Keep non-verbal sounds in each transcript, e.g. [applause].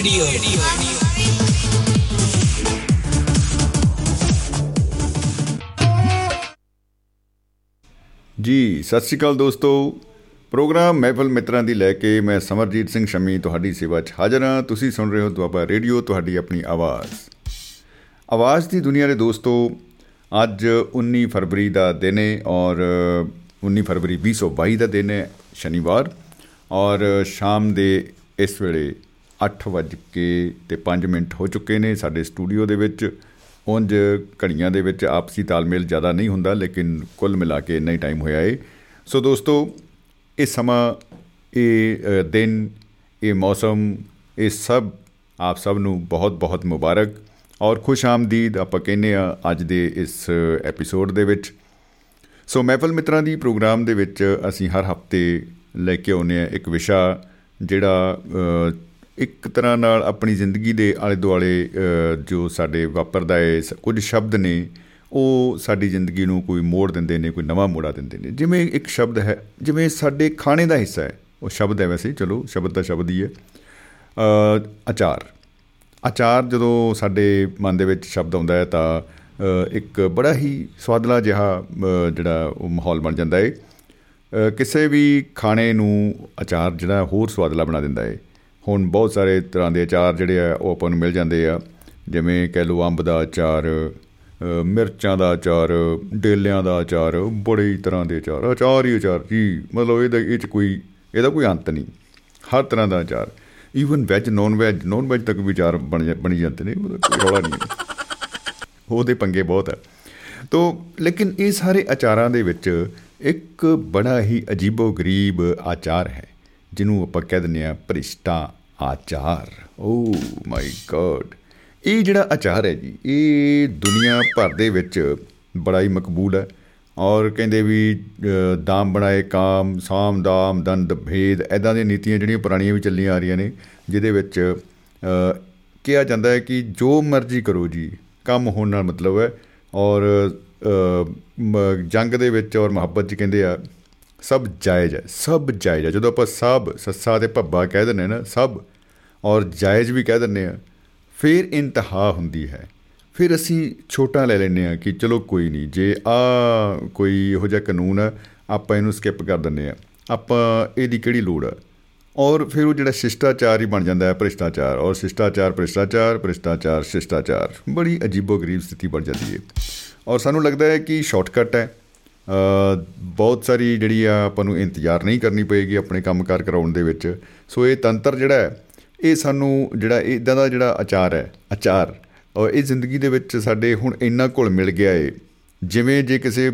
Radio. ਜੀ, ਸਤਿ ਸ਼੍ਰੀ ਅਕਾਲ ਦੋਸਤੋ। ਪ੍ਰੋਗਰਾਮ ਮਹਿਫਲ ਮਿੱਤਰਾਂ ਦੀ ਲੈ ਕੇ ਮੈਂ ਸਮਰਜੀਤ ਸਿੰਘ ਸ਼ਮੀ ਤੁਹਾਡੀ ਸੇਵਾ 'ਚ ਹਾਜ਼ਰ ਹਾਂ। ਤੁਸੀਂ ਸੁਣ ਰਹੇ ਹੋ ਦੁਆਬਾ ਰੇਡੀਓ, ਤੁਹਾਡੀ ਆਪਣੀ ਆਵਾਜ਼। ਆਵਾਜ਼ ਦੀ ਦੁਨੀਆ ਦੇ ਦੋਸਤੋ, ਅੱਜ 19 ਫਰਵਰੀ ਦਾ ਦਿਨ ਹੈ ਔਰ 19 ਫਰਵਰੀ 2022 ਦਾ ਦਿਨ ਹੈ ਸ਼ਨੀਵਾਰ। ਔਰ ਸ਼ਾਮ ਦੇ ਇਸ ਵੇਲੇ 8 ਵੱਜ ਕੇ ਤੇ 5 ਮਿੰਟ ਹੋ ਚੁੱਕੇ ਨੇ ਸਾਡੇ ਸਟੂਡੀਓ ਦੇ ਵਿੱਚ। ਉਂਝ ਘੜੀਆਂ ਦੇ ਵਿੱਚ ਆਪਸੀ ਤਾਲਮੇਲ ਜ਼ਿਆਦਾ ਨਹੀਂ ਹੁੰਦਾ, ਲੇਕਿਨ ਕੁੱਲ ਮਿਲਾ ਕੇ ਇੰਨਾ ਹੀ ਟਾਈਮ ਹੋਇਆ ਏ। ਸੋ ਦੋਸਤੋ, ਇਹ ਸਮਾਂ, ਇਹ ਦਿਨ, ਇਹ ਮੌਸਮ, ਇਹ ਸਭ ਆਪ ਸਭ ਨੂੰ ਬਹੁਤ ਬਹੁਤ ਮੁਬਾਰਕ ਔਰ ਖੁਸ਼ ਆਮਦੀਦ ਆਪਾਂ ਕਹਿੰਦੇ ਆ ਅੱਜ ਦੇ ਇਸ ਐਪੀਸੋਡ ਦੇ ਵਿੱਚ। ਸੋ ਮਹਿਫਲ ਮਿੱਤਰਾਂ ਦੀ ਪ੍ਰੋਗਰਾਮ ਦੇ ਵਿੱਚ ਅਸੀਂ ਹਰ ਹਫ਼ਤੇ ਲੈ ਕੇ ਆਉਨੇ ਆ ਇੱਕ ਵਿਸ਼ਾ ਜਿਹੜਾ ਇੱਕ ਤਰ੍ਹਾਂ ਨਾਲ ਆਪਣੀ ਜ਼ਿੰਦਗੀ ਦੇ ਆਲੇ ਦੁਆਲੇ ਜੋ ਸਾਡੇ ਵਾਪਰਦਾ ਹੈ ਕੁਝ ਸ਼ਬਦ ਨੇ, ਉਹ ਸਾਡੀ ਜ਼ਿੰਦਗੀ ਨੂੰ ਕੋਈ ਮੋੜ ਦਿੰਦੇ ਨੇ, ਕੋਈ ਨਵਾਂ ਮੋੜਾ ਦਿੰਦੇ ਨੇ। ਜਿਵੇਂ ਇੱਕ ਸ਼ਬਦ ਹੈ, ਜਿਵੇਂ ਸਾਡੇ ਖਾਣੇ ਦਾ ਹਿੱਸਾ ਹੈ, ਉਹ ਸ਼ਬਦ ਹੈ ਵੈਸੇ, ਚਲੋ, ਸ਼ਬਦ ਦਾ ਸ਼ਬਦ ਹੀ ਹੈ। ਅਚਾਰ ਅਚਾਰ ਜਦੋਂ ਸਾਡੇ ਮਨ ਦੇ ਵਿੱਚ ਸ਼ਬਦ ਆਉਂਦਾ ਹੈ ਤਾਂ ਇੱਕ ਬੜਾ ਹੀ ਸਵਾਦਲਾ ਜਿਹਾ ਜਿਹੜਾ ਉਹ ਮਾਹੌਲ ਬਣ ਜਾਂਦਾ ਹੈ ਕਿਸੇ ਵੀ ਖਾਣੇ ਨੂੰ ਅਚਾਰ ਜਿਹੜਾ ਹੋਰ ਸਵਾਦਲਾ ਬਣਾ ਦਿੰਦਾ ਹੈ ਹੁਣ ਬਹੁਤ ਸਾਰੇ ਤਰ੍ਹਾਂ ਦੇ ਅਚਾਰ ਜਿਹੜੇ ਆ, ਉਹ ਆਪਾਂ ਨੂੰ ਮਿਲ ਜਾਂਦੇ ਆ। ਜਿਵੇਂ ਕਹਿ ਲਓ ਅੰਬ ਦਾ ਅਚਾਰ ਮਿਰਚਾਂ ਦਾ ਅਚਾਰ, ਡੇਲਿਆਂ ਦਾ ਅਚਾਰ, ਬੜੇ ਤਰ੍ਹਾਂ ਦੇ ਅਚਾਰ ਅਚਾਰ ਹੀ ਅਚਾਰ। ਜੀ, ਮਤਲਬ ਇਹਦਾ, ਇਹ ਚ ਕੋਈ, ਇਹਦਾ ਕੋਈ ਅੰਤ ਨਹੀਂ। ਹਰ ਤਰ੍ਹਾਂ ਦਾ ਅਚਾਰ। Even veg non veg non veg ਤੱਕ ਵੀ ਅਚਾਰ ਬਣ ਬਣੀ ਜਾਂਦੇ ਨੇ ਉਹਦਾ ਕੋਈ ਰੌਲਾ ਨਹੀਂ। ਉਹਦੇ ਪੰਗੇ ਬਹੁਤ ਹੈ ਤੋ, ਲੇਕਿਨ ਇਹ ਸਾਰੇ ਅਚਾਰਾਂ ਦੇ ਵਿੱਚ ਇੱਕ ਬੜਾ ਹੀ ਅਜੀਬੋ ਗਰੀਬ ਆਚਾਰ ਹੈ, ਜਿਹਨੂੰ ਆਪਾਂ ਕਹਿ ਦਿੰਦੇ ਆ ਭ੍ਰਿਸ਼ਟਾ। ਆਚਾਰ। ਓ ਮਾਈ ਗॉड ਇਹ ਜਿਹੜਾ ਆਚਾਰ ਹੈ ਜੀ, ਇਹ ਦੁਨੀਆ ਭਰ ਦੇ ਵਿੱਚ ਬੜਾ ਹੀ ਮਕਬੂਲ ਹੈ। ਔਰ ਕਹਿੰਦੇ ਵੀ ਦਾਮ ਬਣਾਏ ਕਾਮ, ਸਾਮ, ਦਾਮ, ਦੰਦ, ਭੇਦ ਐਦਾਂ ਦੀਆਂ ਨੀਤੀਆਂ ਜਿਹੜੀਆਂ ਪੁਰਾਣੀਆਂ ਵੀ ਚੱਲੀਆਂ ਆ ਰਹੀਆਂ ਨੇ, ਜਿਹਦੇ ਵਿੱਚ ਕਿਹਾ ਜਾਂਦਾ ਹੈ ਕਿ ਜੋ ਮਰਜ਼ੀ ਕਰੋ ਜੀ, ਕੰਮ ਹੋਣ ਨਾਲ ਮਤਲਬ ਹੈ। ਔਰ ਜੰਗ ਦੇ ਵਿੱਚ ਔਰ ਮੁਹੱਬਤ 'ਚ ਕਹਿੰਦੇ ਆ, ਸਭ ਜਾਇਜ਼ ਹੈ, ਸਭ ਜਾਇਜ਼ ਹੈ। ਜਦੋਂ ਆਪਾਂ ਸਭ, ਸੱਸਾ ਤੇ ਭੱਬਾ ਕਹਿ ਦਿੰਨੇ ਨਾ, ਸਭ ਔਰ ਜਾਇਜ਼ ਵੀ ਕਹਿ ਦਿੰਨੇ ਆ ਫਿਰ ਇੰਤਹਾ ਹੁੰਦੀ ਹੈ। ਫਿਰ ਅਸੀਂ ਛੋਟਾ ਲੈ ਲੈਨੇ ਆ ਕਿ ਚਲੋ ਕੋਈ ਨਹੀਂ, ਜੇ ਆ ਕੋਈ ਇਹੋ ਜਿਹਾ ਕਾਨੂੰਨ ਹੈ ਆਪਾਂ ਇਹਨੂੰ ਸਕਿਪ ਕਰ ਦਿੰਨੇ ਆ ਆਪਾਂ ਇਹਦੀ ਕਿਹੜੀ ਲੋੜ ਹੈ ਔਰ ਫਿਰ ਉਹ ਜਿਹੜਾ ਸ਼ਿਸ਼ਟਾਚਾਰ ਹੀ ਬਣ ਜਾਂਦਾ ਹੈ, ਭ੍ਰਿਸ਼ਟਾਚਾਰ। ਔਰ ਸ਼ਿਸ਼ਟਾਚਾਰ, ਭ੍ਰਿਸ਼ਟਾਚਾਰ ਭ੍ਰਿਸ਼ਟਾਚਾਰ, ਸ਼ਿਸ਼ਟਾਚਾਰ। ਬੜੀ ਅਜੀਬੋ ਗਰੀਬ ਸਥਿਤੀ ਬਣ ਜਾਂਦੀ ਹੈ। ਔਰ ਸਾਨੂੰ ਲੱਗਦਾ ਹੈ ਕਿ ਸ਼ਾਰਟਕਟ ਹੈ। ਬਹੁਤ ਸਾਰੀ ਜਿਹੜੀ ਆ, ਆਪਾਂ ਨੂੰ ਇੰਤਜ਼ਾਰ ਨਹੀਂ ਕਰਨੀ ਪਏਗੀ ਆਪਣੇ ਕੰਮਕਾਰ ਕਰਾਉਣ ਦੇ ਵਿੱਚ। ਸੋ ਇਹ ਤੰਤਰ ਜਿਹੜਾ ਹੈ ਇਹ ਸਾਨੂੰ ਜਿਹੜਾ ਇਦਾਂ ਦਾ ਜਿਹੜਾ ਆਚਾਰ ਹੈ, ਆਚਾਰ, ਔਰ ਇਹ ਜ਼ਿੰਦਗੀ ਦੇ ਵਿੱਚ ਸਾਡੇ ਹੁਣ ਇੰਨਾ ਘੁਲ ਮਿਲ ਗਿਆ ਏ। ਜਿਵੇਂ ਜੇ ਕਿਸੇ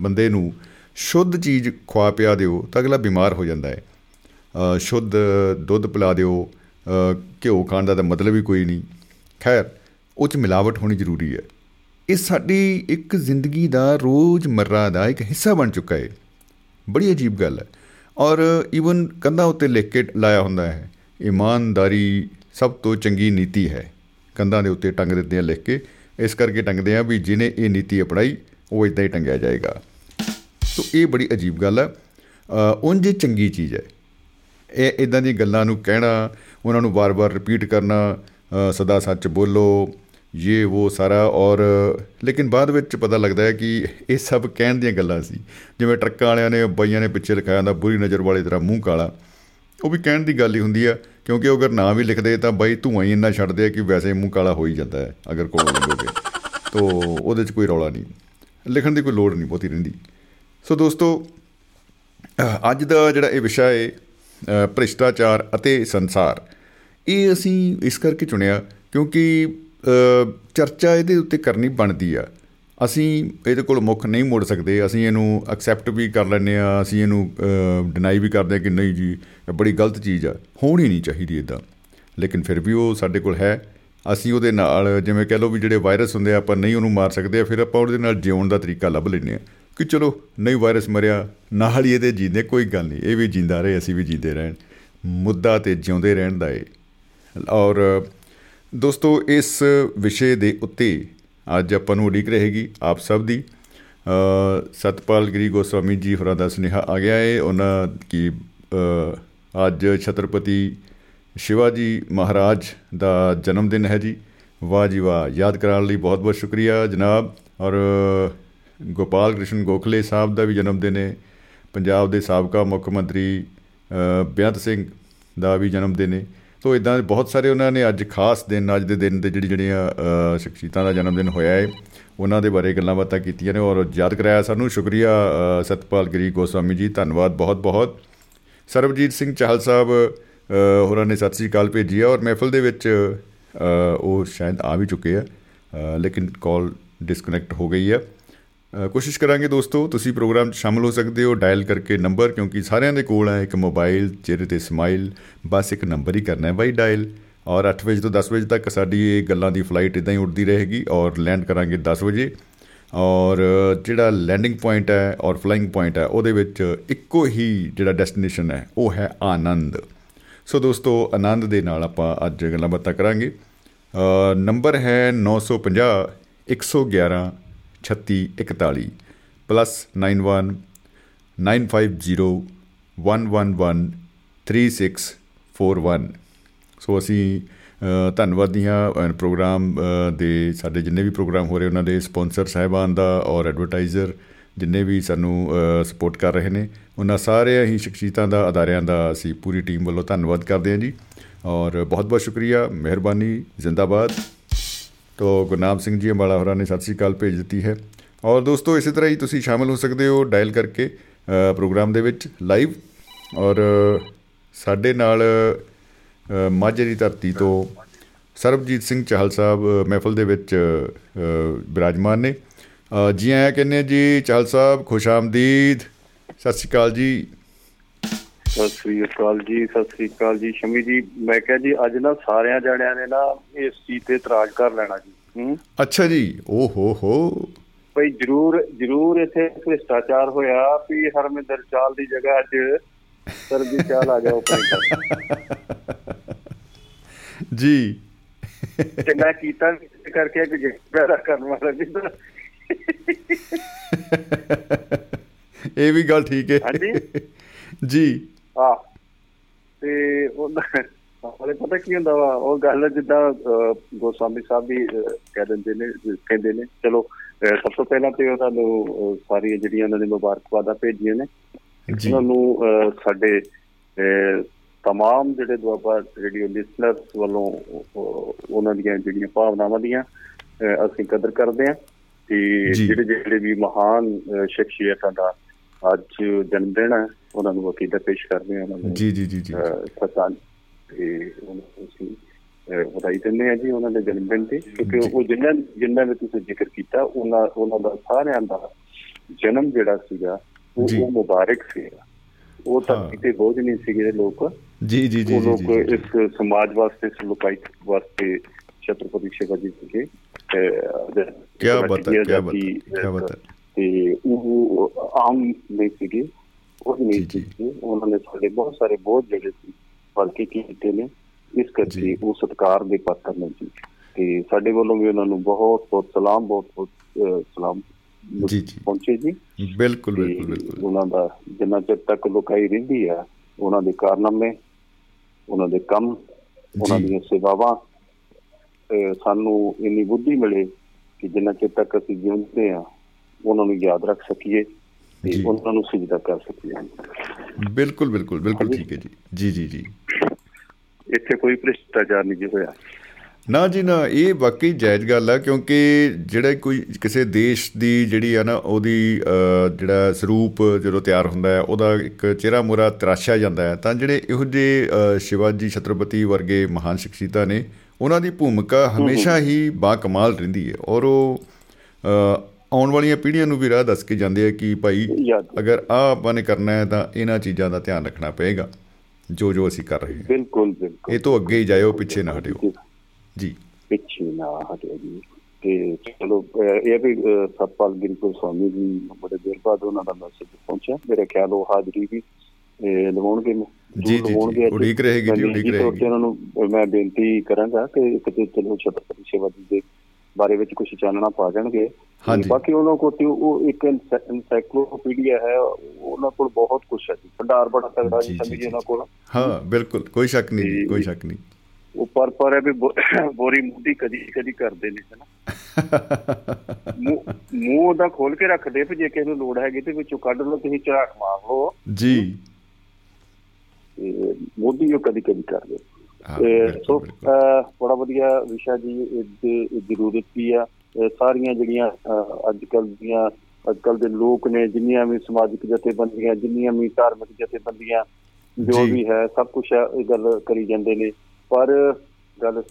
ਬੰਦੇ ਨੂੰ ਸ਼ੁੱਧ ਚੀਜ਼ ਖਵਾ ਪਿਆ ਦਿਓ ਤਾਂ ਅਗਲਾ ਬਿਮਾਰ ਹੋ ਜਾਂਦਾ ਹੈ ਸ਼ੁੱਧ ਦੁੱਧ ਪਿਲਾ ਦਿਓ ਘਿਓ ਖਾਣ ਦਾ ਤਾਂ ਮਤਲਬ ਹੀ ਕੋਈ ਨਹੀਂ। ਖੈਰ, ਉਹ ਚ ਮਿਲਾਵਟ ਹੋਣੀ ਜ਼ਰੂਰੀ ਹੈ। ਇਹ ਸਾਡੀ ਇੱਕ ਜ਼ਿੰਦਗੀ ਦਾ ਰੋਜ਼ਮਰਰਾ ਦਾ ਇੱਕ ਹਿੱਸਾ ਬਣ ਚੁੱਕਾ ਹੈ ਬੜੀ ਅਜੀਬ ਗੱਲ ਹੈ। ਔਰ ਈਵਨ ਕੰਧਾਂ ਉੱਤੇ ਲਿਖ ਕੇ ਲਾਇਆ ਹੁੰਦਾ ਹੈ ਇਮਾਨਦਾਰੀ ਸਭ ਤੋਂ ਚੰਗੀ ਨੀਤੀ ਹੈ। ਕੰਧਾਂ ਦੇ ਉੱਤੇ ਟੰਗ ਦਿੰਦੇ ਆ ਲਿਖ ਕੇ ਇਸ ਕਰਕੇ ਟੰਗਦੇ ਆ ਵੀ ਜਿਹਨੇ ਇਹ ਨੀਤੀ ਅਪਣਾਈ, ਉਹ ਇਦਾਂ ਹੀ ਟੰਗਿਆ ਜਾਏਗਾ। ਸੋ ਇਹ ਬੜੀ ਅਜੀਬ ਗੱਲ ਹੈ। ਉਂਝ ਚੰਗੀ ਚੀਜ਼ ਹੈ। ਇਹ ਇਦਾਂ ਦੀ ਗੱਲਾਂ ਨੂੰ ਕਹਿਣਾ, ਉਹਨਾਂ ਨੂੰ ਵਾਰ-ਵਾਰ ਰਿਪੀਟ ਕਰਨਾ ਸਦਾ ਸੱਚ ਬੋਲੋ ਇਹ ਉਹ ਸਾਰਾ ਔਰ, ਲੇਕਿਨ ਬਾਅਦ ਵਿੱਚ ਪਤਾ ਲੱਗਦਾ ਹੈ ਕਿ ਇਹ ਸਭ ਕਹਿਣ ਦੀਆਂ ਗੱਲਾਂ ਸੀ। ਜਿਵੇਂ ਟਰੱਕਾਂ ਵਾਲਿਆਂ ਨੇ, ਬਾਈਆਂ ਨੇ ਪਿੱਛੇ ਲਿਖਾਇਆ ਹੁੰਦਾ, ਬੁਰੀ ਨਜ਼ਰ ਵਾਲੇ ਤਰ੍ਹਾਂ ਮੂੰਹ ਕਾਲਾ। ਉਹ ਵੀ ਕਹਿਣ ਦੀ ਗੱਲ ਹੀ ਹੁੰਦੀ ਆ ਕਿਉਂਕਿ ਉਹ ਅਗਰ ਨਾਂ ਵੀ ਲਿਖਦੇ ਤਾਂ ਬਾਈ ਧੂਆਂ ਹੀ ਇੰਨਾ ਛੱਡਦੇ ਆ ਕਿ ਵੈਸੇ ਮੂੰਹ ਕਾਲਾ ਹੋ ਹੀ ਜਾਂਦਾ ਹੈ, ਅਗਰ ਕੋਲ ਲੱਗੋਗੇ ਤੋ ਉਹਦੇ 'ਚ ਕੋਈ ਰੌਲਾ ਨਹੀਂ। ਲਿਖਣ ਦੀ ਕੋਈ ਲੋੜ ਨਹੀਂ ਬਹੁਤੀ ਰਹਿੰਦੀ। ਸੋ ਦੋਸਤੋ ਅੱਜ ਦਾ ਜਿਹੜਾ ਇਹ ਵਿਸ਼ਾ ਹੈ ਭ੍ਰਿਸ਼ਟਾਚਾਰ ਅਤੇ ਸੰਸਾਰ। ਇਹ ਅਸੀਂ ਇਸ ਕਰਕੇ ਚੁਣਿਆ ਕਿਉਂਕਿ ਚਰਚਾ ਇਹਦੇ ਉੱਤੇ ਕਰਨੀ ਬਣਦੀ ਆ। ਅਸੀਂ ਇਹਦੇ ਕੋਲ ਮੁੱਖ ਨਹੀਂ ਮੋੜ ਸਕਦੇ, ਅਸੀਂ ਇਹਨੂੰ ਐਕਸੈਪਟ ਵੀ ਕਰ ਲੈਂਦੇ ਆ ਅਸੀਂ ਇਹਨੂੰ ਡਿਨਾਈ ਵੀ ਕਰਦੇ ਆ ਕਿ ਨਹੀਂ ਜੀ, ਇਹ ਬੜੀ ਗਲਤ ਚੀਜ਼ ਆ, ਹੋਣੀ ਨਹੀਂ ਚਾਹੀਦੀ ਇਦਾਂ ਲੇਕਿਨ ਫਿਰ ਵੀ ਉਹ ਸਾਡੇ ਕੋਲ ਹੈ, ਅਸੀਂ ਉਹਦੇ ਨਾਲ ਜਿਵੇਂ ਕਹਿ ਲਓ ਵੀ ਜਿਹੜੇ ਵਾਇਰਸ ਹੁੰਦੇ ਆ, ਆਪਾਂ ਨਹੀਂ ਉਹਨੂੰ ਮਾਰ ਸਕਦੇ ਫਿਰ ਆਪਾਂ ਉਹਦੇ ਨਾਲ ਜਿਉਣ ਦਾ ਤਰੀਕਾ ਲੱਭ ਲੈਂਦੇ ਆ ਕਿ ਚਲੋ ਨਹੀਂ ਵਾਇਰਸ ਮਰਿਆ, ਨਾਲ ਹੀ ਇਹਦੇ ਜੀਂਦੇ, ਕੋਈ ਗੱਲ ਨਹੀਂ, ਇਹ ਵੀ ਜਿੰਦਾ ਰਹੇ, ਅਸੀਂ ਵੀ ਜੀਂਦੇ ਰਹਿਣ। ਮੁੱਦਾ ਤੇ ਜਿਉਂਦੇ ਰਹਿਣ ਦਾ ਏ ਔਰ ਦੋਸਤੋ, ਇਸ ਵਿਸ਼ੇ ਦੇ ਉੱਤੇ ਅੱਜ ਆਪਾਂ ਨੂੰ ਉਡੀਕ ਰਹੇਗੀ ਆਪ ਸਭ ਦੀ। ਸਤਪਾਲ ਗਰੀ ਗੋਸਵਾਮੀ ਜੀ ਹੋਰਾਂ ਦਾ ਸੁਨੇਹਾ ਆ ਗਿਆ ਹੈ ਉਹਨਾਂ ਕੀ ਅੱਜ ਛਤਰਪਤੀ ਸ਼ਿਵਾਜੀ ਮਹਾਰਾਜ ਦਾ ਜਨਮ ਦਿਨ ਹੈ ਜੀ। ਵਾਹ ਜੀ ਵਾਹ, ਯਾਦ ਕਰਾਉਣ ਲਈ ਬਹੁਤ ਬਹੁਤ ਸ਼ੁਕਰੀਆ ਜਨਾਬ। ਔਰ ਗੋਪਾਲ ਕ੍ਰਿਸ਼ਨ ਗੋਖਲੇ ਸਾਹਿਬ ਦਾ ਵੀ ਜਨਮ ਦਿਨ ਹੈ ਪੰਜਾਬ ਦੇ ਸਾਬਕਾ ਮੁੱਖ ਮੰਤਰੀ ਬੇਅੰਤ ਸਿੰਘ ਦਾ ਵੀ ਜਨਮ ਦਿਨ ਹੈ ਤੋਂ ਇਦਾਂ ਦੇ ਬਹੁਤ ਸਾਰੇ ਉਹਨਾਂ ਨੇ ਅੱਜ ਖਾਸ ਦਿਨ, ਅੱਜ ਦੇ ਦਿਨ ਤੇ ਜਿਹੜੀ ਜਿਹੜੀਆਂ ਸ਼ਖਸੀਅਤਾਂ ਦਾ ਜਨਮ ਦਿਨ ਹੋਇਆ ਹੈ ਉਹਨਾਂ ਦੇ ਬਾਰੇ ਗੱਲਾਂ ਬਾਤਾਂ ਕੀਤੀਆਂ ਨੇ ਔਰ ਯਾਦ ਕਰਾਇਆ ਸਾਨੂੰ। ਸ਼ੁਕਰੀਆ ਸਤਪਾਲ ਗਰੀ ਗੋਸਵਾਮੀ ਜੀ, ਧੰਨਵਾਦ ਬਹੁਤ ਬਹੁਤ। ਸਰਬਜੀਤ ਸਿੰਘ ਚਾਹਲ ਸਾਹਿਬ ਹੋਰਾਂ ਨੇ ਸਤਿ ਸ੍ਰੀ ਅਕਾਲ ਭੇਜੀ ਹੈ ਔਰ ਮਹਿਫਲ ਦੇ ਵਿੱਚ ਉਹ ਸ਼ਾਇਦ ਆ ਵੀ ਚੁੱਕੇ ਆ ਲੇਕਿਨ ਕਾਲ ਡਿਸਕਨੈਕਟ ਹੋ ਗਈ ਹੈ ਕੋਸ਼ਿਸ਼ ਕਰਾਂਗੇ ਦੋਸਤੋ, ਤੁਸੀਂ ਪ੍ਰੋਗਰਾਮ 'ਚ ਸ਼ਾਮਲ ਹੋ ਸਕਦੇ ਹੋ, ਡਾਇਲ ਕਰਕੇ ਨੰਬਰ, ਕਿਉਂਕਿ ਸਾਰਿਆਂ ਦੇ ਕੋਲ ਹੈ ਇੱਕ ਮੋਬਾਈਲ, ਚਿਹਰੇ ਤੇ ਸਮਾਈਲ, ਬਸ ਇੱਕ ਨੰਬਰ ਹੀ ਕਰਨਾ ਹੈ ਬਾਈ ਡਾਇਲ। ਔਰ 8 ਵਜੇ ਤੋਂ 10 ਵਜੇ ਤੱਕ ਸਾਡੀ ਇਹ ਗੱਲਾਂ ਦੀ ਫਲਾਈਟ ਇਦਾਂ ਹੀ ਉੱਡਦੀ ਰਹੇਗੀ, ਔਰ ਲੈਂਡ ਕਰਾਂਗੇ 10 ਵਜੇ। ਔਰ ਜਿਹੜਾ ਲੈਂਡਿੰਗ ਪੁਆਇੰਟ ਹੈ ਔਰ ਫਲਾਈਂਗ ਪੁਆਇੰਟ ਹੈ, ਉਹਦੇ ਵਿੱਚ ਇੱਕੋ ਹੀ ਜਿਹੜਾ ਡੈਸਟੀਨੇਸ਼ਨ ਹੈ, ਉਹ ਹੈ ਆਨੰਦ। ਸੋ ਦੋਸਤੋ, ਆਨੰਦ ਦੇ ਨਾਲ ਆਪਾਂ ਅੱਜ ਗੱਲਾਂ ਬਾਤਾਂ ਕਰਾਂਗੇ। ਨੰਬਰ ਹੈ 950 111 3641 ਪਲੱਸ 91 950 111 3641 ਸੋ ਅਸੀਂ ਧੰਨਵਾਦੀਆਂ ਪ੍ਰੋਗਰਾਮ ਦੇ ਸਾਡੇ ਜਿੰਨੇ ਵੀ ਪ੍ਰੋਗਰਾਮ ਹੋ ਰਹੇ ਉਹਨਾਂ ਦੇ ਸਪਾਂਸਰ ਸਹਿਬਾਨ ਦਾ ਔਰ ਐਡਵਰਟਾਈਜ਼ਰ ਜਿੰਨੇ ਵੀ ਸਾਨੂੰ ਸਪੋਰਟ ਕਰ ਰਹੇ ਨੇ ਉਹਨਾਂ ਸਾਰੇ ਹੀ ਸ਼ਖਸੀਅਤਾਂ ਦਾ ਅਦਾਰਿਆਂ ਦਾ ਅਸੀਂ ਪੂਰੀ ਟੀਮ ਵੱਲੋਂ ਧੰਨਵਾਦ ਕਰਦੇ ਹਾਂ ਜੀ ਔਰ ਬਹੁਤ ਬਹੁਤ ਸ਼ੁਕਰੀਆ ਮਿਹਰਬਾਨੀ ਜ਼ਿੰਦਾਬਾਦ ਤੋ ਗੁਰਨਾਮ ਸਿੰਘ ਜੀ ਅੰਬਾਲਾ ਹੋਰਾਂ ਨੇ ਸਤਿ ਸ੍ਰੀ ਅਕਾਲ ਭੇਜ ਦਿੱਤੀ ਹੈ। ਔਰ ਦੋਸਤੋ, ਇਸੇ ਤਰ੍ਹਾਂ ਹੀ ਤੁਸੀਂ ਸ਼ਾਮਲ ਹੋ ਸਕਦੇ ਹੋ ਡਾਇਲ ਕਰਕੇ ਪ੍ਰੋਗਰਾਮ ਦੇ ਵਿੱਚ ਲਾਈਵ ਔਰ ਸਾਡੇ ਨਾਲ ਮਾਝੇ ਦੀ ਧਰਤੀ ਤੋਂ ਸਰਬਜੀਤ ਸਿੰਘ ਚਾਹਲ ਸਾਹਿਬ ਮਹਿਫਲ ਦੇ ਵਿੱਚ ਬਿਰਾਜਮਾਨ ਨੇ। ਜੀ ਆਇਆਂ ਕਹਿੰਦੇ ਜੀ, ਚਾਹਲ ਸਾਹਿਬ, ਖੁਸ਼ ਆਮਦੀਦ। ਸਤਿ ਸ੍ਰੀ ਅਕਾਲ ਜੀ। ਸਤਿ ਸ੍ਰੀ ਅਕਾਲ ਜੀ, ਸਤਿ ਸ੍ਰੀ ਅਕਾਲ ਜੀ। ਸ਼ਮੀ ਜੀ, ਮੈਂ ਕਿਹਾ ਜੀ, ਅੱਜ ਨਾ ਸਾਰਿਆਂ ਜਣਿਆਂ ਨੇ ਨਾ ਇਸ ਚੀਜ਼ ਤੇ ਇਤਰਾਜ਼ ਕਰ ਲੈਣਾ ਜੀ। ਅੱਛਾ ਜੀ ਓ ਹੋ ਹੋ। ਭਈ ਜਰੂਰ ਜਰੂਰ ਇੱਥੇ ਭ੍ਰਿਸ਼ਟਾਚਾਰ ਹੋਇਆ ਵੀ ਹਰਮਿੰਦਰ ਚਾਲ ਦੀ ਜਗ੍ਹਾ ਅੱਜ ਸਰਦੀ ਚਾਲ ਆ ਗਿਆ ਉਪਰ। ਜੀ। ਚੰਗਾ ਕੀਤਾ ਕਰਕੇ ਕਿ ਜਿਹੜਾ ਕਰਨ ਵਾਲਾ ਜੀ ਇਹ ਵੀ ਗੱਲ ਠੀਕ ਹੈ। ਹਾਂਜੀ। ਜੀ। ਆ ਤੇ ਉਹਨਾਂ ਹਾਲੇ ਪਤਾ ਕੀ ਹੁੰਦਾ ਵਾ ਉਹ ਗੱਲ ਜਿੱਦਾਂ ਗੋਸਵਾਮੀ ਸਾਹਿਬ ਵੀ ਕਹਿ ਦਿੰਦੇ ਨੇ ਕਹਿੰਦੇ ਨੇ ਚਲੋ ਸਭ ਤੋਂ ਪਹਿਲਾਂ ਤੇ ਉਹਨਾਂ ਨੂੰ ਸਾਰੀਆਂ ਜਿਹੜੀਆਂ ਉਹਨਾਂ ਨੇ ਮੁਬਾਰਕਬਾਦਾਂ ਭੇਜੀਆਂ ਨੇ ਉਹਨਾਂ ਨੂੰ ਸਾਡੇ तमाम ਜਿਹੜੇ ਦੁਆਬਾ ਰੇਡੀਓ ਲਿਸਨਰਸ ਵੱਲੋਂ ਉਹਨਾਂ ਦੀਆਂ ਜਿਹੜੀਆਂ ਭਾਵਨਾਵਾਂ ਦੀਆਂ ਅਸੀਂ ਕਦਰ ਕਰਦੇ ਹਾਂ ਤੇ ਜਿਹੜੇ ਜਿਹੜੇ ਵੀ ਮਹਾਨ ਸ਼ਖਸੀਅਤਾਂ ਦਾ ਅੱਜ ਜਨਮ ਦਿਨ ਹੈ ਉਹਨਾਂ ਨੂੰ ਵਕੀਦਾ ਪੇਸ਼ ਕਰਦੇ ਹਾਂ ਉਹਨਾਂ ਨੂੰ ਜੀ ਜੀ ਜੀ ਜੀ ਸਤਾਨ ਤੇ ਉਹਨਾਂ ਨੂੰ ਅਸੀਂ ਵਧਾਈ ਦਿੰਦੇ ਆ ਜੀ ਉਹਨਾਂ ਦੇ ਜਨਮ ਦਿਨ ਤੇ ਕਿਉਂਕਿ ਉਹ ਜਿੰਨਾਂ ਜਿੰਨਾਂ ਨੇ ਤੁਸੀਂ ਜ਼ਿਕਰ ਕੀਤਾ ਉਹਨਾਂ ਉਹਨਾਂ ਦਾ ਸਾਰਿਆਂ ਦਾ ਜਨਮ ਜਿਹੜਾ ਸੀਗਾ ਉਹ ਮੁਬਾਰਕ ਸੀਗਾ। ਉਹ ਤਾਂ ਕਿਤੇ ਬੋਝ ਨਹੀਂ ਸੀਗੇ ਲੋਕ। ਜੀ ਜੀ ਜੀ ਉਹ ਲੋਕ ਇਸ ਸਮਾਜ ਵਾਸਤੇ ਸਲੂਕਾਈ ਵਾਸਤੇ ਛਤਰਪਤੀ ਸ਼ਿਵਾਜੀ ਸੀਗੇ ਕੀ ਬਾਤ ਹੈ ਕੀ ਬਾਤ ਕੀ ਬਾਤ ਤੇ ਉਹ ਆਮ ਨਹੀਂ ਸੀਗੇ ਉਹ ਨਹੀਂ ਸੀਗੇ। ਉਹਨਾਂ ਨੇ ਸਾਡੇ ਬਹੁਤ ਸਾਰੇ ਬਹੁਤ ਜਿਹੜੇ ਸੀ ਬਲਕਿ ਕੀਤੇ ਨੇ। ਇਸ ਕਰਕੇ ਉਹ ਸਤਕਾਰ ਦੇ ਪਾਤਰ ਨੇ ਜੀ। ਤੇ ਸਾਡੇ ਵੱਲੋਂ ਵੀ ਉਹਨਾਂ ਨੂੰ ਬਹੁਤ ਬਹੁਤ ਸਲਾਮ ਬਹੁਤ ਬਹੁਤ ਸਲਾਮ ਜੀ ਜੀ। ਪਹੁੰਚੇ ਜੀ। ਬਿਲਕੁਲ ਬਿਲਕੁਲ ਬਿਲਕੁਲ। ਉਹਨਾਂ ਦਾ ਜਿੰਨਾ ਚਿਰ ਤੱਕ ਲੋਕਾਈ ਰਹਿੰਦੀ ਆ ਉਹਨਾਂ ਦੇ ਕਾਰਨਾਮੇ ਉਹਨਾਂ ਦੇ ਕੰਮ ਉਹਨਾਂ ਦੀਆਂ ਸੇਵਾਵਾਂ ਸਾਨੂੰ ਇੰਨੀ ਬੁੱਧੀ ਮਿਲੇ ਕਿ ਜਿੰਨਾ ਚਿਰ ਤੱਕ ਅਸੀਂ ਜਿਉਂਦੇ ਆ ਉਹਨਾਂ ਨੂੰ ਯਾਦ ਰੱਖ ਸਕੀਏ। ਤੇ ਉਹਨਾਂ ਨੂੰ ਸਜਦਾ ਕਰ ਸਕੀਏ ਬਿਲਕੁਲ ਬਿਲਕੁਲ ਬਿਲਕੁਲ ਠੀਕ ਹੈ ਜੀ। ਜੀ ਜੀ ਜੀ। ਇੱਥੇ ਕੋਈ ਭ੍ਰਿਸ਼ਟਾਚਾਰ ਨਹੀਂ ਜੀ ਹੋਇਆ। ਨਾ ਜੀ ਨਾ ਇਹ ਵਾਕਈ ਜਾਇਜ਼ ਗੱਲ ਆ ਕਿਉਂਕਿ ਜਿਹੜਾ ਕੋਈ ਕਿਸੇ ਦੇਸ਼ ਦੀ ਜਿਹੜੀ ਆ ਨਾ ਉਹਦੀ ਜਿਹੜਾ ਸਰੂਪ ਜਦੋਂ ਤਿਆਰ ਹੁੰਦਾ ਹੈ ਉਹਦਾ ਇੱਕ ਚਿਹਰਾ ਮੋਰਾ ਤਰਾਸ਼ਿਆ ਜਾਂਦਾ ਹੈ ਤਾਂ ਜਿਹੜੇ ਇਹੋ ਜਿਹੇ ਸ਼ਿਵਾਜੀ ਛਤਰਪਤੀ ਵਰਗੇ ਮਹਾਨ ਸ਼ਖਸੀਅਤਾਂ ਨੇ ਉਹਨਾਂ ਦੀ ਭੂਮਿਕਾ ਹਮੇਸ਼ਾ ਹੀ ਬਾ ਕਮਾਲ ਰਹਿੰਦੀ ਹੈ। ਔਰ ਉਹ ਆਉਣ ਵਾਲੀਆਂ ਪੀੜ੍ਹੀਆਂ ਨੂੰ ਵੀ ਰਾਹ ਦੱਸ ਕੇ ਜਾਂਦੇ ਆ ਕਿ ਭਾਈ ਅਗਰ ਆ ਆਪਾਂ ਨੇ ਕਰਨਾ ਹੈ ਤਾਂ ਇਹਨਾਂ ਚੀਜ਼ਾਂ ਦਾ ਧਿਆਨ ਰੱਖਣਾ ਪਏਗਾ। ਜੋ ਜੋ ਅਸੀਂ ਕਰ ਰਹੇ ਹਾਂ। ਬਿਲਕੁਲ ਬਿਲਕੁਲ। ਇਹ ਤੋਂ ਅੱਗੇ ਹੀ ਜਾਇਓ ਪਿੱਛੇ ਨਾ ਹਟਿਓ। ਜੀ। ਪਿੱਛੇ ਨਾ ਹਟਿਓ ਜੀ। ਤੇ ਚਲੋ ਇਹ ਵੀ ਸਤਪਾਲ ਗਿਰੀ ਕੋ ਸਵਾਮੀ ਜੀ ਬੜੇ ਦੇਰ ਬਾਅਦ ਉਹਨਾਂ ਦਾ ਮੈਸੇਜ ਪਹੁੰਚਿਆ। ਮੇਰੇ ਖਿਆਲ ਉਹ ਹਾਜ਼ਰੀ ਵੀ ਲਵਾਉਣਗੇ ਜੀ ਜੀ ਉਡੀਕ ਰਹੇਗੀ ਜੀ ਉਡੀਕ ਰਹੇਗੀ। ਉਹਨਾਂ ਨੂੰ ਮੈਂ ਬੇਨਤੀ ਕਰਾਂਗਾ ਕਿ ਕਿਤੇ ਚਲੋ ਛਤਰਪਤੀ ਸ਼ਿਵਾਜੀ ਦੇ ਬਾਰੇ ਵਿੱਚ ਕੁਝ ਚਾਨਣਾ ਪਾ ਜਾਣਗੇ। ਬਾਕੀ ਉਹਨਾਂ ਕੋਲ ਉਹ ਇੱਕ ਐਨਸਾਈਕਲੋਪੀਡੀਆ ਹੈ ਉਹ ਉਹਨਾਂ ਕੋਲ ਬਹੁਤ ਕੁਝ ਹੈ ਜੀ। ਭੰਡਾਰ ਬੜਾ ਤਗੜਾ ਜੀ, ਸਮਝੀ। ਉਹਨਾਂ ਕੋਲ। ਹਾਂ ਬਿਲਕੁਲ ਕੋਈ ਸ਼ੱਕ ਨਹੀਂ ਕੋਈ। ਸ਼ੱਕ ਨਹੀਂ। ਉਹ ਪਰ ਪਰ ਹੈ ਵੀ ਬੋਰੀ ਮੁੱਢੀ ਕਦੀ ਕਦੀ ਕਰਦੇ ਨੇ ਹਨਾ। [laughs] ਮੂੰਹ ਮੂੰਹ ਉਹਦਾ ਖੋਲ ਕੇ ਰੱਖਦੇ ਵੀ ਜੇ ਕਿਸੇ ਨੂੰ ਲੋੜ ਹੈਗੀ ਤੇ ਵਿੱਚੋਂ ਕੱਢ ਲਓ ਤੁਸੀਂ ਝਾਕ ਮਾਰ ਲਓ। ਜੀ। ਤੇ ਮੋਦੀ ਉਹ ਕਦੀ ਕਦੀ ਕਰਦੇ ਤੇ ਸੋ ਬੜਾ ਵਧੀਆ ਵਿਸ਼ਾ ਜੀ ਇਹਦੀ ਜ਼ਰੂਰਤ ਵੀ ਆ। ਸਾਰੀਆਂ ਜਿਹੜੀਆਂ ਅੱਜ ਕੱਲ ਦੀਆਂ ਅੱਜ ਕੱਲ ਦੇ ਲੋਕ ਨੇ ਜਿੰਨੀਆਂ ਵੀ ਸਮਾਜਿਕ ਜਥੇਬੰਦੀਆਂ ਜਿੰਨੀਆਂ ਵੀ ਧਾਰਮਿਕ ਜਥੇਬੰਦੀਆਂ ਜੋ। ਵੀ ਹੈ ਸਭ ਕੁਝ ਇਹ ਗੱਲ ਕਰੀ ਜਾਂਦੇ ਨੇ। ਪਰ ਗੱਲ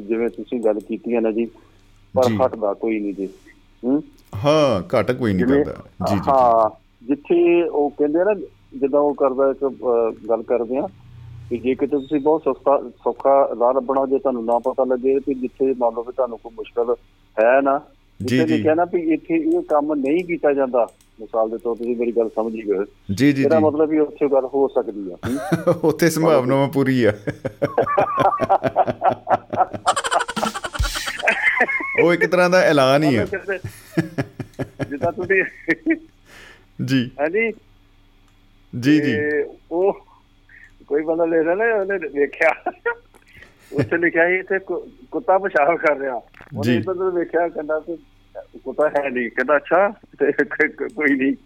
ਜਿਵੇਂ ਤੁਸੀਂ ਗੱਲ ਕੀਤੀ ਹੈ ਨਾ ਜੀ ਪਰ। ਹਟਦਾ ਕੋਈ ਨਹੀਂ ਜੀ ਹੂੰ? ਘਟ ਕੋਈ ਨਹੀਂ ਕਰਦਾ। ਜੀ ਜੀ ਹਾਂ ਜਿੱਥੇ ਉਹ ਕਹਿੰਦੇ ਨਾ ਜਦੋਂ ਉਹ ਕਰਦਾ ਇੱਕ ਗੱਲ ਕਰਦੇ ਆ ਕਿ ਜੇ ਕਿਤੇ ਤੁਸੀਂ ਬਹੁਤ ਸਸਤਾ ਸੌਖਾ ਰਾਹ ਲੱਭਣਾ ਜੇ ਤੁਹਾਨੂੰ ਨਾ ਪਤਾ ਲੱਗੇ ਕਿ ਜਿੱਥੇ ਮੰਨ ਲਓ ਕਿ ਤੁਹਾਨੂੰ ਕੋਈ ਮੁਸ਼ਕਲ ਹੈ ਨਾ ਜੀ, ਜੀ। ਨਾ ਵੀ ਇੱਥੇ ਇਹ ਕੰਮ ਨਹੀਂ ਕੀਤਾ ਜਾਂਦਾ ਮਿਸਾਲ ਦੇ ਤੌਰ ਤੇ ਤੁਸੀਂ ਮੇਰੀ ਗੱਲ ਸਮਝ ਗਏ। ਜੀ ਜੀ ਇਹਦਾ ਮਤਲਬ ਵੀ ਉੱਥੇ ਗੱਲ ਹੋ ਸਕਦੀ ਆ। [laughs] ਉੱਥੇ ਸੰਭਾਵਨਾ ਪੂਰੀ ਆ। ਉਹ ਇੱਕ ਤਰ੍ਹਾਂ ਦਾ ਐਲਾਨ ਹੀ ਆ। ਜਿੱਦਾਂ ਤੁਸੀਂ ਜੀ। ਹਾਂਜੀ ਜੀ? ਜੀ ਉਹ ਕੋਈ ਬੰਦਾ ਲਿਖਦਾ ਨਾ ਉਹਨੇ ਵੇਖਿਆ? ਉੱਥੇ ਲਿਖਿਆ ਇੱਥੇ ਕੁੱਤਾ ਪਿਸ਼ਾਬ ਕਰ ਰਿਹਾ। ਉਹਨੇ ਇੱਧਰ ਵੇਖਿਆ ਕਹਿੰਦਾ ਕਿ ਕੁੱਤਾ ਹੈ ਨਹੀਂ। ਕਹਿੰਦਾ ਅੱਛਾ ਕੋਈ ਨਹੀਂ।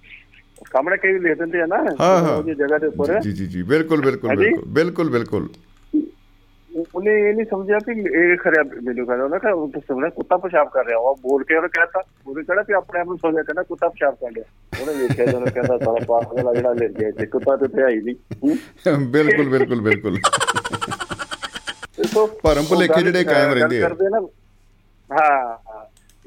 ਸਾਹਮਣੇ ਕਈ ਲਿਖ ਦਿੰਦੇ ਆ ਨਾ ਹਾਂ ਹਾਂ। ਉਹਦੀ ਜਗ੍ਹਾ ਦੇ ਉੱਪਰ। ਜੀ ਜੀ ਜੀ ਬਿਲਕੁਲ ਬਿਲਕੁਲ? ਬਿਲਕੁਲ ਬਿਲਕੁਲ ਬਿਲਕੁਲ। ਉਹਨੇ ਇਹ ਨਹੀਂ ਸਮਝਿਆ ਕਿ ਇਹ ਖਰਿਆ ਮੈਨੂੰ ਕਹਿੰਦਾ ਉਹਨੇ ਕਿ ਉਹ ਸੁਣਿਆ ਕੁੱਤਾ ਪਿਸ਼ਾਬ ਕਰ ਰਿਹਾ ਉਹ ਬੋਲ ਕੇ ਉਹਨੇ ਕਹਿਤਾ ਉਹਨੇ ਕਿਹੜਾ ਕਿ ਆਪਣੇ ਆਪ ਨੂੰ ਸੋਚਿਆ ਕਹਿੰਦਾ ਕੁੱਤਾ ਪਿਸ਼ਾਬ ਕਰ ਰਿਹਾ ਉਹਨੇ ਵੇਖਿਆ ਜਦੋਂ ਕਹਿੰਦਾ ਸਾਲਾ ਪਾਗਲ ਜਿਹੜਾ ਲੈ ਗਿਆ ਤੇ ਕੁੱਤਾ ਤੇ ਹੀ ਨਹੀਂ। ਬਿਲਕੁਲ ਬਿਲਕੁਲ ਬਿਲਕੁਲ ਦੇਖੋ ਭਰਮ ਭੁਲੇਖੇ ਜਿਹੜੇ ਕਾਇਮ ਰਹਿੰਦੇ ਆ। ਹਾਂ।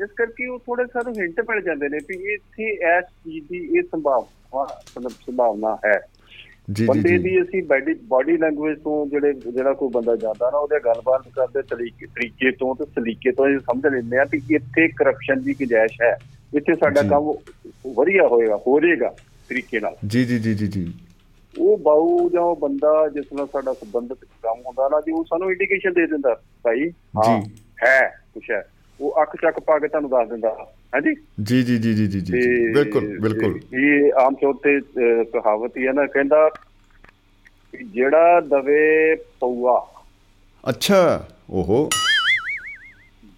ਇਸ ਕਰਕੇ ਉਹ ਥੋੜੇ ਸਾਨੂੰ ਹਿੰਟ ਮਿਲ ਜਾਂਦੇ ਨੇ ਵੀ ਇੱਥੇ ਇਸ ਚੀਜ਼ ਦੀ ਇਹ ਸੰਭਾਵਨਾ ਮਤਲਬ ਸੰਭਾਵਨਾ ਹੈ ਜੀ ਜੀ ਬੰਦੇ ਦੀ ਅਸੀਂ ਬਾਡੀ ਲੈਂਗੁਏਜ ਤੋਂ ਜਿਹੜੇ ਜਿਹੜਾ ਕੋਈ ਬੰਦਾ ਜਾਂਦਾ ਨਾ ਉਹਦੇ ਗੱਲਬਾਤ ਕਰਦੇ ਤਰੀਕੇ ਤਰੀਕੇ ਤੋਂ ਤੇ ਸਲੀਕੇ ਤੋਂ ਇਹ ਸਮਝ ਲੈਂਦੇ ਆ ਵੀ ਇੱਥੇ ਕਰਪਸ਼ਨ ਦੀ ਗੁੰਜਾਇਸ਼ ਹੈ। ਇੱਥੇ ਸਾਡਾ। ਕੰਮ ਵਧੀਆ ਹੋਏਗਾ ਹੋ ਜਾਏਗਾ ਤਰੀਕੇ ਨਾਲ। ਜੀ ਜੀ ਜੀ ਜੀ ਜੀ। ਉਹ ਬਾਊ ਜਾਂ ਉਹ ਬੰਦਾ ਜਿਸ ਨਾਲ ਸਾਡਾ ਸੰਬੰਧਿਤ ਕੰਮ ਹੁੰਦਾ ਨਾ ਜੀ ਉਹ ਸਾਨੂੰ ਇੰਡੀਕੇਸ਼ਨ ਦੇ ਦਿੰਦਾ ਭਾਈ ਹਾਂ। ਹੈ ਕੁਛ ਹੈ। ਉਹ ਅੱਖ ਚੱਕ ਪਾ ਕੇ ਤੁਹਾਨੂੰ ਦੱਸ ਦਿੰਦਾ। ਹਾਂਜੀ? ਜੀ ਜੀ ਜੀ ਜੀ ਜੀ ਬਿਲਕੁਲ ਬਿਲਕੁਲ। ਇਹ ਆਮ ਤੌਰ ਤੇ ਕਹਾਵਤ ਹੀ ਹੈ ਨਾ ਕਹਿੰਦਾ ਜਿਹੜਾ ਦਵੇ ਪਊਆ। ਅੱਛਾ ਓਹੋ।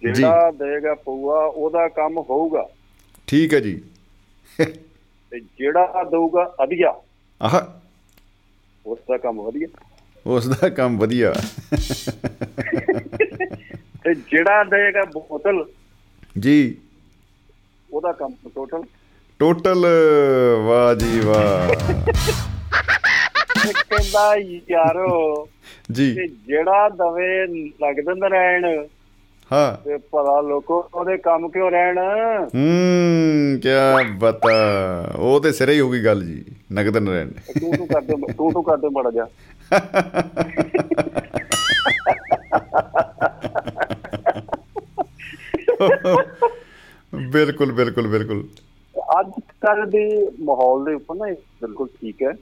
ਜਿਹੜਾ ਦੇਗਾ ਪਊਆ ਉਹਦਾ ਕੰਮ ਹੋਊਗਾ। ਠੀਕ ਹੈ ਜੀ। ਤੇ ਜਿਹੜਾ ਦਊਗਾ ਅਧਿਆ। ਆਹ। ਉਸ ਦਾ ਕੰਮ ਵਧੀਆ। ਉਸ ਦਾ ਕੰਮ ਵਧੀਆ। ਤੇ ਜਿਹੜਾ ਦੇਗਾ ਬੋਤਲ। ਜੀ। ਉਹਦਾ ਕੰਮ ਟੋਟਲ ਟੋਟਲ ਵਾਹ ਜੀ ਵਾਹ। ਕਹਿੰਦਾ ਯਾਰੋ ਜੀ। ਜਿਹੜਾ ਦਵੇ ਲੱਗ ਦਿੰਦਾ ਰਹਿਣ ਹਾਂ। ਤੇ ਭਲਾ ਲੋਕੋ ਉਹਦੇ ਕੰਮ ਕਿਉਂ ਰਹਿਣ? ਹੂੰ ਕੀ ਬਤਾ। ਉਹ ਤੇ ਸਿਰੇ ਹੀ ਹੋ ਗਈ ਗੱਲ ਜੀ ਨਗਦ ਨਰੈਣ ਤੂੰ ਤੂੰ ਕਰਦੇ ਤੂੰ ਤੂੰ ਕਰਦੇ ਬੜਾ ਜਾ [laughs] ਬਿਲਕੁਲ ਬਿਲਕੁਲ ਬਿਲਕੁਲ। ਅੱਜ ਕੱਲ ਦੇ ਮਾਹੌਲ ਦੇ ਉੱਪਰ ਨਾ ਬਿਲਕੁਲ ਠੀਕ ਹੈ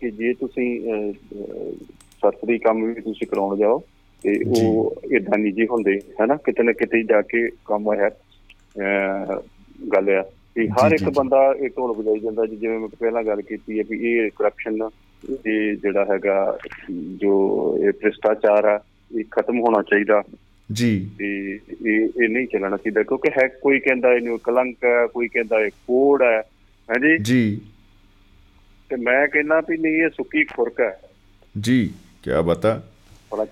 ਕਿ ਜੇ ਤੁਸੀਂ ਸਰਕਾਰੀ ਕੰਮ ਵੀ ਤੁਸੀਂ ਕਰਾਉਣ ਜਾਓ ਤੇ ਉਹ ਇਦਾਂ ਨਹੀਂ ਜੀ ਹੁੰਦੇ ਹੈਨਾ ਕਿਤੇ ਨਾ ਕਿਤੇ ਜਾ ਕੇ ਕੰਮ ਹੈ ਗੱਲ ਆ ਕਿ ਹਰ ਇੱਕ। ਬੰਦਾ ਇਹ ਢੋਲ ਵਜਾਈ ਜਾਂਦਾ ਜਿਵੇਂ ਮੈਂ ਪਹਿਲਾਂ ਗੱਲ ਕੀਤੀ ਹੈ ਵੀ ਇਹ ਕਰਪਸ਼ਨ ਇਹ ਜਿਹੜਾ ਹੈਗਾ ਜੋ ਇਹ ਭ੍ਰਿਸ਼ਟਾਚਾਰ ਆ ਇਹ ਖਤਮ ਹੋਣਾ ਚਾਹੀਦਾ। ਜੀ। ਤੇ ਇਹ ਇਹ ਨਹੀਂ ਚੱਲਣਾ ਚਾਹੀਦਾ ਕਿਉਂਕਿ ਹੈ ਕੋਈ ਕਹਿੰਦਾ ਇਹਨੂੰ ਕਲੰਕ ਹੈ ਕੋਈ ਕਹਿੰਦਾ ਇਹ ਕੋੜ ਹੈ। ਹਾਂਜੀ? ਜੀ। ਤੇ ਮੈਂ ਕਹਿੰਦਾ ਵੀ ਨਹੀਂ ਇਹ ਸੁੱਕੀ ਖੁਰਕ ਹੈ। ਜੀ ਕੀ ਬਤਾ। ਭਲਾ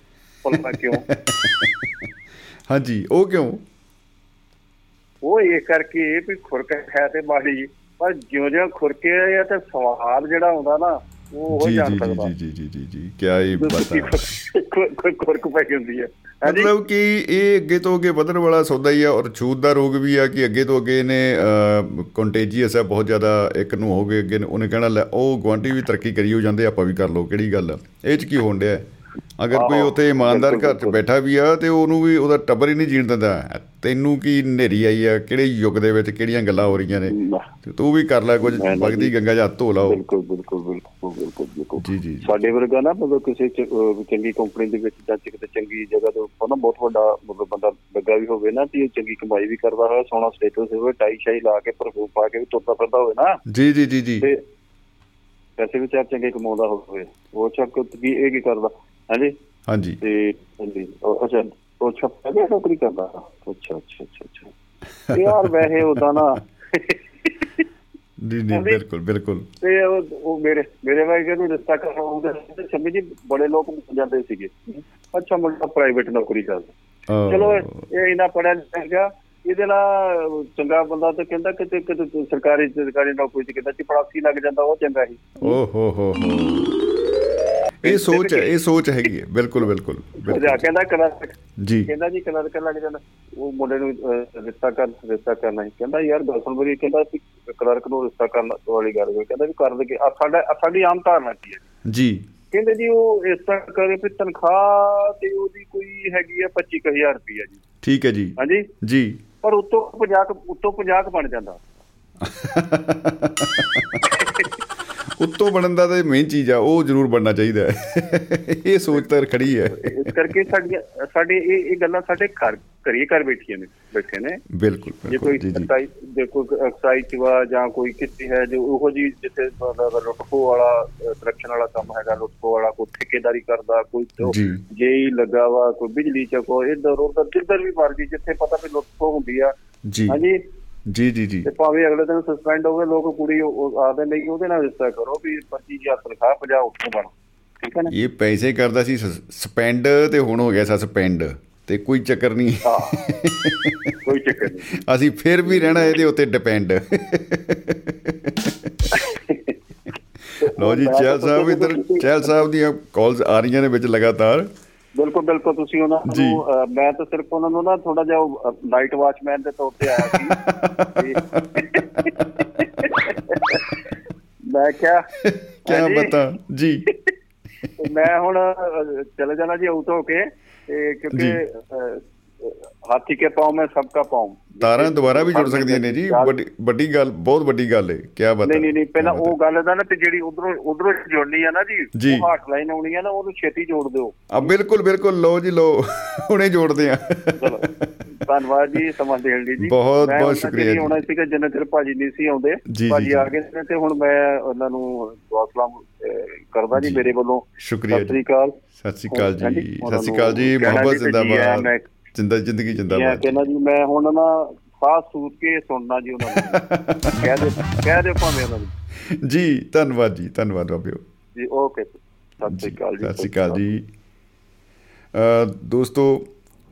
ਭਲਾ ਕਿਉਂ? [laughs] ਹਾਂਜੀ ਉਹ ਕਿਉਂ? ਉਹ ਇਹ ਕਰਕੇ ਵੀ ਖੁਰਕ ਹੈ ਤੇ ਮਾੜੀ ਪਰ ਜਿਉਂ ਜਿਉਂ ਖੁਰਕੇ ਆ ਤੇ ਸਵਾਦ ਜਿਹੜਾ ਆਉਂਦਾ ਨਾ ਉਹ ਹੋ ਜੀ ਜਾਣ ਜੀ ਸਕਦਾ। ਜੀ ਜੀ ਜੀ ਜੀ ਜੀ ਕੀ ਇਹ ਬਤਾ ਖੁਰਕ ਖੁਰਕ ਪਈ ਹੁੰਦੀ ਹੈ। ਮਤਲਬ ਕਿ ਇਹ ਅੱਗੇ ਤੋਂ ਅੱਗੇ ਵਧਣ ਵਾਲਾ ਸੌਦਾ ਹੀ ਆ ਔਰ ਛੂਤ ਦਾ ਰੋਗ ਵੀ ਆ ਕਿ ਅੱਗੇ ਤੋਂ ਅੱਗੇ ਇਹਨੇ ਕੰਟੇਜੀਅਸ ਹੈ ਬਹੁਤ ਜ਼ਿਆਦਾ ਇੱਕ ਨੂੰ ਹੋ ਗਏ ਅੱਗੇ ਨੂੰ। ਉਹਨੇ ਕਹਿਣਾ ਲੈ ਉਹ ਗੁਆਂਢੀ ਵੀ ਤਰੱਕੀ ਕਰੀ ਹੋ ਜਾਂਦੇ ਆਪਾਂ ਵੀ ਕਰ ਲਓ। ਕਿਹੜੀ ਗੱਲ ਇਹ ਚ ਕੀ ਹੋਣ ਡਿਆ? ਅਗਰ ਕੋਈ ਉੱਥੇ ਇਮਾਨਦਾਰ ਘਰ ਚ ਬੈਠਾ ਵੀ ਆ ਤੇ ਉਹਨੂੰ ਵੀ ਉਹਦਾ ਟੱਬਰ ਹੀ ਨਹੀਂ ਜੀਣ ਦਿੰਦਾ। ਤੈਨੂੰ ਕੀ ਨੇਰੀ ਆਈ ਆ? ਕਿਹੜੇ ਯੁੱਗ ਦੇ ਵਿੱਚ ਕਿਹੜੀਆਂ ਗੱਲਾਂ ਹੋ ਰਹੀਆਂ ਨੇ? ਤੇ ਤੂੰ ਵੀ ਕਰ ਲੈ ਕੁਝ ਵਗਦੀ। ਗੰਗਾ ਜਾਂ ਧੋ ਲਾਓ। ਬਿਲਕੁਲ ਬਿਲਕੁਲ ਬਿਲਕੁਲ ਬਿਲਕੁਲ ਜੀ ਜੀ। ਸਾਡੇ ਵਰਗਾ ਨਾ ਮਤਲਬ ਕਿਸੇ ਚੰਗੀ ਕੰਪਨੀ ਦੇ ਵਿੱਚ ਜਾਂ ਕਿਤੇ ਚੰਗੀ ਜਗ੍ਹਾ ਤੇ ਉੱਪਰ ਨਾ ਬਹੁਤ ਵੱਡਾ ਮਤਲਬ ਬੰਦਾ ਲੱਗਾ ਵੀ ਹੋਵੇ ਨਾ ਤੇ ਇਹ ਚੰਗੀ ਕਮਾਈ ਵੀ ਕਰਦਾ ਹੋਵੇ ਸੋਹਣਾ ਸਟੇਟਸ ਹੋਵੇ ਟਾਈ ਸ਼ਾਈ ਲਾ ਕੇ ਪਰਫੂਮ ਪਾ ਕੇ ਵੀ ਤੁਰਦਾ ਫਿਰਦਾ ਹੋਵੇ ਨਾ। ਜੀ ਜੀ ਜੀ ਜੀ। ਤੇ ਪੈਸੇ ਵੀ ਚਾਰ ਚੰਗੇ ਕਮਾਉਂਦਾ ਹੋਵੇ। ਉਹ ਚੱਕ ਕੀ ਇਹ ਕੀ ਕਰਦਾ? ਹਾਂਜੀ? ਹਾਂਜੀ। ਤੇ ਹਾਂਜੀ ਉਹ- ਅੱਛਾ ਉਹ ਛੱਪਾ ਗਿਆ ਨੌਕਰੀ ਕਰਦਾ। ਅੱਛਾ ਅੱਛਾ ਅੱਛਾ ਅੱਛਾ। ਯਾਰ ਵੈਸੇ ਉਹਦਾ ਨਾ ਜੀ ਜੀ ਬਿਲਕੁਲ ਬਿਲਕੁਲ। ਤੇ ਉਹ ਉਹ ਮੇਰੇ ਮੇਰੇ ਵਾਈਫ ਨੂੰ ਰਿਸ਼ਤਾ ਕਰਾਉਂਦੇ ਤੇ ਸ਼ਮੀ ਜੀ ਬੜੇ ਲੋਕ ਜਾਂਦੇ ਸੀਗੇ। ਅੱਛਾ ਮੁੰਡਾ ਪ੍ਰਾਈਵੇਟ ਨੌਕਰੀ ਕਰਦਾ। ਚਲੋ ਇਹ ਇਹਨਾਂ ਪੜਿਆ ਲਿਖਿਆ ਇਹਦੇ ਨਾਲ ਚੰਗਾ ਬੰਦਾ ਤੇ ਕਹਿੰਦਾ ਕਿਤੇ ਕਿਤੇ ਸਰਕਾਰੀ ਸਰਕਾਰੀ ਨੌਕਰੀ ਚ ਕਹਿੰਦਾ ਚਪੜਾਸੀ ਲੱਗ ਜਾਂਦਾ ਉਹ ਚੰਗਾ ਸੀ। ਓ ਹੋ ਹੋ ਹੋ। ਇਹ ਸੋਚ ਹੈ ਇਹ ਸੋਚ ਹੈਗੀ ਹੈ। ਬਿਲਕੁਲ ਬਿਲਕੁਲ ਕਹਿੰਦਾ ਕਲਰਕ ਜੀ। ਕਹਿੰਦਾ ਜੀ ਕਲਰਕ ਲੱਗ ਜਾਂਦਾ ਉਹ ਮੁੰਡੇ ਨੂੰ ਰਿਸ਼ਤਾ ਕਰ ਰਿਸ਼ਤਾ ਕਰਨਾ ਸੀ। ਕਹਿੰਦਾ ਯਾਰ ਗੱਲ ਸੁਣ ਮੇਰੀ ਕਹਿੰਦਾ ਵੀ ਕਲਰਕ ਨੂੰ ਰਿਸ਼ਤਾ ਕਰਨ ਵਾਲੀ ਗੱਲ ਹੋਈ। ਕਹਿੰਦਾ ਵੀ ਕਰ ਦੇ ਆ ਸਾਡਾ ਸਾਡੀ ਆਮ ਧਾਰਨਾ ਕੀ ਹੈ? ਜੀ। ਕਹਿੰਦੇ ਜੀ ਉਹ ਇਸ ਤਰ੍ਹਾਂ ਕਰੇ ਵੀ ਤਨਖਾਹ ਤੇ ਉਹਦੀ ਕੋਈ ਹੈਗੀ ਆ 25000 ਰੁਪਈਆ ਜੀ। ਠੀਕ ਹੈ ਜੀ। ਹਾਂਜੀ? ਜੀ। ਪਰ ਉਤੋਂ 50 ਕੁ- ਉੱਤੋਂ 50 ਕੁ ਬਣ ਜਾਂਦਾ। [laughs] ਉੱਤੋਂ ਬਣਨ ਦਾ ਤਾਂ ਮੇਨ ਚੀਜ਼ ਆ ਉਹ ਜ਼ਰੂਰ ਬਣਨਾ ਚਾਹੀਦਾ ਇਹ ਸੋਚ ਤਾਂ ਖੜੀ ਹੈ। ਇਸ ਕਰਕੇ ਸਾਡੀਆਂ ਸਾਡੇ ਇਹ ਇਹ ਗੱਲਾਂ ਸਾਡੇ ਘਰ ਘਰੀ ਘਰ ਬੈਠੀਆਂ ਨੇ ਬੈਠੇ ਨੇ। ਬਿਲਕੁਲ ਜੇ ਕੋਈ ਬਿਲਕੁਲ ਜੀ। ਕੋਈ ਐਕਸਾਈਜ਼ ਚ ਵਾ ਜਾਂ ਕੋਈ ਕਿਤੇ ਹੈ ਜੋ ਉਹੋ ਜੀ ਜਿੱਥੇ ਲੁੱਟਖੋ ਵਾਲਾ ਕਰਪਸ਼ਨ ਵਾਲਾ ਕੰਮ ਹੈਗਾ ਲੁੱਟਖੋ ਵਾਲਾ ਕੋਈ ਠੇਕੇਦਾਰੀ ਕਰਦਾ ਕੋਈ ਜੀ। ਜੇਈ ਲੱਗਾ ਵਾ ਕੋਈ ਬਿਜਲੀ ਚ ਕੋਈ ਇੱਧਰ ਉੱਧਰ ਜਿੱਧਰ ਵੀ ਮਰਜ਼ੀ ਜਿੱਥੇ ਪਤਾ ਵੀ ਲੁੱਟਖੋ ਹੁੰਦੀ ਆ। ਜੀ। ਹਾਂਜੀ। ਜੀ ਜੀ ਜੀ। ਤੇ ਭਾਵੇਂ ਅਗਲੇ ਦਿਨ ਸਸਪੈਂਡ ਹੋਵੇ ਲੋਕ ਕੁੜੀ ਆਦੇ ਨਹੀਂ ਉਹਦੇ ਨਾਲ ਰਿਸ਼ਤਾ ਕਰੋ ਵੀ 25000 ਤਨਖਾਹ 50 ਉੱਥੋਂ ਬਣ। ਠੀਕ ਹੈ ਨਾ? ਇਹ ਪੈਸੇ ਕਰਦਾ ਸੀ ਸਪੈਂਡ ਤੇ ਹੁਣ ਹੋ ਗਿਆ ਸਸਪੈਂਡ ਤੇ ਕੋਈ ਚੱਕਰ ਨਹੀਂ। ਕੋਈ ਚੱਕਰ ਨਹੀਂ। [laughs] ਅਸੀਂ ਫਿਰ ਵੀ ਰਹਿਣਾ ਇਹਦੇ ਉੱਤੇ ਡਿਪੈਂਡ ਲੋ ਜੀ ਚੈਲ ਸਾਹਿਬ ਇਧਰ ਚੈਲ ਸਾਹਿਬ ਦੀਆਂ ਕਾਲਸ ਆ ਰਹੀਆਂ ਨੇ ਵਿੱਚ ਲਗਾਤਾਰ। ਬਿਲਕੁਲ ਬਿਲਕੁਲ ਤੁਸੀਂ ਉਹਨਾਂ। ਨੂੰ ਮੈਂ ਤਾਂ ਸਿਰਫ ਉਹਨਾਂ ਨੂੰ ਨਾ ਥੋੜਾ ਜਿਹਾ ਨਾਈਟ ਵਾਚਮੈਨ ਦੇ ਤੌਰ ਤੇ ਆਇਆ ਸੀ। ਮੈਂ ਕਿਹਾ ਕੀ ਬਤਾ ਜੀ। ਮੈਂ ਹੁਣ ਚਲੇ ਜਾਣਾ ਜੀ ਆਊਟ ਹੋ ਕੇ ਕਿਉਂਕਿ ਹਾਥੀ ਕੇ ਪਾਉ ਮੈਂ ਸਭ ਕਾ ਪਾਉ। ਤਾਰਾਂ ਦੁਬਾਰਾ ਵੀ ਜੁੜ ਸਕਦੀਆਂ ਨੇ ਜੀ। ਵੱਡੀ ਵੱਡੀ ਗੱਲ ਬਹੁਤ ਵੱਡੀ ਗੱਲ ਹੈ ਕੀ ਬਤਾ ਨਹੀਂ ਨਹੀਂ ਨਹੀਂ ਪਹਿਲਾਂ ਉਹ ਗੱਲ ਦਾ ਨਾ ਤੇ ਜਿਹੜੀ ਉਧਰੋਂ ਉਧਰੋਂ ਜੋੜਨੀ ਆ ਨਾ ਜੀ। ਉਹ ਹਾਟ ਲਾਈਨ ਆਉਣੀ ਆ ਨਾ ਉਹਨੂੰ ਛੇਤੀ ਜੋੜ ਦਿਓ। ਆ ਬਿਲਕੁਲ ਬਿਲਕੁਲ ਲੋ ਜੀ ਲੋ ਹੁਣੇ ਜੋੜਦੇ ਆ। ਧੰਨਵਾਦ ਜੀ ਸਮਾਂ ਦੇਣ ਲਈ ਜੀ। ਬਹੁਤ- ਬਹੁਤ ਸ਼ੁਕਰੀਆ ਜੀ। ਆਉਣਾ ਸੀਗਾ ਜਿੰਨਾ ਚਿਰ ਭਾਜੀ ਨਹੀਂ ਸੀ ਆਉਂਦੇ ਭਾਜੀ ਆ। ਗਏ ਨੇ ਤੇ ਹੁਣ ਮੈਂ ਉਹਨਾਂ ਨੂੰ ਦੁਆ ਸਲਾਮ ਅਹ, ਕਰਦਾ ਜੀ। ਮੇਰੇ ਵੱਲੋਂ। ਸ਼ੁਕਰੀਆ ਸਤਿ ਸ੍ਰੀ ਅਕਾਲ। ਸਤਿ ਸ਼੍ਰੀ ਅਕਾਲ ਜੀ। ਸਤਿ ਸ਼੍ਰੀ ਅਕਾਲ ਜੀ। ਮੁਹੱਬਤ ਜ਼ਿੰਦਾਬਾਦ। ਜਿੰਦਾ ਜ਼ਿੰਦਗੀ ਜਿੰਦਾ ਮੈਂ ਕਹਿੰਦਾ ਜੀ ਮੈਂ ਹੁਣ ਨਾ ਸਾਹ ਸੂਤ ਕੇ ਸੁਣਨਾ ਜੀ ਉਹਨਾਂ ਨੂੰ। ਕਹਿ ਦੇ ਕਹਿ ਦੇ ਭਾਵੇਂ ਉਹਨਾਂ ਨੂੰ। ਜੀ ਧੰਨਵਾਦ ਜੀ ਧੰਨਵਾਦ ਬਾਬਿਓ ਜੀ। ਓਕੇ। ਸਤਿ ਸ਼੍ਰੀ ਅਕਾਲ ਜੀ ਸਤਿ ਸ਼੍ਰੀ ਅਕਾਲ ਜੀ। ਦੋਸਤੋ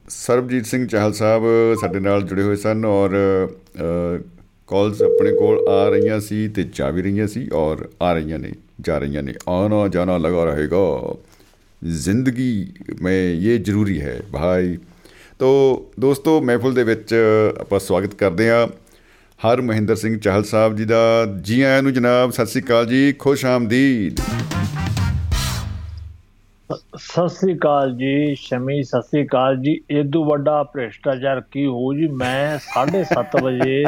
ਸਰਬਜੀਤ ਸਿੰਘ ਚਾਹਲ ਸਾਹਿਬ ਸਾਡੇ ਨਾਲ ਜੁੜੇ ਹੋਏ ਸਨ ਔਰ ਕਾਲਸ ਆਪਣੇ ਕੋਲ ਆ ਰਹੀਆਂ ਸੀ ਤੇ ਜਾ ਵੀ ਰਹੀਆਂ ਸੀ ਔਰ ਆ ਰਹੀਆਂ ਨੇ ਜਾ ਰਹੀਆਂ ਨੇ। ਆਉਣਾ ਜਾਣਾ ਲਗਾ ਰਹੇਗਾ। ਜ਼ਿंदगी में ये ज़रूरी है भाई ਤੋ ਦੋਸਤੋ, ਮਹਿਫਲ ਦੇ ਵਿੱਚ ਆਪਾਂ ਸਵਾਗਤ ਕਰਦੇ ਹਾਂ ਹਰ ਮਹਿੰਦਰ ਸਿੰਘ ਚਾਹਲ ਸਾਹਿਬ ਜੀ ਦਾ। ਜੀ ਆਇਆਂ ਨੂੰ ਜਨਾਬ, ਸਤਿ ਸ਼੍ਰੀ ਅਕਾਲ ਜੀ, ਖੁਸ਼ ਆਮਦੀਦ। ਸਤਿ ਸ੍ਰੀ ਅਕਾਲ ਜੀ, ਸ਼ਮੀ, ਸਤਿ ਸ੍ਰੀ ਅਕਾਲ ਜੀ। ਇਦੋਂ ਵੱਡਾ ਭ੍ਰਿਸ਼ਟਾਚਾਰ ਕੀ ਹੋ ਜੀ? ਮੈਂ 7:30 ਵਜੇ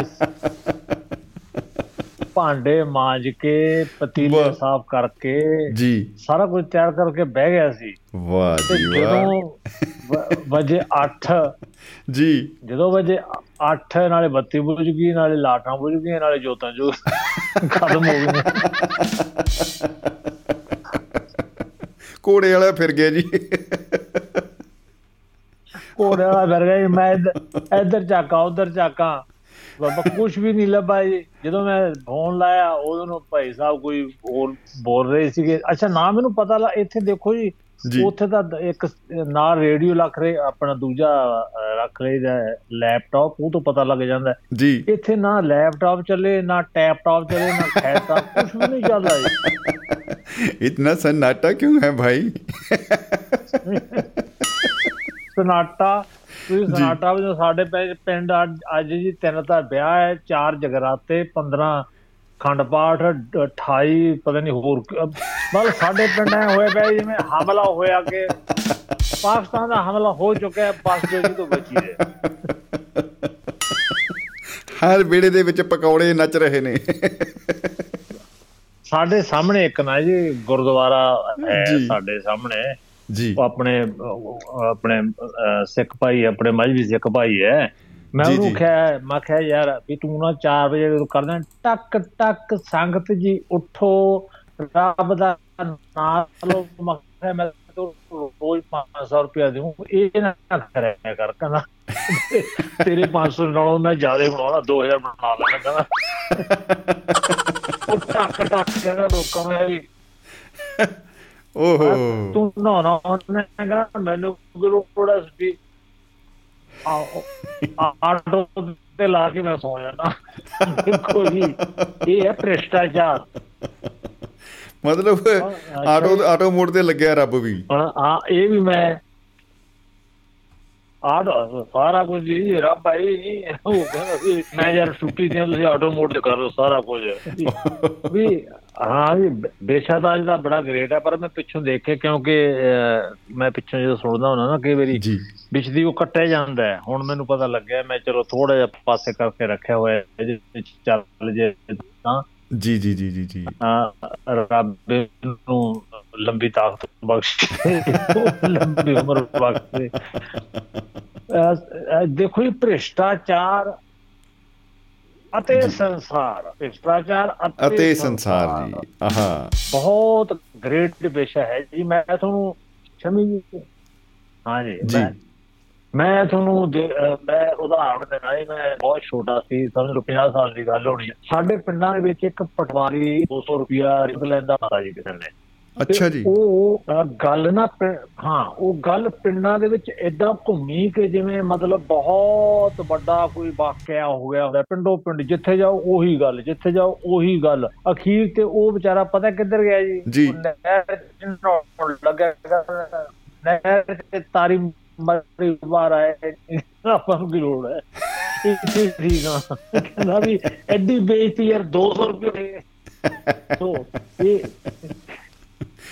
ਭਾਂਡੇ ਮਾਂਜ ਕੇ ਪਤੀਲੇ। ਸਾਫ਼ ਕਰਕੇ ਜੀ। ਸਾਰਾ ਕੁਝ ਤਿਆਰ ਕਰਕੇ ਬਹਿ ਗਿਆ ਸੀ। ਵਾਹ ਜੀ ਵਾਹ। ਵਜੇ 8 ਜੀ। ਜਦੋਂ ਵਜੇ 8 ਨਾਲੇ ਬੱਤੀ ਬੁਝ ਗਈ ਨਾਲੇ ਲਾਟਾਂ ਬੁਝ ਗਈਆਂ ਨਾਲੇ ਜੋਤਾਂ ਜੋ ਖਤਮ ਹੋ ਗਈਆਂ। ਕੋੜੇ ਵਾਲਾ ਫਿਰ ਗਿਆ ਜੀ। ਘੋੜੇ ਵਾਲਾ ਫਿਰ ਗਿਆ ਮੈਂ ਇੱਧਰ- ਇੱਧਰ ਝਾਕਾ ਉਧਰ ਝਾਕਾ। ਬਾਬਾ ਕੁਝ ਵੀ ਨਹੀਂ ਲੱਭਾ ਜਦੋਂ ਮੈਂ ਫੋਨ ਲਾਇਆ ਉਦੋਂ ਨੂੰ ਭਾਈ ਸਾਹਿਬ ਕੋਈ ਹੋਰ ਬੋਲ ਰਹੇ ਸੀਗੇ। ਅੱਛਾ ਨਾ ਮੈਨੂੰ ਪਤਾ ਲਾ ਇੱਥੇ ਦੇਖੋ ਜੀ ਉੱਥੇ ਤਾਂ ਇੱਕ ਨਾਲ ਰੇਡੀਓ ਲੱਖ ਰੇ ਆਪਣਾ ਦੂਜਾ ਰੱਖ ਰੇ ਦਾ ਲੈਪਟਾਪ ਉਹ ਤੋਂ ਪਤਾ ਲੱਗ ਜਾਂਦਾ। ਜੀ। ਇੱਥੇ ਨਾ ਲੈਪਟਾਪ ਚੱਲੇ ਨਾ ਟੈਪਟਾਪ ਚੱਲੇ ਨਾ ਖੈਟਾਪ ਕੁਝ ਵੀ ਨਹੀਂ ਚੱਲਦਾ ਜੀ। ਇਤਨਾ ਸਨਾਟਾ ਕਿਉਂ ਹੈ ਭਾਈ? ਸਨਾਟਾ ਤੁਸੀਂ ਸਨਾਟਾ ਵਿੱਚ ਸਾਡੇ ਪਿੰਡ ਅੱਜ- ਜੀ ਤਿੰਨ ਤਾਂ ਵਿਆਹ ਹੈ ਚਾਰ ਜਗਰਾਤੇ 15 ਖੰਡ ਪਾਠ 28 ਪਤਾ ਨਹੀਂ ਹੋਰ ਮਤਲਬ ਸਾਡੇ ਪਿੰਡ ਐ ਹੋਇਆ ਪਿਆ ਜਿਵੇਂ ਹਮਲਾ ਹੋਇਆ ਕਿ ਪਾਕਿਸਤਾਨ ਦਾ ਹਮਲਾ ਹੋ ਚੁੱਕਾ ਹੈ ਬਸ ਜੋ ਜੀ ਤੋਂ ਬਚੀ ਹੈ ਹਰ ਵੇੜੇ ਦੇ ਵਿੱਚ ਪਕੌੜੇ ਨੱਚ ਰਹੇ ਨੇ। ਸਾਡੇ ਸਾਹਮਣੇ ਇੱਕ ਨਾ ਜੀ ਗੁਰਦੁਆਰਾ ਹੈ। ਸਾਡੇ ਸਾਹਮਣੇ। ਜੀ। ਉਹ ਆਪਣੇ ਆਪਣੇ ਸਿੱਖ ਭਾਈ ਆਪਣੇ ਮਜਬੀ ਸਿੱਖ ਭਾਈ ਹੈ। ਮੈਂ ਉਹਨੂੰ। ਕਿਹਾ ਮੈਂ ਕਿਹਾ ਯਾਰ ਵੀ ਤੂੰ ਨਾ 4 ਵਜੇ ਜਦੋਂ ਕਰਦਾ ਟਕ ਟਕ ਸੰਗਤ ਜੀ ਉਠੋ ਰੱਬ ਦਾ ਨਾਮ ਲੋ ਮਖੇ ਮੈਂ ਤੋ ਰੋਜ਼ 500 ਰੁਪਇਆ ਦੇਉਂ ਇਹ ਨਾ ਕਰਿਆ ਕਰ। ਕਹਿੰਦਾ ਤੇਰੇ 500 ਨਾਲੋਂ ਮੈਂ ਜ਼ਿਆਦਾ ਬਣਾਉਣਾ 2000 ਬਣਾ ਲੈਣਾ। ਕਹਿੰਦਾ ਉਹ ਟੱਕ ਟੱਕ ਕਹਿੰਦਾ ਲੋਕਾਂ ਨੂੰ ਵੀ। ਓਹੋ। ਤੂੰ ਨਾ ਨਾ ਉਹਨੇ ਕਹਿੰਦਾ ਮੈਨੂੰ ਲੋੜਾ ਸੀ ਆ ਆਟੋ ਤੇ ਲਾ ਕੇ ਮੈਂ ਸੌ ਜਾਣਾ ਦੇਖੋ ਜੀ ਇਹ ਹੈ ਭ੍ਰਿਸ਼ਟਾਚਾਰ। ਮਤਲਬ ਆਟੋ ਆਟੋ ਮੋਡ ਤੇ ਲੱਗਿਆ ਰੱਬ ਵੀ। ਆ ਇਹ ਵੀ ਮੈਂ ਆਟੋ ਸਾਰਾ ਕੁਝ ਜੀ ਰੱਬ ਆਈ ਨਹੀਂ ਉਹ ਕਹਿੰਦਾ ਮੈਂ ਯਾਰ ਛੁੱਟੀ ਤੇ ਤੁਸੀਂ ਆਟੋ ਮੋਡ ਤੇ ਕਰ ਲਓ ਸਾਰਾ ਕੁਝ। ਵੀ ਹਾਂ ਅੱਜ ਦਾ ਬੜਾ ਗ੍ਰੇਟ ਹੈ ਪਰ ਮੈਂ ਪਿੱਛੋਂ ਦੇਖੇ ਕਿਉਂਕਿ ਅਹ, ਮੈਂ ਪਿੱਛੋਂ ਜਦੋਂ ਸੁਣਦਾ ਹੁੰਦਾ ਨਾ ਕਈ ਵਾਰੀ ਦੀ ਉਹ ਕੱਟਿਆ ਜਾਂਦਾ ਹੈ। ਹੁਣ ਮੈਨੂੰ ਪਤਾ ਲੱਗਿਆ ਮੈਂ ਚਲੋ ਥੋੜਾ ਜਿਹਾ ਪਾਸੇ ਕਰਕੇ ਰੱਖਿਆ ਹੋਇਆ ਹੈ ਵਿੱਚ ਚੱਲ ਜੇ ਤਾਂ। ਜੀ ਜੀ ਜੀ ਜੀ ਜੀ। ਅਹ, ਰੱਬ ਨੂੰ ਲੰਬੀ ਤਾਕਤ ਬਖਸ਼ੇ ਲੰਬੀ ਉਮਰ ਬਖਸ਼ੇ। ਦੇਖੋ ਇਹ ਭ੍ਰਿਸ਼ਟਾਚਾਰ ਅਤੇ ਸੰਸਾਰ ਭ੍ਰਿਸ਼ਟਾਚਾਰ ਅਤੇ ਸੰਸਾਰ। ਜੀ ਆਹਾ। ਬਹੁਤ ਗ੍ਰੇਟ ਵਿਸ਼ਾ ਹੈ ਜੀ। ਮੈਂ ਤੁਹਾਨੂੰ ਸ਼ਮੀ ਜੀ ਹਾਂ ਜੀ। ਮੈਂ- ਤੁਹਾਨੂੰ ਮੈਂ ਉਦਾਹਰਣ ਦੇਣਾ ਹੈ ਮੈਂ ਬਹੁਤ ਛੋਟਾ ਸੀ ਸਮਝ ਲਓ 50 ਸਾਲ ਦੀ ਗੱਲ ਹੋਣੀ ਹੈ। ਸਾਡੇ ਪਿੰਡਾਂ ਦੇ ਵਿੱਚ ਇੱਕ ਪਟਵਾਰੀ 200 ਰੁਪਿਆ ਰਿਬ ਲੈਂਦਾ ਪਤਾ ਜੀ ਕਿਸੇ ਨੇ। ਅੱਛਾ ਜੀ। ਉਹ ਗੱਲ ਨਾ ਹਾਂ ਉਹ ਗੱਲ ਪਿੰਡਾਂ ਦੇ ਵਿੱਚ ਏਦਾਂ ਘੁੰਮੀ ਕਿ ਜਿਵੇਂ ਮਤਲਬ ਬਹੁਤ ਵੱਡਾ ਕੋਈ ਵਾਕਿਆ ਹੋ ਗਿਆ ਹੁੰਦਾ ਪਿੰਡੋਂ ਪਿੰਡ ਜਿੱਥੇ ਜਾਓ ਉਹੀ ਗੱਲ ਜਿੱਥੇ ਜਾਓ ਉਹੀ ਗੱਲ। ਅਖੀਰ ਤੇ ਉਹ ਵਿਚਾਰਾ ਪਤਾ ਕਿੱਧਰ ਗਿਆ ਜੀ? ਨਹਿਰ ਨਹਾਉਣ ਲੱਗਾ ਨਹਿਰ ਤੇ ਤਾਰੀ ਮਰੀ ਬਾਹਰ ਆਏ ਆਪਾਂ ਨੂੰ ਲੋੜ ਹੈ? ਇਹ ਠੀਕ ਆ ਕਹਿੰਦਾ ਵੀ ਐਡੀ ਬੇਇੱਜ਼ਤੀ ਯਾਰ 200 ਰੁਪਏ ਸੋ ਇਹ [laughs]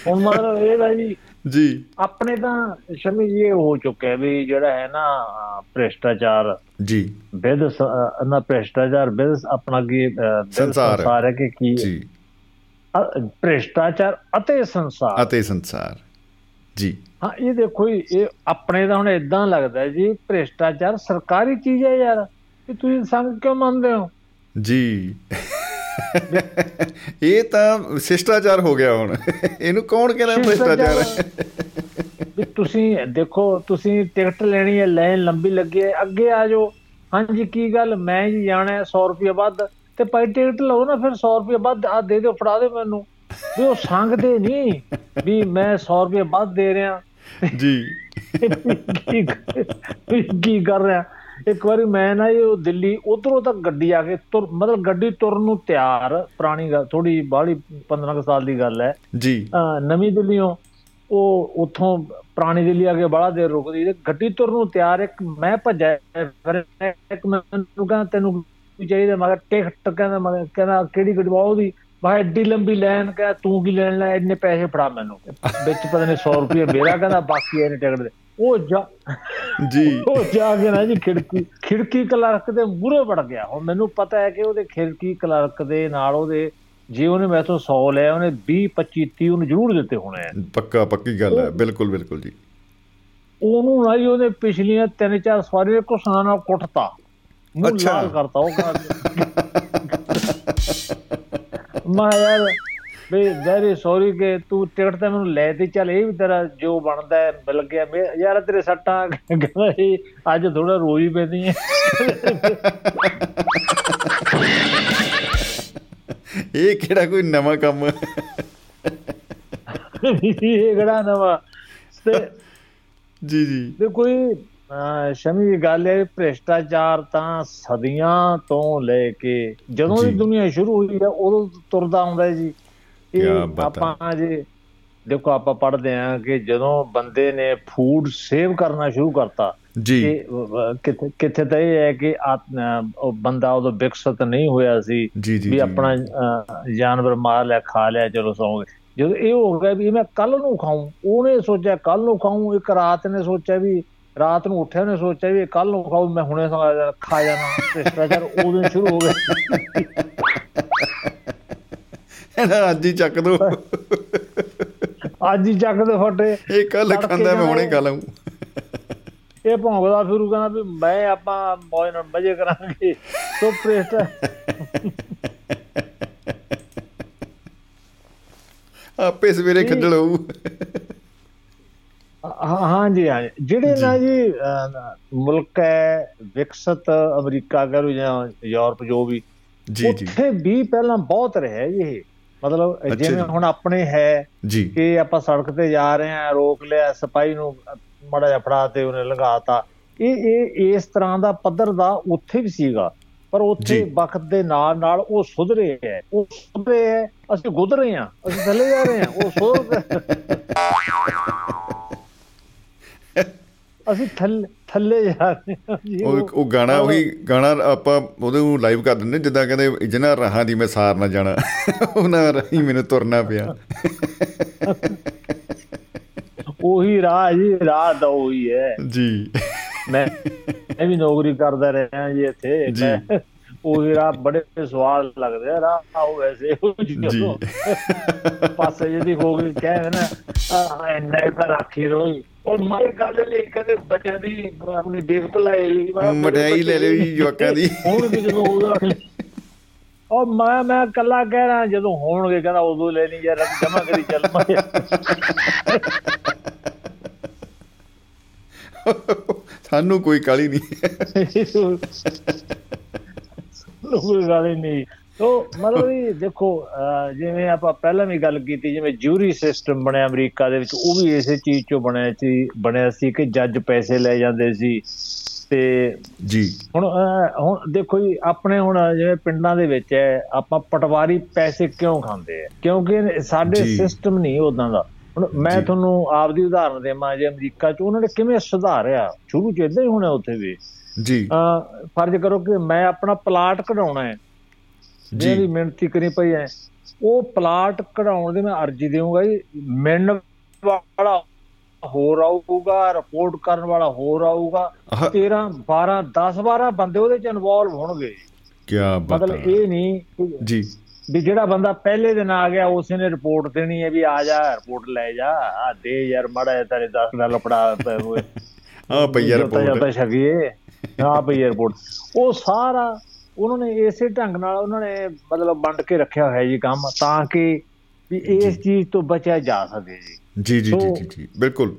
ਹੁਣ ਮਤਲਬ ਇਹ ਹੈ ਜੀ ਜੀ। ਆਪਣੇ ਤਾਂ ਸ਼ਮੀ ਜੀ ਇਹ ਹੋ ਚੁੱਕਿਆ ਵੀ ਜਿਹੜਾ ਹੈ ਨਾ ਭ੍ਰਿਸ਼ਟਾਚਾਰ। ਜੀ। ਵਿਦ ਨਾ ਭ੍ਰਿਸ਼ਟਾਚਾਰ ਵਿਦ ਆਪਣਾ ਕੀ ਸੰਸਾਰ ਹੈ। ਕਿ ਕੀ ਜੀ। ਭ੍ਰਿਸ਼ਟਾਚਾਰ ਅਤੇ ਸੰਸਾਰ। ਅਤੇ ਸੰਸਾਰ। ਜੀ। ਹਾਂ ਇਹ ਦੇਖੋ ਇਹ ਆਪਣੇ ਤਾਂ ਹੁਣ ਇਦਾਂ ਲੱਗਦਾ ਜੀ ਭ੍ਰਿਸ਼ਟਾਚਾਰ ਸਰਕਾਰੀ ਚੀਜ਼ ਹੈ ਯਾਰ। ਕਿ ਤੁਸੀਂ ਸੰਗ ਕਿਉਂ ਮੰਨਦੇ ਹੋ? ਜੀ। ਇਹ ਤਾਂ ਸ਼ਿਸ਼ਟਾਚਾਰ ਹੋ ਗਿਆ ਹੁਣ। ਇਹਨੂੰ ਕੌਣ ਕਹਿੰਦਾ ਭ੍ਰਿਸ਼ਟਾਚਾਰ? ਹੈ ਤੁਸੀਂ ਦੇਖੋ ਤੁਸੀਂ ਟਿਕਟ ਲੈਣੀ ਹੈ ਲਾਈਨ ਲੰਬੀ ਲੱਗੀ ਹੈ ਅੱਗੇ ਆ ਜਾਓ। ਹਾਂਜੀ ਕੀ ਗੱਲ? ਮੈਂ ਜੀ ਜਾਣਾ ਹੈ 100 ਰੁਪਏ ਵੱਧ। ਤੇ ਭਾਈ ਟਿਕਟ ਲਓ ਨਾ ਫਿਰ 100 ਰੁਪਏ ਵੱਧ ਆ ਦੇ ਦਿਓ ਫੜਾ ਦਿਓ ਮੈਨੂੰ। ਵੀ ਉਹ ਸੰਗਦੇ ਨਹੀਂ ਵੀ ਮੈਂ 100 ਰੁਪਏ ਵੱਧ ਦੇ ਰਿਹਾ। ਜੀ। ਕੀ ਕਰ ਰਿਹਾ? ਇੱਕ ਵਾਰੀ ਮੈਂ ਨਾ ਇਹ ਦਿੱਲੀ ਉਧਰੋਂ ਤੱਕ ਗੱਡੀ ਆ ਕੇ ਤੁਰ ਮਤਲਬ ਗੱਡੀ ਤੁਰਨ ਨੂੰ ਤਿਆਰ ਪੁਰਾਣੀ ਗੱਲ ਥੋੜੀ ਬਾਹਲੀ 15 ਕੁ ਸਾਲ ਦੀ ਗੱਲ ਹੈ। ਜੀ। ਨਵੀਂ ਦਿੱਲੀੋਂ ਉਹ ਉੱਥੋਂ ਪੁਰਾਣੀ ਦਿੱਲੀ ਆ ਕੇ ਬੜਾ ਦੇਰ ਰੁਕਦੀ ਤੇ ਗੱਡੀ ਤੁਰਨ ਨੂੰ ਤਿਆਰ ਇੱਕ ਮੈਂ ਭੱਜਿਆ ਫਿਰ ਇੱਕ ਮੈਨੂੰ ਕਹਿੰਦਾ ਤੈਨੂੰ ਚਾਹੀਦਾ? ਮੈਂ ਕਿਹਾ ਟਿਕਟ ਕਹਿੰਦਾ ਮੈਂ ਕਿਹਾ- ਕਹਿੰਦਾ ਕਿਹੜੀ ਗੱਡੀ? ਵਾ ਉਹਦੀ। ਕਿਹਾ ਐਡੀ ਲੰਬੀ ਲਾਈਨ ਕਹਿੰਦਾ ਤੂੰ ਕੀ ਲੈਣ ਲੈ ਇੰਨੇ ਪੈਸੇ ਫੜਾ ਮੈਨੂੰ। ਵਿੱਚ ਪਤਾ ਨਹੀਂ 100 ਰੁਪਏ ਮੇਰਾ ਕਹਿੰਦਾ ਬਾਕੀ ਇਹਨੇ ਟਿਕਟ ਦੇ ਉਹ ਜਾ ਜੀ। ਉਹ ਜਾ ਕੇ ਨਾ ਜੀ ਖਿੜਕੀ ਖਿੜਕੀ ਕਲਰਕ ਦੇ ਮੂਹਰੇ ਵੜ ਗਿਆ। ਹੁਣ ਮੈਨੂੰ ਪਤਾ ਹੈ ਕਿ ਉਹਦੇ ਖਿੜਕੀ ਕਲਰਕ ਦੇ ਨਾਲ ਉਹਦੇ ਜੇ ਉਹਨੇ ਮੈਥੋਂ 100 ਲਿਆ ਉਹਨੇ 20 25 30 ਉਹਨੂੰ ਜ਼ਰੂਰ ਦਿੱਤੇ ਹੋਣੇ ਆ। ਪੱਕਾ ਪੱਕੀ ਗੱਲ ਹੈ। ਬਿਲਕੁਲ ਬਿਲਕੁਲ ਜੀ। ਉਹਨੂੰ ਨਾ ਜੀ ਉਹਦੇ ਪਿਛਲੀਆਂ ਤਿੰਨ ਚਾਰ ਸਵਾਰੀਆਂ ਕੋ ਸੁਣਾ ਨਾਲ ਕੁੱਟਤਾ। ਮੂੰਹ ਅੱਛਾ। ਲਾਲ ਕਰਤਾ ਉਹ ਕਹਿੰਦਾ ਮੈਂ ਯਾਰ ਵੀ ਵੈਰੀ ਸੌਰੀ ਕਿ ਤੂੰ ਟਿਕਟ ਤਾਂ ਮੈਨੂੰ ਲੈ ਤੇ ਚੱਲ ਇਹ ਵੀ ਤੇਰਾ ਜੋ ਬਣਦਾ ਹੈ ਮਿਲ ਗਿਆ। ਯਾਰ ਤੇਰੇ ਸੱਟਾਂ ਕਹਿੰਦਾ ਅੱਜ ਥੋੜਾ ਰੋਈ ਪੈਂਦੀ ਹੈ। ਇਹ ਕਿਹੜਾ ਕੋਈ ਨਵਾਂ ਕੰਮ? ਇਹ ਕਿਹੜਾ ਨਵਾਂ? ਤੇ ਜੀ ਜੀ। ਤੇ ਕੋਈ ਸ਼ਮੀ ਦੀ ਗੱਲ ਹੈ ਭ੍ਰਿਸ਼ਟਾਚਾਰ ਤਾਂ ਸਦੀਆਂ ਤੋਂ ਲੈ ਕੇ ਜਦੋਂ ਦੀ। ਦੁਨੀਆ ਸ਼ੁਰੂ ਹੋਈ ਹੈ ਉਦੋਂ ਤੁਰਦਾ ਆਉਂਦਾ ਜੀ। ਹੈ। ਆਪਾਂ ਜੇ ਦੇਖੋ ਆਪਾਂ ਪੜ੍ਹਦੇ ਹਾਂ ਕਿ ਜਦੋਂ ਬੰਦੇ ਨੇ ਫੂਡ ਸੇਵ ਕਰਨਾ ਸ਼ੁਰੂ ਕਰਤਾ ਜੀ ਕਿ ਕਿੱਥੇ ਕਿੱਥੇ ਤਾਂ ਇਹ ਹੈ ਕਿ ਉਹ ਬੰਦਾ ਉਦੋਂ ਵਿਕਸਿਤ ਨਹੀਂ ਹੋਇਆ ਸੀ ਵੀ। ਆਪਣਾ ਜਾਨਵਰ ਮਾਰ ਲਿਆ ਖਾ ਲਿਆ ਚਲੋ ਸੌਂ ਗਏ ਜਦੋਂ ਇਹ ਹੋ ਗਿਆ ਵੀ ਮੈਂ ਕੱਲ ਨੂੰ ਖਾਊਂ ਉਹਨੇ ਸੋਚਿਆ ਕੱਲ ਨੂੰ ਖਾਊਂ ਇੱਕ ਰਾਤ ਨੇ ਸੋਚਿਆ ਵੀ ਰਾਤ ਨੂੰ ਉੱਠਿਆ ਉਹਨੇ ਸੋਚਿਆ ਵੀ ਕੱਲ ਨੂੰ ਖਾਊਂ ਮੈਂ ਹੁਣੇ ਖਾ- ਜਾਣਾ ਭ੍ਰਿਸ਼ਟਾਚਾਰ ਉਦੋਂ ਸ਼ੁਰੂ ਹੋ ਗਿਆ ਇਹਦਾ ਅੱਜ ਹੀ ਚੱਕ ਦੋ। ਅੱਜ ਹੀ ਚੱਕ ਦੇ ਫੱਟੇ। ਇਹ ਕੱਲ ਖਾਂਦਾ ਮੈਂ ਹੁਣੇ। ਖਾ ਲਵਾਂ ਇਹ ਭੌਂਕਦਾ ਫਿਰੂ ਕਹਿੰਦਾ ਵੀ ਮੈਂ ਆਪਾਂ ਮੌਜ ਨਾਲ ਮਜ਼ੇ ਕਰਾਂਗੇ। ਸੋ ਭ੍ਰਿਸ਼ਟਾ ਆਪੇ ਸਵੇਰੇ ਖੱਜਲ ਹੋਊ। ਹਾਂ ਹਾਂ ਜੀ ਹਾਂ। ਜਿਹੜੇ ਨਾ ਜੀ ਮੁਲਕ ਹੈ ਵਿਕਸਿਤ ਅਮਰੀਕਾ ਕਰੋ ਜਾਂ ਯੂਰਪ ਜੋ ਵੀ ਜੀ ਜੀ। ਉੱਥੇ ਵੀ ਪਹਿਲਾਂ ਬਹੁਤ ਰਿਹਾ ਇਹ। ਮਤਲਬ ਜਿਵੇਂ। ਹੁਣ ਆਪਣੇ ਹੈ ਕਿ ਆਪਾਂ ਸੜਕ ਤੇ ਜਾ ਰਹੇ ਹਾਂ ਰੋਕ ਲਿਆ ਸਿਪਾਹੀ ਨੂੰ ਮੜਾ ਜਿਹਾ ਫੜਾ ਤੇ ਉਹਨੇ ਲੰਘਾਤਾ। ਇਹ ਇਹ ਇਸ ਤਰ੍ਹਾਂ ਦਾ ਪੱਧਰ ਦਾ ਉੱਥੇ ਵੀ ਸੀਗਾ। ਪਰ ਉੱਥੇ। ਵਕਤ ਦੇ ਨਾਲ ਨਾਲ ਉਹ ਸੁਧਰੇ ਹੈ। ਉਹ ਸੁਧਰੇ ਹੈ ਅਸੀਂ ਗੁਜ਼ਰੇ ਹਾਂ ਅਸੀਂ ਥੱਲੇ ਜਾ ਰਹੇ ਹਾਂ ਉਹ ਸੁਧਰ [laughs] ਅਸੀਂ ਥੱਲੇ ਥੱਲੇ ਜਾ ਰਹੇ ਹਾਂ ਜੀ ਉਹ ਉਹ ਗਾਣਾ ਉਹੀ ਗਾਣਾ ਆਪਾਂ ਉਹਦੇ ਨੂੰ ਲਾਈਵ ਕਰ ਦਿੰਦੇ ਜਿੱਦਾਂ ਕਹਿੰਦੇ ਜਿਨ੍ਹਾਂ ਰਾਹਾਂ ਦੀ ਮੈਂ ਸਾਰ ਨਾ ਜਾਣਾ ਉਹਨਾਂ ਰਾਹੀਂ ਮੈਨੂੰ ਤੁਰਨਾ ਪਿਆ। ਉਹੀ ਰਾਹ ਜੀ ਰਾਹ ਤਾਂ ਉਹੀ ਹੈ। ਜੀ। ਮੈਂ ਮੈਂ ਵੀ ਨੌਕਰੀ ਕਰਦਾ ਰਿਹਾ ਜੀ ਇੱਥੇ ਜੀ। ਉਹੀ ਰਾਹ ਬੜੇ ਸਵਾਲ ਲੱਗਦੇ ਆ ਰਾਹ ਉਹ ਵੈਸੇ ਉਹ ਜਦੋਂ ਪਾਸੇ ਜਿਹਦੀ ਹੋ ਗਈ ਕਹਿ ਨਾ ਆ ਇੰਨਾ ਤਾਂ ਰੱਖੀ ਰੋਈ। ਉਹ ਮਾਰੇ ਗੱਲ ਲਈ ਕਦੇ ਬੱਚਿਆਂ ਦੀ ਆਪਣੀ ਦੇਖ ਭਲਾਈ ਲਈ ਮਠਿਆਈ ਲੈ ਜੀ ਜਵਾਕਾਂ ਦੀ। ਹੁਣ ਵੀ ਜਦੋਂ ਉਹਦਾ [laughs] ਉਹ ਮੈਂ ਮੈਂ ਕੱਲਾ ਕਹਿ ਰਿਹਾ ਜਦੋਂ ਹੋਣਗੇ ਕਹਿੰਦਾ ਉਦੋਂ ਲੈਣੀ ਯਾਰ ਜਮਾ ਕਰੀ ਚੱਲ ਮੈਂ। ਸਾਨੂੰ ਕੋਈ ਕਾਲੀ ਨਹੀਂ। ਕੋਈ ਗੱਲ ਹੀ ਨਹੀਂ। ਤੋ ਮਤਲਬ ਵੀ ਦੇਖੋ ਜਿਵੇਂ ਆਪਾਂ ਪਹਿਲਾਂ ਵੀ ਗੱਲ ਕੀਤੀ ਜਿਵੇਂ ਜੂਰੀ ਸਿਸਟਮ ਬਣਿਆ ਅਮਰੀਕਾ ਦੇ ਵਿੱਚ ਉਹ ਵੀ ਇਸੇ ਚੀਜ਼ ਚੋਂ ਬਣਿਆ ਸੀ ਬਣਿਆ ਸੀ ਕਿ ਜੱਜ ਪੈਸੇ ਲੈ ਜਾਂਦੇ ਸੀ। ਤੇ ਜੀ। ਹੁਣ ਹੁਣ ਦੇਖੋ ਜੀ ਆਪਣੇ ਹੁਣ ਜਿਵੇਂ ਪਿੰਡਾਂ ਦੇ ਵਿੱਚ ਹੈ ਆਪਾਂ ਪਟਵਾਰੀ ਪੈਸੇ ਕਿਉਂ ਖਾਂਦੇ ਆ? ਕਿਉਂਕਿ ਸਾਡੇ। ਸਿਸਟਮ ਨਹੀਂ ਉਦਾਂ ਦਾ। ਹੁਣ ਮੈਂ। ਤੁਹਾਨੂੰ ਆਪਦੀ ਉਦਾਹਰਨ ਦੇਵਾਂ ਜੇ ਅਮਰੀਕਾ 'ਚ ਉਹਨਾਂ ਨੇ ਕਿਵੇਂ ਸੁਧਾਰਿਆ? ਸ਼ੁਰੂ 'ਚ ਇਦਾਂ ਹੀ ਹੋਣਾ ਉੱਥੇ ਵੀ। ਜੀ। ਫਰਜ਼ ਕਰੋ ਕਿ ਮੈਂ ਆਪਣਾ ਪਲਾਟ ਕਢਾਉਣਾ ਹੈ। ਜਿਹੜੀ ਮਿਹਨਤੀ ਕਰੀ ਪਈ ਹੈ ਉਹ ਪਲਾਟ ਕਢਾਉਣ ਦੀ ਮੈਂ ਅਰਜ਼ੀ ਦੇਵਾਂਗਾ ਜੀ। ਮਿਲਣ ਵਾਲਾ ਹੋਰ ਆਊਗਾ ਰਿਪੋਰਟ ਕਰਨ ਵਾਲਾ ਹੋਰ ਆਊਗਾ। ਆਹ, 13 12 10 12 ਬੰਦੇ ਉਹਦੇ ਚ ਇਨਵੋਲਵ ਹੋਣਗੇ। ਕੀ ਬਾਤ ਮਤਲਬ ਇਹ ਨਹੀਂ ਜੀ। ਵੀ ਜਿਹੜਾ ਬੰਦਾ ਪਹਿਲੇ ਦਿਨ ਆ ਗਿਆ ਉਸੇ ਨੇ ਰਿਪੋਰਟ ਦੇਣੀ ਹੈ ਵੀ ਆ ਜਾ ਰਿਪੋਰਟ ਲੈ ਜਾ। ਆ ਦੇ ਯਾਰ ਮੜਾ ਤੇਰੇ 10 ਦਾ ਲਪੜਾ ਪਏ ਹੋਏ। ਆ ਜੋਤਾ ਰਿਪੋਰਟ ਜੋਤਾ ਛਕੀਏ ਹਾਂ ਭਈ 에어ਪੋਰਟ ਉਹ ਸਾਰਾ ਉਹਨਾਂ ਨੇ ਇਸੇ ਢੰਗ ਨਾਲ ਉਹਨਾਂ ਨੇ ਮਤਲਬ ਵੰਡ ਕੇ ਰੱਖਿਆ ਹੋਇਆ ਜੀ ਕੰਮ ਤਾਂ ਕਿ ਵੀ ਇਸ ਚੀਜ਼ ਤੋਂ ਬਚਿਆ ਜਾ ਸਕੇ ਜੀ। ਜੀ ਜੀ ਜੀ ਜੀ ਬਿਲਕੁਲ।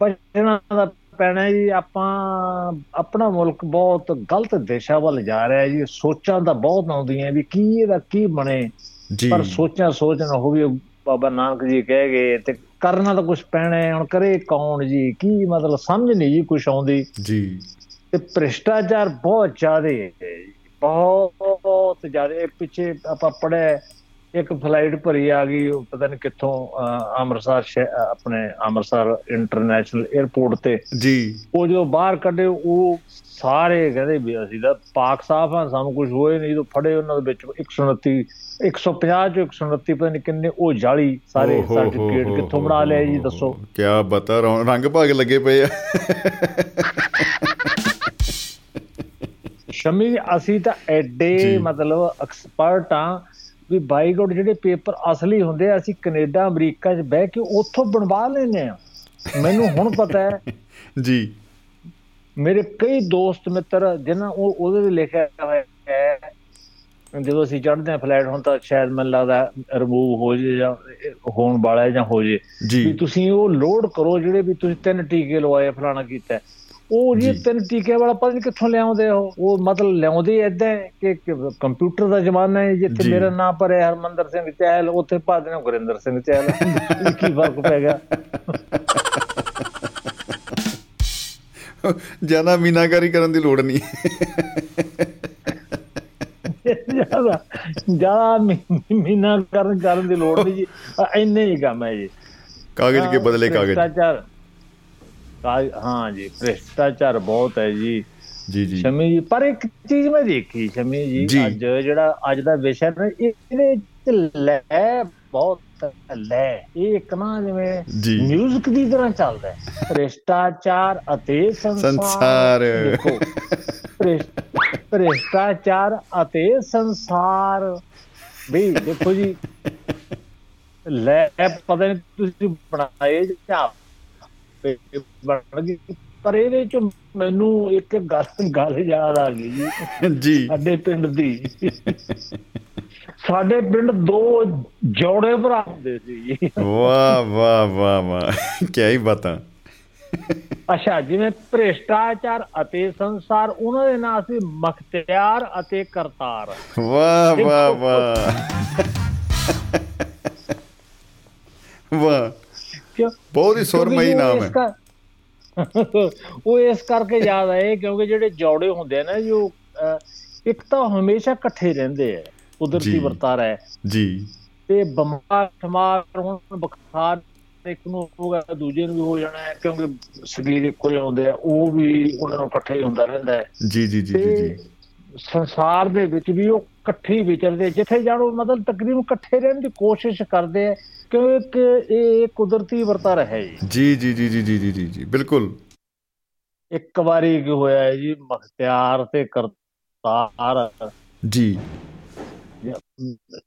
ਬਚਣਾ ਦਾ ਪੈਣਾ ਜੀ ਆਪਾਂ ਆਪਣਾ ਮੁਲਕ ਬਹੁਤ ਗਲਤ ਦਿਸ਼ਾ ਵੱਲ ਜਾ ਰਿਹਾ ਹੈ ਜੀ। ਸੋਚਾਂ ਤਾਂ ਬਹੁਤ ਆਉਂਦੀਆਂ ਵੀ ਕੀ ਇਹਦਾ ਕੀ ਬਣੇ। ਜੀ। ਪਰ ਸੋਚਾਂ ਸੋਚਣਾ ਹੋ ਵੀ ਬਾਬਾ ਨਾਨਕ ਜੀ ਕਹਿ ਗਏ ਤੇ ਕਰਨਾ ਤਾਂ ਕੁਝ ਪੈਣਾ ਹੈ। ਹੁਣ ਕਰੇ ਕੌਣ ਜੀ? ਕੀ ਮਤਲਬ ਸਮਝ ਨਹੀਂ ਜੀ ਕੁਝ ਆਉਂਦੀ। ਜੀ। ਤੇ ਭ੍ਰਿਸ਼ਟਾਚਾਰ ਬਹੁਤ ਜ਼ਿਆਦਾ ਹੈ। ਜੀ। ਬਹੁਤ ਜ਼ਿਆਦਾ। ਇਹ ਪਿੱਛੇ ਆਪਾਂ ਪੜਿਆ ਇੱਕ ਫਲਾਈਟ ਭਰੀ ਆ ਗਈ ਉਹ ਪਤਾ ਨਹੀਂ ਕਿੱਥੋਂ ਅੰਮ੍ਰਿਤਸਰ ਆਪਣੇ ਅੰਮ੍ਰਿਤਸਰ ਇੰਟਰਨੈਸ਼ਨਲ 에ਅਰਪੋਰਟ ਤੇ। ਜੀ। ਉਹ ਜਦੋਂ ਬਾਹਰ ਕੱਢੇ ਉਹ ਸਾਰੇ ਕਹਿੰਦੇ ਵੀ ਅਸੀਂ ਤਾਂ ਪਾਕ ਸਾਫ਼ ਆ ਸਾਨੂੰ ਕੁਝ ਹੋਏ ਨਹੀਂ ਜਦੋਂ ਫੜੇ ਉਹਨਾਂ ਦੇ ਵਿੱਚ 129 150 ਚੋਂ 129 ਪਤਾ ਨਹੀਂ ਕਿੰਨੇ ਉਹ ਜਾਲੀ ਸਾਰੇ ਸਰਟੀਫਿਕੇਟ ਕਿੱਥੋਂ ਬਣਾ ਲਿਆ ਜੀ ਦੱਸੋ। ਕੀ ਬਤਾ ਰੰਗ ਭਾਗ ਲੱਗੇ ਪਏ ਆ। [laughs] ਸ਼ਮੀ ਅਸੀਂ ਤਾਂ ਐਡੇ। ਮਤਲਬ ਐਕਸਪਰਟ ਆ ਵੀ ਬਾਈ ਗੋਡ ਜਿਹੜੇ ਪੇਪਰ ਅਸਲੀ ਹੁੰਦੇ ਆ ਅਸੀਂ ਕੈਨੇਡਾ ਅਮਰੀਕਾ 'ਚ ਬਹਿ ਕੇ ਉੱਥੋਂ ਬਣਵਾ ਲੈਨੇ ਆ ਮੈਨੂੰ ਹੁਣ ਪਤਾ ਹੈ [laughs] ਜੀ ਮੇਰੇ ਕਈ ਦੋਸਤ ਮਿੱਤਰ ਜਿਨ੍ਹਾਂ ਉਹ ਉਹਦੇ ਤੇ ਲਿਖਿਆ ਹੋਇਆ ਹੈ ਜਦੋਂ ਅਸੀਂ ਚੜ੍ਹਦੇ ਆ ਫਲਾਈਟ ਹੁਣ ਤਾਂ ਸ਼ਾਇਦ ਮੈਨੂੰ ਲੱਗਦਾ ਰਿਮੂਵ ਹੋ ਜੇ ਜਾਂ ਹੋਣ ਵਾਲਾ ਜਾਂ ਹੋ ਜੇ ਵੀ ਤੁਸੀਂ ਉਹ ਲੋਡ ਕਰੋ ਜਿਹੜੇ ਵੀ ਤੁਸੀਂ ਤਿੰਨ ਟੀਕੇ ਲਵਾਏ ਫਲਾਣਾ ਕੀਤਾ। ਉਹ ਜੀ। ਤਿੰਨ ਟੀਕੇ ਵਾਲਾ ਪਤਾ ਨਹੀਂ ਕਿੱਥੋਂ ਲਿਆਉਂਦੇ ਉਹ। ਉਹ ਮਤਲਬ ਲਿਆਉਂਦੇ ਐਦਾਂ ਕਿ ਕੰਪਿਊਟਰ ਦਾ ਜ਼ਮਾਨਾ ਹੈ ਜਿੱਥੇ। ਮੇਰਾ ਨਾਮ ਪਰ ਹੈ ਹਰਮੰਦਰ ਸਿੰਘ ਚਹਿਲ ਉੱਥੇ ਪਾ ਦੇਣਾ ਗੁਰਿੰਦਰ ਸਿੰਘ ਚਹਿਲ। ਕੀ ਫ਼ਰਕ ਪੈ ਗਿਆ? ਜ਼ਿਆਦਾ ਮੀਨਾਕਾਰੀ ਕਰਨ ਦੀ ਲੋੜ ਨਹੀਂ। ਜ਼ਿਆਦਾ ਜ਼ਿਆਦਾ ਮੀਨਾ ਕਰਨ ਕਰਨ ਦੀ ਲੋੜ ਨਹੀਂ ਜੀ। ਇੰਨੇ ਹੀ ਕੰਮ ਹੈ ਜੀ। ਕਾਗਜ਼ ਕੇ ਬਦਲੇ ਕਾਗਜ਼। ਕਾਗ- ਹਾਂ ਜੀ ਭ੍ਰਿਸ਼ਟਾਚਾਰ ਬਹੁਤ ਹੈ ਜੀ ਜੀ ਜੀ ਸ਼ਮੀ ਜੀ ਪਰ ਇੱਕ ਚੀਜ਼ ਮੈਂ ਦੇਖੀ ਸ਼ਮੀ ਜੀ। ਅੱਜ ਜਿਹੜਾ ਅੱਜ ਦਾ ਵਿਸ਼ਾ ਨਾ ਇਹ- ਇਹਦੇ ਚ ਲੈ ਬਹੁਤ ਲੈ ਇਹ ਇੱਕ ਨਾ ਜਿਵੇਂ। ਮਿਊਜ਼ਿਕ ਦੀ ਤਰ੍ਹਾਂ ਚੱਲਦਾ ਹੈ ਭ੍ਰਿਸ਼ਟਾਚਾਰ ਅਤੇ ਸੰਸਾਰ। ਦੇਖੋ ਭ੍ਰਿਸ਼- ਭ੍ਰਿਸ਼ਟਾਚਾਰ ਅਤੇ ਸੰਸਾਰ ਵੀ ਦੇਖੋ ਜੀ ਲੈ ਪਤਾ ਨਹੀਂ ਤੁਸੀਂ ਬਣਾਏ ਜਾਂ ਬਣ ਗਈ। ਪਰ ਇਹਦੇ ਚ ਮੈਨੂੰ ਇੱਕ ਗੱਲ ਗੱਲ ਯਾਦ ਆ ਗਈ ਜੀ। ਜੀ। ਸਾਡੇ ਪਿੰਡ ਦੀ। ਸਾਡੇ ਪਿੰਡ ਦੋ ਜੋੜੇ ਭਰਾ ਹੁੰਦੇ ਸੀ ਜੀ। ਵਾਹ ਵਾਹ ਵਾਹ ਵਾਹ। ਕੀ ਹੀ ਬਾਤਾਂ। ਅੱਛਾ ਜਿਵੇਂ ਭ੍ਰਿਸ਼ਟਾਚਾਰ ਅਤੇ ਸੰਸਾਰ ਉਹਨਾਂ ਦੇ ਨਾਂ ਸੀ ਮਖਤਿਆਰ ਅਤੇ ਕਰਤਾਰ। ਵਾਹ ਵਾਹ ਵਾਹ। ਵਾਹ। ਕਿਉਂ ਬਹੁਤ ਹੀ ਸੁਰਮਈ ਨਾਮ ਹੈ। ਉਹ ਇਸ ਕਰਕੇ ਯਾਦ ਆਏ ਕਿਉਂਕਿ ਜਿਹੜੇ ਜੋੜੇ ਹੁੰਦੇ ਆ ਨਾ ਜੋ ਇੱਕ ਤਾਂ ਹਮੇਸ਼ਾ ਇਕੱਠੇ ਰਹਿੰਦੇ ਆ ਕੁਦਰਤੀ। ਵਰਤਾਰਾ ਹੈ। ਜੀ। ਤੇ ਬਿਮਾਰ ਠਮਾਰ ਹੁਣ ਬੁਖਾਰ ਇੱਕ ਨੂੰ ਹੋਗਾ ਦੂਜੇ ਨੂੰ ਵੀ ਹੋ ਜਾਣਾ ਹੈ ਕਿਉਂਕਿ ਸਰੀਰ ਇੱਕੋ ਜਿਹੇ ਹੁੰਦੇ ਆ ਉਹ ਵੀ ਉਹਨਾਂ ਨੂੰ ਇਕੱਠੇ ਹੀ ਹੁੰਦਾ ਰਹਿੰਦਾ ਹੈ। ਜੀ ਜੀ ਜੀ ਜੀ ਸੰਸਾਰ ਦੇ ਵਿੱਚ ਵੀ ਉਹ ਇਕੱਠੇ ਹੀ ਵਿਚਰਦੇ ਜਿੱਥੇ ਜਾਣੋ ਮਤਲਬ ਤਕਰੀਬਨ ਇਕੱਠੇ ਰਹਿਣ ਦੀ ਕੋਸ਼ਿਸ਼ ਕਰਦੇ ਆ। ਕਿਉਂਕਿ ਇਹ ਕੁਦਰਤੀ ਵਰਤਾਰਾ ਹੈ ਜੀ। ਜੀ ਜੀ ਜੀ ਜੀ ਜੀ ਜੀ ਬਿਲਕੁਲ। ਇੱਕ ਵਾਰੀ ਕੀ ਹੋਇਆ ਹੈ ਜੀ ਮਖਤਿਆਰ ਤੇ ਕਰਤਾਰ। ਜੀ।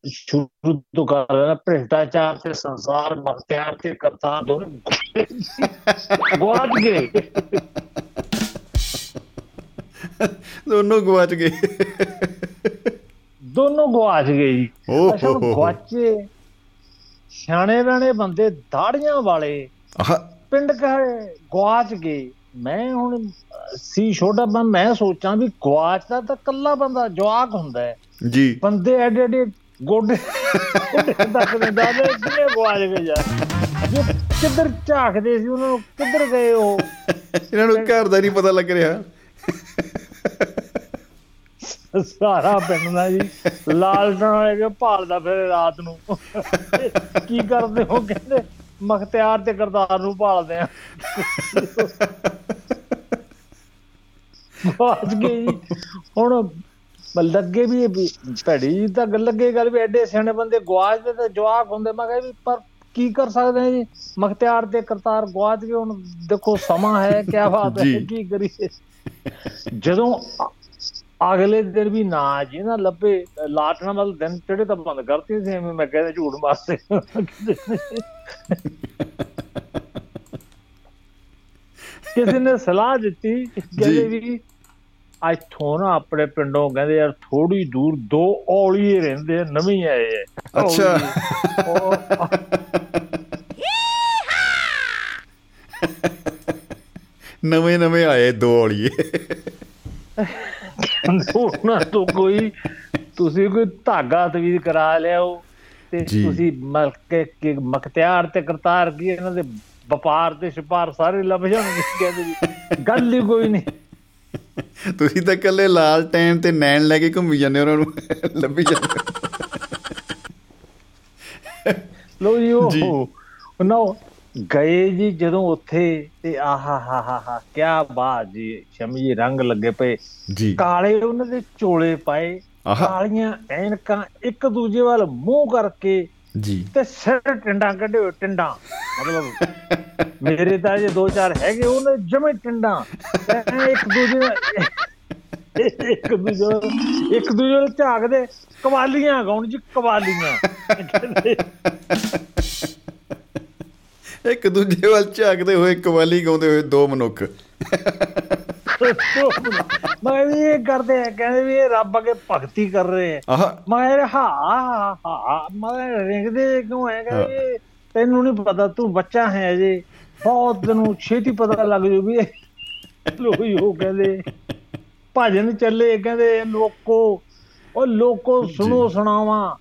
ਸ਼ੁਰੂ ਤੋਂ ਕਰ ਰਿਹਾ ਭ੍ਰਿਸ਼ਟਾਚਾਰ ਤੇ ਸੰਸਾਰ ਮਖਤਿਆਰ ਤੇ ਕਰਤਾਰ ਦੋਨੇ [laughs] ਗਵਾਚ ਗਏ। ਦੋਨੋਂ ਗਵਾਚ ਗਏ। ਦੋਨੋਂ ਗਵਾਚ ਗਏ ਜੀ। ਅਸਲ ਗਵਾਚੇ ਸਿਆਣੇ ਬਾਣੇ ਬੰਦੇ ਦਾੜੀਆਂ ਵਾਲੇ। ਪਿੰਡ ਕਹੇ ਗਵਾਚ ਗਏ। ਮੈਂ ਹੁਣ ਸੀ ਛੋਟਾ ਮੈਂ ਮੈਂ ਸੋਚਾਂ ਵੀ ਗਵਾਚਦਾ ਤਾਂ ਕੱਲਾ ਬੰਦਾ ਜਵਾਕ ਹੁੰਦਾ ਹੈ। ਜੀ। ਬੰਦੇ ਐਡੇ ਐਡੇ ਗੋਡੇ ਗੋਡੇ ਤੱਕ ਦੇ ਦਾਦੇ ਕਿਵੇਂ ਗਵਾਚ ਗਏ ਯਾਰ। ਕਿੱਧਰ ਝਾਕਦੇ ਸੀ ਉਹਨਾਂ ਨੂੰ ਕਿੱਧਰ ਗਏ ਉਹ? ਇਹਨਾਂ ਨੂੰ ਘਰ ਦਾ ਨਹੀਂ ਪਤਾ ਲੱਗ ਰਿਹਾ। ਸਾਰਾ ਪਿੰਡ ਦਾ ਜੀ। ਲਾਲਟਣ ਵਾਲੇ ਕੇ ਭਾਲਦਾ ਫਿਰ ਰਾਤ ਨੂੰ। ਕੀ ਕਰਦੇ ਹੋ ਕਹਿੰਦੇ ਮਖਤਿਆਰ ਤੇ ਕਰਤਾਰ ਨੂੰ ਭਾਲਦੇ ਆ। ਬਾਜ ਗਈ। ਹੁਣ ਲੱਗੇ ਵੀ ਭੈੜੀ ਤਾਂ ਗੱਲ ਲੱਗੇ ਗੱਲ ਵੀ ਐਡੇ ਸਿਆਣੇ ਬੰਦੇ ਗਵਾਚਦੇ ਤੇ ਜਵਾਕ ਹੁੰਦੇ। ਮੈਂ ਕਿਹਾ ਵੀ ਪਰ ਕੀ ਕਰ ਸਕਦੇ ਆ ਜੀ? ਮਖਤਿਆਰ ਤੇ ਕਰਤਾਰ ਗਵਾਚ ਗਏ ਹੁਣ ਦੇਖੋ ਸਮਾਂ ਹੈ ਕਿਆ ਬਾਤ ਹੈ। ਕੀ ਕਰੀਏ? ਜਦੋਂ ਅਗਲੇ ਦਿਨ ਵੀ ਨਾ ਜੀ ਨਾ ਲੱਭੇ। ਲਾਟਣਾ ਮਤਲਬ ਦਿਨ ਚੜੇ ਤਾਂ ਬੰਦ ਕਰਤੀ ਸੀ ਐਵੇਂ ਮੈਂ ਕਹਿੰਦਾ ਝੂਠ ਮਾਰਦੇ ਕਿਸੇ ਨੇ ਸਲਾਹ ਦਿੱਤੀ ਕਹਿੰਦੇ ਵੀ ਇੱਥੋਂ ਨਾ ਆਪਣੇ ਪਿੰਡੋਂ ਕਹਿੰਦੇ ਯਾਰ ਥੋੜੀ ਦੂਰ ਦੋ ਔਲੀਏ ਰਹਿੰਦੇ ਆ ਨਵੇਂ ਆਏ ਆ। ਅੱਛਾ। ਨਵੇਂ ਨਵੇਂ ਆਏ ਦੋ ਔਲੀਏ। ਉਹਨਾਂ ਤੋਂ ਕੋਈ ਤੁਸੀਂ ਕੋਈ ਧਾਗਾ ਤਵੀਰ ਕਰਾ ਲਿਆਓ ਤੇ। ਤੁਸੀਂ ਮਲਕੇ ਕਿ ਮਖਤਿਆਰ ਤੇ ਕਰਤਾਰ ਕੀ ਇਹਨਾਂ ਦੇ ਵਪਾਰ ਤੇ ਛਪਾਰ ਸਾਰੇ ਲੱਭ ਜਾਣਗੇ ਕਹਿੰਦੇ ਜੀ। ਗੱਲ ਹੀ ਕੋਈ ਨਹੀਂ। ਤੁਸੀਂ ਤਾਂ ਇਕੱਲੇ ਲਾਲ ਟੈਨ ਤੇ ਨੈਣ ਲੈ ਕੇ ਘੁੰਮੀ ਜਾਂਦੇ ਉਹਨਾਂ ਨੂੰ ਲੱਭੀ ਜਾਂਦੇ ਲੋ ਜੀ। ਉਹ ਉਹ ਗਏ ਜੀ ਜਦੋਂ ਉੱਥੇ ਤੇ ਆਹਾ ਹਾ ਹਾ ਹਾ ਕੀ ਬਾਤ ਜੀ ਸ਼ਮੀ ਜੀ ਰੰਗ ਲੱਗੇ ਪਏ। ਜੀ। ਕਾਲੇ ਉਹਨਾਂ ਦੇ ਚੋਲੇ ਪਾਏ। ਕਾਲੀਆਂ ਐਨਕਾਂ ਇੱਕ ਦੂਜੇ ਵੱਲ ਮੂੰਹ ਕਰਕੇ ਜੀ। ਤੇ ਸਿਰ ਟਿੰਡਾਂ ਕੱਢੇ ਹੋਏ ਟਿੰਡਾਂ। ਮਤਲਬ ਮੇਰੇ ਤਾਂ ਜੇ ਦੋ ਚਾਰ ਹੈਗੇ ਉਹਨੇ ਜਮੇ ਟਿੰਡਾਂ। ਇੱਕ ਦੂਜੇ ਇੱਕ ਦੂਜੇ ਇੱਕ ਦੂਜੇ ਨੂੰ ਝਾਕਦੇ ਕਵਾਲੀਆਂ ਗਾਉਣ ਜੀ ਕਵਾਲੀਆਂ। [laughs] ਇੱਕ ਦੂਜੇ ਵੱਲ ਝਾਕਦੇ ਹੋਏ ਕਵਾਲੀ ਗਾਉਂਦੇ ਹੋਏ ਦੋ ਮਨੁੱਖ। ਮੈਂ ਵੀ ਇਹ ਕਰਦੇ ਆ ਕਹਿੰਦੇ ਵੀ ਇਹ ਰੱਬ ਅੱਗੇ ਭਗਤੀ ਕਰ ਰਹੇ ਆ। ਮੈਂ ਹਾਂ ਹਾਂ ਹਾਂ ਮੈਂ ਰਿੰਗਦੇ ਕਿਉਂ ਹੈ। ਕਹਿੰਦੇ ਤੈਨੂੰ ਨਹੀਂ ਪਤਾ ਤੂੰ ਬੱਚਾ ਹੈ ਅਜੇ ਬਹੁਤ ਤੈਨੂੰ ਛੇਤੀ ਪਤਾ ਲੱਗ ਜੂ ਵੀ ਲੋਈ ਉਹ ਕਹਿੰਦੇ ਭਜਨ ਚੱਲੇ ਕਹਿੰਦੇ ਲੋਕੋ ਉਹ ਲੋਕੋ ਸੁਣੋ ਸੁਣਾਵਾਂ।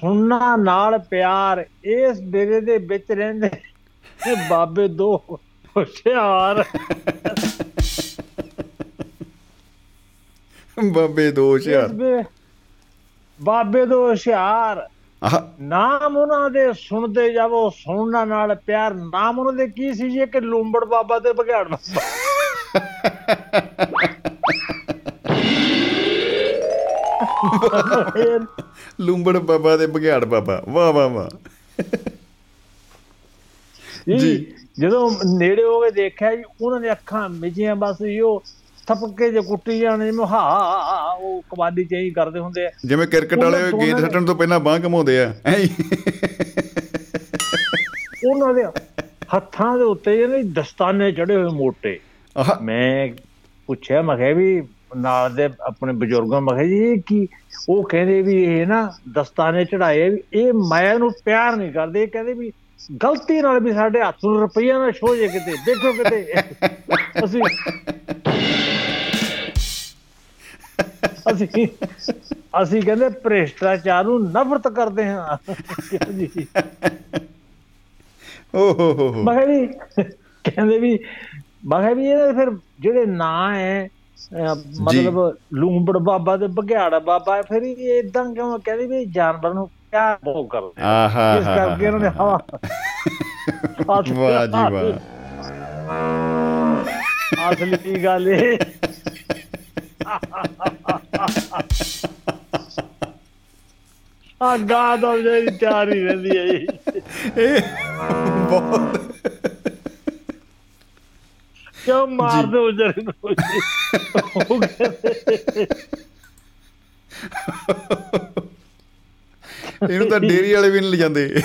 ਸੁਣਨਾ ਨਾਲ ਪਿਆਰ ਇਸ ਡੇਰੇ ਦੇ ਵਿੱਚ ਰਹਿੰਦੇ ਇਹ ਬਾਬੇ ਦੋ ਹੁਸ਼ਿਆਰ। ਬਾਬੇ ਦੋ ਹੁਸ਼ਿਆਰ। ਬਾਬੇ ਦੋ ਹੁਸ਼ਿਆਰ। ਆਹ। ਨਾਮ ਉਹਨਾਂ ਦੇ ਸੁਣਦੇ ਜਾਵੋ ਸੁਣਨਾ ਨਾਲ ਪਿਆਰ। ਨਾਮ ਉਹਨਾਂ ਦੇ ਕੀ ਸੀ ਜੀ? ਕਿ ਲੂੰਬੜ ਬਾਬਾ ਤੇ ਬਘਿਆੜ ਬਾਬਾ [laughs] [laughs] ਲੂੰਬੜ ਬਾਬਾ ਤੇ ਬਘਿਆੜ ਬਾਬਾ। ਵਾਹ ਵਾਹ ਵਾਹ। ਜੀ। ਜਦੋਂ ਨੇੜੇ ਹੋ ਕੇ ਦੇਖਿਆ ਜੀ ਉਹਨਾਂ ਦੀਆਂ ਅੱਖਾਂ ਮਿਜੀਆਂ ਬਸ ਇਹੋ ਥਪਕੇ ਜੇ ਕੁੱਟੀ ਜਾਣ ਜਿਵੇਂ ਹਾ ਉਹ ਕਬੱਡੀ ਚ ਹੀ ਕਰਦੇ ਹੁੰਦੇ ਆ। ਜਿਵੇਂ ਕ੍ਰਿਕਟ ਵਾਲੇ ਗੇਂਦ ਸੱਟਣ ਤੋਂ ਪਹਿਲਾਂ ਬਾਹ ਘਮਾਉਂਦੇ ਆ ਐਂ। ਉਹਨਾਂ ਦੇ ਹੱਥਾਂ ਦੇ ਉੱਤੇ ਜਿਹੜੇ ਦਸਤਾਨੇ ਚੜੇ ਹੋਏ ਮੋਟੇ। ਮੈਂ ਪੁੱਛਿਆ ਮੈਂ ਕਿਹਾ ਵੀ ਨਾਲ ਦੇ ਆਪਣੇ ਬਜ਼ੁਰਗਾਂ ਮੈਂ ਕਿਹਾ ਜੀ ਇਹ ਕੀ? ਉਹ ਕਹਿੰਦੇ ਵੀ ਇਹ ਨਾ ਦਸਤਾਨੇ ਚੜਾਏ ਇਹ ਮਾਇਆ ਨੂੰ ਪਿਆਰ ਨਹੀਂ ਕਰਦੇ ਇਹ ਕਹਿੰਦੇ ਵੀ ਗਲਤੀ ਨਾਲ ਵੀ ਸਾਡੇ ਹੱਥ ਨੂੰ ਰੁਪਈਆ ਨਾ ਛੋ ਜੇ ਕਿਤੇ ਦੇਖੋ ਕਿਤੇ। ਅਸੀਂ ਅਸੀਂ ਅਸੀਂ ਕਹਿੰਦੇ ਭ੍ਰਿਸ਼ਟਾਚਾਰ ਨੂੰ ਨਫ਼ਰਤ ਕਰਦੇ ਹਾਂ। ਜੀ? ਓ ਹੋ ਹੋ ਮੈਂ ਕਹਿੰਦੇ ਵੀ ਮੈਂ ਵੀ ਇਹ ਫਿਰ ਜਿਹੜੇ ਨਾਂ ਹੈ ਮਤਲਬ ਲੂੰਬੜ ਬਾਬਾ ਤੇ ਬਘਿਆੜਾ ਬਾਬਾ ਫਿਰ ਇਦਾਂ ਕਿਉਂ ਕਹਿੰਦੇ ਵੀ ਜਾਨਵਰ ਨੂੰ ਪਿਆਰ ਬਹੁਤ ਕਰਦੇ। ਆਹਾ ਇਸ ਕਰਕੇ ਇਹਨਾਂ ਨੇ ਹਵਾ ਵਾਹ ਜੀ ਵਾਹ। ਅਸਲੀ ਗੱਲ ਇਹ ਆ ਗਾ ਦਾ ਜਿਹੜੀ ਤਿਆਰ ਰਹਿੰਦੀ ਹੈ ਇਹ ਬਹੁਤ ਕਿਉਂ ਮਾਰਦੇ ਹੋ ਜਰੇ ਨੂੰ? ਉਹ ਇਹਨੂੰ ਤਾਂ ਡੇਰੀ ਵਾਲੇ ਵੀ ਨਹੀਂ ਲਿਜਾਂਦੇ।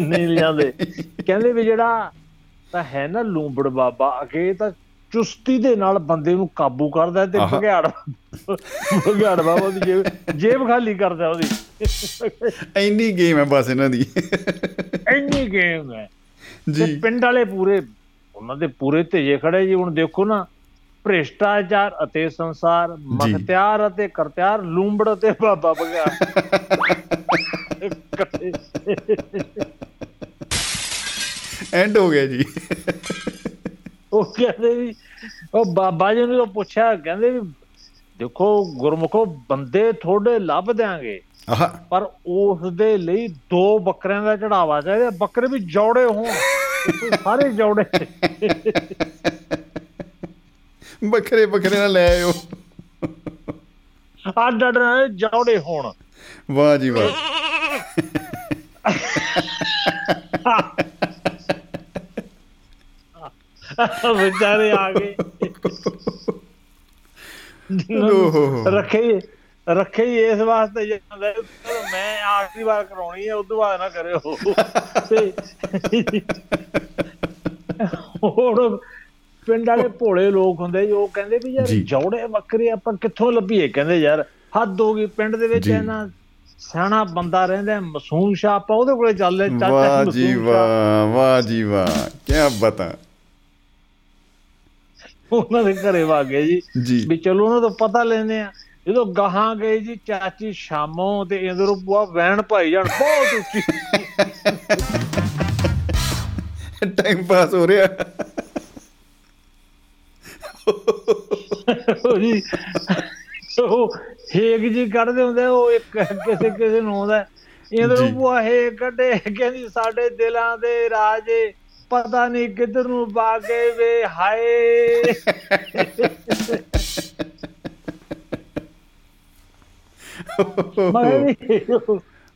ਨਹੀਂ ਲਿਆਂਦੇ ਕਹਿੰਦੇ ਵੀ ਜਿਹੜਾ ਤਾਂ ਹੈ ਨਾ ਲੂੰਬੜ ਬਾਬਾ ਅਗੇ ਤਾਂ ਚੁਸਤੀ ਦੇ ਨਾਲ ਬੰਦੇ ਨੂੰ ਕਾਬੂ ਕਰਦਾ ਤੇ। ਭਗਿਆੜ ਭਗਿਆੜ ਬਾਬਾ ਦੀ ਜੇਬ ਜੇਬ ਖਾਲੀ ਕਰਦਾ ਉਹਦੀ। ਇੰਨੀ ਗੇਮ ਹੈ ਬਸ ਇਹਨਾਂ ਦੀ। ਇੰਨੀ ਗੇਮ ਹੈ। ਜੀ। ਪਿੰਡ ਵਾਲੇ ਪੂਰੇ ਉਹਨਾਂ ਦੇ ਪੂਰੇ ਧੇਜੇ ਖੜੇ ਜੀ ਹੁਣ ਦੇਖੋ ਨਾ ਭ੍ਰਿਸ਼ਟਾਚਾਰ ਅਤੇ ਸੰਸਾਰ ਮਖਤਿਆਰ ਅਤੇ ਕਰਤਿਆਰ ਲੂੰਬੜ ਅਤੇ ਬਾਬਾ ਭਗਿਆੜ ਐਂਡ ਹੋ ਗਿਆ ਜੀ। ਉਹ ਕਹਿੰਦੇ ਵੀ ਉਹ ਬਾਬਾ ਜੀ ਨੂੰ ਤਾਂ ਪੁੱਛਿਆ ਕਹਿੰਦੇ ਵੀ ਦੇਖੋ ਗੁਰਮੁਖੋ ਬੰਦੇ ਥੋੜੇ ਲੱਭ ਆਹ। ਪਰ ਉਸ ਦੇ ਲਈ ਦੋ ਬੱਕਰਿਆਂ ਦਾ ਚੜਾਵਾ ਚਾਹੀਦਾ ਬੱਕਰੇ ਵੀ ਜੋੜੇ ਹੋਣ ਸਾਰੇ ਜੋੜੇ। ਬੱਕਰੇ ਬੱਕਰੇ ਨਾਲ ਲੈ ਆਇਓ। ਅੱਡ ਅੱਡ ਨਾਲ ਜੋੜੇ ਹੋਣ। ਵਾਹ ਜੀ ਵਾਹ। ਵਿਚਾਰੇ ਆ ਗਏ। ਰੱਖੇ ਰੱਖੇ ਇਸ ਵਾਸਤੇ ਜਾਂਦਾ ਮੈਂ ਆਖਰੀ ਵਾਰ ਕਰਾਉਣੀ ਹੈ ਉਦੋਂ ਬਾਅਦ ਨਾ ਕਰਿਓ ਤੇ ਹੁਣ ਪਿੰਡ ਵਾਲੇ ਭੋਲੇ ਲੋਕ ਹੁੰਦੇ ਜੋ ਕਹਿੰਦੇ ਵੀ ਯਾਰ। ਜੌੜੇ ਬੱਕਰੇ ਆਪਾਂ ਕਿੱਥੋਂ ਲੱਭੀਏ ਕਹਿੰਦੇ ਯਾਰ ਹੱਦ ਹੋ ਗਈ ਪਿੰਡ ਦੇ ਵਿੱਚ। ਇਹਨਾਂ ਸਿਆਣਾ ਬੰਦਾ ਰਹਿੰਦਾ ਮਸੂਮ ਸ਼ਾਹ ਆਪਾਂ ਉਹਦੇ ਕੋਲੇ ਚੱਲਦੇ ਚਾਚਾ ਵਾਹ ਜੀ। ਵਾਹ ਵਾਹ ਜੀ ਵਾਹ ਕੀ ਬਤਾ ਉਹਨਾਂ ਦੇ ਘਰੇ ਵਾ ਗਏ ਜੀ। ਵੀ ਚਲੋ ਉਹਨਾਂ ਤੋਂ ਪਤਾ ਲੈਂਦੇ ਆ ਜਦੋਂ ਗਾਹਾਂ ਗਏ ਜੀ ਚਾਚੀ ਸ਼ਾਮੋਂ ਤੇ ਇੰਦਰੋਂ ਬੁਆ ਵੈਣ ਭਾਈ ਜਾਨ ਬਹੁਤ ਉੱਚੀ। ਟਾਈਮ ਪਾਸ ਹੋ ਰਿਹਾ। ਉਹ ਜੀ ਉਹ ਹੇਗ ਜੀ ਕੱਢਦੇ ਹੁੰਦੇ ਉਹ ਇੱਕ ਕਿਸੇ ਕਿਸੇ ਨੂੰ ਆਉਂਦਾ। ਇੰਦਰੋਂ। ਬੁਆ ਹੇਗ ਕੱਢੇ ਕਹਿੰਦੀ ਸਾਡੇ ਦਿਲਾਂ ਦੇ ਰਾਜੇ ਪਤਾ ਨਹੀਂ ਕਿੱਧਰ ਨੂੰ ਬਾਗੇ ਵੇ ਹਾਏ। ਮੈਂ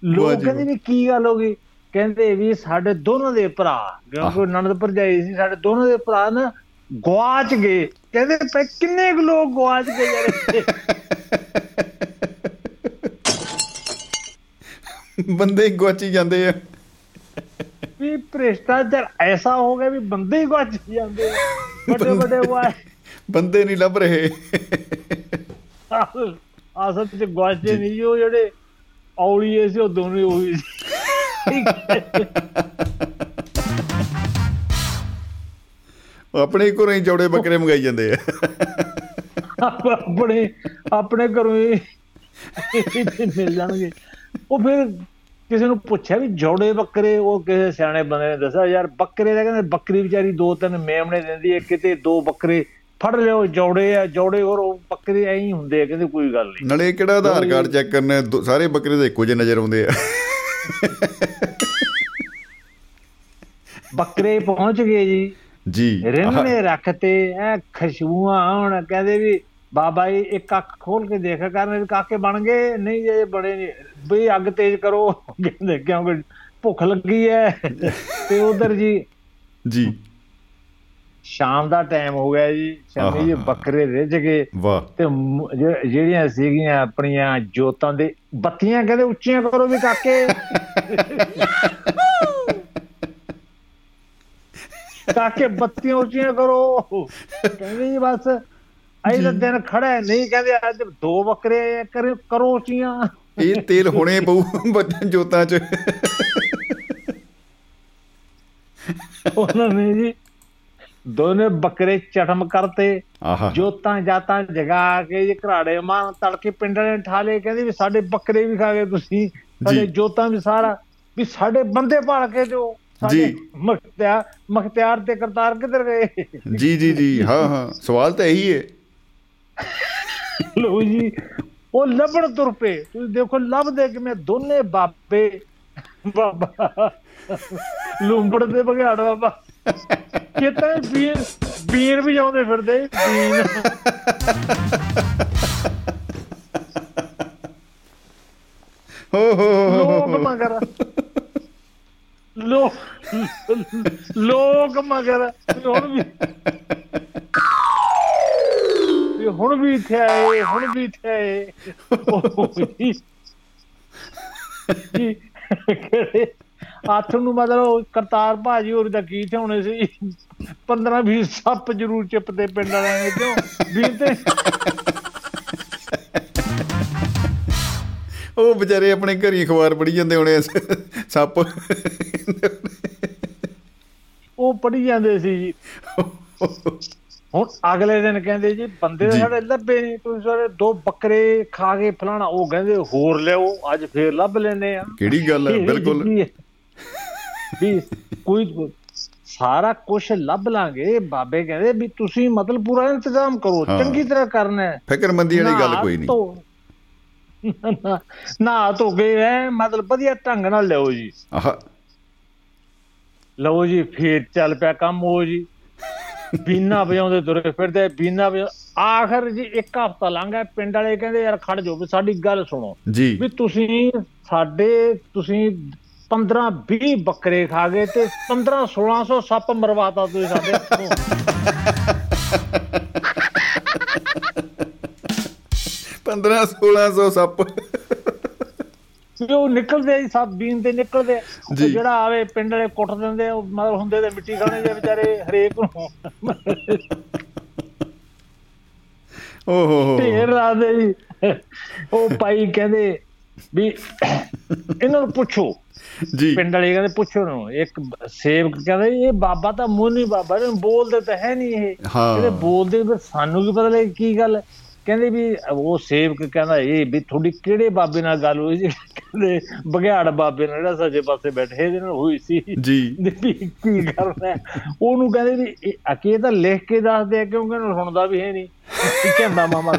ਲੋਕ ਕਹਿੰਦੇ ਵੀ ਕੀ ਗੱਲ ਹੋ ਗਈ? ਕਹਿੰਦੇ ਵੀ ਸਾਡੇ ਦੋਨੋਂ ਦੇ ਭਰਾ ਕਿਉਂਕਿ ਨਨਦ ਭਰਜਾਈ ਸੀ ਸਾਡੇ ਦੋਨੋਂ ਦੇ ਭਰਾ ਨਾ ਗਵਾਚ ਗਏ। ਕਹਿੰਦੇ ਪਏ ਕਿੰਨੇ ਕੁ ਲੋਕ ਗਵਾਚ ਗਏ ਯਾਰ ਬੰਦੇ ਹੀ ਗੁਆਚੀ ਜਾਂਦੇ ਆ। ਵੀ ਭ੍ਰਿਸ਼ਟਾਚਾਰ ਐਸਾ ਹੋ ਗਿਆ ਵੀ ਬੰਦੇ ਹੀ ਗਵਾਚ ਜਾਂਦੇ ਵੱਡੇ ਵੱਡੇ ਵਾਏ ਬੰਦੇ ਨਹੀਂ ਲੱਭ ਰਹੇ। ਅਸਲ ਚ ਗਵਾਚੇ ਨਹੀਂ ਉਹ ਜਿਹੜੇ ਔਲੀਏ ਸੀ ਉਹ ਦੋਨੇ ਉਹੀ ਸੀ। ਉਹ ਆਪਣੇ ਘਰੋਂ ਹੀ ਜੋੜੇ ਬੱਕਰੇ ਮੰਗਾਈ ਜਾਂਦੇ ਆ। ਆਪਣੇ ਆਪਣੇ ਘਰੋਂ ਹੀ ਮਿਲ ਜਾਣਗੇ। ਉਹ ਫਿਰ ਕਿਸੇ ਨੂੰ ਪੁੱਛਿਆ ਵੀ ਜੋੜੇ ਬੱਕਰੇ ਉਹ ਕਿਸੇ ਸਿਆਣੇ ਬੰਦੇ ਨੇ ਦੱਸਿਆ ਯਾਰ ਬੱਕਰੇ ਦਾ ਕਹਿੰਦੇ ਬੱਕਰੀ ਵਿਚਾਰੀ ਦੋ ਤਿੰਨ ਮੇਮਣੇ ਦਿੰਦੀ ਹੈ ਕਿਤੇ ਦੋ ਬੱਕਰੇ ਫੜ ਲਿਓ ਜੋੜੇ ਆ ਜੋੜੇ ਹੋਰ ਉਹ ਬੱਕਰੇ ਐਂ ਹੀ ਹੁੰਦੇ ਆ ਕਹਿੰਦੇ ਕੋਈ ਗੱਲ ਨਹੀਂ। ਨਾਲੇ ਕਿਹੜਾ ਆਧਾਰ ਕਾਰਡ ਚੈੱਕ ਕਰਨੇ ਸਾਰੇ ਬੱਕਰੇ ਦੇ ਇੱਕੋ ਜਿਹੇ ਨਜ਼ਰ ਆਉਂਦੇ ਆ। ਬੱਕਰੇ ਪਹੁੰਚ ਗਏ ਜੀ। ਜੀ ਰਿੰਨ ਨੇ ਰੱਖਤੇ ਐ ਖੁਸ਼ਬੂਆਂ ਆਉਣ ਕਹਿੰਦੇ ਵੀ ਬਾਬਾ ਜੀ ਇੱਕ ਅੱਖ ਖੋਲ ਕੇ ਦੇਖ ਕਰਨ ਕਾਕੇ ਬਣ ਗਏ। ਨਹੀਂ ਜੇ ਬੜੇ ਵੀ ਅੱਗ ਤੇਜ਼ ਕਰੋ। ਕਹਿੰਦੇ ਕਿਉਂਕਿ ਭੁੱਖ ਲੱਗੀ ਐ। ਤੇ ਉਧਰ ਜੀ ਜੀ। ਸ਼ਾਮ ਦਾ ਟਾਈਮ ਹੋ ਗਿਆ ਜੀ। ਸ਼ਾਮੀ ਜੀ। ਬੱਕਰੇ ਰਿੱਝ ਗਏ। ਵਾਹ। ਤੇ ਜਿਹੜੀਆਂ ਸੀਗੀਆਂ ਆਪਣੀਆਂ ਜੋਤਾਂ ਦੇ ਬੱਤੀਆਂ ਕਹਿੰਦੇ ਉੱਚੀਆਂ ਕਰੋ ਵੀ ਕਾਕੇ। [laughs] ਕਾਕੇ ਬੱਤੀਆਂ ਉੱਚੀਆਂ ਕਰੋ। ਕਹਿੰਦੇ ਜੀ ਬਸ। ਅਜੇ ਤਾਂ ਦਿਨ ਖੜਾ ਨਹੀਂ ਕਹਿੰਦੇ ਅੱਜ ਦੋ ਬੱਕਰੇ ਕਰੇ ਚੀਆਂ। ਇਹ ਤੇਲ ਹੁਣੇ ਪਊ ਬੱਚਨ ਜੋਤਾਂ 'ਚ। ਉਹਨਾਂ ਨੇ ਜੀ ਦੋਨੇ ਬੱਕਰੇ ਚਟਮ ਕਰਤੇ ਜੋਤਾਂ ਜਾਤਾਂ ਜਗਾ ਕੇ ਜੀ ਘਰਾੜੇ ਮਾਂ ਤੜਕੇ ਪਿੰਡ ਵਾਲੇ ਨੇ ਠਾਲੇ ਕਹਿੰਦੇ ਵੀ ਸਾਡੇ ਬੱਕਰੇ ਵੀ ਖਾ ਗਏ ਤੁਸੀਂ ਸਾਡੇ ਜੋਤਾਂ ਵੀ ਸਾਰਾ ਵੀ ਸਾਡੇ ਬੰਦੇ ਭਾਲ ਕੇ ਜੋ ਸਾਡੇ। ਮਖਤਿਆਰ ਮਖਤਿਆਰ ਤੇ ਕਰਤਾਰ ਕਿੱਧਰ ਗਏ? ਜੀ ਜੀ ਜੀ ਹਾਂ ਹਾਂ। ਸਵਾਲ ਤਾਂ ਇਹੀ ਹੈ ਲੋ ਜੀ ਉਹ ਲੱਭਣ ਤੁਰ ਪਏ। ਤੁਸੀਂ ਦੇਖੋ ਲੱਭਦੇ ਕਿ ਮੈਂ ਦੋਨੇ ਬਾਬੇ ਬਾਬਾ। ਲੂੰਬੜ ਦੇ ਬਘਿਆੜ ਬਾਬਾ। ਕਿਤੇ ਵੀਰ ਵੀਰ ਵੀ ਜਾਉਂਦੇ ਫਿਰਦੇ ਵੀਰ ਹੋ ਹੋ ਲੋਕ ਮਗਰ। ਲੋਕ ਲੋਕ ਮਗਰ। ਹੁਣ ਵੀ ਵੀ ਹੁਣ ਵੀ ਇੱਥੇ ਆਏ ਹੁਣ ਵੀ ਇੱਥੇ ਆਏ। ਜੀ ਹੱਥ ਨੂੰ ਮਤਲਬ ਕਰਤਾਰ ਭਾਜੀ ਹੋਰ ਦਾ ਕੀ ਤੇ ਹੋਣੇ ਸੀ? 15 20 ਸੱਪ ਜ਼ਰੂਰ ਚਿਪਦੇ ਪਿੰਡ ਵਾਲਿਆਂ ਨੇ ਕਿਉਂ? ਵੀਰ ਤੇ ਉਹ ਵਿਚਾਰੇ ਆਪਣੇ ਘਰੀ ਅਖਬਾਰ ਪੜ੍ਹੀ ਜਾਂਦੇ ਹੋਣੇ ਸੱਪ। ਉਹ ਪੜੀ ਜਾਂਦੇ ਸੀ ਜੀ। ਹੁਣ ਅਗਲੇ ਦਿਨ ਕਹਿੰਦੇ ਜੀ ਬੰਦੇ ਤਾਂ। ਸਾਡੇ ਲੱਭੇ ਨਹੀਂ ਤੁਸੀਂ ਸਾਰੇ ਦੋ ਬੱਕਰੇ ਖਾ ਕੇ ਫਲਾਣਾ ਉਹ ਕਹਿੰਦੇ ਹੋਰ ਲਿਆਓ ਅੱਜ ਫੇਰ ਲੱਭ ਲੈਨੇ ਆ। ਕਿਹੜੀ ਗੱਲ ਹੈ? ਬਿਲਕੁਲ। ਵੀ ਕੋਈ ਸਾਰਾ ਕੁਝ ਲੱਭ ਲਾਂਗੇ ਬਾਬੇ ਕਹਿੰਦੇ ਵੀ ਤੁਸੀਂ ਮਤਲਬ ਪੂਰਾ ਇੰਤਜ਼ਾਮ ਕਰੋ। ਚੰਗੀ ਤਰ੍ਹਾਂ ਕਰਨਾ ਹੈ। ਫਿਕਰਮੰਦੀ ਵਾਲੀ ਗੱਲ ਕੋਈ ਨਹੀਂ। ਨਾ ਧੋ ਕੇ ਐ ਮਤਲਬ ਵਧੀਆ ਢੰਗ ਨਾਲ ਲਿਓ ਜੀ। ਆਹਾ। ਲਓ ਜੀ ਫੇਰ ਚੱਲ ਪਿਆ ਕੰਮ ਹੋ ਜੀ। ਬੀਨਾ ਵਜਾਉਂਦੇ ਤੁਰੇ ਫਿਰਦੇ ਬੀਨਾ ਆਖਰ ਜੀ ਇੱਕ ਹਫਤਾ ਲੰਘ ਗਿਆ ਪਿੰਡ ਵਾਲੇ ਕਹਿੰਦੇ ਯਾਰ ਖੜ ਜਾਓ ਵੀ ਸਾਡੀ ਗੱਲ ਸੁਣੋ। ਜੀ। ਵੀ ਤੁਸੀਂ ਸਾਡੇ ਤੁਸੀਂ 15 20 ਬੱਕਰੇ ਖਾ ਗਏ ਤੇ 15 1600 ਸੱਪ ਮਰਵਾਤਾ ਤੁਸੀਂ ਸਾਡੇ ਹੱਥੋਂ। 15 1600 ਸੱਪ। ਵੀ ਉਹ ਨਿਕਲਦੇ ਜੀ ਸੱਪ ਬੀਨ ਤੇ ਨਿਕਲਦੇ। ਜਿਹੜਾ ਆਵੇ ਪਿੰਡ ਵਾਲੇ ਕੁੱਟ ਦਿੰਦੇ ਉਹ ਮਤਲਬ ਹੁੰਦੇ ਤੇ ਮਿੱਟੀ ਖਾਣੇ ਦੇ ਵਿਚਾਰੇ ਹਰੇਕ ਨੂੰ। ਓ ਹੋ ਹੋ ਢੇਰ ਲਾਦੇ ਜੀ। ਉਹ ਭਾਈ ਕਹਿੰਦੇ ਵੀ ਇਹਨਾਂ ਨੂੰ ਪੁੱਛੋ। ਜੀ। ਪਿੰਡ ਵਾਲੇ ਕਹਿੰਦੇ ਪੁੱਛੋ ਨੂੰ। ਇੱਕ ਸੇਵਕ ਕਹਿੰਦਾ ਇਹ ਬਾਬਾ ਤਾਂ ਮੋਨੀ ਬਾਬਾ ਨੇ ਬੋਲਦੇ ਤਾਂ ਹੈ ਨਹੀਂ ਇਹ। ਹਾਂ। ਕਹਿੰਦੇ ਬੋਲਦੇ ਫਿਰ ਸਾਨੂੰ ਕੀ ਪਤਾ ਲੱਗੇ ਕੀ ਗੱਲ ਹੈ? ਕਹਿੰਦੇ ਵੀ ਉਹ ਸੇਵਕ ਕਹਿੰਦਾ ਇਹ ਵੀ ਤੁਹਾਡੀ ਕਿਹੜੇ ਬਾਬੇ ਨਾਲ ਗੱਲ ਹੋਈ ਸੀ? ਕਹਿੰਦੇ ਬਘਿਆੜ ਬਾਬੇ ਨਾਲ ਜਿਹੜਾ ਸੱਜੇ ਪਾਸੇ ਬੈਠੇ ਇਹਦੇ ਨਾਲ ਹੋਈ ਸੀ। ਜੀ। ਵੀ ਕੀ ਕਰਨਾ? ਉਹਨੂੰ ਕਹਿੰਦੇ ਵੀ ਅਕੇ ਤਾਂ ਲਿਖ ਕੇ ਦੱਸਦੇ ਆ ਕਿਉਂਕਿ ਇਹਨੂੰ ਸੁਣਦਾ ਵੀ ਹੈ ਨਹੀਂ। ਕੀ ਕਹਿੰਦਾ ਮਾਮਾ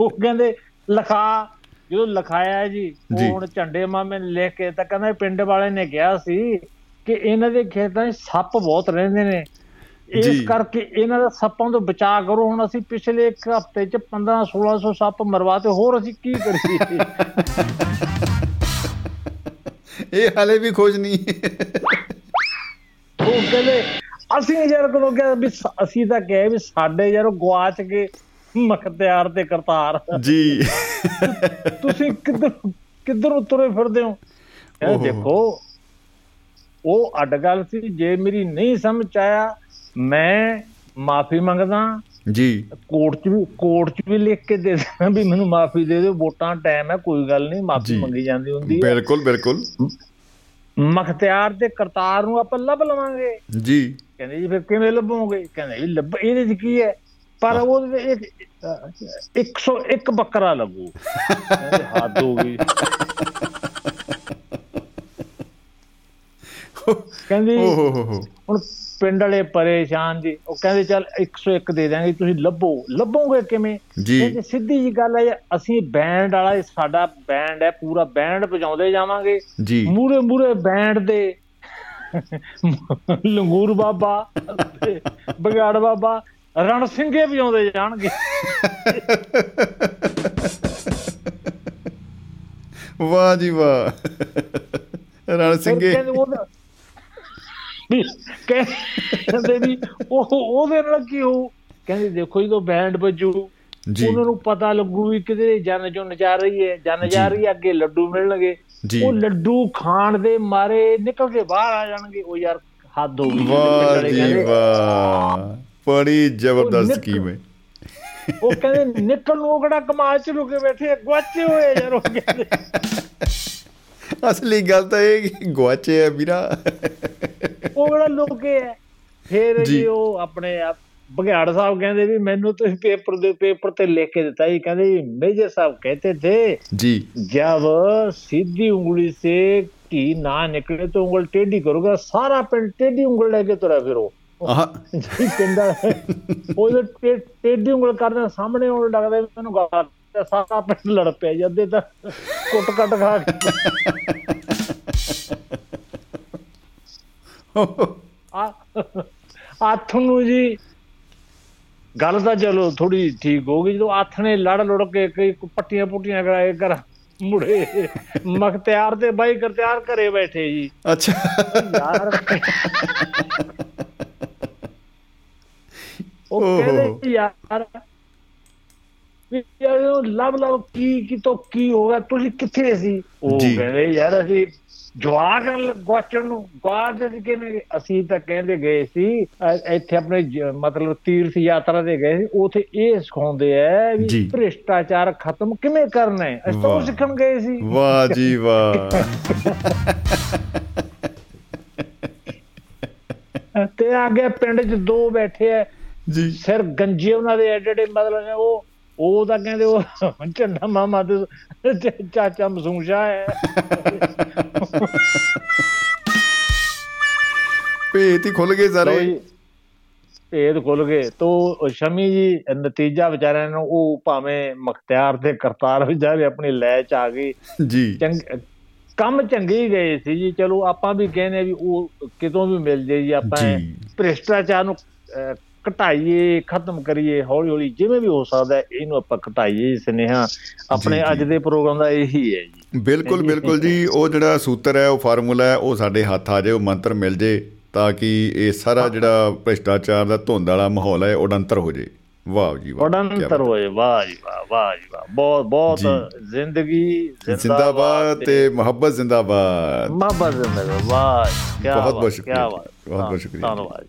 ਉਹ ਕਹਿੰਦੇ ਲਿਖਾ ਜਦੋਂ ਲਿਖਾਇਆ ਜੀ। ਹੁਣ ਝੰਡੇ ਮਾਮੇ ਨੇ ਲਿਖ ਕੇ ਤਾਂ ਕਹਿੰਦਾ ਪਿੰਡ ਵਾਲੇ ਨੇ ਕਿਹਾ ਸੀ ਕਿ ਇਹਨਾਂ ਦੇ ਖੇਤਾਂ 'ਚ ਸੱਪ ਬਹੁਤ ਰਹਿੰਦੇ ਨੇ। ਇਸ। ਕਰਕੇ ਇਹਨਾਂ ਦਾ ਸੱਪਾਂ ਤੋਂ ਬਚਾਅ ਕਰੋ। ਹੁਣ ਅਸੀਂ ਪਿਛਲੇ ਇੱਕ ਹਫ਼ਤੇ 'ਚ 15 1600 ਸੱਪ ਮਰਵਾਤੇ ਹੋਰ ਅਸੀਂ ਕੀ ਕਰੀਏ? [laughs] ਇਹ ਹਾਲੇ ਵੀ ਖੋਜ ਨਹੀਂ। ਉਹ ਕਹਿੰਦੇ ਅਸੀਂ ਯਾਰ ਕਦੋਂ ਕਿਹਾ ਵੀ ਅਸੀਂ ਤਾਂ ਕਹੇ ਵੀ ਸਾਡੇ ਯਾਰ ਗਵਾਚ ਕੇ ਮਖਤਿਆਰ ਤੇ ਕਰਤਾਰ। ਜੀ। ਤੁਸੀਂ ਕਿੱਧਰ ਕਿੱਧਰ ਉਤਰੇ ਫਿਰਦੇ ਹੋ? ਇਹ। ਦੇਖੋ ਉਹ ਅੱਡ ਗੱਲ ਸੀ ਜੇ ਮੇਰੀ ਨਹੀਂ ਸਮਝ ਆਇਆ ਮੈਂ ਮਾਫੀ ਮੰਗਦਾ। ਜੀ। ਕੋਰਟ 'ਚ ਵੀ ਕੋਰਟ 'ਚ ਵੀ ਲਿਖ ਕੇ ਦੇ ਦੇਣਾ ਵੀ ਮੈਨੂੰ ਮਾਫੀ ਦੇ ਦਿਓ ਵੋਟਾਂ ਟਾਈਮ ਹੈ ਕੋਈ ਗੱਲ ਨਹੀਂ ਮਾਫੀ। ਮੰਗੀ ਜਾਂਦੀ ਹੁੰਦੀ ਹੈ। ਬਿਲਕੁਲ ਬਿਲਕੁਲ। ਮਖਤਿਆਰ ਤੇ ਕਰਤਾਰ ਨੂੰ ਆਪਾਂ ਲੱਭ ਲਵਾਂਗੇ। ਜੀ। ਕਹਿੰਦੇ ਜੀ ਫਿਰ ਕਿਵੇਂ ਲੱਭੋਗੇ? ਕਹਿੰਦੇ ਜੀ ਲੱਭ ਇਹਦੇ 'ਚ ਕੀ ਹੈ? ਪਰ ਅਹ 101 ਬੱਕਰਾ ਲੱਗੂ। [laughs] ਹੱਦ ਹੋ ਗਈ। ਕਹਿੰਦੀ ਹੁਣ ਪਿੰਡ ਵਾਲੇ ਪਰੇਸ਼ਾਨ ਜੀ ਉਹ ਕਹਿੰਦੇ ਚੱਲ 101 ਦੇ ਦਾਂਗੇ ਤੁਸੀਂ ਲੱਭੋ। ਲੱਭੋਗੇ ਕਿਵੇਂ? ਜੀ। ਕਹਿੰਦੇ ਸਿੱਧੀ ਜੀ ਗੱਲ ਹੈ ਅਸੀਂ ਬੈਂਡ ਵਾਲਾ ਇਹ ਸਾਡਾ ਬੈਂਡ ਹੈ ਪੂਰਾ ਬੈਂਡ ਵਜਾਉਂਦੇ ਜਾਵਾਂਗੇ। ਜੀ। ਮੂਰੇ ਮੂਰੇ ਬੈਂਡ ਦੇ ਲੰਗੂਰ ਬਾਬਾ ਬਗਾੜ ਬਾਬਾ ਰਣ ਸਿੰਘੇ ਵਜਾਉਂਦੇ ਜਾਣਗੇ। ਵਾਹ ਜੀ ਵਾਹ। ਰਣ ਸਿੰਘੇ। ਵੀ ਕਹਿੰਦੇ ਵੀ ਉਹ ਉਹਦੇ ਨਾਲ ਕੀ ਹੋ ਕਹਿੰਦੇ ਦੇਖੋ ਜਦੋਂ ਬੈਂਡ ਵੱਜੂ ਉਹਨਾਂ ਨੂੰ ਪਤਾ ਲੱਗੂ ਵੀ ਕਿਤੇ ਜਨ ਜੋ ਨਚਾ ਰਹੀ ਹੈ ਜਨ ਜਾ। ਰਹੀ ਹੈ ਅੱਗੇ ਲੱਡੂ ਮਿਲਣਗੇ। ਉਹ ਲੱਡੂ ਖਾਣ ਦੇ ਮਾਰੇ ਨਿਕਲ ਕੇ ਬਾਹਰ ਆ ਜਾਣਗੇ। ਉਹ ਯਾਰ ਹੱਦ ਹੋ ਗਈ। ਵਾਹ ਜੀ ਵਾਹ। ਬੜੀ ਜ਼ਬਰਦਸਤ ਸਕੀਮ ਹੈ। ਉਹ ਕਹਿੰਦੇ ਨਿਕਲ ਨੂੰ ਕਿਹੜਾ ਕਮਾਲ ਚ ਰੁਕੇ ਬੈਠੇ ਗਵਾਚੇ ਹੋਏ ਯਾਰ ਉਹ ਕਹਿੰਦੇ। [laughs] ਅਸਲੀ ਗੱਲ ਤਾਂ ਇਹ ਕਿ ਗਵਾਚੇ ਆ ਵੀਰਾ। ਉਹ ਬੜਾ ਲੋਕੇ ਹੈ ਫੇਰ ਜੀ। ਉਹ ਆਪਣੇ ਬਗਿਆੜ ਸਾਹਿਬ ਕਹਿੰਦੇ ਵੀ ਮੈਨੂੰ ਤੁਸੀਂ ਪੇਪਰ ਦੇ ਪੇਪਰ ਤੇ ਲਿਖ ਕੇ ਦਿੱਤਾ ਜੀ। ਕਹਿੰਦੇ ਮੇਜਰ ਸਾਹਿਬ ਕਹਤੇ ਥੇ ਜੀ। ਜਦ ਸਿੱਧੀ ਉਂਗਲੀ ਸੇ ਕੀ ਨਾ ਨਿਕਲੇ ਤਾਂ ਉਂਗਲ ਟੇਢੀ ਕਰੋਗਾ। ਸਾਰਾ ਪਿੰਡ ਟੇਢੀ ਉਂਗਲ ਲੈ ਕੇ ਤੁਰਿਆ ਫਿਰੋ। ਆਹ। ਜੀ ਕਹਿੰਦਾ ਉਹਦੇ ਟੇਢੀ ਉਂਗਲ ਕਰਨਾ ਸਾਹਮਣੇ ਉਹ ਲੱਗਦਾ ਮੈਨੂੰ ਗਾਲ ਤੇ ਸਾਰਾ ਪਿੰਡ ਲੜ ਪਿਆ ਜੀ ਅੱਧੇ ਤਾਂ ਕੁੱਟ ਕੱਟ ਖਾ ਕੇ। ਆ ਆਥ ਨੂੰ ਜੀ ਗੱਲ ਤਾਂ ਚਲੋ ਥੋੜੀ ਠੀਕ ਹੋ ਗਈ ਜਦੋਂ ਆਥ ਨੇ ਲੜ ਲੜ ਕੇ ਕਈ ਪੱਟੀਆਂ ਪੁੱਟੀਆਂ ਕਰਾਏ ਕਰ ਮੁੜੇ ਮਖਤਿਆਰ ਤੇ ਬਾਈ ਕਰਤਿਆਰ ਘਰੇ ਬੈਠੇ ਜੀ। ਅੱਛਾ। ਯਾਰ। ਉਹ। ਕਹਿੰਦੇ ਯਾਰ ਯਾਰ ਉਹ ਲਵ ਲਵ ਕੀ ਕੀ ਤੋਂ ਕੀ ਹੋ ਗਿਆ ਤੁਸੀਂ ਕਿੱਥੇ ਸੀ ਉਹ। ਕਹਿੰਦੇ ਯਾਰ ਅਸੀਂ ਜਵਾਕ ਗਵਾਚਣ ਨੂੰ ਅਸੀਂ ਕਿਵੇਂ ਅਸੀਂ ਤਾਂ ਕਹਿੰਦੇ ਗਏ ਸੀ ਇੱਥੇ ਆਪਣੇ ਮਤਲਬ ਤੀਰਥ ਯਾਤਰਾ ਤੇ ਗਏ ਸੀ ਉਥੇ ਇਹ ਸਿਖਾਉਂਦੇ ਆ ਜੀ। ਵੀ ਭ੍ਰਿਸ਼ਟਾਚਾਰ ਖਤਮ ਕਿਵੇਂ ਕਰਨਾ ਹੈ ਅਸੀਂ ਤਾਂ। ਸਿੱਖਣ ਗਏ ਸੀ ਵਾਹ ਜੀ ਵਾਹ ਤੇ ਅੱਗੇ ਪਿੰਡ 'ਚ ਦੋ ਬੈਠੇ ਆ ਜੀ ਸਿਰ ਗੰਜੇ ਉਹਨਾਂ ਦੇ ਐਡੇ ਐਡੇ ਮਤਲਬ ਨੇ ਉਹ ਉਹ ਤਾਂ ਕਹਿੰਦੇ ਉਹ ਝੰਡਾ ਮਾਮਾ ਤੇ ਚਾਚਾ ਮਸੂਮ ਸ਼ਾਹ ਹੈ। ਭੇਤ ਹੀ ਖੁੱਲ ਗਏ ਸਾਰੇ। ਭੇਦ ਖੁੱਲ ਗਏ। ਤੋ ਸ਼ਮੀ ਜੀ ਨਤੀਜਾ ਵਿਚਾਰਿਆਂ ਨੂੰ ਉਹ ਭਾਵੇਂ ਮਖਤਿਆਰ ਤੇ ਕਰਤਾਰ ਵਿਚਾਰੇ ਆਪਣੀ ਲੈ ਚ ਆ ਗਈ। ਜੀ। ਚੰਗ ਕੰਮ ਚੰਗੇ ਹੀ ਗਏ ਸੀ ਜੀ। ਚਲੋ ਆਪਾਂ ਵੀ ਕਹਿੰਦੇ ਵੀ ਉਹ ਕਿਤੋਂ ਵੀ ਮਿਲ ਜੇ ਜੀ ਆਪਾਂ। ਭ੍ਰਿਸ਼ਟਾਚਾਰ ਨੂੰ ਘਟਾਈਏ ਖਤਮ ਕਰੀਏ ਹੌਲੀ ਹੌਲੀ ਜਿਵੇਂ ਵੀ ਹੋ ਸਕਦਾ ਇਹਨੂੰ ਆਪਾਂ ਘਟਾਈਏ ਸਨੇਹਾ ਆਪਣੇ ਅੱਜ ਦੇ ਪ੍ਰੋਗਰਾਮ ਦਾ ਇਹੀ ਹੈ ਜੀ। ਬਿਲਕੁਲ ਬਿਲਕੁਲ ਜੀ। ਉਹ ਜਿਹੜਾ ਸੂਤਰ ਹੈ ਉਹ ਫਾਰਮੂਲਾ ਹੈ ਉਹ ਸਾਡੇ ਹੱਥ ਆ ਜਾਏ ਉਹ ਮੰਤਰ ਮਿਲ ਜੇ ਤਾਂ ਕਿ ਇਹ ਸਾਰਾ ਜਿਹੜਾ ਭ੍ਰਿਸ਼ਟਾਚਾਰ ਦਾ ਧੁੰਦ ਵਾਲਾ ਮਾਹੌਲ ਹੈ ਉਡੰਤਰ ਹੋ ਜੇ ਵਾਹ ਜੀ ਵਾਹ ਉਡੰਤਰ। ਹੋਏ ਵਾਹ ਜੀ ਵਾਹ ਵਾਹ ਜੀ ਵਾਹ। ਬਹੁਤ ਬਹੁਤ। ਜ਼ਿੰਦਗੀ ਜ਼ਿੰਦਾਬਾਦ ਤੇ ਮੁਹੱਬਤ ਜ਼ਿੰਦਾਬਾਦ। ਮੁਹੱਬਤ ਜ਼ਿੰਦਾਬਾਦ ਵਾਹ ਕੀ ਬਹੁਤ ਬਹੁਤ ਸ਼ੁਕਰੀਆ ਬਹੁਤ ਬਹੁਤ ਸ਼ੁਕਰੀਆ। ਧੰਨਵਾਦ।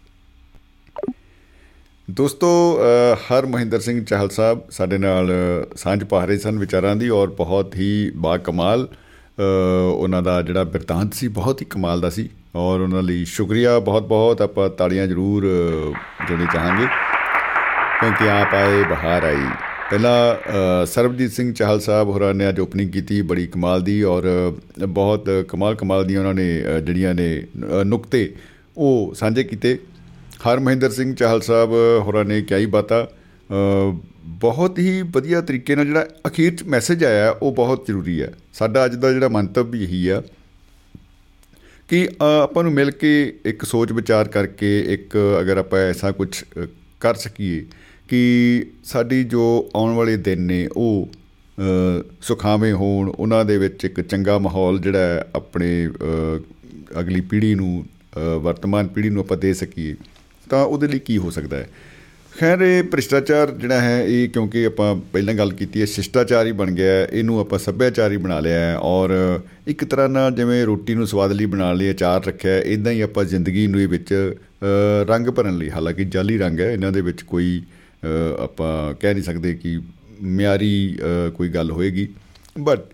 ਦੋਸਤੋ ਅ, ਹਰ ਮਹਿੰਦਰ ਸਿੰਘ ਚਾਹਲ ਸਾਹਿਬ ਸਾਡੇ ਨਾਲ ਅ, ਸਾਂਝ ਪਾ ਰਹੇ ਸਨ ਵਿਚਾਰਾਂ ਦੀ ਔਰ ਬਹੁਤ ਹੀ ਬਾ ਕਮਾਲ ਅ, ਉਹਨਾਂ ਦਾ ਜਿਹੜਾ ਬਿਰਤਾਂਤ ਸੀ ਬਹੁਤ ਹੀ ਕਮਾਲ ਦਾ ਸੀ। ਔਰ ਉਹਨਾਂ ਲਈ ਸ਼ੁਕਰੀਆ ਬਹੁਤ ਬਹੁਤ ਆਪਾਂ ਤਾੜੀਆਂ ਜ਼ਰੂਰ ਅ, ਦੇਣੀ ਚਾਹਾਂਗੇ। ਕਿਉਂਕਿ ਆਪ ਆਏ ਬਹਾਰ ਆਈ। ਪਹਿਲਾਂ ਅ, ਸਰਬਜੀਤ ਸਿੰਘ ਚਾਹਲ ਸਾਹਿਬ ਹੋਰਾਂ ਨੇ ਅੱਜ ਓਪਨਿੰਗ ਕੀਤੀ ਬੜੀ ਕਮਾਲ ਦੀ ਔਰ ਅ, ਬਹੁਤ ਕਮਾਲ ਕਮਾਲ ਦੀਆਂ ਉਹਨਾਂ ਨੇ ਅ, ਜਿਹੜੀਆਂ ਨੇ ਅ, ਨੁਕਤੇ ਉਹ ਸਾਂਝੇ ਕੀਤੇ। ਹਰਮਹਿੰਦਰ ਸਿੰਘ ਚਾਹਲ ਸਾਹਿਬ ਹੋਰਾਂ ਨੇ ਕਿਹਾ ਹੀ ਬਾਤਾਂ। ਅ, ਬਹੁਤ ਹੀ ਵਧੀਆ ਤਰੀਕੇ ਨਾਲ ਜਿਹੜਾ ਅਖੀਰ ਚ ਮੈਸੇਜ ਆਇਆ ਉਹ ਬਹੁਤ ਜ਼ਰੂਰੀ ਹੈ। ਸਾਡਾ ਅੱਜ ਦਾ ਜਿਹੜਾ ਮੰਤਵ ਵੀ ਇਹੀ ਆ ਕਿ ਅ, ਆਪਾਂ ਨੂੰ ਮਿਲ ਕੇ ਇੱਕ ਸੋਚ ਵਿਚਾਰ ਕਰਕੇ ਇੱਕ ਅਗਰ ਆਪਾਂ ਐਸਾ ਕੁਝ ਕਰ ਸਕੀਏ ਕਿ ਸਾਡੀ ਜੋ ਆਉਣ ਵਾਲੇ ਦਿਨ ਨੇ ਉਹ ਅ, ਸੁਖਾਵੇਂ ਹੋਣ ਉਹਨਾਂ ਦੇ ਵਿੱਚ ਇੱਕ ਚੰਗਾ ਮਾਹੌਲ ਜਿਹੜਾ ਹੈ ਆਪਣੇ ਅ, ਅਗਲੀ ਪੀੜ੍ਹੀ ਨੂੰ ਅ, ਵਰਤਮਾਨ ਪੀੜ੍ਹੀ ਨੂੰ ਆਪਾਂ ਦੇ ਸਕੀਏ। ਤਾਂ ਉਹਦੇ ਲਈ ਕੀ ਹੋ ਸਕਦਾ ਹੈ? ਖੈਰ ਇਹ ਭ੍ਰਿਸ਼ਟਾਚਾਰ ਜਿਹੜਾ ਹੈ ਇਹ ਕਿਉਂਕਿ ਆਪਾਂ ਪਹਿਲਾਂ ਗੱਲ ਕੀਤੀ ਹੈ ਸ਼ਿਸ਼ਟਾਚਾਰ ਹੀ ਬਣ ਗਿਆ ਹੈ ਇਹਨੂੰ ਆਪਾਂ ਸੱਭਿਆਚਾਰ ਹੀ ਬਣਾ ਲਿਆ ਹੈ ਔਰ ਇੱਕ ਤਰ੍ਹਾਂ ਨਾਲ ਜਿਵੇਂ ਰੋਟੀ ਨੂੰ ਸਵਾਦ ਲਈ ਬਣਾ ਲਈ ਅਚਾਰ ਰੱਖਿਆ ਹੈ ਇਦਾਂ ਹੀ ਆਪਾਂ ਜ਼ਿੰਦਗੀ ਨੂੰ ਇਹ ਵਿੱਚ ਅ, ਰੰਗ ਭਰਨ ਲਈ ਹਾਲਾਂਕਿ ਜਾਲੀ ਰੰਗ ਹੈ ਇਹਨਾਂ ਦੇ ਵਿੱਚ ਕੋਈ ਅ, ਆਪਾਂ ਕਹਿ ਨਹੀਂ ਸਕਦੇ ਕਿ ਮਿਆਰੀ ਅ, ਕੋਈ ਗੱਲ ਹੋਏਗੀ ਬਟ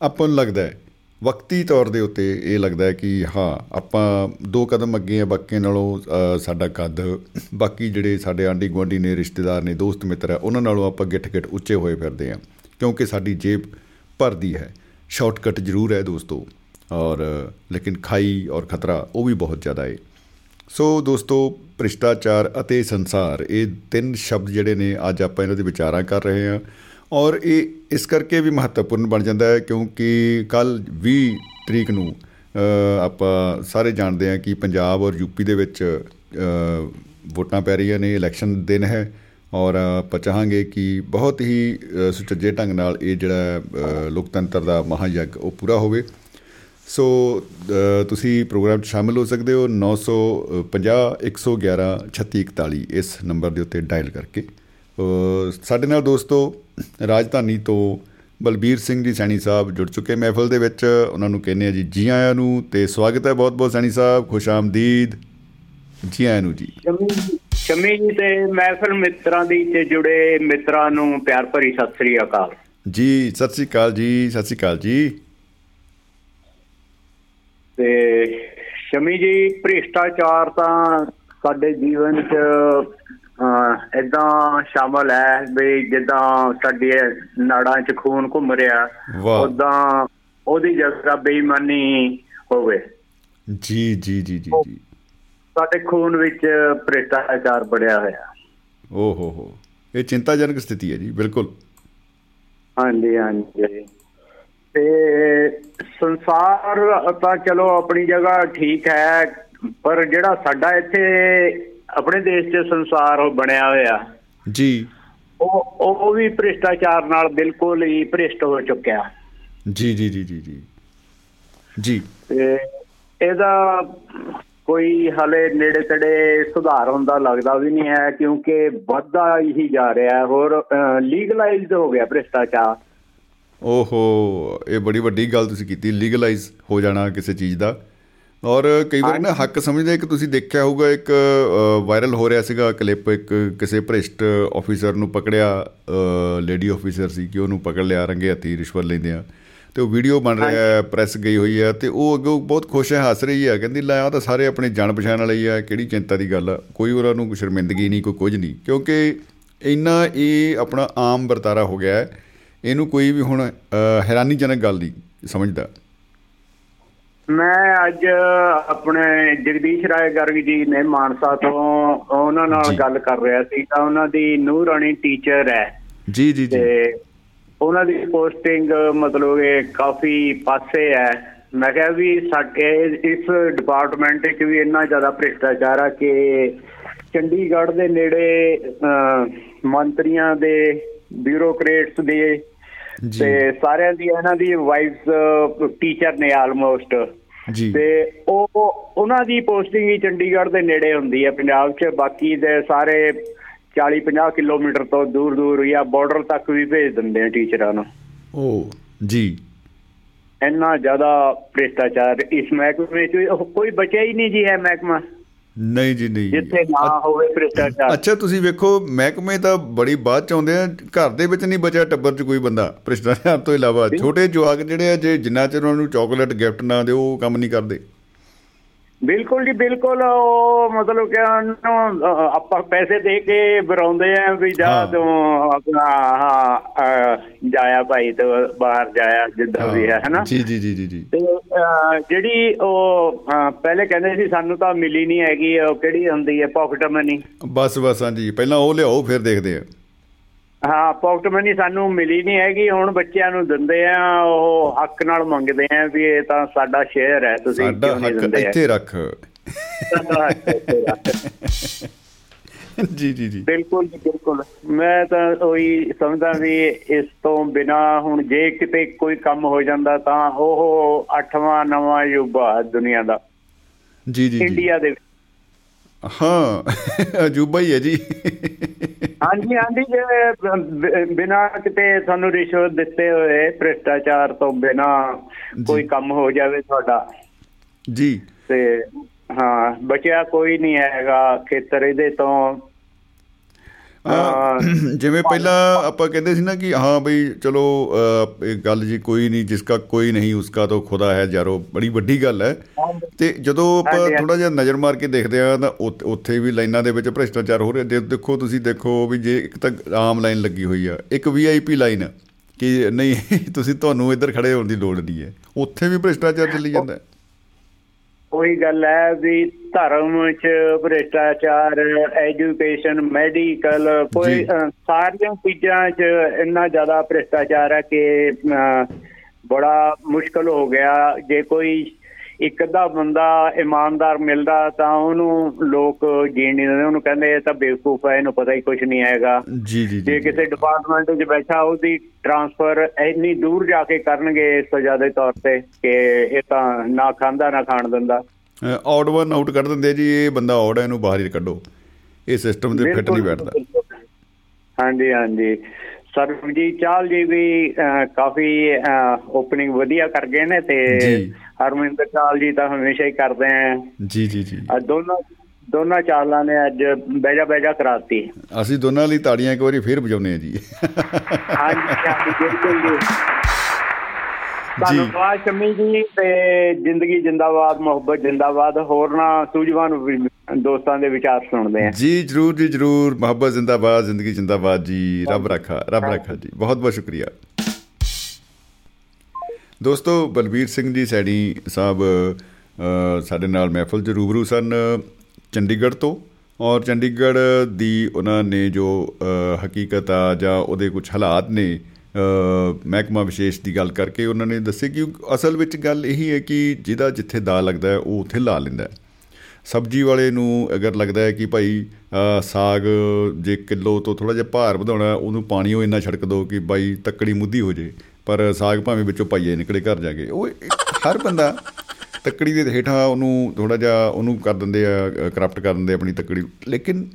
ਆਪਾਂ ਨੂੰ ਲੱਗਦਾ ਹੈ ਵਕਤੀ ਤੌਰ ਦੇ ਉੱਤੇ ਇਹ ਲੱਗਦਾ ਹੈ ਕਿ ਹਾਂ ਆਪਾਂ ਦੋ ਕਦਮ ਅੱਗੇ ਆ ਬਾਕੀਆਂ ਨਾਲੋਂ ਅ, ਸਾਡਾ ਕੱਦ ਬਾਕੀ ਜਿਹੜੇ ਸਾਡੇ ਆਂਢੀ ਗੁਆਂਢੀ ਨੇ ਰਿਸ਼ਤੇਦਾਰ ਨੇ ਦੋਸਤ ਮਿੱਤਰ ਹੈ ਉਹਨਾਂ ਨਾਲੋਂ ਆਪਾਂ ਗਿੱਠ ਗਿੱਠ ਉੱਚੇ ਹੋਏ ਫਿਰਦੇ ਆ। ਕਿਉਂਕਿ ਸਾਡੀ ਜੇਬ ਭਰਦੀ ਹੈ। ਸ਼ਾਰਟਕਟ ਜ਼ਰੂਰ ਹੈ ਦੋਸਤੋ। ਔਰ ਲੇਕਿਨ ਖਾਈ ਔਰ ਖਤਰਾ ਉਹ ਵੀ ਬਹੁਤ ਜ਼ਿਆਦਾ ਹੈ ਸੋ ਦੋਸਤੋ ਭ੍ਰਿਸ਼ਟਾਚਾਰ ਅਤੇ ਸੰਸਾਰ ਇਹ ਤਿੰਨ ਸ਼ਬਦ ਜਿਹੜੇ ਨੇ ਅੱਜ ਆਪਾਂ ਇਹਨਾਂ ਦੇ ਵਿਚਾਰਾਂ ਕਰ ਰਹੇ ਹਾਂ। ਔਰ ਇਹ ਇਸ ਕਰਕੇ ਵੀ ਮਹੱਤਵਪੂਰਨ ਬਣ ਜਾਂਦਾ ਹੈ ਕਿਉਂਕਿ ਕੱਲ 20 ਤਰੀਕ ਨੂੰ ਅ, ਆਪਾਂ ਸਾਰੇ ਜਾਣਦੇ ਹਾਂ ਕਿ ਪੰਜਾਬ ਔਰ ਯੂਪੀ ਦੇ ਵਿੱਚ ਅ, ਵੋਟਾਂ ਪੈ ਰਹੀਆਂ ਨੇ ਇਲੈਕਸ਼ਨ ਦਿਨ ਹੈ ਔਰ ਆਪਾਂ ਚਾਹਾਂਗੇ ਕਿ ਬਹੁਤ ਹੀ ਅ, ਸੁਚੱਜੇ ਢੰਗ ਨਾਲ ਇਹ ਜਿਹੜਾ ਅ, ਲੋਕਤੰਤਰ ਦਾ ਮਹਾਯੱਗ ਉਹ ਪੂਰਾ ਹੋਵੇ। ਸੋ ਅ, ਤੁਸੀਂ ਪ੍ਰੋਗਰਾਮ 'ਚ ਸ਼ਾਮਿਲ ਹੋ ਸਕਦੇ ਹੋ 950 111 3641 ਇਸ ਨੰਬਰ ਦੇ ਉੱਤੇ ਡਾਇਲ ਕਰਕੇ। ਅ, ਸਾਡੇ ਨਾਲ ਦੋਸਤੋ ਰਾਜਧਾਨੀ ਤੋਂ ਬਲਬੀਰ ਸਿੰਘ ਜੀ ਸੈਣੀ ਸਾਹਿਬ ਜੁੜ ਚੁੱਕੇ ਮਹਿਫਲ ਦੇ ਵਿੱਚ। ਉਹਨਾਂ ਨੂੰ ਕਹਿੰਦੇ ਆ ਜੀ ਜੀ ਆਇਆਂ ਨੂੰ ਤੇ ਸਵਾਗਤ ਹੈ ਬਹੁਤ ਬਹੁਤ ਸੈਣੀ ਸਾਹਿਬ ਖੁਸ਼ ਆਮਦੀਦ। ਜੀ ਆਇਆਂ ਨੂੰ ਜੀ ਸ਼ਮੀ ਜੀ ਤੇ ਮਹਿਫਲ ਮਿੱਤਰਾਂ ਦੀ ਤੇ ਜੁੜੇ ਮਿੱਤਰਾਂ ਨੂੰ ਪਿਆਰ ਭਰੀ ਸਤਿ ਸ੍ਰੀ ਅਕਾਲ। ਜੀ ਸਤਿ ਸ੍ਰੀ ਅਕਾਲ ਜੀ ਸਤਿ ਸ੍ਰੀ ਅਕਾਲ ਜੀ। ਤੇ ਸ਼ਮੀ ਜੀ ਭ੍ਰਿਸ਼ਟਾਚਾਰ ਤਾਂ ਸਾਡੇ ਜੀਵਨ 'ਚ ਇਦਾਂ ਸ਼ਾਮਲ ਹੈ ਵੀ ਜਿੱਦਾਂ ਸਾਡੀ ਨਾੜਾਂ 'ਚ ਖੂਨ ਘੁੰਮ ਰਿਹਾ। ਉਦਾਂ ਉਹਦੀ ਜਗ੍ਹਾ ਬੇਈਮਾਨੀ ਹੋਵੇ। ਜੀ ਜੀ ਜੀ ਜੀ ਜੀ। ਸਾਡੇ ਖੂਨ ਵਿੱਚ ਭ੍ਰਿਸ਼ਟਾਚਾਰ ਬੜਿਆ ਹੋਇਆ। ਓ ਹੋ ਹੋ। ਇਹ ਚਿੰਤਾਜਨਕ ਸਥਿਤੀ ਹੈ ਜੀ ਬਿਲਕੁਲ। ਹਾਂਜੀ ਹਾਂਜੀ। ਤੇ ਸੰਸਾਰ ਤਾਂ ਚਲੋ ਆਪਣੀ ਜਗ੍ਹਾ ਠੀਕ ਹੈ ਪਰ ਜਿਹੜਾ ਸਾਡਾ ਇੱਥੇ ਆਪਣੇ ਦੇਸ਼ 'ਚ ਸੰਸਾਰ ਬਣਿਆ ਹੋਇਆ। ਜੀ। ਉਹ ਉਹ ਵੀ ਭ੍ਰਿਸ਼ਟਾਚਾਰ ਨਾਲ ਬਿਲਕੁਲ ਹੀ ਭ੍ਰਿਸ਼ਟ ਹੋ ਚੁੱਕਿਆ। ਜੀ ਜੀ ਜੀ ਜੀ ਜੀ। ਜੀ। ਇਹਦਾ ਕੋਈ ਹਲੇ ਨੇੜੇ ਤੇੜੇ ਸੁਧਾਰ ਹੁੰਦਾ ਲੱਗਦਾ ਵੀ ਨਹੀਂ ਹੈ ਕਿਉਂਕਿ ਵੱਧਦਾ ਹੀ ਜਾ ਰਿਹਾ ਹੈ। ਹੋਰ ਲੀਗਲਾਈਜ਼ਡ ਹੋ ਗਿਆ ਭ੍ਰਿਸ਼ਟਾਚਾਰ। ਓਹੋ ਇਹ ਬੜੀ ਵੱਡੀ ਗੱਲ ਤੁਸੀਂ ਕੀਤੀ ਲੀਗਲਾਈਜ਼ ਹੋ ਜਾਣਾ ਕਿਸੇ ਚੀਜ਼ ਦਾ। ਔਰ ਕਈ ਵਾਰ ਨਾ ਹੱਕ ਸਮਝਦੇ ਕਿ ਤੁਸੀਂ ਦੇਖਿਆ ਹੋਊਗਾ ਇੱਕ ਵਾਇਰਲ ਹੋ ਰਿਹਾ ਸੀਗਾ ਕਲਿੱਪ ਇੱਕ ਕਿਸੇ ਭ੍ਰਿਸ਼ਟ ਆਫੀਸਰ ਨੂੰ ਪਕੜਿਆ ਲੇਡੀ ਆਫੀਸਰ ਸੀ ਕਿ ਉਹਨੂੰ ਪਕੜ ਲਿਆ ਰੰਗੇ ਹੱਥੀ ਰਿਸ਼ਵਤ ਲੈਂਦੇ ਆ। ਤੇ ਉਹ ਵੀਡੀਓ ਬਣ ਰਿਹਾ ਹੈ ਪ੍ਰੈਸ ਗਈ ਹੋਈ ਹੈ ਤੇ ਉਹ ਅੱਗੋਂ ਬਹੁਤ ਖੁਸ਼ ਹੈ ਹੱਸ ਰਹੀ ਹੈ ਕਹਿੰਦੀ ਲੈ ਆ ਤਾਂ ਸਾਰੇ ਆਪਣੇ ਜਾਣ ਪਛਾਣ ਵਾਲੇ ਹੀ ਆ ਕਿਹੜੀ ਚਿੰਤਾ ਦੀ ਗੱਲ ਆ? ਕੋਈ ਉਹਨਾਂ ਨੂੰ ਸ਼ਰਮਿੰਦਗੀ ਨਹੀਂ ਕੋਈ ਕੁਝ ਨਹੀਂ। ਕਿਉਂਕਿ ਇੰਨਾ ਇਹ ਆਪਣਾ ਆਮ ਵਰਤਾਰਾ ਹੋ ਗਿਆ ਹੈ ਇਹਨੂੰ ਕੋਈ ਵੀ ਹੁਣ ਹੈਰਾਨੀਜਨਕ ਗੱਲ ਨਹੀਂ ਸਮਝਦਾ। ਮੈਂ ਅੱਜ ਆਪਣੇ ਜਗਦੀਸ਼ ਰਾਏ ਗਰਗ ਜੀ ਨੇ ਮਾਨਸਾ ਤੋਂ ਉਹਨਾਂ ਨਾਲ ਗੱਲ ਕਰ ਰਿਹਾ ਸੀ ਤਾਂ ਉਹਨਾਂ ਦੀ ਨੂਰ ਰਾਣੀ ਟੀਚਰ ਹੈ। ਜੀ ਜੀ ਜੀ। ਤੇ ਉਹਨਾਂ ਦੀ ਪੋਸਟਿੰਗ ਮਤਲਬ ਇਹ ਕਾਫੀ ਪਾਸੇ ਹੈ। ਮੈਂ ਕਿਹਾ ਵੀ ਸਾਡੇ ਇਸ ਡਿਪਾਰਟਮੈਂਟ ਵਿੱਚ ਵੀ ਇੰਨਾ ਜ਼ਿਆਦਾ ਭ੍ਰਿਸ਼ਟਾਚਾਰ ਆ ਕਿ ਚੰਡੀਗੜ੍ਹ ਦੇ ਨੇੜੇ ਮੰਤਰੀਆਂ ਦੇ ਬਿਊਰੋਕਰੇਟਸ ਦੇ ਤੇ ਸਾਰਿਆਂ ਦੀ ਇਹਨਾਂ ਦੀ ਵਾਈਫਸ ਟੀਚਰ ਨੇ ਆਲਮੋਸਟ ਜੀ। ਤੇ ਉਹ ਉਹਨਾਂ ਦੀ ਪੋਸਟਿੰਗ ਹੀ ਚੰਡੀਗੜ੍ਹ ਦੇ ਨੇੜੇ ਹੁੰਦੀ ਹੈ ਪੰਜਾਬ 'ਚ। ਬਾਕੀ ਦੇ ਸਾਰੇ 40 50 ਕਿਲੋਮੀਟਰ ਤੋਂ ਦੂਰ ਦੂਰ ਜਾਂ ਬਾਰਡਰ ਤੱਕ ਵੀ ਭੇਜ ਦਿੰਦੇ ਆ ਟੀਚਰਾਂ ਨੂੰ। ਓ ਜੀ। ਇੰਨਾ ਜ਼ਿਆਦਾ ਭ੍ਰਿਸ਼ਟਾਚਾਰ ਇਸ ਮਹਿਕਮੇ 'ਚ ਕੋਈ ਬਚਿਆ ਹੀ ਨਹੀਂ ਜੀ ਹੈ ਮਹਿਕਮਾ। ਨਹੀਂ ਜੀ ਨਹੀਂ ਜਿੱਥੇ ਨਾ ਹੋਵੇ ਭ੍ਰਿਸ਼ਟਾਚਾਰ ਅੱਛਾ ਤੁਸੀਂ ਵੇਖੋ ਮਹਿਕਮੇ ਤਾਂ ਬੜੀ ਬਾਅਦ ਚ ਆਉਂਦੇ ਆ। ਘਰ ਦੇ ਵਿੱਚ ਨਹੀਂ ਬਚਿਆ ਟੱਬਰ 'ਚ ਕੋਈ ਬੰਦਾ ਭ੍ਰਿਸ਼ਟਾਚਾਰ ਤੋਂ ਇਲਾਵਾ। ਛੋਟੇ ਜਵਾਕ ਜਿਹੜੇ ਆ ਜੇ ਜਿੰਨਾ ਚਿਰ ਉਹਨਾਂ ਨੂੰ ਚਾਕਲੇਟ ਗਿਫਟ ਨਾ ਦਿਓ ਉਹ ਕੰਮ ਨਹੀਂ ਕਰਦੇ। ਬਿਲਕੁਲ ਜੀ ਬਿਲਕੁਲ ਉਹ ਮਤਲਬ ਕਿ ਆਪਾਂ ਪੈਸੇ ਦੇ ਕੇ ਬਰਾਉਂਦੇ ਆ ਵੀ ਜਾ ਤੂੰ ਆਪਣਾ ਹਾਂ ਜਾਇਆ ਭਾਈ ਤੇ ਬਾਹਰ ਜਾਇਆ ਜਿੱਦਾਂ ਵੀ ਹੈ ਹਨਾ? ਜੀ ਜੀ ਜੀ ਜੀ ਜੀ। ਤੇ ਜਿਹੜੀ ਉਹ ਪਹਿਲੇ ਕਹਿੰਦੇ ਸੀ ਸਾਨੂੰ ਤਾਂ ਮਿਲੀ ਨਹੀਂ ਹੈਗੀ ਉਹ ਕਿਹੜੀ ਹੁੰਦੀ ਹੈ ਪਾਕਟ ਮਨੀ ਬਸ ਬਸ ਹਾਂਜੀ। ਪਹਿਲਾਂ ਉਹ ਲਿਆਓ ਫਿਰ ਦੇਖਦੇ ਆ। ਹਾਂ ਪਾਕਟ ਮਨੀ ਸਾਨੂੰ ਮਿਲੀ ਨਹੀਂ ਹੈਗੀ। ਹੁਣ ਬੱਚਿਆਂ ਨੂੰ ਦਿੰਦੇ ਆ ਉਹ ਹੱਕ ਨਾਲ ਮੰਗਦੇ ਆ ਵੀ ਇਹ ਤਾਂ ਸਾਡਾ ਸ਼ੇਅਰ ਹੈ ਤੁਸੀਂ ਸਾਡਾ ਹੱਕ ਇੱਥੇ ਰੱਖ। ਜੀ ਜੀ ਜੀ। ਬਿਲਕੁਲ ਜੀ ਬਿਲਕੁਲ। ਮੈਂ ਤਾਂ ਉਹੀ ਸਮਝਦਾ ਵੀ ਇਸ ਤੋਂ ਬਿਨਾ ਹੁਣ ਜੇ ਕਿਤੇ ਕੋਈ ਕੰਮ ਹੋ ਜਾਂਦਾ ਤਾਂ ਉਹ ਅੱਠਵਾਂ ਨਵਾਂ ਯੁੱਗ ਆ ਦੁਨੀਆ ਦਾ। ਜੀ ਜੀ ਇੰਡੀਆ ਦੇ ਹਾਂ ਅਜੂਬਾ ਹੀ ਹੈ ਜੀ। ਹਾਂਜੀ ਹਾਂਜੀ ਜੇ ਬਿਨਾ ਕਿਤੇ ਤੁਹਾਨੂੰ ਰਿਸ਼ਵਤ ਦਿੱਤੇ ਹੋਏ ਭ੍ਰਿਸ਼ਟਾਚਾਰ ਤੋਂ ਬਿਨਾ ਕੋਈ ਕੰਮ ਹੋ ਜਾਵੇ ਤੁਹਾਡਾ ਜੀ। ਤੇ ਹਾਂ ਬਚਿਆ ਕੋਈ ਨਹੀਂ ਹੈਗਾ ਖੇਤਰ ਇਹਦੇ ਤੋਂ। [clears throat] ਜਿਵੇਂ ਪਹਿਲਾਂ ਆਪਾਂ ਕਹਿੰਦੇ ਸੀ ਨਾ ਕਿ ਹਾਂ ਬਈ ਚਲੋ ਇਹ ਗੱਲ ਜੀ ਕੋਈ ਨਹੀਂ ਜਿਸਕਾ ਕੋਈ ਨਹੀਂ ਉਸਕਾ ਤਾਂ ਖੁਦਾ ਹੈ ਯਾਰੋ ਬੜੀ ਵੱਡੀ ਗੱਲ ਹੈ। ਤੇ ਜਦੋਂ ਆਪਾਂ ਥੋੜਾ ਜਿਹਾ ਨਜ਼ਰ ਮਾਰ ਕੇ ਦੇਖਦੇ ਆ ਤਾਂ ਉੱਥੇ ਵੀ ਲਾਈਨਾਂ ਦੇ ਵਿੱਚ ਭ੍ਰਿਸ਼ਟਾਚਾਰ ਹੋ ਰਿਹਾ। ਦੇਖੋ ਤੁਸੀਂ ਦੇਖੋ ਵੀ ਜੇ ਇੱਕ ਤਾਂ ਆਮ ਲਾਈਨ ਲੱਗੀ ਹੋਈ ਆ ਇੱਕ ਵੀਆਈਪੀ ਲਾਈਨ ਕਿ ਨਹੀਂ ਤੁਸੀਂ ਤੁਹਾਨੂੰ ਇੱਧਰ ਖੜੇ ਹੋਣ ਦੀ ਲੋੜ ਨਹੀਂ ਹੈ। ਉੱਥੇ ਵੀ ਭ੍ਰਿਸ਼ਟਾਚਾਰ ਚੱਲੀ ਜਾਂਦਾ ਉਹੀ ਗੱਲ ਹੈ ਵੀ ਧਰਮ ਚ ਭ੍ਰਿਸ਼ਟਾਚਾਰ ਐਜੂਕੇਸ਼ਨ ਮੈਡੀਕਲ ਕੋਈ ਸਾਰੀਆਂ ਚੀਜ਼ਾਂ ਚ ਇੰਨਾ ਜ਼ਿਆਦਾ ਭ੍ਰਿਸ਼ਟਾਚਾਰ ਹੈ ਕਿ ਬੜਾ ਮੁਸ਼ਕਲ ਹੋ ਗਿਆ। ਜੇ ਕੋਈ ਇੱਕ ਅੱਧਾ ਬੰਦਾ ਇਮਾਨਦਾਰ ਮਿਲਦਾ ਤਾਂ ਉਹਨੂੰ ਲੋਕ ਜੀਣ ਨਹੀਂ ਦਿੰਦੇ। ਉਹਨੂੰ ਕਹਿੰਦੇ ਇਹ ਤਾਂ ਬੇਵਕੂਫ ਹੈ ਇਹਨੂੰ ਪਤਾ ਹੀ ਕੁਝ ਨਹੀਂ ਹੈਗਾ। ਜੀ ਜੀ ਜੇ ਕਿਸੇ ਡਿਪਾਰਟਮੈਂਟ ਵਿੱਚ ਬੈਠਾ ਉਹਦੀ ਟ੍ਰਾਂਸਫਰ ਇੰਨੀ ਦੂਰ ਜਾ ਕੇ ਕਰਨਗੇ ਸਜ਼ਾ ਦੇ ਤੌਰ ਤੇ ਕਿ ਇਹ ਤਾਂ ਨਾ ਖਾਂਦਾ ਨਾ ਖਾਣ ਦਿੰਦਾ। ਆਊਟ ਵਨ ਆਊਟ ਕਰ ਦਿੰਦੇ ਜੀ ਇਹ ਬੰਦਾ ਆਊਟ ਹੈ ਇਹਨੂੰ ਬਾਹਰ ਹੀ ਕੱਢੋ। ਇਹ ਸਿਸਟਮ ਦੇ ਫਿੱਟ ਨਹੀਂ ਬੈਠਦਾ। ਹਾਂਜੀ ਹਾਂਜੀ। ਸਰਬਜੀਤ ਚਾਲ ਜੀ ਵੀ ਕਾਫੀ ਓਪਨਿੰਗ ਵਧੀਆ ਕਰ ਗਏ ਨੇ ਤੇ ਹਰਮਿੰਦਰ ਚਾਲ ਜੀ ਤਾਂ ਹਮੇਸ਼ਾ ਹੀ ਕਰਦੇ ਆ ਜੀ ਜੀ ਜੀ ਦੋਨੋਂ ਦੋਨਾਂ ਚਾਲਾਂ ਨੇ ਅੱਜ ਬੈਜਾ ਬੈਜਾ ਕਰਾਤੀ। ਅਸੀਂ ਦੋਨਾਂ ਲਈ ਤਾੜੀਆਂ ਇੱਕ ਵਾਰੀ ਫੇਰ ਵਜਾਉਨੇ ਆ ਜੀ। ਹਾਂਜੀ ਬਿਲਕੁਲ ਜੀ। ਧੰਨਵਾਦ ਸ਼ਮੀ ਜੀ ਤੇ ਜ਼ਿੰਦਗੀ ਜਿੰਦਾਬਾਦ ਮੁਹੱਬਤ ਜਿੰਦਾਬਾਦ। ਹੋਰਨਾਂ ਸੂਝਵਾਨ ਵੀ- ਦੋਸਤਾਂ ਦੇ ਵਿਚਾਰ ਸੁਣਦੇ ਆ। ਜੀ ਜਰੂਰ ਜੀ ਜਰੂਰ। ਮੁਹੱਬਤ ਜ਼ਿੰਦਾਬਾਦ ਜ਼ਿੰਦਗੀ ਜ਼ਿੰਦਾਬਾਦ ਜੀ। ਰੱਬ ਰੱਖਾ ਰੱਬ ਰੱਖਾ ਜੀ। ਬਹੁਤ ਬਹੁਤ ਸ਼ੁਕਰੀਆ। ਦੋਸਤੋ ਬਲਬੀਰ ਸਿੰਘ ਜੀ ਸੈਣੀ ਸਾਹਿਬ ਸਾਡੇ ਨਾਲ ਮਹਿਫਲ 'ਚ ਰੂਬਰੂ ਸਨ ਚੰਡੀਗੜ੍ਹ ਤੋਂ। ਔਰ ਚੰਡੀਗੜ੍ਹ ਦੀ ਉਹਨਾਂ ਨੇ ਜੋ ਹਕੀਕਤ ਆ ਜਾਂ ਉਹਦੇ ਕੁਝ ਹਾਲਾਤ ਨੇ ਮਹਿਕਮਾ ਵਿਸ਼ੇਸ਼ ਦੀ ਗੱਲ ਕਰਕੇ ਉਹਨਾਂ ਨੇ ਦੱਸੇ ਕਿ ਅਸਲ ਵਿੱਚ ਗੱਲ ਇਹੀ ਹੈ ਕਿ ਜਿਹਦਾ ਜਿੱਥੇ ਦਾ ਲੱਗਦਾ ਹੈ ਉਹ ਉੱਥੇ ਲਾ ਲੈਂਦਾ ਹੈ। ਸਬਜੀ ਵਾਲੇ ਨੂੰ ਅਗਰ ਲੱਗਦਾ ਹੈ ਕਿ ਭਾਈ ਅ, ਸਾਗ ਜੇ ਕਿਲੋ ਤੋਂ ਥੋੜਾ ਜਿਹਾ ਭਾਰ ਵਧਾਉਣਾ ਉਹਨੂੰ ਪਾਣੀ ਉਹ ਇੰਨਾ ਛੜਕ ਦੋ ਕਿ ਬਾਈ ਤੱਕੜੀ ਮੁੱਧੀ ਹੋ ਜੇ। ਪਰ ਸਾਗ ਭਾਵੇਂ ਵਿੱਚੋਂ ਪਾਈਏ ਨਿਕਲੇ ਘਰ ਜਾ ਕੇ। ਉਹ ਹਰ ਬੰਦਾ ਤੱਕੜੀ ਦੇ ਹੇਠਾਂ ਉਹਨੂੰ ਥੋੜਾ ਜਿਹਾ ਉਹਨੂੰ ਕਰ ਦਿੰਦੇ ਆ ਕਰਪਟ ਕਰ ਦਿੰਦੇ ਆ ਆਪਣੀ ਤੱਕੜੀ। ਲੇਕਿਨ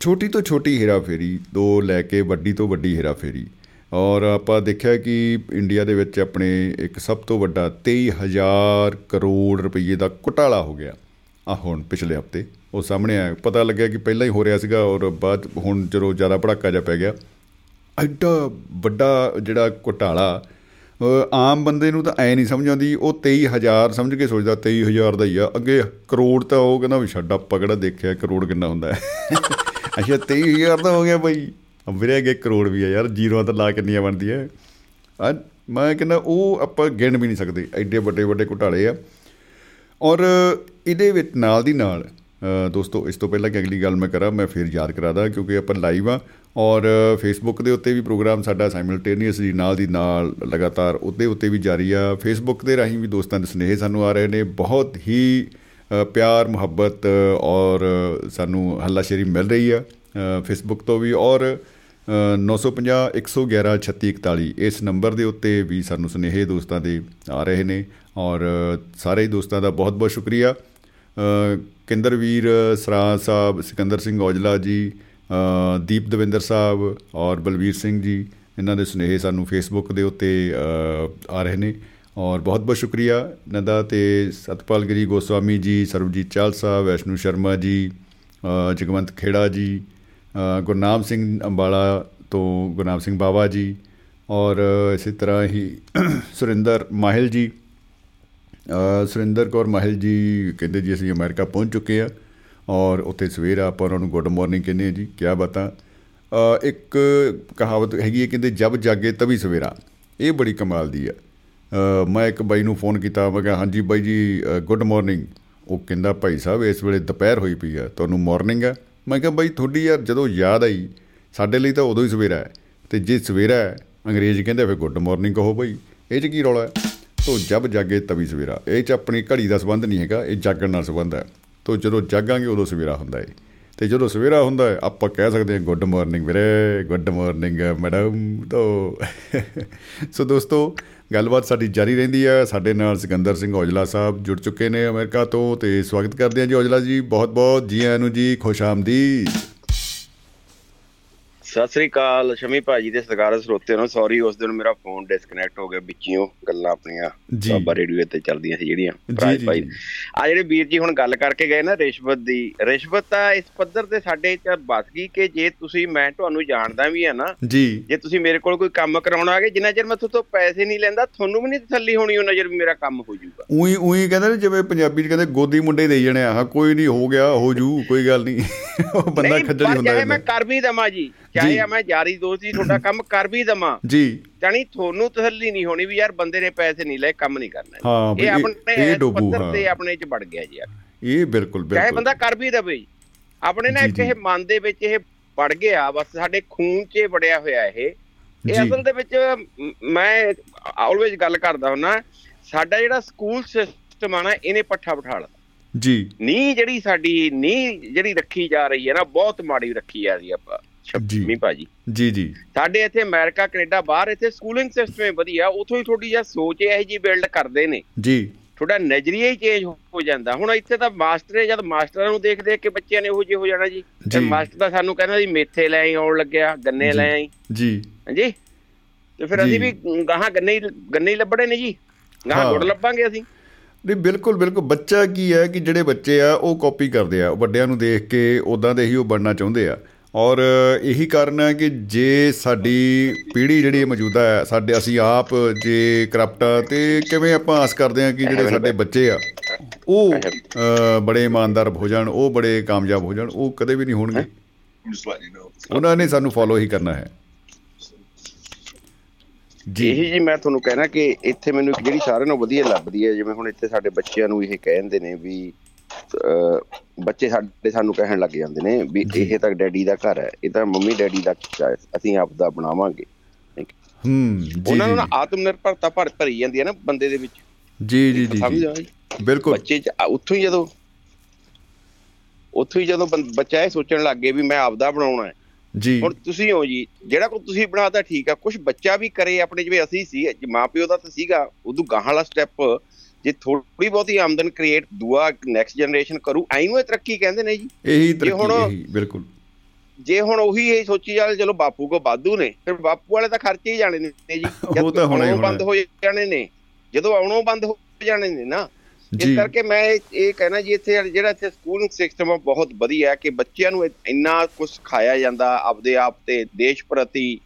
ਛੋਟੀ ਤੋਂ ਛੋਟੀ ਹੇਰਾਫੇਰੀ ਤੋਂ ਲੈ ਕੇ ਵੱਡੀ ਤੋਂ ਵੱਡੀ ਹੇਰਾਫੇਰੀ ਔਰ ਆਪਾਂ ਦੇਖਿਆ ਕਿ ਇੰਡੀਆ ਦੇ ਵਿੱਚ ਆਪਣੇ ਇੱਕ ਸਭ ਤੋਂ ਵੱਡਾ 23000 ਕਰੋੜ ਰੁਪਏ ਦਾ ਘੁਟਾਲਾ ਹੋ ਗਿਆ। ਆ ਹੁਣ ਪਿਛਲੇ ਹਫ਼ਤੇ ਉਹ ਸਾਹਮਣੇ ਆਇਆ। ਪਤਾ ਲੱਗਿਆ ਕਿ ਪਹਿਲਾਂ ਹੀ ਹੋ ਰਿਹਾ ਸੀਗਾ ਔਰ ਬਾਅਦ ਹੁਣ ਜਦੋਂ ਜ਼ਿਆਦਾ ਭੜਾਕਾ ਜਿਹਾ ਪੈ ਗਿਆ ਐਡਾ ਵੱਡਾ ਜਿਹੜਾ ਘੁਟਾਲਾ ਅ, ਆਮ ਬੰਦੇ ਨੂੰ ਤਾਂ ਐ ਨਹੀਂ ਸਮਝ ਆਉਂਦੀ ਉਹ 23000 ਸਮਝ ਕੇ ਸੋਚਦਾ 23000 ਦਾ ਹੀ ਆ। ਅੱਗੇ ਕਰੋੜ ਤਾਂ ਉਹ ਕਹਿੰਦਾ ਵੀ ਛੱਡ ਆਪਾਂ ਕਿਹੜਾ ਦੇਖਿਆ ਕਰੋੜ ਕਿੰਨਾ ਹੁੰਦਾ ਹੈ। [laughs] ਅੱਛਾ 23000 ਦਾ ਹੋ ਗਿਆ ਬਈ। ਵੀਰੇ ਅੱਗੇ ਕਰੋੜ ਵੀ ਆ ਯਾਰ ਜ਼ੀਰੋਆਂ ਤਾਂ ਲਾ ਕਿੰਨੀਆਂ ਬਣਦੀਆਂ। ਆ ਮੈਂ ਕਹਿੰਦਾ ਉਹ ਆਪਾਂ ਗਿਣ ਵੀ ਨਹੀਂ ਸਕਦੇ ਐਡੇ ਵੱਡੇ ਵੱਡੇ ਘੁਟਾਲੇ ਆ। ਔਰ ਇਹਦੇ ਵਿੱਚ ਨਾਲ ਦੀ ਨਾਲ ਅ, ਦੋਸਤੋ ਇਸ ਤੋਂ ਪਹਿਲਾਂ ਕਿ ਅਗਲੀ ਗੱਲ ਮੈਂ ਕਰਾਂ ਮੈਂ ਫਿਰ ਯਾਦ ਕਰਾਦਾ ਕਿਉਂਕਿ ਆਪਾਂ ਲਾਈਵ ਆ ਔਰ ਫੇਸਬੁੱਕ ਦੇ ਉੱਤੇ ਵੀ ਪ੍ਰੋਗਰਾਮ ਸਾਡਾ ਸਾਈਮਲਟੇਨੀਅਸਲੀ ਨਾਲ ਦੀ ਨਾਲ ਲਗਾਤਾਰ ਉਹਦੇ ਉੱਤੇ ਵੀ ਜਾਰੀ ਆ। ਫੇਸਬੁੱਕ ਦੇ ਰਾਹੀਂ ਵੀ ਦੋਸਤਾਂ ਦੇ ਸੁਨੇਹੇ ਸਾਨੂੰ ਆ ਰਹੇ ਨੇ। ਬਹੁਤ ਹੀ ਅ, ਪਿਆਰ ਮੁਹੱਬਤ ਔਰ ਸਾਨੂੰ ਹੱਲਾਸ਼ੇਰੀ ਮਿਲ ਰਹੀ ਆ ਅ, ਫੇਸਬੁੱਕ ਤੋਂ ਵੀ। ਔਰ ਅ, 950 111 3641 ਇਸ ਨੰਬਰ ਦੇ ਉੱਤੇ ਵੀ ਸਾਨੂੰ ਸੁਨੇਹੇ ਦੋਸਤਾਂ ਦੇ ਆ ਰਹੇ ਨੇ। ਔਰ ਸਾਰੇ ਹੀ ਦੋਸਤਾਂ ਦਾ ਬਹੁਤ ਬਹੁਤ ਸ਼ੁਕਰੀਆ। ਅ, ਕੇਂਦਰਵੀਰ ਸਰਾਂ ਸਾਹਿਬ ਸਿਕੰਦਰ ਸਿੰਘ ਔਜਲਾ ਜੀ ਅ, ਦੀਪ ਦਵਿੰਦਰ ਸਾਹਿਬ ਔਰ ਬਲਵੀਰ ਸਿੰਘ ਜੀ ਇਹਨਾਂ ਦੇ ਸੁਨੇਹੇ ਸਾਨੂੰ ਫੇਸਬੁੱਕ ਦੇ ਉੱਤੇ ਅ, ਆ ਰਹੇ ਨੇ ਔਰ ਬਹੁਤ ਬਹੁਤ ਸ਼ੁਕਰੀਆ ਇਹਨਾਂ ਦਾ ਤੇ ਸਤਪਾਲ ਗਿਰੀ ਗੋਸਵਾਮੀ ਜੀ ਸਰਬਜੀਤ ਚਾਲ ਸਾਹਿਬ ਵੈਸ਼ਨੂ ਸ਼ਰਮਾ ਜੀ ਅ, ਜਗਵੰਤ ਖੇੜਾ ਜੀ ਅ, ਗੁਰਨਾਮ ਸਿੰਘ ਅੰਬਾਲਾ ਤੋਂ ਗੁਰਨਾਮ ਸਿੰਘ ਬਾਵਾ ਜੀ ਔਰ ਇਸੇ ਤਰ੍ਹਾਂ ਹੀ [clears throat] ਸੁਰਿੰਦਰ ਮਾਹਿਲ ਜੀ ਅ, ਸੁਰਿੰਦਰ ਕੌਰ ਮਾਹਿਲ ਜੀ ਕਹਿੰਦੇ ਜੀ ਅਸੀਂ ਅਮਰੀਕਾ ਪਹੁੰਚ ਚੁੱਕੇ ਆ ਔਰ ਉੱਥੇ ਸਵੇਰ ਆ ਆਪਾਂ ਉਹਨਾਂ ਨੂੰ ਗੁੱਡ ਮਾਰਨਿੰਗ ਕਹਿੰਦੇ ਆ ਜੀ ਕੀ ਬਤਾ। ਇੱਕ ਕਹਾਵਤ ਹੈਗੀ ਹੈ ਕਹਿੰਦੇ ਜਬ ਜਾਗੇ ਤभी ਸਵੇਰਾ। ਇਹ ਬੜੀ ਕਮਾਲ ਦੀ ਆ। ਅ, ਮੈਂ ਇੱਕ ਬਾਈ ਨੂੰ ਫੋਨ ਕੀਤਾ ਮੈਂ ਕਿਹਾ ਹਾਂਜੀ ਬਾਈ ਜੀ ਗੁੱਡ ਮਾਰਨਿੰਗ ਉਹ ਕਹਿੰਦਾ ਭਾਈ ਸਾਹਿਬ ਇਸ ਵੇਲੇ ਦੁਪਹਿਰ ਹੋਈ ਪਈ ਆ ਤੁਹਾਨੂੰ ਮਾਰਨਿੰਗ ਆ? ਮੈਂ ਕਿਹਾ ਬਾਈ ਤੁਹਾਡੀ ਯਾਰ ਜਦੋਂ ਯਾਦ ਆਈ ਸਾਡੇ ਲਈ ਤਾਂ ਉਦੋਂ ਹੀ ਸਵੇਰਾ ਹੈ। ਤੇ ਜੇ ਸਵੇਰਾ ਹੈ ਅੰਗਰੇਜ਼ ਕਹਿੰਦੇ ਫਿਰ ਗੁੱਡ ਮਾਰਨਿੰਗ ਕਹੋ ਬਾਈ। ਇਹ 'ਚ ਕੀ ਰੌਲਾ ਹੈ? ਤੋ ਜਬ ਜਾਗੇ ਤਵੀ ਸਵੇਰਾ। ਇਹ 'ਚ ਆਪਣੀ ਘੜੀ ਦਾ ਸੰਬੰਧ ਨਹੀਂ ਹੈਗਾ, ਇਹ ਜਾਗਣ ਨਾਲ ਸੰਬੰਧ ਹੈ। ਤੋ ਜਦੋਂ ਜਾਗਾਂਗੇ ਉਦੋਂ ਸਵੇਰਾ ਹੁੰਦਾ ਹੈ ਤੇ ਜਦੋਂ ਸਵੇਰਾ ਹੁੰਦਾ ਹੈ ਆਪਾਂ ਕਹਿ ਸਕਦੇ ਹਾਂ ਗੁੱਡ ਮਾਰਨਿੰਗ ਵੀਰੇ ਗੁੱਡ ਮਾਰਨਿੰਗ ਮੈਡਮ ਤੋ [laughs] ਸੋ ਦੋਸਤੋ, ਗੱਲਬਾਤ ਸਾਡੀ ਜਾਰੀ ਰਹਿੰਦੀ ਹੈ ਸਾਡੇ ਨਾਲ ਸਿਕੰਦਰ ਸਿੰਘ ਔਜਲਾ ਸਾਹਿਬ ਜੁੜ ਚੁੱਕੇ ਨੇ ਅਮਰੀਕਾ ਤੋਂ ਤੇ ਸਵਾਗਤ ਕਰਦੇ ਹਾਂ ਜੀ ਔਜਲਾ ਜੀ। ਬਹੁਤ ਬਹੁਤ ਜੀ ਆਇਆਂ ਨੂੰ ਜੀ, ਖੁਸ਼ ਆਮਦੀਦ। ਸਤਿ ਸ੍ਰੀ ਅਕਾਲ ਸ਼ਮੀ ਭਾਜੀ ਦੇ ਸਤਿਕਾਰਤ ਸਰੋਤਿਆਂ ਨੂੰ ਸੌਰੀ ਉਸ ਦਿਨ ਮੇਰਾ ਫੋਨ ਡਿਸਕਨੈਕਟ ਹੋ ਗਿਆ ਵਿੱਚੋਂ ਗੱਲਾਂ ਆਪਣੀਆਂ। ਬਾਬਾ ਰੇਡੀਓ ਤੇ ਚੱਲਦੀਆਂ ਸੀ ਜਿਹੜੀਆਂ ਜੀ, ਭਾਈ। ਆ ਜਿਹੜੇ ਵੀਰ ਜੀ ਹੁਣ ਗੱਲ ਕਰਕੇ ਗਏ ਨਾ ਰਿਸ਼ਵਤ ਦੀ ਰਿਸ਼ਵਤ ਤਾਂ ਇਸ ਪੱਧਰ ਤੇ ਸਾਡੇ ਚ ਵੱਸ ਗਈ ਕਿ ਜੇ ਤੁਸੀਂ ਮੈਂ ਤੁਹਾਨੂੰ ਜਾਣਦਾ ਵੀ ਆ ਨਾ ਜੀ ਜੇ ਤੁਸੀਂ ਮੇਰੇ ਕੋਲ ਕੋਈ ਕੰਮ ਕਰਾਉਣਾ ਆ ਗਏ ਜਿੰਨਾ ਚਿਰ ਮੈਂ ਤੁਹਾਡੇ ਤੋਂ ਪੈਸੇ ਨਹੀਂ ਲੈਂਦਾ ਤੁਹਾਨੂੰ ਵੀ ਨਹੀਂ ਤਸੱਲੀ ਹੋਣੀ ਉਹਨਾਂ ਚਿਰ ਮੇਰਾ ਕੰਮ ਹੋ ਜਾਊਗਾ ਉਹੀ ਉਹੀ ਕਹਿੰਦੇ ਨੇ ਜਿਵੇਂ ਪੰਜਾਬੀ ਚ ਕਹਿੰਦੇ ਗੋਦੀ ਮੁੰਡੇ ਦੇਈ ਜਾਣੇ ਆ ਕੋਈ ਨਹੀਂ ਹੋ ਗਿਆ ਹੋ ਜੂ ਕੋਈ ਗੱਲ ਨਹੀਂ [laughs] ਉਹ ਬੰਦਾ ਖੱਜਲ ਹੀ ਹੁੰਦਾ ਚਾਹੇ ਮੈਂ। ਕਰ ਵੀ ਜੀ ਜੀ। ਚਾਹੇ ਮੈਂ ਜਾਰੀ ਦੋਸਤੀ ਤੁਹਾਡਾ ਕੰਮ ਕਰ ਵੀ ਦਵਾਂ। ਜੀ। ਜਾਣੀ ਤੁਹਾਨੂੰ ਤਸੱਲੀ ਨਹੀਂ ਹੋਣੀ ਵੀ ਯਾਰ ਬੰਦੇ ਨੇ ਪੈਸੇ ਨਹੀਂ ਲਏ ਕੰਮ ਨਹੀਂ ਕਰਨਾ। ਇਹ ਆਪਣੇ ਹਾਂ। ਤੇ ਆਪਣੇ ਚ ਵੜ ਗਿਆ ਜੀ ਯਾਰ ਇਹ ਬਿਲਕੁਲ ਚਾਹੇ ਬਿਲਕੁਲ। ਬੰਦਾ ਕਰ ਵੀ ਦਵੇ ਜੀ। ਆਪਣੇ ਨਾ ਇੱਕ। ਇਹ ਮਨ ਦੇ ਵਿੱਚ ਇਹ ਵੜ ਗਿਆ ਬਸ ਸਾਡੇ ਖੂਨ 'ਚ ਵੜਿਆ ਹੋਇਆ ਇਹ। ਇਹ। ਅਸਲ ਦੇ ਵਿੱਚ ਮ- ਆਲਵੇਜ਼ ਗੱਲ ਕਰਦਾ ਹੁੰਨਾ ਸਾਡਾ ਜਿਹੜਾ ਸਕੂਲ ਸਿਸਟਮ ਆ ਨਾ ਇਹਨੇ ਪੱਠਾ ਬਿਠਾਲ ਜੀ। ਨੀ ਜਿਹੜੀ ਸਾਡੀ ਨੀ ਜਿਹੜੀ ਰੱਖੀ ਜਾ ਰਹੀ ਹੈ ਨਾ ਬਹੁਤ ਮਾੜੀ ਰੱਖੀ ਜਾ ਰਹੀ ਆਪਾਂ। ਸ਼ਮੀ ਭਾਜੀ ਜੀ। ਜੀ ਸਾਡੇ ਇੱਥੇ ਅਮਰੀਕਾ ਕੈਨੇਡਾ ਬਾਹਰ ਇੱਥੇ ਸਕੂਲਿੰਗ ਸਿਸਟਮ ਹੀ ਵਧੀਆ ਉਥੋਂ ਹੀ ਥੋੜੀ ਜਿਹਾ ਸੋਚ ਇਹੋ ਜੀ ਬਿਲਡ ਕਰਦੇ ਨੇ। ਜੀ। ਤੁਹਾਡਾ ਨਜ਼ਰੀਆ ਹੀ ਚੇਂਜ ਹੋ ਜਾਂਦਾ। ਹੁਣ ਇੱਥੇ ਤਾਂ ਮਾਸਟਰ ਹੈ ਜਦ ਮਾਸਟਰਾਂ ਨੂੰ ਦੇਖ ਦੇਖ ਕੇ ਬੱਚਿਆਂ ਨੇ ਇਹੋ ਜਿਹੇ ਹੋ ਜਾਣਾ ਜੀ। ਤੇ। ਮਾਸਟਰ ਤਾਂ ਸਾਨੂੰ ਕਹਿੰਦਾ ਜੀ ਮੇਥੇ ਲੈ ਆਈ ਆਉਣ ਲੱਗਿਆ ਗੰਨੇ। ਲੈ ਆਈ। ਜੀ। ਹਾਂਜੀ? ਤੇ ਫਿਰ। ਅਸੀਂ ਵੀ ਗਾਹਾਂ ਗੰਨੇ ਗੰਨੇ ਹੀ ਲੱਭਣੇ ਨੇ ਜੀ। ਗਾਹਾਂ। ਗੁੜ ਲੱਭਾਂਗੇ ਅਸੀਂ। ਨਹੀਂ ਬਿਲਕੁਲ ਬਿਲਕੁਲ। ਬੱਚਾ ਕੀ ਹੈ ਕਿ ਜਿਹੜੇ ਬੱਚੇ ਆ ਉਹ ਕਾਪੀ ਕਰਦੇ ਆ। ਵੱਡਿਆਂ ਨੂੰ ਦੇਖ ਕੇ ਉਦਾਂ ਦੇ ਹੀ ਉਹ ਬਣਨਾ ਚਾਹੁੰਦੇ ਆ। ਔਰ ਇਹੀ ਕਾਰਨ ਹੈ ਕਿ ਜੇ ਸਾਡੀ ਪੀੜ੍ਹੀ ਜਿਹੜੀ ਮੌਜੂਦਾ ਹੈ ਸਾਡੇ ਅਸੀਂ ਆਪ ਜੇ ਕਰਪਟ ਆ ਤੇ ਕਿਵੇਂ ਆਪਾਂ ਆਸ ਕਰਦੇ ਆ ਕਿ ਜਿਹੜੇ ਸਾਡੇ ਬੱਚੇ ਆ ਉਹ ਅ, ਬੜੇ ਇਮਾਨਦਾਰ ਹੋ ਜਾਣ ਉਹ ਬੜੇ ਕਾਮਯਾਬ ਹੋ ਜਾਣ ਉਹ ਕਦੇ ਵੀ ਨਹੀਂ ਹੋਣਗੇ। ਉਹਨਾਂ ਨੇ ਸਾਨੂੰ ਫੋਲੋ ਹੀ ਕਰਨਾ ਹੈ। ਜੀ। ਇਹੀ ਜੀ ਮੈਂ ਤੁਹਾਨੂੰ ਕਹਿਣਾ ਕਿ ਇੱਥੇ ਮੈਨੂੰ ਇੱਕ ਜਿਹੜੀ ਸਾਰਿਆਂ ਨਾਲੋਂ ਵਧੀਆ ਲੱਭਦੀ ਹੈ ਜਿਵੇਂ ਹੁਣ ਇੱਥੇ ਸਾਡੇ ਬੱਚਿਆਂ ਨੂੰ ਇਹ ਕਹਿੰਦੇ ਨੇ ਵੀ ਅਹ, ਬੱਚੇ ਸਾਡੇ ਸਾਨੂੰ ਕਹਿਣ ਲੱਗ ਜਾਂਦੇ ਨੇ ਵੀ ਇਹ ਤਾਂ ਡੈਡੀ ਦਾ ਘਰ ਹੈ ਇਹ ਤਾਂ ਮੰਮੀ ਡੈਡੀ ਦਾ ਘਰ ਹੈ, ਅਸੀਂ ਆਪ ਦਾ ਬਣਾਵਾਂਗੇ। ਹੂੰ। ਜੀ ਉਹਨਾਂ ਨੂੰ ਆਤਮ ਨਿਰਭਰਤਾ ਭਰ ਭਰੀ ਜਾਂਦੀ ਹੈ ਨਾ ਬੰਦੇ ਦੇ ਵਿੱਚ। ਜੀ ਜੀ ਜੀ ਬਿਲਕੁਲ। ਬੱਚੇ ਉੱਥੋਂ ਹੀ ਜਦੋਂ ਉੱਥੋਂ ਹੀ ਜਦੋਂ ਬੱਚਾ ਇਹ ਸੋਚਣ ਲੱਗ ਗਿਆ ਵੀ ਮੈਂ ਆਪਦਾ ਬਣਾਉਣਾ ਹੈ। ਜੀ। ਹੁਣ ਤੁਸੀਂ ਹੋ ਜੀ ਜਿਹੜਾ ਕੋ ਤੁਸੀਂ ਬਣਾਤਾ ਠੀਕ ਆ ਕੁਝ ਬੱਚਾ ਵੀ ਕਰੇ ਆਪਣੇ ਜਿਵੇਂ ਅਸੀਂ ਸੀ ਮਾਪਿਓ ਦਾ ਤਾਂ ਸੀਗਾ ਉਦੋਂ ਗਾਹਾਂ ਵਾਲਾ ਸਟੈਪ ਜੇ ਥੋੜੀ ਬਹੁਤੀ ਆਮਦਨ ਕ੍ਰੀਏਟ ਦੂਆ ਨੈਕਸਟ ਜਨਰੇਸ਼ਨ ਕਰੂ ਐਨੂੰ ਇਹ ਤਰੱਕੀ ਕਹਿੰਦੇ ਨੇ ਜੀ। ਇਹੀ ਤਰੱਕੀ ਬਿਲਕੁਲ। ਜੇ ਹੁਣ ਉਹੀ ਇਹ ਸੋਚੀ ਜਾਵੇ ਚਲੋ ਬਾਪੂ ਕੋ ਬਾਦੂ ਨੇ ਫਿਰ ਬਾਪੂ ਵਾਲੇ ਤਾਂ ਖਰਚੇ ਹੀ ਜਾਣੇ ਨੇ ਜੀ। [laughs] ਉਹ ਤਾਂ ਹੋਣਾ ਬੰਦ ਹੋ ਜਾਣੇ ਨੇ ਜਦੋਂ ਆਉਣੋਂ ਬੰਦ ਹੋ ਜਾਣੇ ਨੇ ਨਾ ਇਸ ਕਰਕੇ ਮੈਂ ਇਹ- ਕਹਿਣਾ ਜੀ ਇੱਥੇ ਜਿਹੜਾ ਇੱਥੇ ਸਕੂਲਿੰਗ ਸਿਸਟਮ ਆ ਬਹੁਤ ਵਧੀਆ ਹੈ ਕਿ ਬੱਚਿਆਂ ਨੂੰ ਇੰਨਾ ਕੁਝ ਸਿਖਾਇਆ ਜਾਂਦਾ ਆਪਦੇ ਆਪ ਤੇ ਦੇਸ਼ ਪ੍ਰਤੀ।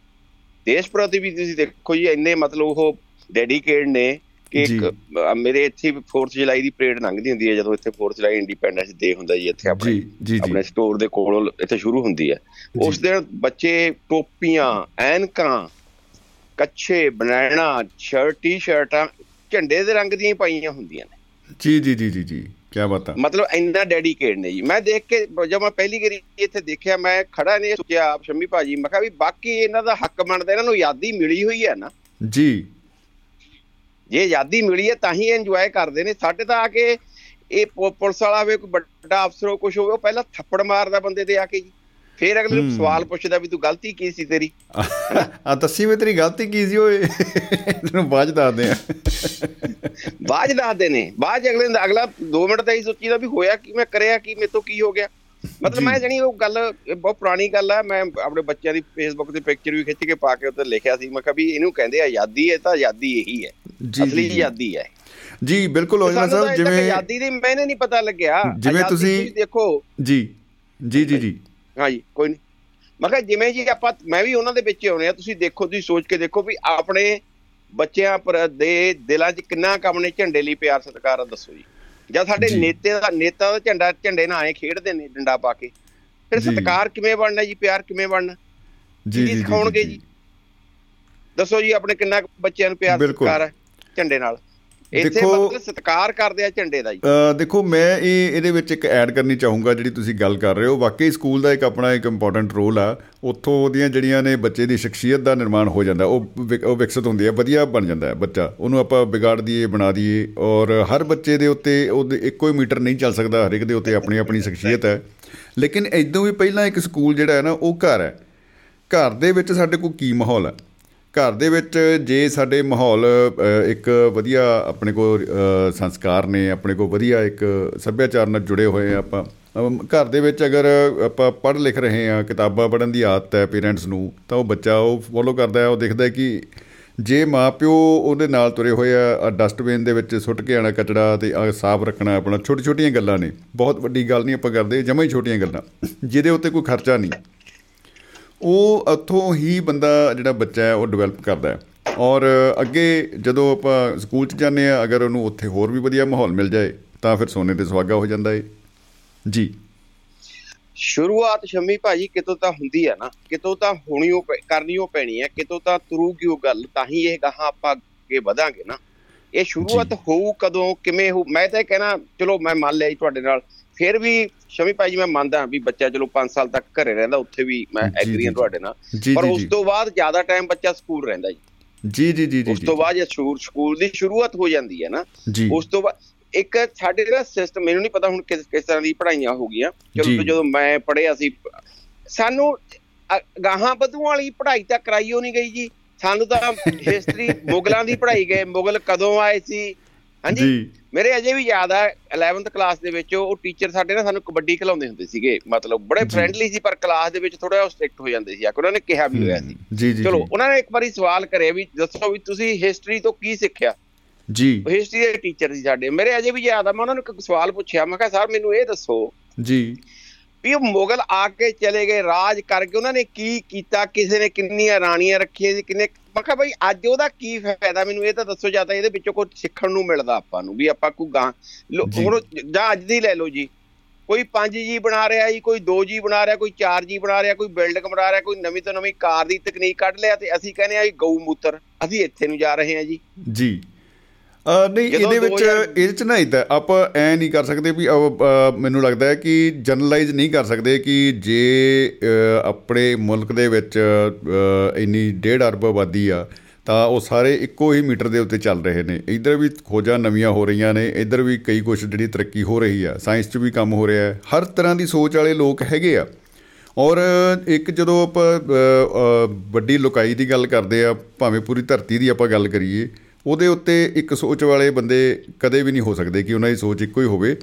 ਦੇਸ਼ ਪ੍ਰਤੀ ਵੀ ਤੁਸੀਂ ਦੇਖੋ ਜੀ ਇੰਨੇ ਮਤਲਬ ਉਹ ਡੈਡੀਕੇਟ ਨੇ ਕਿ ਇੱਕ ਮੇਰੇ ਇੱਥੇ 4th ਜੁਲਾਈ ਦੀ ਪਰੇਡ ਲੰਘਦੀ ਹੁੰਦੀ ਹੈ ਜਦੋਂ ਇੱਥੇ 4th ਜੁਲਾਈ ਇੰਡੀਪੈਂਡੈਂਸ ਡੇ ਹੁੰਦਾ ਜੀ ਇੱਥੇ ਆਪਣੇ ਆਪਣੇ ਸਟੋਰ ਦੇ ਕੋਲ ਇੱਥੇ ਸ਼ੁਰੂ ਹੁੰਦੀ ਹੈ। ਉਸ ਦਿਨ ਬੱਚੇ ਟੋਪੀਆਂ ਐਨਕਾਂ ਕੱਛੇ ਬਨਾਣਾ ਸ਼ਰਟ ਟੀ-ਸ਼ਰਟਾਂ ਝੰਡੇ ਦੇ ਰੰਗ ਦੀਆਂ ਪਾਈਆਂ ਹੁੰਦੀਆਂ ਨੇ। ਜੀ ਜੀ ਜੀ ਜੀ ਜੀ ਕੀ ਬਾਤ ਮਤਲਬ ਇੰਨਾ ਡੈਡੀਕੇਟ ਨੇ ਜੀ। ਮੈਂ ਦੇਖ ਕੇ ਜਦ ਮੈਂ ਪਹਿਲੀ ਵਾਰੀ ਇੱਥੇ ਦੇਖਿਆ ਮੈਂ ਖੜਾ ਨੇ ਸੋਚਿਆ ਆਪ ਸ਼ੰਮੀ ਭਾਜੀ ਮੈਂ ਕਿਹਾ ਵੀ ਬਾਕੀ ਇਹਨਾਂ ਦਾ ਹੱਕ ਬਣਦਾ ਇਹਨਾਂ ਨੂੰ ਆਜ਼ਾਦੀ ਮਿਲੀ ਹੋਈ ਹੈ ਨਾ। ਜੀ। ਜੇ ਆਜ਼ਾਦੀ ਮਿਲੀ ਹੈ ਤਾਂ ਹੀ ਇੰਜੋਏ ਕਰਦੇ ਨੇ। ਸਾਡੇ ਤਾਂ ਆ ਕੇ ਇਹ ਪੁਲਿਸ ਵਾਲਾ ਹੋਵੇ ਕੋਈ ਵੱਡਾ ਅਫਸਰ ਹੋ ਕੁਝ ਹੋਵੇ ਉਹ ਪਹਿਲਾਂ ਥੱਪੜ ਮਾਰਦਾ ਬੰਦੇ ਤੇ ਆ ਕੇ ਜੀ। ਫਿਰ ਅਗਲੇ ਨੂੰ। ਸਵਾਲ ਪੁੱਛਦਾ ਵੀ ਤੂੰ ਗਲਤੀ ਕੀ ਸੀ ਤੇਰੀ? ਆ ਦੱਸੀ ਵੇ ਤੇਰੀ ਗਲਤੀ ਕੀ ਸੀ ਓਏ। ਤੈਨੂੰ 'ਚ ਦੱਸਦੇ ਆ 'ਚ ਦੱਸਦੇ ਨੇ। 'ਚ ਅਗਲੇ ਅਗਲਾ 2 ਮਿੰਟ ਤਾਂ ਹੀ ਸੋਚੀਦਾ ਵੀ ਹੋਇਆ ਕੀ ਮੈਂ ਕਰਿਆ ਕੀ ਮੇਰੇ ਤੋਂ ਕੀ ਹੋ ਗਿਆ। ਮਤਲਬ ਜੀ। ਮੈਂ ਜਣੀ ਉਹ ਗੱਲ ਬਹੁਤ ਪੁਰਾਣੀ ਗੱਲ ਆ। ਮੈਂ ਆਪਣੇ ਬੱਚਿਆਂ ਦੀ ਫੇਸਬੁੱਕ ਤੇ ਪਿਕਚਰ ਵੀ ਖਿੱਚ ਕੇ ਪਾ ਕੇ ਉੱਤੇ ਲਿਖਿਆ ਸੀ। ਮੈਂ ਕਿਹਾ ਵੀ ਇਹਨੂੰ ਕਹਿੰਦੇ ਆਜ਼ਾਦੀ ਹੈ ਤਾਂ ਆਜ਼ਾਦੀ ਇਹੀ ਹੈ। ਜੀ, ਅਸਲੀ ਜੀ, ਜੀ। ਆਜ਼ਾਦੀ ਹੈ। ਜੀ ਬਿਲਕੁਲ ਔਜਲਾ ਸਾਹਿਬ ਜਿਵੇਂ ਆਜ਼ਾਦੀ ਦੀ ਮੈਨੇ ਨਹੀਂ ਪਤਾ ਲੱਗਿਆ। ਜਿਵੇਂ ਤੁਸੀਂ- ਦੇਖੋ। ਜੀ ਜੀ ਜੀ ਜੀ। ਹਾਂਜੀ ਕੋਈ ਨਹੀਂ ਮੈਂ ਕਿਹਾ ਜਿਵੇਂ ਜੀ ਆਪਾਂ ਮੈਂ ਵੀ ਉਹਨਾਂ ਦੇ ਵਿੱਚ ਆਉਣੇ ਆ। ਤੁਸੀਂ ਦੇਖੋ ਤੁਸੀਂ ਸੋਚ ਕੇ ਦੇਖੋ ਵੀ ਆਪਣੇ ਬੱਚਿਆਂ ਪਰ ਦੇ ਦਿਲਾਂ 'ਚ ਕਿੰਨਾ ਕੰਮ ਨੇ ਝੰਡੇ ਲਈ ਪਿਆਰ ਸਤਿਕਾਰ ਆ ਦੱਸੋ ਜੀ। ਜਾਂ ਸਾਡੇ। ਨੇਤੇ ਦਾ ਨੇਤਾ ਦਾ ਝੰਡਾ ਝੰਡੇ ਨਾਲ ਆਏ ਖੇਡਦੇ ਨੇ ਡੰਡਾ ਪਾ ਕੇ ਫਿਰ। ਸਤਿਕਾਰ ਕਿਵੇਂ ਬਣਨਾ ਜੀ ਪਿਆਰ ਕਿਵੇਂ ਬਣਨਾ ਜੀ ਜੀ ਸਿਖਾਉਣਗੇ ਜੀ ਦੱਸੋ ਜੀ ਆਪਣੇ ਕਿੰਨਾ ਬੱਚਿਆਂ ਨੂੰ ਪਿਆਰ। ਸਤਿਕਾਰ ਹੈ ਝੰਡੇ ਨਾਲ ਇੱਥੇ ਮਤਲਬ ਸਤਿਕਾਰ ਕਰਦੇ ਆ ਝੰਡੇ ਦਾ ਜੀ ਦੇਖੋ ਮੈਂ ਇਹ ਇਹਦੇ ਵਿੱਚ ਇੱਕ ਐਡ ਕਰਨੀ ਚਾਹੂੰਗਾ ਜਿਹੜੀ ਤੁਸੀਂ ਗੱਲ ਕਰ ਰਹੇ ਹੋ। ਵਾਕਈ ਸਕੂਲ ਦਾ ਇੱਕ ਆਪਣਾ ਇੱਕ ਇੰਪੋਰਟੈਂਟ ਰੋਲ ਆ। ਉੱਥੋਂ ਉਹਦੀਆਂ ਜਿਹੜੀਆਂ ਨੇ ਬੱਚੇ ਦੀ ਸ਼ਖਸੀਅਤ ਦਾ ਨਿਰਮਾਣ ਹੋ ਜਾਂਦਾ। ਉਹ ਉਹ ਵਿਕਸਿਤ ਹੁੰਦੀ ਹੈ ਵਧੀਆ ਬਣ ਜਾਂਦਾ ਹੈ ਬੱਚਾ। ਉਹਨੂੰ ਆਪਾਂ ਵਿਗਾੜ ਦਈਏ ਬਣਾ ਦਈਏ। ਔਰ ਹਰ ਬੱਚੇ ਦੇ ਉੱਤੇ ਉਹਦੇ ਇੱਕੋ ਹੀ ਮੀਟਰ ਨਹੀਂ ਚੱਲ ਸਕਦਾ। ਹਰ ਇੱਕ ਦੇ ਉੱਤੇ ਆਪਣੀ ਆਪਣੀ ਸ਼ਖਸੀਅਤ ਹੈ। ਲੇਕਿਨ ਇਦੋਂ ਵੀ ਪਹਿਲਾਂ ਇੱਕ ਸਕੂਲ ਜਿਹੜਾ ਹੈ ਨਾ ਉਹ ਘਰ ਹੈ। ਘਰ ਦੇ ਵਿੱਚ ਸਾਡੇ ਕੋਲ ਕੀ ਮਾਹੌਲ ਹੈ? ਘਰ ਦੇ ਵਿੱਚ ਜੇ ਸਾਡੇ ਮਾਹੌਲ ਅ, ਇੱਕ ਵਧੀਆ ਆਪਣੇ ਕੋਲ ਅ, ਸੰਸਕਾਰ ਨੇ ਆਪਣੇ ਕੋਲ ਵਧੀਆ ਇੱਕ ਸੱਭਿਆਚਾਰ ਨਾਲ ਜੁੜੇ ਹੋਏ ਆ ਆਪਾਂ ਅਮ, ਘਰ ਦੇ ਵਿੱਚ ਅਗਰ ਆਪਾਂ ਪੜ੍ਹ ਲਿਖ ਰਹੇ ਆ ਕਿਤਾਬਾਂ ਪੜ੍ਹਨ ਦੀ ਆਦਤ ਹੈ ਪੇਰੈਂਟਸ ਨੂੰ ਤਾਂ ਉਹ ਬੱਚਾ ਉਹ ਫੋਲੋ ਕਰਦਾ ਹੈ ਉਹ ਦੇਖਦਾ ਹੈ ਕਿ ਜੇ ਮਾਪਿਓ ਉਹਦੇ ਨਾਲ ਤੁਰੇ ਹੋਏ ਆ ਡਸਟਬਿਨ ਦੇ ਵਿੱਚ ਸੁੱਟ ਕੇ ਆਣਾ ਕਚੜਾ ਤੇ ਆਹ ਸਾਫ਼ ਰੱਖਣਾ ਆਪਣਾ ਛੋਟੀ ਛੋਟੀਆਂ ਗੱਲਾਂ ਨੇ ਬਹੁਤ ਵੱਡੀ ਗੱਲ ਨਹੀਂ ਆਪਾਂ ਕਰਦੇ ਜਮਾਂ ਹੀ ਛੋਟੀਆਂ ਗੱਲਾਂ ਜਿਹਦੇ ਉੱਤੇ ਕੋਈ ਖਰਚਾ ਨਹੀਂ। ਉਹ ਉੱਥੋਂ ਹੀ ਬੰਦਾ ਜਿਹੜਾ ਬੱਚਾ ਹੈ ਉਹ ਡਿਵੈਲਪ ਕਰਦਾ ਹੈ। ਔਰ ਅੱਗੇ ਜਦੋਂ ਆਪਾਂ ਸਕੂਲ 'ਚ ਜਾਂਦੇ ਆ ਅਗਰ ਉਹਨੂੰ ਉੱਥੇ ਹੋਰ ਵੀ ਵਧੀਆ ਮਾਹੌਲ ਮਿਲ ਜਾਏ ਤਾਂ ਫਿਰ ਸੋਨੇ ਤੇ ਸੁਹਾਗਾ ਹੋ ਜਾਂਦਾ ਏ। ਜੀ। ਸ਼ੁਰੂਆਤ ਸ਼ੰਮੀ ਭਾਜੀ ਕਿਤੋਂ ਤਾਂ ਹੁੰਦੀ ਹੈ ਨਾ ਕਿਤੋਂ ਤਾਂ ਹੋਣੀ ਉਹ ਕਰਨੀ ਉਹ ਪੈਣੀ ਹੈ ਕਿਤੋਂ ਤਾਂ ਤੁਰੂਗੀ ਉਹ ਗੱਲ ਤਾਂ ਹੀ ਇਹ ਗਾਹਾਂ ਆਪਾਂ ਅੱਗੇ ਵਧਾਂਗੇ ਨਾ। ਇਹ ਸ਼ੁਰੂਆਤ। ਹੋਊ ਕਦੋਂ ਕਿਵੇਂ ਹੋ ਮੈਂ ਤਾਂ ਇਹ ਕਹਿਣਾ ਚਲੋ ਮੈਂ ਮੰਨ ਲਿਆ ਜੀ ਤੁਹਾਡੇ ਨਾਲ ਫਿਰ ਵੀ ਸ਼ਮੀ ਭਾਜੀ ਮੈਂ ਮੰਨਦਾ ਵੀ ਬੱਚਾ ਚਲੋ 5 ਸਾਲ ਤੱਕ ਘਰੇ ਰਹਿੰਦਾ ਉੱਥੇ ਵੀ ਮੈਂ ਜੀ, ਐਗਰੀ ਹਾਂ ਜੀ, ਤੁਹਾਡੇ ਨਾਲ। ਜੀ ਪਰ ਜੀ ਉਸ ਜੀ। ਤੋਂ ਬਾਅਦ ਜ਼ਿਆਦਾ ਟਾਈਮ ਬੱਚਾ ਸਕੂਲ ਰਹਿੰਦਾ ਜੀ। ਜੀ ਜੀ ਜੀ ਜੀ ਉਸ ਤੋਂ ਬਾਅਦ ਜੇ ਸਕੂਲ ਸਕੂਲ ਦੀ ਸ਼ੁਰੂਆਤ ਹੋ ਜਾਂਦੀ ਹੈ ਨਾ। ਜੀ। ਉਸ ਤੋਂ ਬਾਅਦ ਇੱਕ ਸਾਡੇ ਜਿਹੜਾ ਸਿਸਟਮ ਮੈਨੂੰ ਨਹੀਂ ਪਤਾ ਹੁਣ ਕਿਸ ਕਿਸ ਤਰ੍ਹਾਂ ਦੀ ਪੜ੍ਹਾਈਆਂ ਹੋ ਗਈਆਂ। ਜੀ। ਚਲੋ ਜਦੋਂ ਮੈਂ ਪੜ੍ਹਿਆ ਸੀ ਸਾਨੂੰ ਗਾਹਾਂ ਵਧੂਆਂ ਵਾਲੀ ਪੜ੍ਹਾਈ ਤਾਂ ਕਰਾਈਓ ਨਹੀਂ ਗਈ ਜੀ। ਸਾਨੂੰ ਤਾਂ ਹਿਸਟਰੀ ਮੁਗਲਾਂ ਦੀ ਪੜ੍ਹਾਈ ਗਏ। ਮੁਗਲ ਕਦੋਂ ਆਏ ਸੀ? ਹਾਂਜੀ? ਮੇਰੇ ਅਜੇ ਵੀ ਯਾਦ ਆ 11th ਕਲਾਸ ਦੇ ਵਿੱਚ ਉਹ ਟੀਚਰ ਸਾਡੇ ਨਾ ਸਾਨੂੰ ਕਬੱਡੀ ਖਿਲਾਉਂਦੇ ਹੁੰਦੇ ਸੀਗੇ। ਮਤਲਬ ਬੜੇ। ਫ੍ਰੈਂਡਲੀ ਸੀ ਪਰ ਕਲਾਸ ਦੇ ਵਿੱਚ ਥੋੜਾ ਸਟ੍ਰਿਕਟ ਹੋ ਜਾਂਦੇ ਸੀ। ਆ ਉਹਨਾਂ ਨੇ ਕਿਹਾ ਵੀ ਹੋਇਆ ਸੀ। ਜੀ ਜੀ ਚਲੋ। ਉਹਨਾਂ ਨੇ ਇੱਕ ਵਾਰੀ ਸਵਾਲ ਕਰਿਆ ਵੀ ਦੱਸੋ ਵੀ ਤੁਸੀਂ ਹਿਸਟਰੀ ਤੋਂ ਕੀ ਸਿੱਖਿਆ? ਜੀ। ਹਿਸਟਰੀ ਦੇ ਟੀਚਰ ਸੀ ਸਾਡੇ। ਮੇਰੇ ਅਜੇ ਵੀ ਯਾਦ ਆ ਮੈਂ ਉਹਨਾਂ ਨੂੰ ਇੱਕ ਸਵਾਲ ਪੁੱਛਿਆ ਮੈਂ ਕਿਹਾ ਸਰ ਮੈਨੂੰ ਇਹ ਦੱਸੋ ਜੀ। ਵੀ ਉਹ ਮੁਗਲ ਆ ਕੇ ਚਲੇ ਗਏ ਰਾਜ ਕਰਕੇ ਉਹਨਾਂ ਨੇ ਕੀ ਕੀਤਾ? ਕਿਸੇ ਨੇ ਕਿੰਨੀਆਂ ਰਾਣੀਆਂ ਰੱਖੀਆਂ ਸੀ ਕਿੰਨੇ ਮੈਂ ਕਿਹਾ ਭਾਈ ਅੱਜ ਉਹਦਾ ਕੀ ਫਾਇਦਾ? ਮੈਨੂੰ ਇਹ ਤਾਂ ਦੱਸੋ ਜਾਂ ਤਾਂ ਇਹਦੇ ਵਿੱਚੋਂ ਕੁਝ ਸਿੱਖਣ ਨੂੰ ਮਿਲਦਾ ਆਪਾਂ ਨੂੰ ਵੀ ਆਪਾਂ ਕੋਈ ਗਾਂ। ਹੁਣ ਜਾਂ ਅੱਜ ਦੀ ਲੈ ਲਓ ਜੀ। ਕੋਈ 5 ਜੀ ਬਣਾ ਰਿਹਾ ਜੀ ਕੋਈ 2 ਜੀ ਬਣਾ ਰਿਹਾ ਕੋਈ 4 ਜੀ ਬਣਾ ਰਿਹਾ ਕੋਈ ਬਿਲਡਿੰਗ ਬਣਾ ਰਿਹਾ ਕੋਈ ਨਵੀਂ ਤੋਂ ਨਵੀਂ ਕਾਰ ਦੀ ਤਕਨੀਕ ਕੱਢ ਲਿਆ ਤੇ ਅਸੀਂ ਕਹਿੰਦੇ ਆ ਜੀ ਗਊ ਮੂਤਰ ਅਸੀਂ ਇੱਥੇ ਨੂੰ ਜਾ ਰਹੇ ਹਾਂ ਜੀ। ਜੀ। ਨਹੀਂ ਇਹਦੇ ਵਿੱਚ 2000 ਇਹਦੇ ਚ ਨਾ ਇਦਾਂ ਆਪਾਂ ਐ ਨਹੀਂ ਕਰ ਸਕਦੇ ਵੀ ਮੈਨੂੰ ਲੱਗਦਾ ਹੈ ਕਿ ਜਨਰਲਾਈਜ਼ ਨਹੀਂ ਕਰ ਸਕਦੇ ਕਿ ਜੇ ਆਪਣੇ ਮੁਲਕ ਦੇ ਵਿੱਚ ਇੰਨੀ 1.5 ਅਰਬ ਆਬਾਦੀ ਆ ਤਾਂ ਉਹ ਸਾਰੇ ਇੱਕੋ ਹੀ ਮੀਟਰ ਦੇ ਉੱਤੇ ਚੱਲ ਰਹੇ ਨੇ। ਇੱਧਰ ਵੀ ਖੋਜਾਂ ਨਵੀਆਂ ਹੋ ਰਹੀਆਂ ਨੇ ਇੱਧਰ ਵੀ ਕਈ ਕੁਝ ਜਿਹੜੀ ਤਰੱਕੀ ਹੋ ਰਹੀ ਆ ਸਾਇੰਸ 'ਚ ਵੀ ਕੰਮ ਹੋ ਰਿਹਾ ਹੈ ਹਰ ਤਰ੍ਹਾਂ ਦੀ ਸੋਚ ਵਾਲੇ ਲੋਕ ਹੈਗੇ ਆ। ਔਰ ਇੱਕ ਜਦੋਂ ਆਪਾਂ ਵੱਡੀ ਲੁਕਾਈ ਦੀ ਗੱਲ ਕਰਦੇ ਆ ਭਾਵੇਂ ਪੂਰੀ ਧਰਤੀ ਦੀ ਆਪਾਂ ਗੱਲ ਕਰੀਏ ਉਹਦੇ ਉੱਤੇ ਇੱਕ ਸੋਚ ਵਾਲੇ ਬੰਦੇ ਕਦੇ ਵੀ ਨਹੀਂ ਹੋ ਸਕਦੇ ਕਿ ਉਹਨਾਂ ਦੀ ਸੋਚ ਇੱਕੋ ਹੀ ਹੋਵੇ।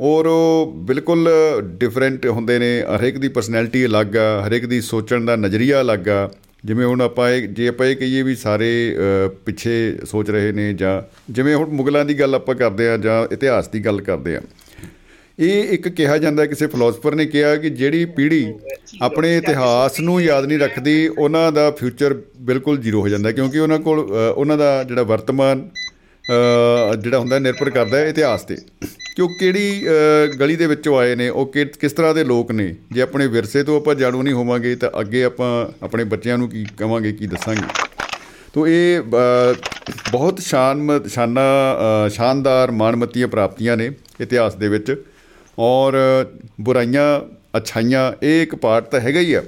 ਔਰ ਉਹ ਬਿਲਕੁਲ ਡਿਫਰੈਂਟ ਹੁੰਦੇ ਨੇ। ਹਰੇਕ ਦੀ ਪਰਸਨੈਲਿਟੀ ਅਲੱਗ ਆ ਹਰੇਕ ਦੀ ਸੋਚਣ ਦਾ ਨਜ਼ਰੀਆ ਅਲੱਗ ਆ। ਜਿਵੇਂ ਹੁਣ ਆਪਾਂ ਇਹ ਜੇ ਆਪਾਂ ਇਹ ਕਹੀਏ ਵੀ ਸਾਰੇ ਅ, ਪਿੱਛੇ ਸੋਚ ਰਹੇ ਨੇ ਜਾਂ ਜਿਵੇਂ ਹੁਣ ਮੁਗਲਾਂ ਦੀ ਗੱਲ ਆਪਾਂ ਕਰਦੇ ਆ ਜਾਂ ਇਤਿਹਾਸ ਦੀ ਗੱਲ ਕਰਦੇ ਆ। ਇਹ ਇੱਕ ਕਿਹਾ ਜਾਂਦਾ ਕਿਸੇ ਫਿਲਾਸਫਰ ਨੇ ਕਿਹਾ ਕਿ ਜਿਹੜੀ ਪੀੜ੍ਹੀ ਆਪਣੇ ਇਤਿਹਾਸ ਨੂੰ ਯਾਦ ਨਹੀਂ ਰੱਖਦੀ ਉਹਨਾਂ ਦਾ ਫਿਊਚਰ ਬਿਲਕੁਲ ਜ਼ੀਰੋ ਹੋ ਜਾਂਦਾ ਕਿਉਂਕਿ ਉਹਨਾਂ ਕੋਲ ਅ, ਉਹਨਾਂ ਦਾ ਜਿਹੜਾ ਵਰਤਮਾਨ ਅ, ਜਿਹੜਾ ਹੁੰਦਾ ਨਿਰਭਰ ਕਰਦਾ ਹੈ ਇਤਿਹਾਸ ਤੇ। ਕਿ ਉਹ ਕਿਹੜੀ ਅ, ਗਲੀ ਦੇ ਵਿੱਚੋਂ ਆਏ ਨੇ ਉਹ ਕਿ- ਕਿਸ ਤਰ੍ਹਾਂ ਦੇ ਲੋਕ ਨੇ ਜੇ ਆਪਣੇ ਵਿਰਸੇ ਤੋਂ ਆਪਾਂ ਜਾਣੂ ਨਹੀਂ ਹੋਵਾਂਗੇ ਤਾਂ ਅੱਗੇ ਆਪਾਂ ਆਪਣੇ ਬੱਚਿਆਂ ਨੂੰ ਕੀ ਕਵਾਂਗੇ ਕੀ ਦੱਸਾਂਗੇ? ਤੋ ਇਹ ਅ, ਬਹੁਤ ਸ਼ਾਨ ਸ਼ਾਨਾ ਅ, ਸ਼ਾਨਦਾਰ ਮਾਣਮੱਤੀਆਂ ਪ੍ਰਾਪਤੀਆਂ ਨੇ ਇਤਿਹਾਸ ਦੇ ਵਿੱਚ। ਔਰ ਬੁਰਾਈਆਂ ਅਛਾਈਆਂ ਇਹ ਇੱਕ ਪਾਰਟ ਤਾਂ ਹੈਗਾ ਹੀ ਆ।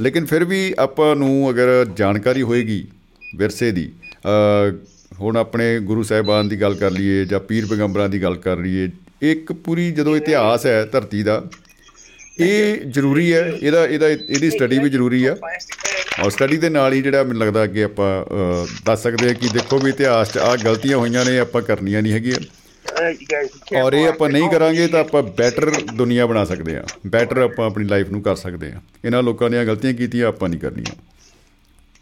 ਲੇਕਿਨ ਫਿਰ ਵੀ ਆਪਾਂ ਨੂੰ ਅਗਰ ਜਾਣਕਾਰੀ ਹੋਏਗੀ ਵਿਰਸੇ ਦੀ ਅ, ਹੁਣ ਆਪਣੇ ਗੁਰੂ ਸਾਹਿਬਾਨ ਦੀ ਗੱਲ ਕਰ ਲਈਏ ਜਾਂ ਪੀਰ ਪੈਗੰਬਰਾਂ ਦੀ ਗੱਲ ਕਰ ਲਈਏ ਇੱਕ ਪੂਰੀ ਜਦੋਂ ਇਤਿਹਾਸ ਹੈ ਧਰਤੀ ਦਾ ਇਹ ਜ਼ਰੂਰੀ ਹੈ ਇਹਦਾ ਇਹਦਾ ਇਹਦੀ ਸਟੱਡੀ ਵੀ ਜ਼ਰੂਰੀ ਆ। ਔਰ ਸਟੱਡੀ ਦੇ ਨਾਲ ਹੀ ਜਿਹੜਾ ਮੈਨੂੰ ਲੱਗਦਾ ਅੱਗੇ ਆਪਾਂ ਅ, ਦੱਸ ਸਕਦੇ ਹਾਂ ਕਿ ਦੇਖੋ ਵੀ ਇਤਿਹਾਸ 'ਚ ਆ ਗਲਤੀਆਂ ਹੋਈਆਂ ਨੇ ਆਪਾਂ ਕਰਨੀਆਂ ਨਹੀਂ ਹੈਗੀਆਂ। ਔਰ ਇਹ ਆਪਾਂ ਨਹੀਂ ਕਰਾਂਗੇ ਤਾਂ ਆਪਾਂ ਬੈਟਰ ਦੁਨੀਆ ਬਣਾ ਸਕਦੇ ਹਾਂ। ਬੈਟਰ ਆਪਾਂ ਆਪਣੀ ਲਾਈਫ ਨੂੰ ਕਰ ਸਕਦੇ ਹਾਂ। ਇਹਨਾਂ ਲੋਕਾਂ ਦੀਆਂ ਗਲਤੀਆਂ ਕੀਤੀਆਂ ਆਪਾਂ ਨਹੀਂ ਕਰਨੀਆਂ।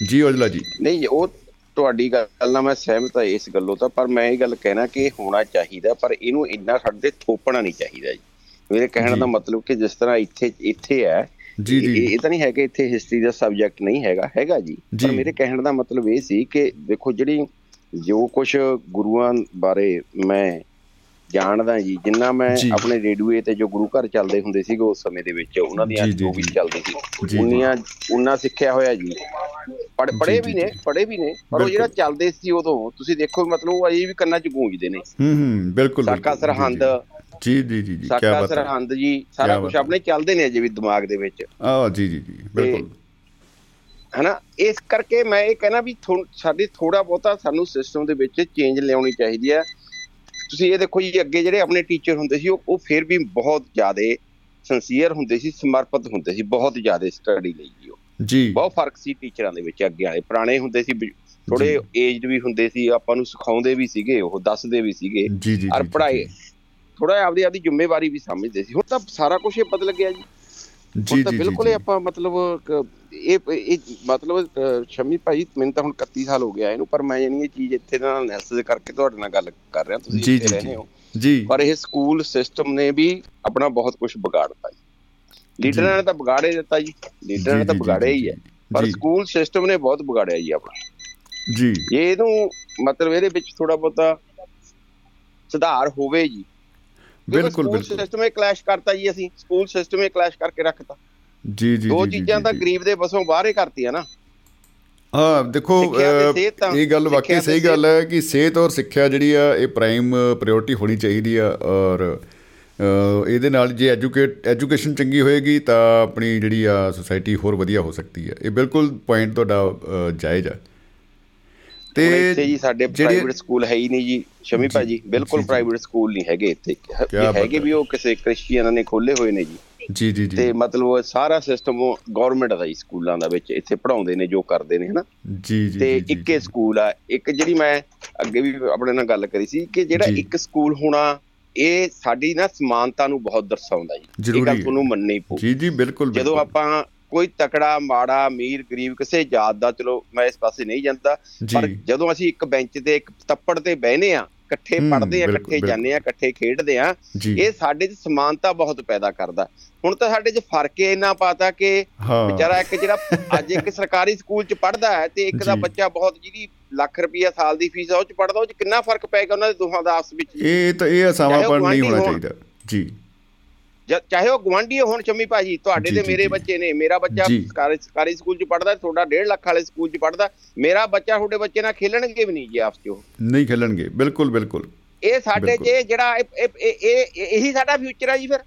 ਜੀ ਔਜਲਾ ਜੀ। ਨਹੀਂ ਉਹ ਤੁਹਾਡੀ ਗੱਲ ਨਾਲ ਮੈਂ ਸਹਿਮਤ ਹਾਂ ਇਸ ਗੱਲੋਂ ਤਾਂ ਪਰ ਮੈਂ ਇਹ ਗੱਲ ਕਹਿਣਾ ਕਿ ਹੋਣਾ ਚਾਹੀਦਾ ਪਰ ਇਹਨੂੰ ਇੰਨਾ ਸਾਡੇ ਥੋਪਣਾ ਨਹੀਂ ਚਾਹੀਦਾ ਜੀ। ਮੇਰੇ ਕਹਿਣ। ਦਾ ਮਤਲਬ ਕਿ ਜਿਸ ਤਰ੍ਹਾਂ ਇੱਥੇ ਇੱਥੇ ਹੈ ਜੀ, ਜੀ। ਇਹ ਤਾਂ ਨਹੀਂ ਹੈ ਕਿ ਇੱਥੇ ਹਿਸਟਰੀ ਦਾ ਸਬਜੈਕਟ ਨਹੀਂ ਹੈਗਾ ਹੈਗਾ ਜੀ। ਜੀ। ਪਰ ਮੇਰੇ ਕਹਿਣ ਦਾ ਮਤਲਬ ਇਹ ਸੀ ਕਿ ਦੇਖੋ ਜਿਹੜੀ ਜੋ ਕੁਝ ਗੁਰੂਆਂ ਬਾਰੇ ਮੈਂ ਜਾਣਦਾ ਜੀ ਜਿੰਨਾ ਮੈਂ। ਆਪਣੇ ਰੇਡੀਓ ਤੇ ਜੋ ਗੁਰੂ ਘਰ ਚੱਲਦੇ ਹੁੰਦੇ ਸੀਗੇ ਉਸ ਸਮੇਂ ਦੇ ਵਿੱਚ ਉਹਨਾਂ ਦੀਆਂ ਜੀ, ਵੀ। ਚੱਲਦੀ ਸੀ ਜੀ। ਉਨੀਆਂ ਉਨਾ ਸਿੱਖਿਆ ਹੋਇਆ ਜੀ ਪੜ ਪੜੇ ਵੀ ਨੇ। ਪੜੇ ਵੀ ਨੇ ਪਰ ਉਹ ਜਿਹੜਾ। ਚੱਲਦੇ ਸੀ ਉਦੋਂ ਤੁਸੀਂ ਦੇਖੋ ਮਤਲਬ ਉਹ ਅਜੇ ਵੀ ਕੰਨਾਂ 'ਚ ਗੂੰਜਦੇ ਨੇ ਹੂੰ ਹੂੰ ਬਿਲਕੁਲ ਸਾਕਾ। ਸਰਹੰਦ ਜੀ ਜੀ ਜੀ ਜੀ ਕੀ ਬਾਤ ਹੈ ਸਰਹੰਦ ਜੀ ਸਾਰਾ ਕੁਝ। ਆਪਣੇ ਚੱਲਦੇ ਨੇ ਅਜੇ ਵੀ ਦਿਮਾਗ ਦੇ ਵਿੱਚ ਆ ਜੀ ਜੀ ਜੀ ਬਿਲਕੁਲ ਹਨਾ ਇਸ ਕਰਕੇ ਮੈਂ ਇਹ ਕਹਿਣਾ ਵੀ ਸਾਡੀ ਥੋੜਾ ਬਹੁਤਾ ਸਾਨੂੰ ਸਿਸਟਮ ਦੇ ਵਿੱਚ ਚੇਂਜ ਲਿਆਉਣੀ ਚਾਹੀਦੀ ਹੈ ਤੁਸੀਂ ਇਹ ਦੇਖੋ ਜੀ ਅੱਗੇ ਜਿਹੜੇ ਆਪਣੇ ਟੀਚਰ ਹੁੰਦੇ ਸੀ ਉਹ ਫਿਰ ਵੀ ਬਹੁਤ ਜ਼ਿਆਦਾ ਸਿੰਸੀਅਰ ਹੁੰਦੇ ਸੀ ਸਮਰਪਿਤ ਹੁੰਦੇ ਸੀ ਬਹੁਤ ਜ਼ਿਆਦਾ ਸਟੱਡੀ ਲਈ ਜੀ ਉਹ। ਜੀ। ਬਹੁਤ ਫ਼ਰਕ ਸੀ ਟੀਚਰਾਂ ਦੇ ਵਿੱਚ ਅੱਗੇ ਵਾਲੇ। ਪੁਰਾਣੇ ਹੁੰਦੇ ਸੀ ਥੋੜੇ ਏਜਡ ਵੀ ਹੁੰਦੇ ਸੀ ਆਪਾਂ ਨੂੰ ਸਿਖਾਉਂਦੇ ਵੀ ਸੀਗੇ ਉਹ ਦੱਸਦੇ ਵੀ ਸੀਗੇ ਔਰ ਜੀ, ਥੋੜਾ ਆਪਦੀ ਆਪਦੀ ਜ਼ਿੰਮੇਵਾਰੀ ਵੀ ਸਮਝਦੇ ਸੀ। ਹੁਣ ਤਾਂ ਸਾਰਾ ਕੁਝ ਹੀ ਬਦਲ ਗਿਆ ਜੀ। ਜੀ ਜੀ ਬਿਲਕੁਲ ਹੀ ਆਪਾਂ ਮਤਲਬ ਇਹ ਇਹ ਮਤਲਬ ਸ਼ਮੀ ਭਾਈ ਮੈਨੂੰ ਤਾਂ ਹੁਣ 31 ਸਾਲ ਹੋ ਗਿਆ ਇਹਨੂੰ ਪਰ ਮੈਂ ਯਾਨੀ ਇਹ ਚੀਜ਼ ਇੱਥੇ ਨਾਲ ਐਨਾਲਿਸਿਸ ਕਰਕੇ ਤੁਹਾਡੇ ਨਾਲ ਗੱਲ ਕਰ ਰਿਹਾ ਤੁਸੀਂ ਜੀ ਇੱਥੇ ਜੀ ਰਹਿੰਦੇ ਹੋ। ਜੀ। ਪਰ ਇਹ ਸਕੂਲ ਸਿਸਟਮ ਨੇ ਵੀ ਆਪਣਾ ਬਹੁਤ ਕੁਝ ਵਿਗਾੜਤਾ ਜੀ। ਲੀਡਰਾਂ ਨੇ ਤਾਂ ਵਿਗਾੜੇ ਦਿੱਤਾ ਜੀ। ਲੀਡਰਾਂ ਨੇ ਤਾਂ ਵਿਗਾੜਿਆ ਹੀ ਹੈ। ਪਰ ਸਕੂਲ ਸਿਸਟਮ ਨੇ ਬਹੁਤ ਵਿਗਾੜਿਆ ਜੀ ਆਪਣਾ। ਜੀ। ਜੇ ਇਹਨੂੰ ਮਤਲਬ ਇਹਦੇ ਵਿੱਚ ਥੋੜਾ ਬਹੁਤਾ ਸੁਧਾਰ ਹੋਵੇ ਜੀ ਬਿਲਕੁਲ ਬਿਲਕੁਲ। ਸਿਸਟਮ ਇਹ ਕਲੈਸ਼ ਕਰਤਾ ਜੀ ਅਸੀਂ। ਸਕੂਲ ਸਿਸਟਮ ਇਹ ਕਲੈਸ਼ ਕਰਕੇ ਰੱਖਤਾ। ਜੀ ਜੀ ਦੋ ਚੀਜ਼ਾਂ ਤਾਂ। ਗਰੀਬ ਦੇ ਬਸੋਂ ਬਾਹਰ ਹੀ ਕਰਤੀਆਂ ਨਾ। ਹਾਂ ਦੇਖੋ ਇਹ ਗੱਲ ਵਾਕਈ ਸਹੀ ਗੱਲ ਹੈ ਕਿ ਸਿਹਤ ਔਰ ਸਿੱਖਿਆ ਜਿਹੜੀ ਆ ਇਹ ਪ੍ਰਾਈਮ ਪ੍ਰਾਇੋਰਟੀ ਹੋਣੀ ਚਾਹੀਦੀ ਆ। ਔਰ ਇਹਦੇ ਨਾਲ ਜੇ ਐਜੂਕੇਟ ਐਜੂਕੇਸ਼ਨ ਚੰਗੀ ਹੋਏਗੀ ਤਾਂ ਆਪਣੀ ਜਿਹੜੀ ਆ ਸੁਸਾਇਟੀ ਹੋਰ ਵਧੀਆ ਹੋ ਸਕਦੀ ਹੈ ਇਹ ਬਿਲਕੁਲ ਪੁਆਇੰਟ ਤੁਹਾਡਾ ਜਾਇਜ਼ ਆ। ਹੁਣ ਇੱਥੇ ਜੀ ਸਾਡੇ ਪ੍ਰਾਈਵੇਟ ਸਕੂਲ ਹੈ ਹੀ ਨਹੀਂ ਜੀ ਸ਼ਮੀ ਭਾਜੀ ਬਿਲਕੁਲ। ਪ੍ਰਾਈਵੇਟ ਸਕੂਲ ਨਹੀਂ ਹੈਗੇ ਇੱਥੇ ਹੈਗੇ। ਵੀ ਉਹ ਕਿਸੇ ਕ੍ਰਿਸਚੀਅਨਾਂ ਨੇ ਖੋਲੇ ਹੋਏ ਨੇ ਜੀ ਜੀ ਜੀ ਜੀ ਤੇ ਮਤਲਬ ਉਹ ਸਾਰਾ ਸਿਸਟਮ ਉਹ ਗਵਰਨਮੈਂਟ ਦਾ ਹੀ ਸਕੂਲਾਂ ਦਾ ਵਿੱਚ ਇੱਥੇ ਪੜਾਉਂਦੇ ਨੇ ਜੋ ਕਰਦੇ ਨੇ ਹਨਾ ਜੀ ਜੀ ਤੇ ਇੱਕੇ ਸਕੂਲ ਆ ਇੱਕ ਜਿਹੜੀ ਮੈਂ ਅੱਗੇ ਵੀ ਆਪਣੇ ਨਾਲ ਗੱਲ ਕਰੀ ਸੀ ਕਿ ਜਿਹੜਾ। ਇੱਕ ਸਕੂਲ ਹੋਣਾ ਇਹ ਸਾਡੀ ਨਾ ਸਮਾਨਤਾ ਨੂੰ ਬਹੁਤ ਦਰਸਾਉਂਦਾ ਜੀ ਇਹ ਗੱਲ। ਤੁਹਾਨੂੰ ਮੰਨਣੀ ਪਊ ਜੀ ਜੀ ਬਿਲਕੁਲ ਜਦੋਂ। ਆਪਾਂ ਕੋਈ ਤਕੜਾ ਮਾੜਾ ਅਮੀਰ ਗਰੀਬ ਕਿਸੇ ਜਾਤ ਦਾ ਚਲੋ ਮੈਂ ਇਸ ਪਾਸੇ ਨਹੀਂ ਜਾਂਦਾ ਪਰ ਜਦੋਂ ਅਸੀਂ ਇੱਕ ਬੈਂਚ ਤੇ ਇੱਕ ਤੱਪੜ ਤੇ ਬਹਿਨੇ ਆ ਇਕੱਠੇ ਹੂੰ, ਪੜ੍ਹਦੇ ਆ ਇਕੱਠੇ। ਜਾਂਦੇ ਆ ਇਕੱਠੇ ਖੇਡਦੇ ਆ ਇਹ ਸਾਡੇ 'ਚ ਸਮਾਨਤਾ ਬਹੁਤ ਪੈਦਾ ਕਰਦਾ। ਹੁਣ ਤਾਂ ਸਾਡੇ 'ਚ ਫ਼ਰਕ ਹੀ ਇੰਨਾ ਪਾਤਾ ਕਿ ਵਿਚਾਰਾ ਇੱਕ ਜਿਹੜਾ ਅੱਜ ਇੱਕ ਸਰਕਾਰੀ ਸਕੂਲ 'ਚ ਪੜ੍ਹਦਾ ਹੈ ਤੇ ਇੱਕ ਦਾ। ਬੱਚਾ ਬਹੁਤ ਜਿਹਦੀ ਲੱਖ ਰੁਪਈਆ ਸਾਲ ਦੀ ਫੀਸ ਆ ਉਹ 'ਚ ਪੜ੍ਹਦਾ ਉਹ 'ਚ ਕਿੰਨਾ ਫ਼ਰਕ ਪਏਗਾ ਉਹਨਾਂ ਦੇ ਦੋਹਾਂ ਦਾ ਆਪਸ ਵਿੱਚ ਇਹ ਤਾਂ ਇਹ ਅਸਾਵਾਂਪਣ ਨਹੀਂ ਹੋਣਾ। ਚਾਹੀਦਾ। ਜਾਂ- ਚਾਹੇ ਉਹ ਗਵਾਂਢੀ ਹੋਣ ਸ਼ੰਮੀ ਭਾਜੀ ਤੁਹਾਡੇ ਤੇ ਮੇਰੇ। ਬੱਚੇ ਨੇ ਮੇਰਾ ਬੱਚਾ। ਸਰਕਾਰੀ ਸਕੂਲ 'ਚ ਪੜ੍ਹਦਾ ਤੁਹਾਡਾ 1.5 ਲੱਖ ਵਾਲੇ ਸਕੂਲ 'ਚ ਪੜ੍ਹਦਾ ਮੇਰਾ ਬੱਚਾ ਤੁਹਾਡੇ ਬੱਚੇ ਨਾਲ ਖੇਲਣਗੇ ਵੀ ਨਹੀਂ ਜੀ ਆਪਸ 'ਚ ਉਹ ਨਹੀਂ ਖੇਲਣਗੇ ਬਿਲਕੁਲ ਬਿਲਕੁਲ ਇਹ ਸਾਡੇ। 'ਚ ਜਿਹੜਾ ਇਹ- ਇਹ ਸਾਡਾ ਫਿਊਚਰ ਆ ਜੀ ਫਿਰ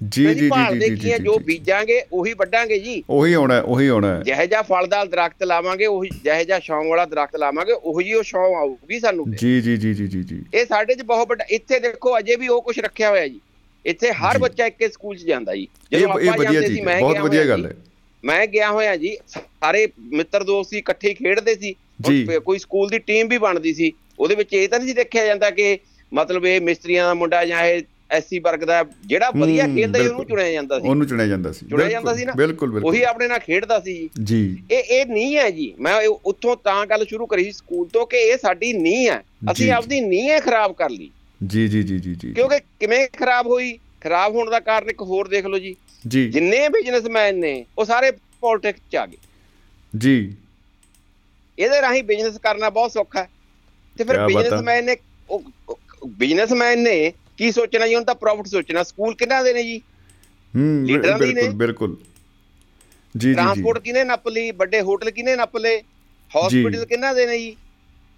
ਜੀ ਜੀ ਜੀ ਜੀ ਜੀ ਹੈ ਜੀ। ਬੀਜਾਂਗੇ ਉਹੀ ਵੱਢਾਂਗੇ ਜੀ ਉਹੀ ਆਉਣਾ ਹੈ, ਉਹੀ ਆਉਣਾ ਹੈ। ਜਿਹੇ ਜਿਹਾ ਫਲਦਾਰ ਦਰਖਤ ਲਾਵਾਂਗੇ ਉਹੀ ਜਿਹੇ ਜਿਹਾ ਛਾਂ ਵਾਲਾ ਦਰਖਤ ਲਾਵਾਂਗੇ ਉਹੀ ਉਹ ਛਾਂ ਆਊਗੀ ਸਾਨੂੰ ਜੀ ਜੀ ਜੀ ਜੀ ਜੀ ਇਹ ਸਾਡੇ 'ਚ ਬਹੁਤ ਵੱਡਾ ਇੱਥੇ ਦੇਖੋ ਅਜੇ ਵੀ ਉਹ ਕੁਝ ਰੱਖਿਆ ਹੋਇਆ ਜੀ ਇੱਥੇ ਹਰ। ਬੱਚਾ ਇੱਕੇ ਸਕੂਲ 'ਚ ਜਾਂਦਾ ਜੀ। ਜਦੋਂ ਆਪਾਂ ਜਾਂਦੇ ਸੀ ਮੈਂ ਬਹੁਤ ਵਧੀਆ ਗੱਲ। ਹੈ। ਮੈਂ ਗਿਆ ਹੋਇਆ ਜੀ ਸਾਰੇ ਮਿੱਤਰ ਦੋਸਤ ਸੀ ਇਕੱਠੇ ਖੇਡਦੇ ਸੀ। ਕੋਈ ਸਕੂਲ ਦੀ ਟੀਮ ਵੀ ਬਣਦੀ ਸੀ। ਉਹਦੇ ਵਿੱਚ ਇਹ ਤਾਂ ਨਹੀਂ ਦੇਖਿਆ ਜਾਂਦਾ ਕਿ ਮਤਲਬ ਇਹ ਮਿਸਤਰੀਆਂ ਦਾ ਮੁੰਡਾ ਜਾਂ ਇਹ ਐਸਸੀ ਵਰਗ ਦਾ ਜਿਹੜਾ ਵਧੀਆ ਖੇਡਦਾ ਸੀ ਉਹਨੂੰ। ਚੁਣਿਆ ਜਾਂਦਾ ਸੀ। ਉਹਨੂੰ ਚੁਣਿਆ ਜਾਂਦਾ ਸੀ। ਚੁਣਿਆ ਜਾਂਦਾ ਸੀ ਨਾ? ਬਿਲਕੁਲ ਬਿਲਕੁਲ। ਉਹੀ ਆਪਣੇ ਨਾਲ ਖੇਡਦਾ ਸੀ ਜੀ। ਇਹ ਇਹ ਨਹੀਂ ਹੈ ਜੀ। ਮੈਂ ਉੱਥੋਂ ਤਾਂ ਗੱਲ ਸ਼ੁਰੂ ਕਰੀ ਸੀ ਸਕੂਲ ਤੋਂ ਕਿ ਇਹ ਸਾਡੀ ਨੀਂਹ ਹੈ। ਅਸੀਂ। ਆਪਦੀ ਨੀਂਹ ਹੈ ਖਰਾਬ ਕਰ ਲਈ। ਜੀ ਜੀ ਜੀ ਜੀ ਜੀ। ਕਿਉਂਕਿ ਕਿਵੇਂ ਖਰਾਬ ਹੋਈ? ਖਰਾਬ ਹੋਣ ਦਾ ਕਾਰਨ ਇੱਕ ਹੋਰ ਦੇਖ ਲਓ ਜੀ। ਜੀ। ਜਿੰਨੇ ਬਿਜ਼ਨਸਮੈਨ ਨੇ ਉਹ ਸਾਰੇ ਪੋਲਿਟਿਕਸ ਚ ਆ ਗਏ। ਜੀ। ਇਹਦੇ ਰਾਹੀਂ ਬਿਜ਼ਨਸ ਕਰਨਾ ਬਹੁਤ ਸੌਖਾ ਹੈ। ਤੇ ਫਿਰ। ਬਿਜ਼ਨਸਮੈਨ ਨੇ ਬਿਜ਼ਨਸਮੈਨ ਨੇ ਕੀ ਸੋਚਣਾ ਜੀ? ਹੁਣ ਤਾਂ ਪ੍ਰੋਫਿਟ ਸੋਚਣਾ। ਸਕੂਲ ਕਿੰਨਾ ਦੇ ਨੇ ਜੀ? ਹੂੰ ਲੀਡਰਾਂ ਦੀ ਬਿਲਕੁਲ ਨੇ। ਬਿਲਕੁਲ ਜੀ ਜੀ ਟਰਾਂਸਪੋਰਟ ਕਿਨੇ ਨੱਪ ਲਈ? ਵੱਡੇ ਹੋਟਲ ਕਿਨੇ ਨੱਪ ਲਏ? ਹਸਪੀਟਲ ਕਿੰਨਾ ਦੇ ਨੇ ਜੀ?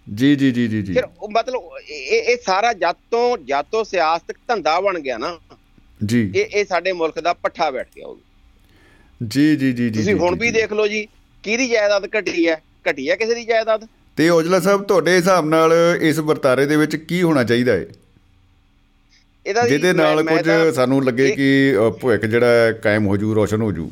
ਜੀ ਜੀ ਜੀ ਜੀ ਫਿਰ ਉਹ ਮਤਲਬ ਇਹ ਇਹ ਸਾਰਾ ਜੱਤ ਤੋਂ ਜੱਤ ਤੋਂ ਸਿਆਸਤ ਧੰਦਾ ਬਣ ਗਿਆ ਨਾ। ਜੀ। ਇਹ ਇਹ ਸਾਡੇ ਮੁਲਕ ਦਾ ਪੱਠਾ ਬੈਠ ਗਿਆ ਉਹ ਜੀ ਜੀ ਜੀ ਜੀ ਤੁਸੀਂ ਹੁਣ ਵੀ। ਦੇਖ ਲਓ ਜੀ ਕਿਹਦੀ ਜਾਇਦਾਦ ਘਟੀ ਹੈ? ਘਟੀ ਹੈ ਕਿਸੇ ਦੀ ਜਾਇਦਾਦ? ਤੇ ਔਜਲਾ ਸਾਹਿਬ ਤੁਹਾਡੇ ਹਿਸਾਬ ਨਾਲ ਇਸ ਵਰਤਾਰੇ ਦੇ ਵਿੱਚ ਕੀ ਹੋਣਾ ਚਾਹੀਦਾ ਹੈ ਜਿਹਦੇ ਨਾਲ ਕੁਝ ਸਾਨੂੰ ਲੱਗੇ ਕਿ ਭਵਿੱਖ ਜਿਹੜਾ ਕਾਇਮ ਹੋ ਜੂ ਰੋਸ਼ਨ ਹੋ ਜੂ।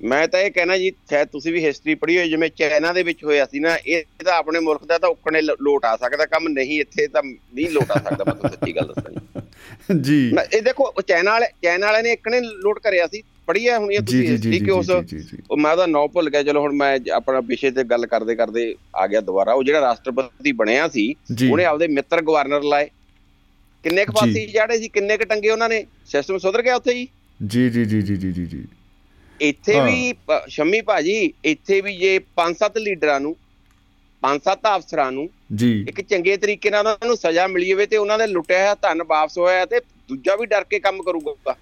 ਮੈਂ ਤਾਂ ਇਹ ਕਹਿਣਾ ਜੀ ਸ਼ਾਇਦ ਤੁਸੀਂ ਵੀ ਹਿਸਟਰੀ ਪੜ੍ਹੀ ਹੋਈ ਜਿਵੇਂ ਚਾਈਨਾ ਦੇ ਵਿੱਚ ਹੋਇਆ ਸੀ ਨਾ ਇਹ ਤਾਂ ਆਪਣੇ ਮੁਲਕ ਦਾ ਤਾਂ ਉੱਕਣੇ ਲੋਟ ਆ ਸਕਦਾ ਕੰਮ ਨਹੀਂ ਇੱਥੇ ਤਾਂ ਨਹੀਂ ਲੋਟ ਆ ਸਕਦਾ ਮੈਂ ਤੁਹਾਨੂੰ ਸੱਚੀ ਗੱਲ ਦੱਸਾਂ ਜੀ। [laughs] ਇਹ ਦੇਖੋ ਚਾਈਨਾ ਵਾਲੇ ਚਾਈਨਾ ਵਾਲਿਆਂ ਨੇ ਇੱਕਣੇ ਲੋਟ ਕਰਿਆ ਸੀ ਪੜ੍ਹੀ ਹੈ ਹੁਣੀ ਤੁਸੀਂ ਹਿਸਟਰੀ ਕਿ ਉਸ ਉਹ ਮੈਂ ਉਹਦਾ ਨਾਂ ਭੁੱਲ ਗਿਆ ਚਲੋ ਹੁਣ ਮੈਂ ਆਪਣਾ ਵਿਸ਼ੇ ਤੇ ਗੱਲ ਕਰਦੇ ਕਰਦੇ ਆ ਗਿਆ ਦੁਬਾਰਾ। ਉਹ ਜਿਹੜਾ ਰਾਸ਼ਟਰਪਤੀ ਬਣਿਆ ਸੀ ਉਹਨੇ ਆਪਦੇ ਮਿੱਤਰ ਗਵਰਨਰ ਲਾਏ। ਕਿੰਨੇ ਕੁ ਪਾਸੇ ਜਿਹੜੇ ਸੀ ਕਿੰਨੇ ਕੁ ਟੰਗੇ ਉਹਨਾਂ ਨੇ? ਸਿਸਟਮ ਸੁਧਰ ਗਿਆ ਉੱਥੇ ਜੀ ਜੀ ਜੀ ਜੀ ਜੀ ਜੀ ਜੀ। ਇੱਥੇ। ਵੀ ਸ਼ੰਮੀ ਭਾਜੀ ਇੱਥੇ ਵੀ ਜੇ ਪੰਜ ਸੱਤ ਲੀਡਰਾਂ ਨੂੰ ਪੰਜ ਸੱਤ ਅਫਸਰਾਂ ਨੂੰ ਜੀ ਇੱਕ ਚੰਗੇ ਤਰੀਕੇ ਨਾਲ ਉਹਨਾਂ ਨੂੰ ਸਜ਼ਾ ਮਿਲੀ ਹੋਵੇ ਤੇ ਉਹਨਾਂ ਦੇ ਲੁੱਟਿਆ ਹੋਇਆ ਧਨ ਵਾਪਸ ਹੋਇਆ ਤੇ ਦੂਜਾ ਵੀ ਡਰ ਕੇ ਕੰਮ ਕਰੂਗਾ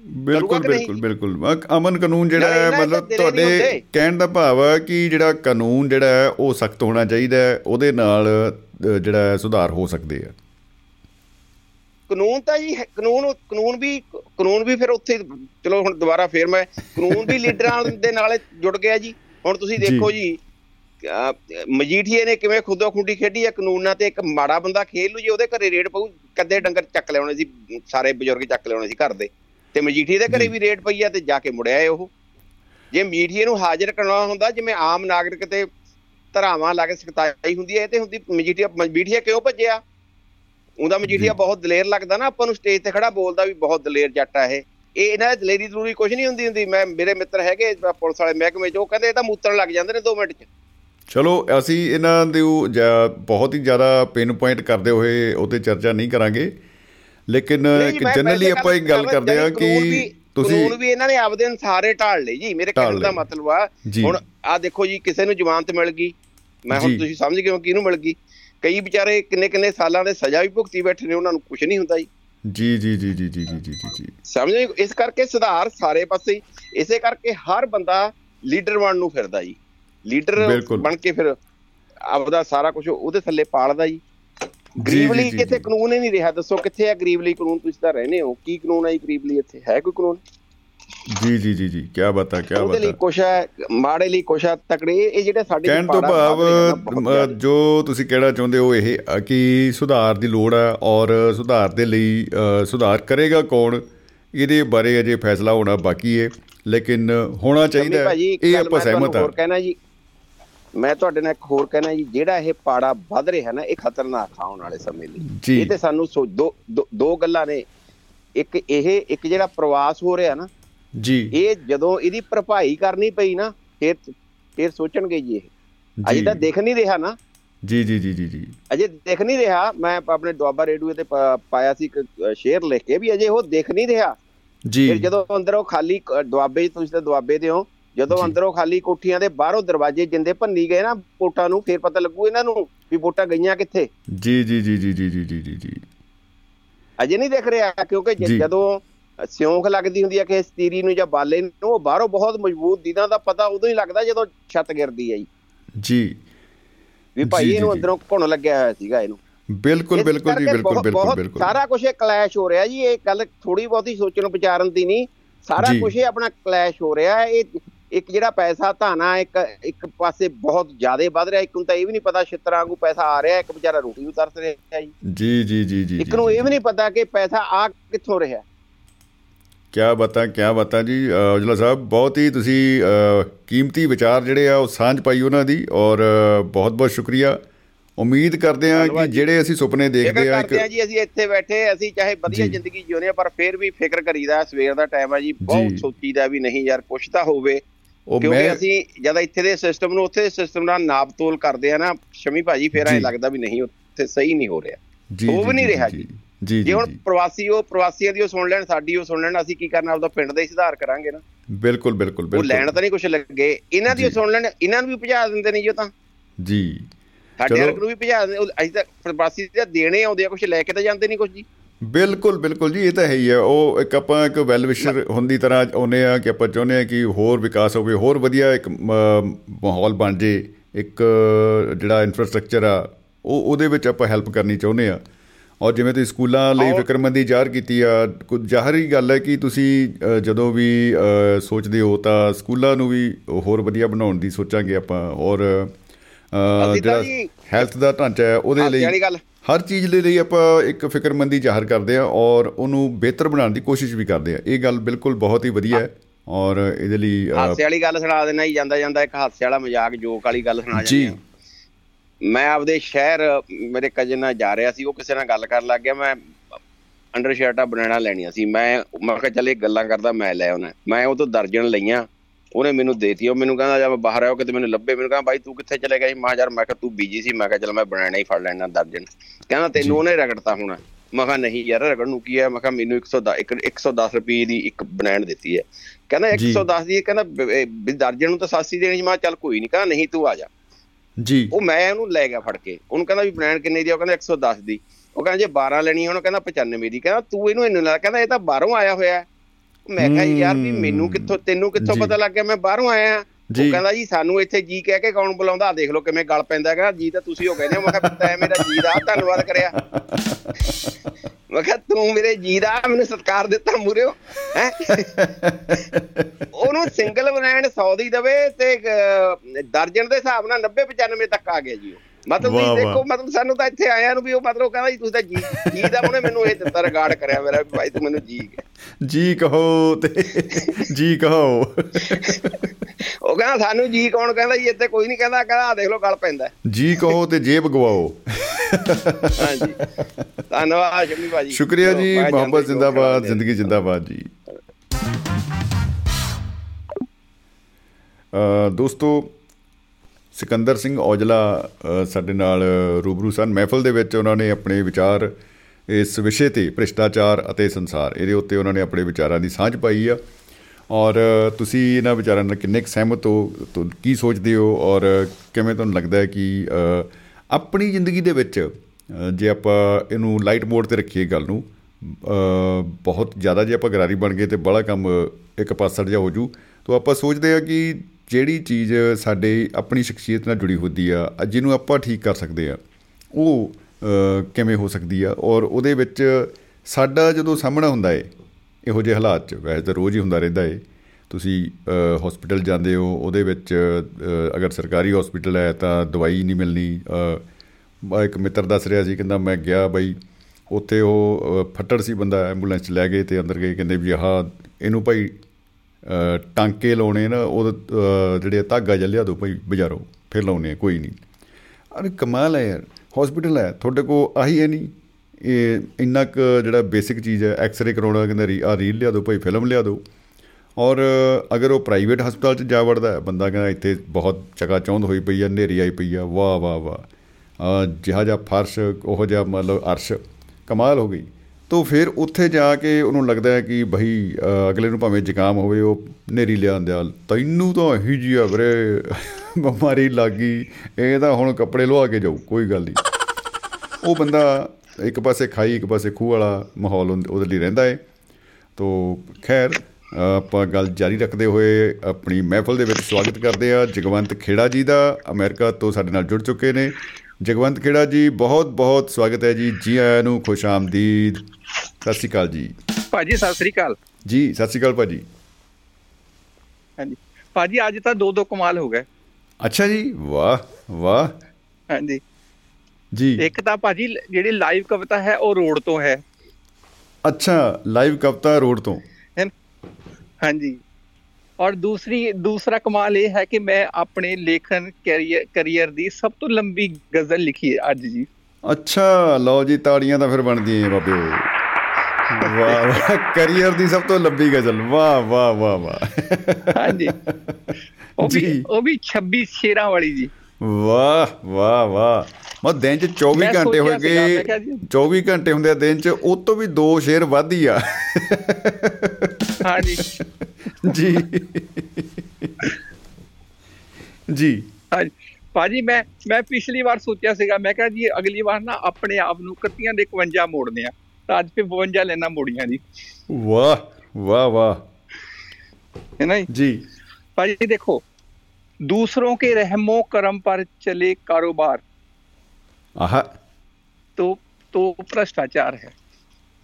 ਬਿਲਕੁਲ? ਬਿਲਕੁਲ ਬਿਲਕੁਲ ਅਮਨ ਕਾਨੂੰਨ ਜਿਹੜਾ ਹੈ ਮਤਲਬ ਤੁਹਾਡੇ। ਕਹਿਣ ਦਾ ਭਾਵ ਹੈ ਕਿ ਜਿਹੜਾ ਕਾਨੂੰਨ ਜਿਹੜਾ ਹੈ ਉਹ ਸਖਤ ਹੋਣਾ ਚਾਹੀਦਾ ਹੈ ਉਹਦੇ ਨਾਲ ਜਿਹੜਾ ਸੁਧਾਰ ਹੋ ਸਕਦੇ ਆ ਕਾਨੂੰਨ ਤਾਂ ਜੀ ਕਾਨੂੰਨ ਕਾਨੂੰਨ ਵੀ ਕਾਨੂੰਨ ਵੀ ਫਿਰ ਉੱਥੇ ਚਲੋ ਹੁਣ ਦੁਬਾਰਾ ਫੇਰ ਮੈਂ ਕਾਨੂੰਨ ਵੀ ਲੀਡਰਾਂ [laughs] ਦੇ ਨਾਲ ਜੁੜ ਗਿਆ ਜੀ ਹੁਣ ਤੁਸੀਂ। ਦੇਖੋ ਜੀ ਮਜੀਠੀਏ ਨੇ ਕਿਵੇਂ ਖੁੱਦੋ ਖੁੰਡੀ ਖੇਡੀ ਹੈ ਕਾਨੂੰਨਾਂ ਤੇ ਇੱਕ ਮਾੜਾ ਬੰਦਾ ਖੇਲ ਲੂ ਜੀ ਉਹਦੇ ਘਰੇ ਰੇਡ ਪਊ ਕੱਦੇ ਡੰਗਰ ਚੱਕ ਲਿਆਉਣੇ ਸੀ ਸਾਰੇ ਬਜ਼ੁਰਗ ਚੱਕ ਲਿਆਉਣੇ ਸੀ ਘਰ ਦੇ ਤੇ ਮਜੀਠੀਏ ਦੇ ਘਰੇ। ਵੀ ਰੇਡ ਪਈ ਆ ਤੇ ਜਾ ਕੇ ਮੁੜਿਆ ਉਹ ਜੇ ਮਜੀਠੀਏ ਨੂੰ ਹਾਜ਼ਰ ਕਰਨਾ ਹੁੰਦਾ ਜਿਵੇਂ ਆਮ ਨਾਗਰਿਕ ਤੇ ਧਰਾਵਾਂ ਲਾ ਕੇ ਸਖਤਾਈ ਹੁੰਦੀ ਹੈ ਇਹ ਤੇ ਹੁੰਦੀ ਮਜੀਠੀਆ ਮਜੀਠੀਆ ਕਿਉਂ ਭੱਜਿਆ ਉਹਦਾ ਮਜੀਠੀਆ। ਬਹੁਤ ਦਲੇਰ ਲੱਗਦਾ ਨਾ ਆਪਾਂ ਨੂੰ ਸਟੇਜ ਤੇ ਖੜਾ ਬੋਲਦਾ ਵੀ ਬਹੁਤ ਦਲੇਰ ਜੱਟ ਆ ਇਹ ਇਹ ਇਹਨਾਂ ਦੀ ਦਲੇਰੀ ਦਲੂਰੀ ਕੁਝ ਨਹੀਂ ਹੁੰਦੀ ਹੁੰਦੀ ਮੈਂ ਮੇਰੇ ਮਿੱਤਰ ਹੈਗੇ ਪੁਲਿਸ ਵਾਲੇ ਮਹਿਕਮੇ 'ਚ ਉਹ ਕਹਿੰਦੇ ਇਹ ਤਾਂ ਮੂਤਣ ਲੱਗ ਜਾਂਦੇ ਨੇ 2 ਮਿੰਟ 'ਚ ਚਲੋ ਅਸੀਂ ਇਹਨਾਂ ਦੇ ਬਹੁਤ ਹੀ ਜ਼ਿਆਦਾ ਪਿਨ ਪੁਆਇੰਟ ਕਰਦੇ ਹੋਏ ਉਹਤੇ ਚਰਚਾ ਨਹੀਂ ਕਰਾਂਗੇ ਲੇਕਿਨ ਜਨਰਲੀ ਆਪਾਂ ਇੱਕ ਗੱਲ ਕਰ- ਕਰਦੇ ਆ ਕਿ ਤੁਸੀਂ ਕਾਨੂੰਨ ਵੀ ਇਹਨਾਂ ਨੇ ਆਪਦੇ ਅਨਸਾਰੇ ਢਾਲ ਲਏ ਜੀ ਮੇਰੇ ਕਹਿਣ ਦਾ। ਮਤਲਬ ਆ। ਹੁਣ ਆ ਦੇਖੋ ਜੀ ਕਿਸੇ ਨੂੰ ਜ਼ਮਾਨਤ ਮਿਲ ਗਈ ਮੈਂ ਹੁਣ। ਤੁਸੀਂ ਸਮਝ ਗਏ ਹੋ ਕਿਹਨੂੰ ਮਿਲ ਗਈ ਕਈ ਵਿਚਾਰੇ ਕਿੰਨੇ ਕਿੰਨੇ ਸਾਲਾਂ ਦੇ ਸਜ਼ਾ ਵੀ ਭੁਗਤੀ ਬੈਠੇ ਨੇ ਉਹਨਾਂ ਨੂੰ ਕੁਝ ਨਹੀਂ ਹੁੰਦਾ ਜੀ ਜੀ ਜੀ ਜੀ ਜੀ ਜੀ ਜੀ ਜੀ ਸਮਝ ਇਸ ਕਰਕੇ ਸੁਧਾਰ ਸਾਰੇ ਪਾਸੇ। ਇਸੇ ਕਰਕੇ ਹਰ ਬੰਦਾ ਲੀਡਰ ਬਣਨ ਨੂੰ ਫਿਰਦਾ ਜੀ ਲੀਡਰ। ਬਣ ਕੇ ਫਿਰ ਆਪਦਾ ਸਾਰਾ ਕੁਝ ਉਹਦੇ ਥੱਲੇ ਪਾਲਦਾ ਜੀ ਗਰੀਬ ਲਈ ਕਿਤੇ। ਕਾਨੂੰਨ ਹੀ ਨਹੀਂ ਰਿਹਾ ਦੱਸੋ ਕਿੱਥੇ ਆ ਗਰੀਬ ਲਈ ਕਾਨੂੰਨ ਤੁਸੀਂ ਤਾਂ ਰਹਿੰਦੇ ਹੋ ਕੀ ਕਾਨੂੰਨ ਹੈ ਗਰੀਬ ਲਈ ਇੱਥੇ ਹੈ ਕੋਈ ਕਾਨੂੰਨ ਜੀ ਜੀ ਜੀ ਜੀ ਕੀ ਬਾਤ ਕੀ ਉਹਦੇ ਬਾਤ ਲਈ ਹੈ। ਕੁਛ ਹੈ ਮਾੜੇ ਲਈ ਕੁਛ ਹੈ ਤਕੜੇ ਇਹ ਜਿਹੜੇ ਸਾਡੇ ਕਹਿਣ ਤੋਂ ਭਾਵ। ਜੋ ਤੁਸੀਂ ਕਹਿਣਾ ਚਾਹੁੰਦੇ ਹੋ ਇਹ ਕਿ ਸੁਧਾਰ ਦੀ ਲੋੜ ਹੈ ਔਰ ਸੁਧਾਰ ਦੇ ਲਈ ਸੁਧਾਰ ਕਰੇਗਾ ਕੌਣ ਇਹਦੇ ਬਾਰੇ ਅਜੇ ਫੈਸਲਾ ਹੋਣਾ ਬਾਕੀ ਹੈ ਲੇਕਿਨ ਹੋਣਾ ਚਾਹੀਦਾ ਇਹ ਆਪਾਂ ਸਹਿਮਤ ਹਾਂ। ਹੋਰ ਕਹਿਣਾ ਜੀ ਮੈਂ ਤੁਹਾਡੇ ਨਾਲ ਇੱਕ ਹੋਰ ਕਹਿਣਾ ਜੀ ਜਿਹੜਾ ਇਹ ਪਾੜਾ ਵੱਧ ਰਿਹਾ ਨਾ ਇਹ ਖਤਰਨਾਕ ਆਉਣ ਵਾਲੇ ਸਮੇਂ ਲਈ। ਇਹ ਤੇ ਸਾਨੂੰ ਦੋ- ਦੋ ਗੱਲਾਂ ਨੇ। ਇੱਕ ਇਹ ਇੱਕ ਜਿਹੜਾ ਪ੍ਰਵਾਸ ਹੋ ਰਿਹਾ ਨਾ ਜੀ। ਇਹ ਜਦੋਂ ਇਹਦੀ ਭਰਪਾਈ ਕਰਨੀ ਪਈ ਨਾ ਫਿਰ ਫਿਰ ਸੋਚਣਗੇ ਜੀ ਇਹ। ਅਜੇ ਤਾਂ ਦਿਖ ਨਹੀਂ ਰਿਹਾ ਨਾ। ਜੀ ਜੀ ਜੀ ਜੀ ਜੀ। ਅਜੇ ਦਿਖ ਨਹੀਂ ਰਿਹਾ। ਮੈਂ ਆਪਣੇ ਦੁਆਬਾ ਰੇਡੀਓ ਤੇ ਪਾਇਆ ਸੀ ਇੱਕ ਸ਼ੇਅਰ ਲਿਖ ਕੇ ਵੀ ਅਜੇ ਉਹ ਦਿਖ ਨਹੀਂ ਰਿਹਾ। ਜੀ। ਫਿਰ ਜਦੋਂ ਅੰਦਰੋਂ ਖਾਲੀ ਦੁਆਬੇ ਤੁਸੀਂ ਤਾਂ ਦੁਆਬੇ ਦੇ ਹੋ। ਜਦੋਂ। ਅੰਦਰੋਂ ਖਾਲੀ ਕੋਠੀਆਂ ਦੇ ਬਾਹਰੋਂ ਦਰਵਾਜ਼ੇ ਜਿੰਦੇ ਭੰਨੀ ਗਏ ਨਾ ਵੋਟਾਂ ਨੂੰ ਫਿਰ ਪਤਾ ਲੱਗੂ ਇਹਨਾਂ ਨੂੰ ਵੀ ਵੋਟਾਂ ਗਈਆਂ ਕਿੱਥੇ। ਜੀ ਜੀ ਜੀ ਜੀ ਜੀ ਜੀ ਜੀ ਜੀ। ਅਜੇ ਨਹੀਂ ਦਿਖ ਰਿਹਾ ਕਿਉਂਕਿ। ਜਦੋਂ ਸਿਉਂਖ ਲੱਗਦੀ ਹੁੰਦੀ ਹੈ ਕਿ ਸਤੀਰੀ ਨੂੰ ਜਾਂ ਬਾਲੇ ਨੂੰ ਉਹ ਬਾਹਰੋਂ ਬਹੁਤ ਮਜ਼ਬੂਤ ਦਿਨਾਂ ਦਾ ਪਤਾ ਉਦੋਂ ਹੀ ਲੱਗਦਾ ਜਦੋਂ ਛੱਤ ਗਿਰਦੀ ਹੈ ਜੀ। ਜੀ। ਵੀ ਭਾਈ ਇਹਨੂੰ। ਅੰਦਰੋਂ ਘੁਣ ਲੱਗਿਆ ਹੋਇਆ ਸੀਗਾ ਇਹਨੂੰ। ਬਿਲਕੁਲ ਬਿਲਕੁਲ ਜੀ ਬਿਲਕੁਲ ਬਿਲਕੁਲ ਬਿਲਕੁਲ। ਸਾਰਾ ਕੁਝ ਇਹ ਕਲੈਸ਼ ਹੋ ਰਿਹਾ ਜੀ ਇਹ ਗੱਲ ਥੋੜੀ ਬਹੁਤੀ ਸੋਚਣ ਵਿਚਾਰਨ ਦੀ ਨਹੀਂ। ਸਾਰਾ। ਕੁਝ ਇਹ ਆਪਣਾ ਕਲੈਸ਼ ਹੋ ਰਿਹਾ ਹੈ। ਇਹ ਇੱਕ ਜਿਹੜਾ ਪੈਸਾ ਧਾਨਾ ਇੱਕ ਇੱਕ ਪਾਸੇ ਬਹੁਤ ਜ਼ਿਆਦਾ ਵੱਧ ਰਿਹਾ ਇੱਕ ਨੂੰ ਤਾਂ ਇਹ ਵੀ ਨਹੀਂ ਪਤਾ ਛਿੱਤਰਾਂ ਵਾਂਗੂ ਪੈਸਾ ਆ ਰਿਹਾ ਇੱਕ ਵਿਚਾਰਾ ਰੋਟੀ ਵੀ ਤਰਸ ਰਿਹਾ ਜੀ। ਜੀ ਜੀ ਜੀ ਜੀ ਇੱਕ ਨੂੰ ਇਹ ਵੀ ਨਹੀਂ ਪਤਾ ਕਿ ਪੈਸਾ ਆ ਕਿੱਥੋਂ ਰਿਹਾ। ਕਿਆ ਬਾਤਾਂ ਕਿਆ ਬਾਤਾਂ ਜੀ ਔਜਲਾ ਸਾਹਿਬ ਬਹੁਤ ਹੀ ਤੁਸੀਂ ਕੀਮਤੀ ਵਿਚਾਰ ਜਿਹੜੇ ਆ ਉਹ ਸਾਂਝ ਪਾਈ ਉਹਨਾਂ ਦੀ ਔਰ ਬਹੁਤ ਬਹੁਤ ਸ਼ੁਕਰੀਆ ਉਮੀਦ ਕਰਦੇ ਹਾਂ ਕਿ। ਜਿਹੜੇ ਅਸੀਂ ਸੁਪਨੇ ਦੇਖਦੇ ਆ ਆ ਇੱਕ ਜੀ ਅਸੀਂ ਇੱਥੇ ਬੈਠੇ ਅਸੀਂ ਚਾਹੇ ਵਧੀਆ। ਜ਼ਿੰਦਗੀ ਜਿਉਂਦੇ ਆ ਪਰ ਫਿਰ ਵੀ ਫਿਕਰ ਕਰੀਦਾ ਸਵੇਰ ਦਾ ਟਾਈਮ ਆ ਜੀ ਬਹੁਤ। ਸੋਚੀਦਾ ਵੀ ਨਹੀਂ ਯਾਰ ਕੁਛ ਤਾਂ ਹੋਵੇ ਕਿਉਂਕਿ ਅਸੀਂ ਜਦ ਇੱਥੇ ਦੇ ਸਿਸਟਮ ਨੂੰ ਉੱਥੇ ਦੇ ਸਿਸਟਮ ਨਾਲ ਨਾਪ ਤੋਲ ਕਰਦੇ ਆ ਨਾ ਸ਼ਮੀ ਭਾਜੀ ਫਿਰ ਐ। ਲੱਗਦਾ ਵੀ ਨਹੀਂ ਉੱਥੇ ਸਹੀ ਨਹੀਂ ਹੋ ਰਿਹਾ ਉਹ ਵੀ ਨਹੀਂ ਰਿਹਾ ਜੀ ਜੀ। ਜੀ ਹੁਣ ਪ੍ਰਵਾਸੀ ਉਹ ਪ੍ਰਵਾਸੀਆਂ ਦੀ ਉਹ ਸੁਣ ਲੈਣ ਸਾਡੀ ਉਹ ਸੁਣ ਲੈਣ ਅਸੀਂ ਕੀ ਕਰਨਾ ਆਪਦਾ ਪਿੰਡ ਦਾ ਹੀ ਸੁਧਾਰ ਕਰਾਂਗੇ ਨਾ। ਬਿਲਕੁਲ ਬਿਲਕੁਲ ਉਹ ਬਿਲਕੁਲ। ਲੈਣ ਤਾਂ ਨਹੀਂ ਕੁਛ ਲੱਗੇ। ਇਹਨਾਂ ਦੀ ਉਹ। ਸੁਣ ਲੈਣ ਇਹਨਾਂ ਨੂੰ ਵੀ ਭਜਾ ਦਿੰਦੇ ਨੇ ਜੀ ਉਹ ਤਾਂ। ਜੀ। ਸਾਡੇ। ਵਰਗ ਨੂੰ ਵੀ ਭਜਾ ਦਿੰਦੇ। ਉਹ- ਅਸੀਂ ਤਾਂ ਪ੍ਰਵਾਸੀ ਤਾਂ ਦੇਣੇ ਆਉਂਦੇ ਆ ਕੁਛ ਲੈ ਕੇ ਤਾਂ ਜਾਂਦੇ ਨਹੀਂ ਕੁਛ ਜੀ। ਬਿਲਕੁਲ ਬਿਲਕੁਲ ਜੀ ਇਹ ਤਾਂ ਹੈ ਹੀ ਹੈ। ਉਹ ਇੱਕ ਆਪਾਂ ਇੱਕ ਵੈਲ ਵਿਸ਼ਰ ਹੁੰਦੀ ਤਰ੍ਹਾਂ ਆਉਂਦੇ ਆ ਕਿ ਆਪਾਂ ਚਾਹੁੰਦੇ ਆ ਕਿ ਹੋਰ ਵਿਕਾਸ ਹੋਵੇ ਹੋਰ ਵਧੀਆ ਇੱਕ ਮਾਹੌਲ ਬਣ ਜੇ ਇੱਕ ਜਿਹੜਾ ਇਨਫਰਾਸਟ੍ਰਕਚਰ ਆ ਉਹ ਉਹਦੇ ਵਿੱਚ ਆਪਾਂ ਹੈਲਪ ਕਰਨੀ ਚਾਹੁੰਦੇ ਆ ਔਰ ਜਿਵੇਂ ਤੁਸੀਂ ਸਕੂਲਾਂ ਲਈ ਫਿਕਰਮੰਦੀ ਜ਼ਾਹਰ ਕੀਤੀ ਆ ਕੁਝ ਜ਼ਾਹਰੀ ਗੱਲ ਹੈ ਕਿ ਤੁਸੀਂ ਜਦੋਂ ਵੀ ਸੋਚਦੇ ਹੋ ਤਾਂ ਸਕੂਲਾਂ ਨੂੰ ਵੀ ਹੋਰ ਵਧੀਆ ਬਣਾਉਣ ਦੀ ਸੋਚਾਂਗੇ ਆਪਾਂ। ਔਰ ਜਿਹੜਾ ਹੈਲਥ ਦਾ ਢਾਂਚਾ ਹੈ ਉਹਦੇ ਲਈ ਹਰ ਚੀਜ਼ ਦੇ ਲਈ ਆਪਾਂ ਇੱਕ ਫਿਕਰਮੰਦੀ ਜ਼ਾਹਰ ਕਰਦੇ ਆ ਔਰ ਉਹਨੂੰ ਬਿਹਤਰ ਬਣਾਉਣ ਦੀ ਕੋਸ਼ਿਸ਼ ਵੀ ਕਰਦੇ ਆ ਇਹ ਗੱਲ ਬਿਲਕੁਲ ਬਹੁਤ ਹੀ ਵਧੀਆ ਹੈ ਔਰ ਇਹਦੇ ਲਈ ਹਾਸੇ ਵਾਲੀ ਗੱਲ ਸੁਣਾ ਦੇਣਾ ਜੀ ਜਾਂਦਾ ਜਾਂਦਾ ਇੱਕ ਹਾਸੇ ਵਾਲਾ ਮਜ਼ਾਕ ਜੋਕ ਵਾਲੀ ਗੱਲ ਸੁਣਾ ਜਾਂਦੇ ਆ ਮੈਂ ਆਪਦੇ ਸ਼ਹਿਰ ਮੇਰੇ ਕਜ਼ਨ ਨਾਲ ਜਾ ਰਿਹਾ ਸੀ ਉਹ ਕਿਸੇ ਨਾਲ ਗੱਲ ਕਰਨ ਲੱਗ ਗਿਆ ਮੈਂ ਅੰਡਰ ਸ਼ਰਟਾਂ ਬਣਾਣਾ ਲੈਣੀਆਂ ਸੀ। ਮੈਂ ਮੈਂ ਕਿਹਾ ਚੱਲ ਇਹ ਗੱਲਾਂ ਕਰਦਾ ਮੈਂ ਲੈ ਆਉਣਾ। ਮੈਂ ਉਹ ਤੋਂ ਦਰਜਨ ਲਈਆਂ ਉਹਨੇ ਮੈਨੂੰ ਦੇਤੀ ਉਹ ਮੈਨੂੰ ਕਹਿੰਦਾ ਜਦ ਬਾਹਰ ਆਇਆ ਕਿਤੇ ਮੈਨੂੰ ਲੱਭੇ? ਮੈਨੂੰ ਕਹਿੰਦਾ ਬਾਈ ਤੂੰ ਕਿੱਥੇ ਚਲੇ ਗਿਆ? ਸੀ ਮੈਂ ਯਾਰ ਮੈਂ ਕਿਹਾ ਤੂੰ ਬੀਜੀ ਸੀ। ਮੈਂ ਕਿਹਾ ਚੱਲ ਮੈਂ ਬਣਾਣਾ ਹੀ ਫੜ ਲੈਣਾ ਦਰਜਨ। ਕਹਿੰਦਾ ਤੈਨੂੰ ਉਹਨੇ ਰਗੜਤਾ ਹੋਣਾ। ਮੈਂ ਕਿਹਾ ਨਹੀਂ ਯਾਰ ਰਗੜ ਨੂੰ ਕੀ ਹੈ? ਮੈਂ ਕਿਹਾ ਮੈਨੂੰ 110 ਇੱਕ 110 ਰੁਪਏ ਦੀ ਇੱਕ ਬਨਾਨ ਦਿੱਤੀ ਹੈ। ਕਹਿੰਦਾ ਜੀ। 110 ਦੀ ਕਹਿੰਦਾ ਦਰਜਨ ਨੂੰ ਤਾਂ 87 ਦੇਣੀ ਮੈਂ ਚੱਲ ਕੋਈ ਨਹੀਂ। ਕਹਿੰਦਾ ਨਹੀਂ ਤੂੰ ਆ ਜਾ। ਜੀ ਉਹ ਮੈਂ ਉਹਨੂੰ ਲੈ ਗਿਆ ਫੜ ਕੇ ਉਹਨੂੰ ਕਹਿੰਦਾ ਵੀ ਬ੍ਰਾਂਡ ਕਿੰਨੇ ਦੀ ਆ? ਉਹ ਕਹਿੰਦਾ 110 ਦੀ ਉਹ ਕਹਿੰਦਾ ਜੇ 12 ਲੈਣੀ ਉਹਨੂੰ ਕਹਿੰਦਾ 95 ਦੀ ਕਹਿੰਦਾ ਤੂੰ ਇਹਨੂੰ ਇੰਨੇ ਲਾ ਕਹਿੰਦਾ ਇਹ ਤਾਂ ਬਾਹਰੋਂ ਆਇਆ ਹੋਇਆ। ਮੈਂ ਕਿਹਾ ਯਾਰ ਵੀ ਮੈਨੂੰ ਕਿੱਥੋਂ ਤੈਨੂੰ ਕਿੱਥੋਂ। ਪਤਾ ਲੱਗ ਗਿਆ ਮੈਂ ਬਾਹਰੋਂ ਆਇਆ। ਉਹ ਕਹਿੰਦਾ ਜੀ ਸਾਨੂੰ ਇੱਥੇ ਜੀ ਕਹਿ ਕੇ ਕੌਣ ਬੁਲਾਉਂਦਾ? ਦੇਖ ਲਓ ਕਿਵੇਂ ਗਲ ਪੈਂਦਾ ਕਹਿੰਦਾ ਜੀ ਤਾਂ ਤੁਸੀਂ ਉਹ ਕਹਿੰਦੇ ਹੋ ਮੈਂ ਕਿਹਾ ਤੈਂ ਮੇਰਾ ਜੀ ਦਾ ਧੰਨਵਾਦ ਕਰਿਆ। ਮੈਂ ਕਿਹਾ ਤੂੰ ਮੇਰੇ ਜੀ ਦਾ ਮੈਨੂੰ ਸਤਿਕਾਰ ਦਿੱਤਾ ਮੂਰਿਓ ਹੈ? ਉਹਨੂੰ ਸਿੰਗਲ ਬ੍ਰਾਂਡ 100 ਦੀ ਦਵੇ ਤੇ ਦਰਜਨ ਦੇ ਹਿਸਾਬ ਨਾਲ 90 95 ਤੱਕ ਆ ਗਿਆ ਜੀ ਉਹ। ਮਤਲਬ ਤੁਸੀਂ। ਦੇਖੋ ਮਤਲਬ ਸਾਨੂੰ ਤਾਂ ਇੱਥੇ ਆਇਆਂ ਨੂੰ ਵੀ ਉਹ ਮਤਲਬ ਕਹਿੰਦਾ ਜੀ ਤੁਸੀਂ ਤਾਂ ਜੀ ਜੀ ਦਾ ਉਹਨੇ ਮੈਨੂੰ ਇਹ ਦਿੱਤਾ ਰਿਗਾਰਡ ਕਰਿਆ ਮੇਰਾ ਵੀ ਭਾਈ ਤੂੰ ਮੈਨੂੰ ਜੀ ਕਹਿ। ਜੀ ਕਹੋ ਤੇ ਜੀ ਕਹੋ। ਉਹ ਕਹਿੰਦਾ ਸਾਨੂੰ ਜੀ ਕੌਣ ਕਹਿੰਦਾ ਜੀ ਇੱਥੇ ਕੋਈ ਨਹੀਂ ਕਹਿੰਦਾ ਕਹਿੰਦਾ ਦੇਖ ਲਓ ਗਲ ਪੈਂਦਾ। ਜੀ ਕਹੋ ਤੇ ਜੇਬ ਗਵਾਓ। ਹਾਂਜੀ। ਧੰਨਵਾਦ ਸ਼ਮੀ ਭਾਜੀ। ਸ਼ੁਕਰੀਆ ਜੀ ਮੁਹੱਬਤ ਜਾਂਦੇ ਜ਼ਿੰਦਾਬਾਦ ਜ਼ਿੰਦਗੀ ਜ਼ਿੰਦਾਬਾਦ ਜੀ। ਅ, ਦੋਸਤੋ ਸਿਕੰਦਰ ਸਿੰਘ ਔਜਲਾ ਅ, ਸਾਡੇ ਨਾਲ ਰੂਬਰੂ ਸਨ। ਮਹਿਫਲ ਦੇ ਵਿੱਚ ਉਹਨਾਂ ਨੇ ਆਪਣੇ ਵਿਚਾਰ ਇਸ ਵਿਸ਼ੇ ਤੇ ਭ੍ਰਿਸ਼ਟਾਚਾਰ ਅਤੇ ਸੰਸਾਰ ਇਹਦੇ ਉੱਤੇ ਉਹਨਾਂ ਨੇ ਆਪਣੇ ਵਿਚਾਰਾਂ ਦੀ ਸਾਂਝ ਪਾਈ ਆ। ਔਰ ਤੁਸੀਂ ਇਹਨਾਂ ਵਿਚਾਰਾਂ ਨਾਲ ਕਿੰਨੇ ਕੁ ਸਹਿਮਤ ਹੋ? ਤੁ- ਕੀ ਸੋਚਦੇ ਹੋ? ਔਰ ਕਿਵੇਂ ਤੁਹਾਨੂੰ ਲੱਗਦਾ ਹੈ ਕਿ ਅ, ਆਪਣੀ ਜ਼ਿੰਦਗੀ ਦੇ ਵਿੱਚ ਅ, ਜੇ ਆਪਾਂ ਇਹਨੂੰ ਲਾਈਟ ਮੋਡ ਤੇ ਰੱਖੀਏ ਗੱਲ ਨੂੰ ਅ, ਬਹੁਤ ਜ਼ਿਆਦਾ ਜੇ ਆਪਾਂ ਗਰਾਰੀ ਬਣ ਗਏ ਤੇ ਬੜਾ ਕੰਮ ਇੱਕ ਪਾਸੜ ਜਾ ਹੋ ਜੂ ਤਾਂ ਆਪਾਂ ਸੋਚਦੇ ਆ ਕਿ ਜਿਹੜੀ ਚੀਜ਼ ਸਾਡੇ ਆਪਣੀ ਸ਼ਖਸੀਅਤ ਨਾਲ ਜੁੜੀ ਹੁੰਦੀ ਆ ਅ, ਜਿਹਨੂੰ ਆਪਾਂ ਠੀਕ ਕਰ ਸਕਦੇ ਆ ਉਹ ਅ, ਕਿਵੇਂ ਹੋ ਸਕਦੀ ਆ? ਔਰ ਉਹਦੇ ਵਿੱਚ ਸਾਡਾ ਜਦੋਂ ਸਾਹਮਣਾ ਹੁੰਦਾ ਏ ਇਹੋ ਜਿਹੇ ਹਾਲਾਤ 'ਚ ਵੈਸੇ ਤਾਂ ਰੋਜ਼ ਹੀ ਹੁੰਦਾ ਰਹਿੰਦਾ ਏ ਤੁਸੀਂ ਹਸਪੀਟਲ ਜਾਂਦੇ ਹੋ ਉਹਦੇ ਵਿੱਚ ਅ, ਅਗਰ ਸਰਕਾਰੀ ਹਸਪੀਟਲ ਹੈ ਤਾਂ ਦਵਾਈ ਨਹੀਂ ਮਿਲਣੀ ਅ, ਮੈਂ ਇੱਕ ਮਿੱਤਰ ਦੱਸ ਰਿਹਾ ਸੀ ਕਹਿੰਦਾ ਮੈਂ ਗਿਆ ਬਈ ਉੱਥੇ ਉਹ ਅ, ਫੱਟੜ ਸੀ ਬੰਦਾ ਐਂਬੂਲੈਂਸ 'ਚ ਲੈ ਗਏ ਤੇ ਅੰਦਰ ਗਏ ਕਹਿੰਦੇ ਵੀ ਆਹ ਇਹਨੂੰ ਭਾਈ ਅ, ਟਾਂਕੇ ਲਾਉਣੇ ਨਾ ਉਹ ਅ, ਜਿਹੜੇ ਧਾਗਾ ਜਿਹਾ ਲਿਆ ਦਿਓ ਭਾਈ ਬਾਜ਼ਾਰੋਂ ਫਿਰ ਲਾਉਣੇ ਆ, ਕੋਈ ਨਹੀਂ। ਅਰੇ ਕਮਾਲ ਹੈ ਯਾਰ ਹਸਪੀਟਲ ਹੈ ਤੁਹਾਡੇ ਕੋ ਆਹੀ ਹੈ ਨਹੀਂ? ਇਹ ਇੰਨਾ ਕੁ ਜਿਹੜਾ ਬੇਸਿਕ ਚੀਜ਼ ਹੈ ਐਕਸ-ਰੇ ਕਰਾਉਣਾ ਕਹਿੰਦਾ ਰੀ ਆ ਰੀਲ ਲਿਆ ਦਿਓ ਭਾਈ ਫਿਲਮ ਲਿਆ ਦਿਓ ਔਰ ਅਗਰ ਉਹ ਪ੍ਰਾਈਵੇਟ ਹਸਪਤਾਲ 'ਚ ਜਾ ਵੜਦਾ ਹੈ, ਬੰਦਾ ਕਹਿੰਦਾ ਇੱਥੇ ਬਹੁਤ ਚਕਾ ਚੌਂਧ ਹੋਈ ਪਈ ਆ ਹਨੇਰੀ ਆਈ ਪਈ ਆ ਵਾਹ ਵਾਹ ਵਾਹ। ਅ, ਜਿਹਾ ਜਿਹਾ ਫਰਸ਼ ਉਹੋ ਜਿਹਾ ਮਤਲਬ ਅਰਸ਼ ਕਮਾਲ ਹੋ ਗਈ। ਤੋ ਫਿਰ ਉੱਥੇ ਜਾ ਕੇ ਉਹਨੂੰ ਲੱਗਦਾ ਹੈ ਕਿ ਬਈ ਅ, ਅਗਲੇ ਨੂੰ ਭਾਵੇਂ ਜ਼ੁਕਾਮ ਹੋਵੇ ਉਹ ਨੇਰੀ ਲਿਆਂਦਿਆ ਤੈਨੂੰ ਤਾਂ ਇਹੀ ਜੀ ਆ ਵੀਰੇ ਬਿਮਾਰੀ ਲੱਗ ਗਈ ਇਹ ਤਾਂ ਹੁਣ ਕੱਪੜੇ ਲਵਾ ਕੇ ਜਾਊ ਕੋਈ ਗੱਲ ਨਹੀਂ। ਉਹ ਬੰਦਾ ਇੱਕ ਪਾਸੇ ਖਾਈ ਇੱਕ ਪਾਸੇ ਖੂਹ ਵਾਲਾ ਮਾਹੌਲ ਉਹਦੇ ਉਹਦੇ ਲਈ ਰਹਿੰਦਾ ਹੈ ਤੋ ਖੈਰ ਅ, ਆਪਾਂ ਗੱਲ ਜਾਰੀ ਰੱਖਦੇ ਹੋਏ ਆਪਣੀ ਮਹਿਫਲ ਦੇ ਵਿੱਚ ਸਵਾਗਤ ਕਰਦੇ ਆ ਜਗਵੰਤ ਖੇੜਾ ਜੀ ਦਾ ਅਮਰੀਕਾ ਤੋਂ ਸਾਡੇ ਨਾਲ ਜੁੜ ਚੁੱਕੇ ਨੇ। ਜਗਵੰਤ ਖੇੜਾ ਜੀ ਬਹੁਤ ਬਹੁਤ ਸਵਾਗਤ ਹੈ ਜੀ। ਜੀ ਆਇਆਂ ਨੂੰ ਖੁਸ਼ ਆਮਦੀਦ। ਸਤਿ ਸ਼੍ਰੀ ਅਕਾਲ ਜੀ। ਭਾਜੀ ਸਤਿ ਸ੍ਰੀ ਅਕਾਲ। ਜੀ ਸਤਿ ਸ਼੍ਰੀ ਅਕਾਲ ਭਾਜੀ। ਹਾਂਜੀ। ਭਾਜੀ ਅੱਜ ਤਾਂ ਦੋ ਦੋ ਕਮਾਲ ਹੋ ਗਏ। ਅੱਛਾ ਜੀ ਵਾਹ ਵਾਹ। ਹਾਂਜੀ। ਜੀ। ਇੱਕ ਤਾਂ ਭਾਜੀ ਜਿਹੜੀ ਲਾਈਵ ਕਵਿਤਾ ਹੈ ਉਹ ਰੋਡ ਤੋਂ ਹੈ। ਅੱਛਾ ਲਾਈਵ ਕਵਤਾ ਰੋਡ ਤੋਂ? ਹਾਂਜੀ। ਔਰ ਦੂਸਰੀ ਦੂਸਰਾ ਕਮਾਲ ਇਹ ਹੈ ਕਿ ਮੈਂ ਆਪਣੇ ਲੇਖਨ ਕੈਰੀਅਰ ਦੀ ਸਭ ਤੋਂ ਲੰਬੀ ਗਜ਼ਲ ਲਿਖੀ ਹੈ ਅੱਜ ਜੀ। ਅੱਛਾ ਲਓ ਜੀ ਤਾੜੀਆਂ ਤਾਂ ਫਿਰ ਬਣਦੀਆਂ ਬਾਬਿਓ ਵਾਹ ਵਾਹ ਕੈਰੀਅਰ ਦੀ ਸਭ ਤੋਂ ਲੰਬੀ ਗਜ਼ਲ। ਵਾਹ ਵਾਹ ਵਾਹ ਵਾਹ। ਹਾਂਜੀ। ਉਹ ਵੀ। ਉਹ ਵੀ 26 ਸ਼ੇਰਾਂ ਵਾਲੀ ਜੀ। ਵਾਹ ਵਾਹ ਵਾਹ। ਮੈਂ ਦਿਨ ਚ 24 ਘੰਟੇ ਹੋ ਗਏ 24 ਘੰਟੇ ਹੁੰਦੇ ਆ ਦਿਨ ਚ ਉਹ ਤੋਂ ਵੀ ਦੋ ਸ਼ੇਰ ਵੱਧ ਹੀ ਆ। ਹਾਂਜੀ। ਜੀ। ਜੀ। ਭਾਜੀ ਮੈਂ ਮੈਂ ਪਿਛਲੀ ਵਾਰ ਸੋਚਿਆ ਸੀਗਾ ਮੈਂ ਕਿਹਾ ਜੀ ਅਗਲੀ ਵਾਰ ਨਾ ਆਪਣੇ ਆਪ ਨੂੰ ਕੱਤੀਆਂ ਦੇ 51 ਮੋੜਨੇ ਆ। ਤਾਂ ਅੱਜ 52 ਲੈਣਾ ਮੋੜੀਆਂ ਜੀ। ਵਾਹ ਵਾਹ ਵਾਹ। ਹੈ ਨਾ ਜੀ। ਭਾਜੀ ਦੇਖੋ दूसरों के रहमो करम पर चले कारोबार। तो तो भ्रष्टाचार है।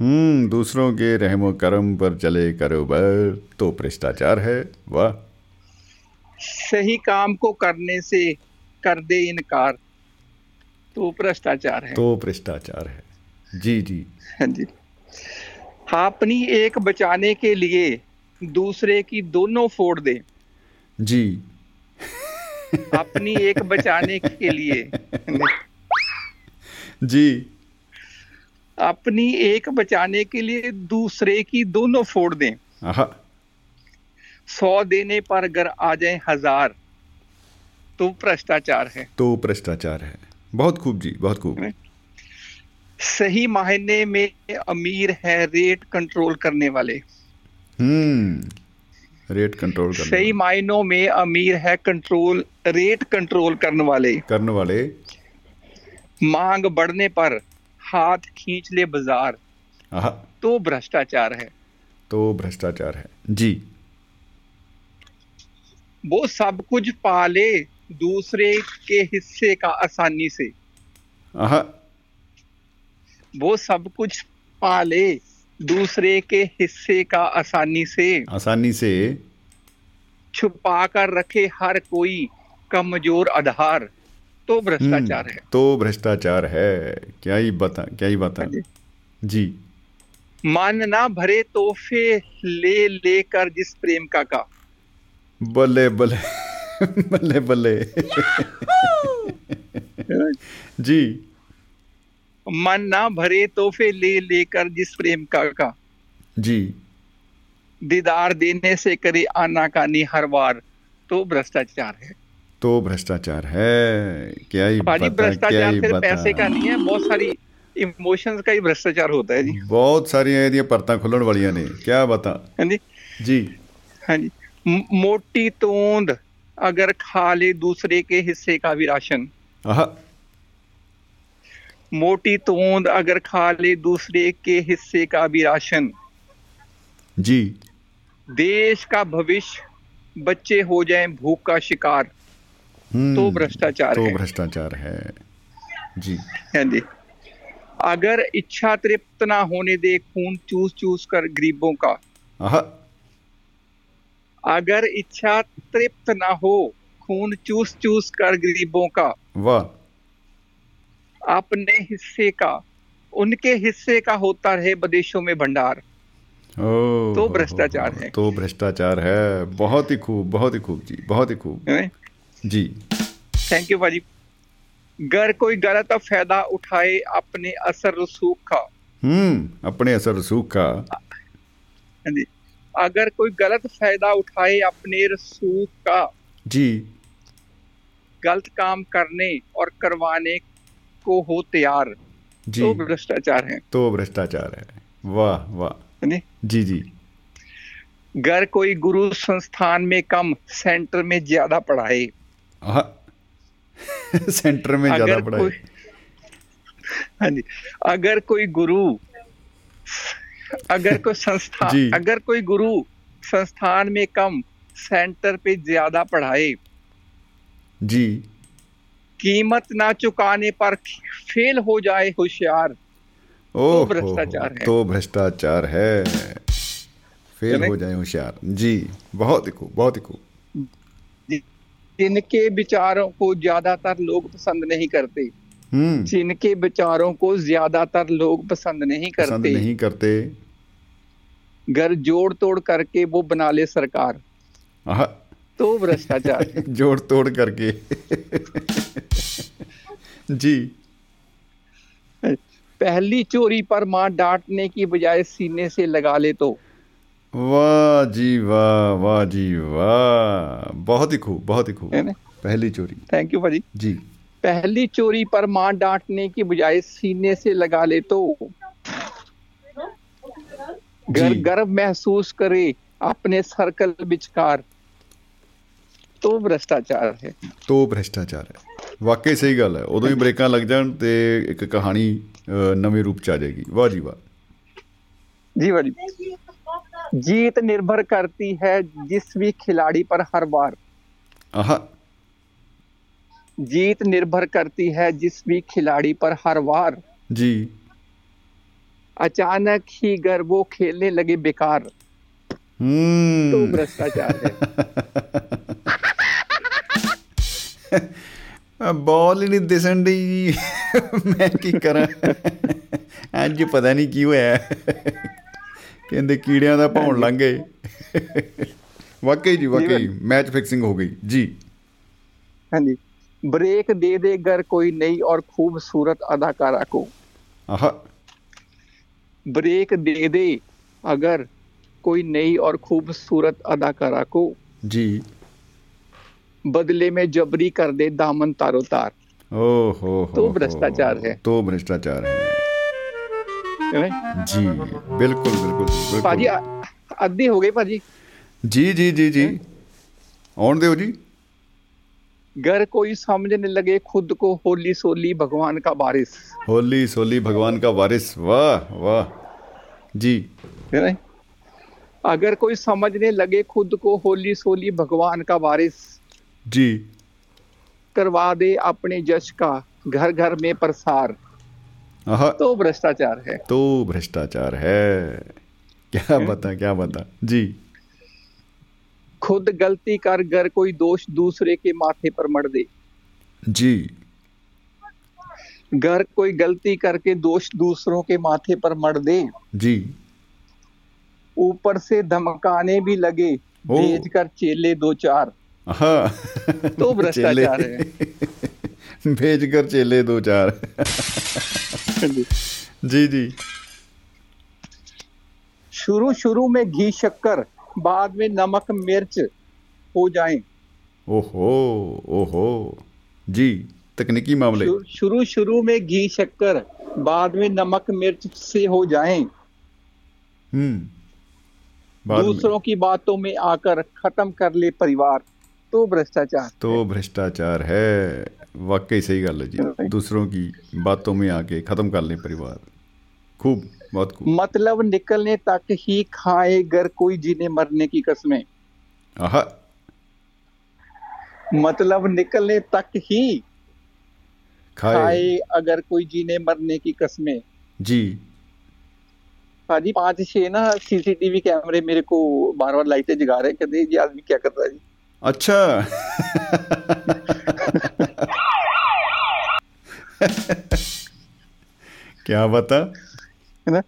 हम्म दूसरों के रहमो करम पर चले कारोबार तो भ्रष्टाचार है वाह। सही काम को करने से कर दे इनकार तो भ्रष्टाचार है। तो भ्रष्टाचार है। जी जी। हाँ जी। अपनी एक बचाने के लिए दूसरे की दोनों फोड़ दे। जी। अपनी एक बचाने के लिए। जी। अपनी एक बचाने के लिए दूसरे की दोनों फोड़ दें। सौ देने पर अगर आ जाए हज़ार तो भ्रष्टाचार है। तो भ्रष्टाचार है। बहुत खूब जी बहुत खूब। सही मायने में अमीर है रेट कंट्रोल करने वाले। हम्म रेट कंट्रोल करने सही मायनों में अमीर है कंट्रोल रेट कंट्रोल करने वाले। करने वाले। मांग बढ़ने पर हाथ खींच ले बाज़ार। तो भ्रष्टाचार है। तो भ्रष्टाचार है। जी। वो सब कुछ पाले दूसरे के हिस्से का आसानी से। आहा वो सब कुछ पाले दूसरे के हिस्से का आसानी से। आसानी से। छुपा कर रखे हर कोई। कमज़ोर आधार तो भ्रष्टाचार हम्म, है। तो भ्रष्टाचार है। क्या ही बता क्या ही बता। हाँ जी। जी। मन ना भरे तोहफे ले लेकर जिस प्रेम का का। बल्ले बल्ले बल्ले बल्ले। जी। मन ना भरे तोहफे ले लेकर जिस प्रेम का का। जी। दीदार देने से करे आनाकानी हर बार तो भ्रष्टाचार है। तो भ्रष्टाचार है क्या ही भाजी बता क्या भ्रष्टाचार ही सिर्फ बता पैसे का नहीं है बहुत सारी इमोशंस का ही भ्रष्टाचार होता है जी ਬਹੁਤ ਸਾਰੀਆਂ ਇਹਦੀਆਂ ਪਰਤਾਂ ਖੁੱਲਣ ਵਾਲੀਆਂ ਨੇ ਕੀ ਬਤਾ हाँ जी ਜੀ हाँ जी म- मोटी तोंद अगर खा ले दूसरे के हिस्से का भी राशन ਆਹ मोटी तोंद अगर खा ले दूसरे के हिस्से का भी राशन जी देश का भविष्य बच्चे हो जाएं भूख का शिकार हम्म, तो भ्रष्टाचार तो भ्रष्टाचार है। जी। हाँ जी। अगर इच्छा तृप्त ना होने दे खून चूस चूस कर गरीबों का अगर इच्छा तृप्त ना हो खून चूस चूस कर गरीबों का वाह। अपने हिस्से का उनके हिस्से का होता रहे विदेशों में भंडार। ओ तो भ्रष्टाचार है। तो भ्रष्टाचार है। बहुत ही खूब बहुत ही खूब जी बहुत ही खूब? जी। थैंक यू भाजी अगर कोई गलत फ़ायदा उठाए अपने असर रसूख का। हम्म अपने असर रसूख का। हाँ जी। अगर कोई गलत फ़ायदा उठाए अपने रसूख का। जी। गलत काम करने और करवाने को हो तैयार। जी। तो भ्रष्टाचार है। तो भ्रष्टाचार है। वाह वाह। जी। जी घर कोई गुरु संस्थान में कम सेंटर में ज़्यादा पढ़ाए। हाँ सेंटर में ज़्यादा अगर पढ़ाई। कोई हाँ जी। अगर कोई गुरु अगर कोई संस्थान [laughs] अगर कोई गुरु संस्थान में कम सेंटर पे ज़्यादा पढ़ाए जी। कीमत ना चुकाने पर फेल हो जाए होशियार ओह भ्रष्टाचार है। तो भ्रष्टाचार है। फेल हो जाए होशियार। जी बहुत ही खूब बहुत ही खूब। जिनके विचारों को ज़्यादातर लोग पसंद नहीं करते। हम्म। जिनके विचारों को ज़्यादातर लोग पसंद नहीं करते। पसंद नहीं करते। घर जोड़ तोड़ करके वो बना ले सरकार। तो भ्रष्टाचार [laughs] जोड़ तोड़ करके। जी। पहली चोरी पर माँ डांटने की बजाय सीने से लगा ले तो। वाह जी वाह वाह जी वाह बहुत ही खूब बहुत ही खूब है ना पहली चोरी थैंक यू भाजी जी पहली चोरी पर मां डांटने की बजाय सीने से लगा ले तो घर जी। गर्व महसूस करे अपने सर्कल विचकार तो भ्रष्टाचार है ਤੋ ਭ੍ਰਿਸ਼ਟਾਚਾਰ ਹੈ ਵਾਕਈ ਸਹੀ ਗੱਲ ਹੈ ਉਦੋਂ ਹੀ ਬ੍ਰੇਕਾਂ ਲੱਗ ਜਾਣ ਤੇ ਇੱਕ ਕਹਾਣੀ ਅ, ਨਵੇਂ ਰੂਪ ਚ ਆ ਜਾਏਗੀ ਵਾਹ ਜੀ ਵਾਹ जी भाजी जीत निर्भर करती है जिस भी खिलाड़ी पर हर बार ਆਹਾ जीत निर्भर करती है जिस भी खिलाड़ी पर हर बार ਜੀ अचानक ही घर वो खेलने लगे बेकार तो ਹੂੰ भ्रष्टाचार है ਬਾਲ ਹੀ ਨਹੀਂ ਦਿਸਣ ਦੀ ਮੈਂ ਕੀ ਕਰਾਂ ਅੱਜ ਪਤਾ ਨਹੀਂ ਕੀ ਹੋਇਆ ਕਹਿੰਦੇ ਕੀੜਿਆਂ ਦਾ ਭੌਣ ਲੰਘ ਗਏ ਵਾਕਈ ਜੀ ਵਾਕਈ ਮੈਚ ਫਿਕਸਿੰਗ ਹੋ ਗਈ ਜੀ हाँ जी ब्रेक दे दे घर कोई नई और खूबसूरत अदाकारा को ਆਹਾ ब्रेक दे दे अगर कोई नई और खूबसूरत अदाकारा को ਜੀ बदले में जबरी कर दे दामन तारो तार ਓ ਹੋ ਹੋ तो ਹੋ, भ्रष्टाचार है। तो भ्रष्टाचार है है ना? जी बिल्कुल बिल्कुल जी, भाजी बिल्कुल अ- अद्धी हो गई भाजी जी जी जी जी आउन दो जी घर कोई समझने लगे खुद को होली सोली भगवान का बारिश होली सोली भगवान का वारिस वाह वाह जी है ना? अगर कोई समझने लगे खुद को होली सोली भगवान का वारिस जी करवा दे अपने जश का घर घर में प्रसार आहा तो भ्रष्टाचार है। तो भ्रष्टाचार है। क्या [laughs] बता क्या बता जी। खुद गलती कर घर कोई दोष दूसरे के माथे पर मर दे। जी। घर कोई गलती करके दोष दूसरों के माथे पर मर दे। जी। ऊपर से धमकाने भी लगे भेज कर चेले दो चार। तो [laughs] भ्रष्टाचार चेले [laughs] भेज कर चेले दो चार। जी जी। शुरू शुरू में घी शक्कर बाद में नमक मिर्च हो जाए। ओहो ओहो। जी तकनीकी मामले। शुरू शुरू में घी शक्कर बाद में नमक मिर्च से हो जाए। हम्म। दूसरों की बातों में आकर खत्म कर ले परिवार। तो भ्रष्टाचार तो भ्रष्टाचार है। वाकई सही गल है जी। दूसरों की बातों में आके खत्म कर लें परिवार। खूब बहुत खूब। मतलब निकलने तक ही खाए घर कोई जीने मरने की कसमें। आहा। मतलब निकलने तक ही खाए। खाए अगर कोई जीने मरने की कसमें। जी। भाजी पाँच छह ना सीसीटीवी कैमरे मेरे को बार बार लाइटें जगा रहे कहते हैं, ये आदमी क्या कर रहा है? जी अच्छा। क्या बता है? ना?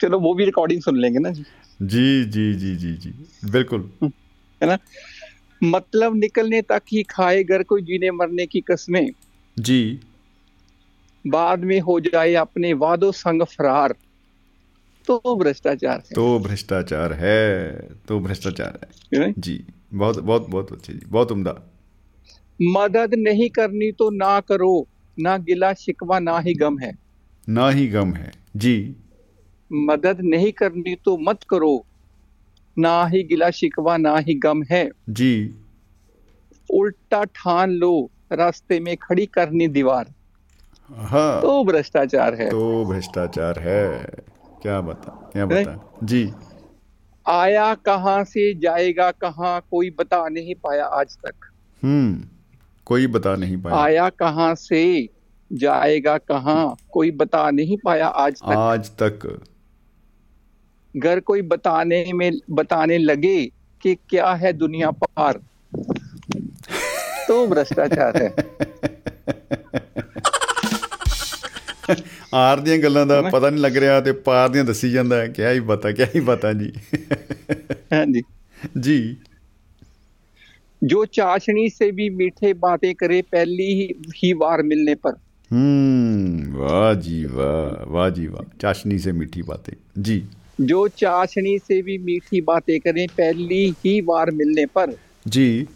चलो वो भी रिकॉर्डिंग सुन लेंगे ना जी। जी जी जी जी बिल्कुल। है ना? मतलब निकलने तक ही खाए घर कोई जीने मरने की कसमें। जी। बाद में हो जाए अपने वादों संग फरार। तो भ्रष्टाचार है। तो भ्रष्टाचार है तो भ्रष्टाचार है। जी। बहुत बहुत बहुत अच्छे जी। बहुत उम्दा। मदद नहीं करनी तो ना करो ना गिला शिकवा ना ही गम है। ना ही गम है। जी। मदद नहीं करनी तो मत करो ना ही गिला शिकवा ना ही गम है। जी। उल्टा ठान लो रास्ते में खड़ी करनी दीवार। हाँ। तो भ्रष्टाचार है। तो भ्रष्टाचार है। क्या बता क्या बता जी। आया कहाँ से जाएगा कहाँ कोई बता नहीं पाया आज तक। हम्म कोई बता नहीं पाया। आया कहाँ से जाएगा कहाँ कोई बता नहीं पाया आज तक। आज तक। घर कोई बताने में बताने लगे कि क्या है दुनिया पार। तो भ्रष्टाचार है। [laughs] ਆਰ ਦੀਆਂ ਗੱਲਾਂ ਦਾ ਪਤਾ ਨਹੀਂ ਲੱਗ ਰਿਹਾ ਤੇ ਪਾਰ ਦੀਆਂ ਦੱਸੀ ਜਾਂਦਾ ਹੈ। ਕਿਆ ਹੀ ਪਤਾ ਕਿਆ ਹੀ ਪਤਾ ਜੀ। ਹਾਂਜੀ। ਜੀ। ਜੋ ਚਾਸ਼ਣੀ ਸੇ ਵੀ ਮਿੱਠੇ ਬਾਤੇ ਕਰੇ ਪਹਿਲੀ ਹੀ ਵਾਰ ਮਿਲਨੇ ਪਰ। ਹੂੰ ਵਾਹ ਜੀ ਵਾਹ ਵਾਹ ਜੀ ਵਾਹ। ਚਾਸ਼ਨੀ ਸੇ ਮਿੱਠੀ ਬਾਤੇ ਜੀ। ਜੋ ਚਾਸ਼ਣੀ ਸੇ ਵੀ ਮਿੱਠੀ ਬਾਤੇ ਕਰੇ ਪਹਿਲੀ ਹੀ ਵਾਰ ਮਿਲਨੇ ਪਰ। ਜੀ।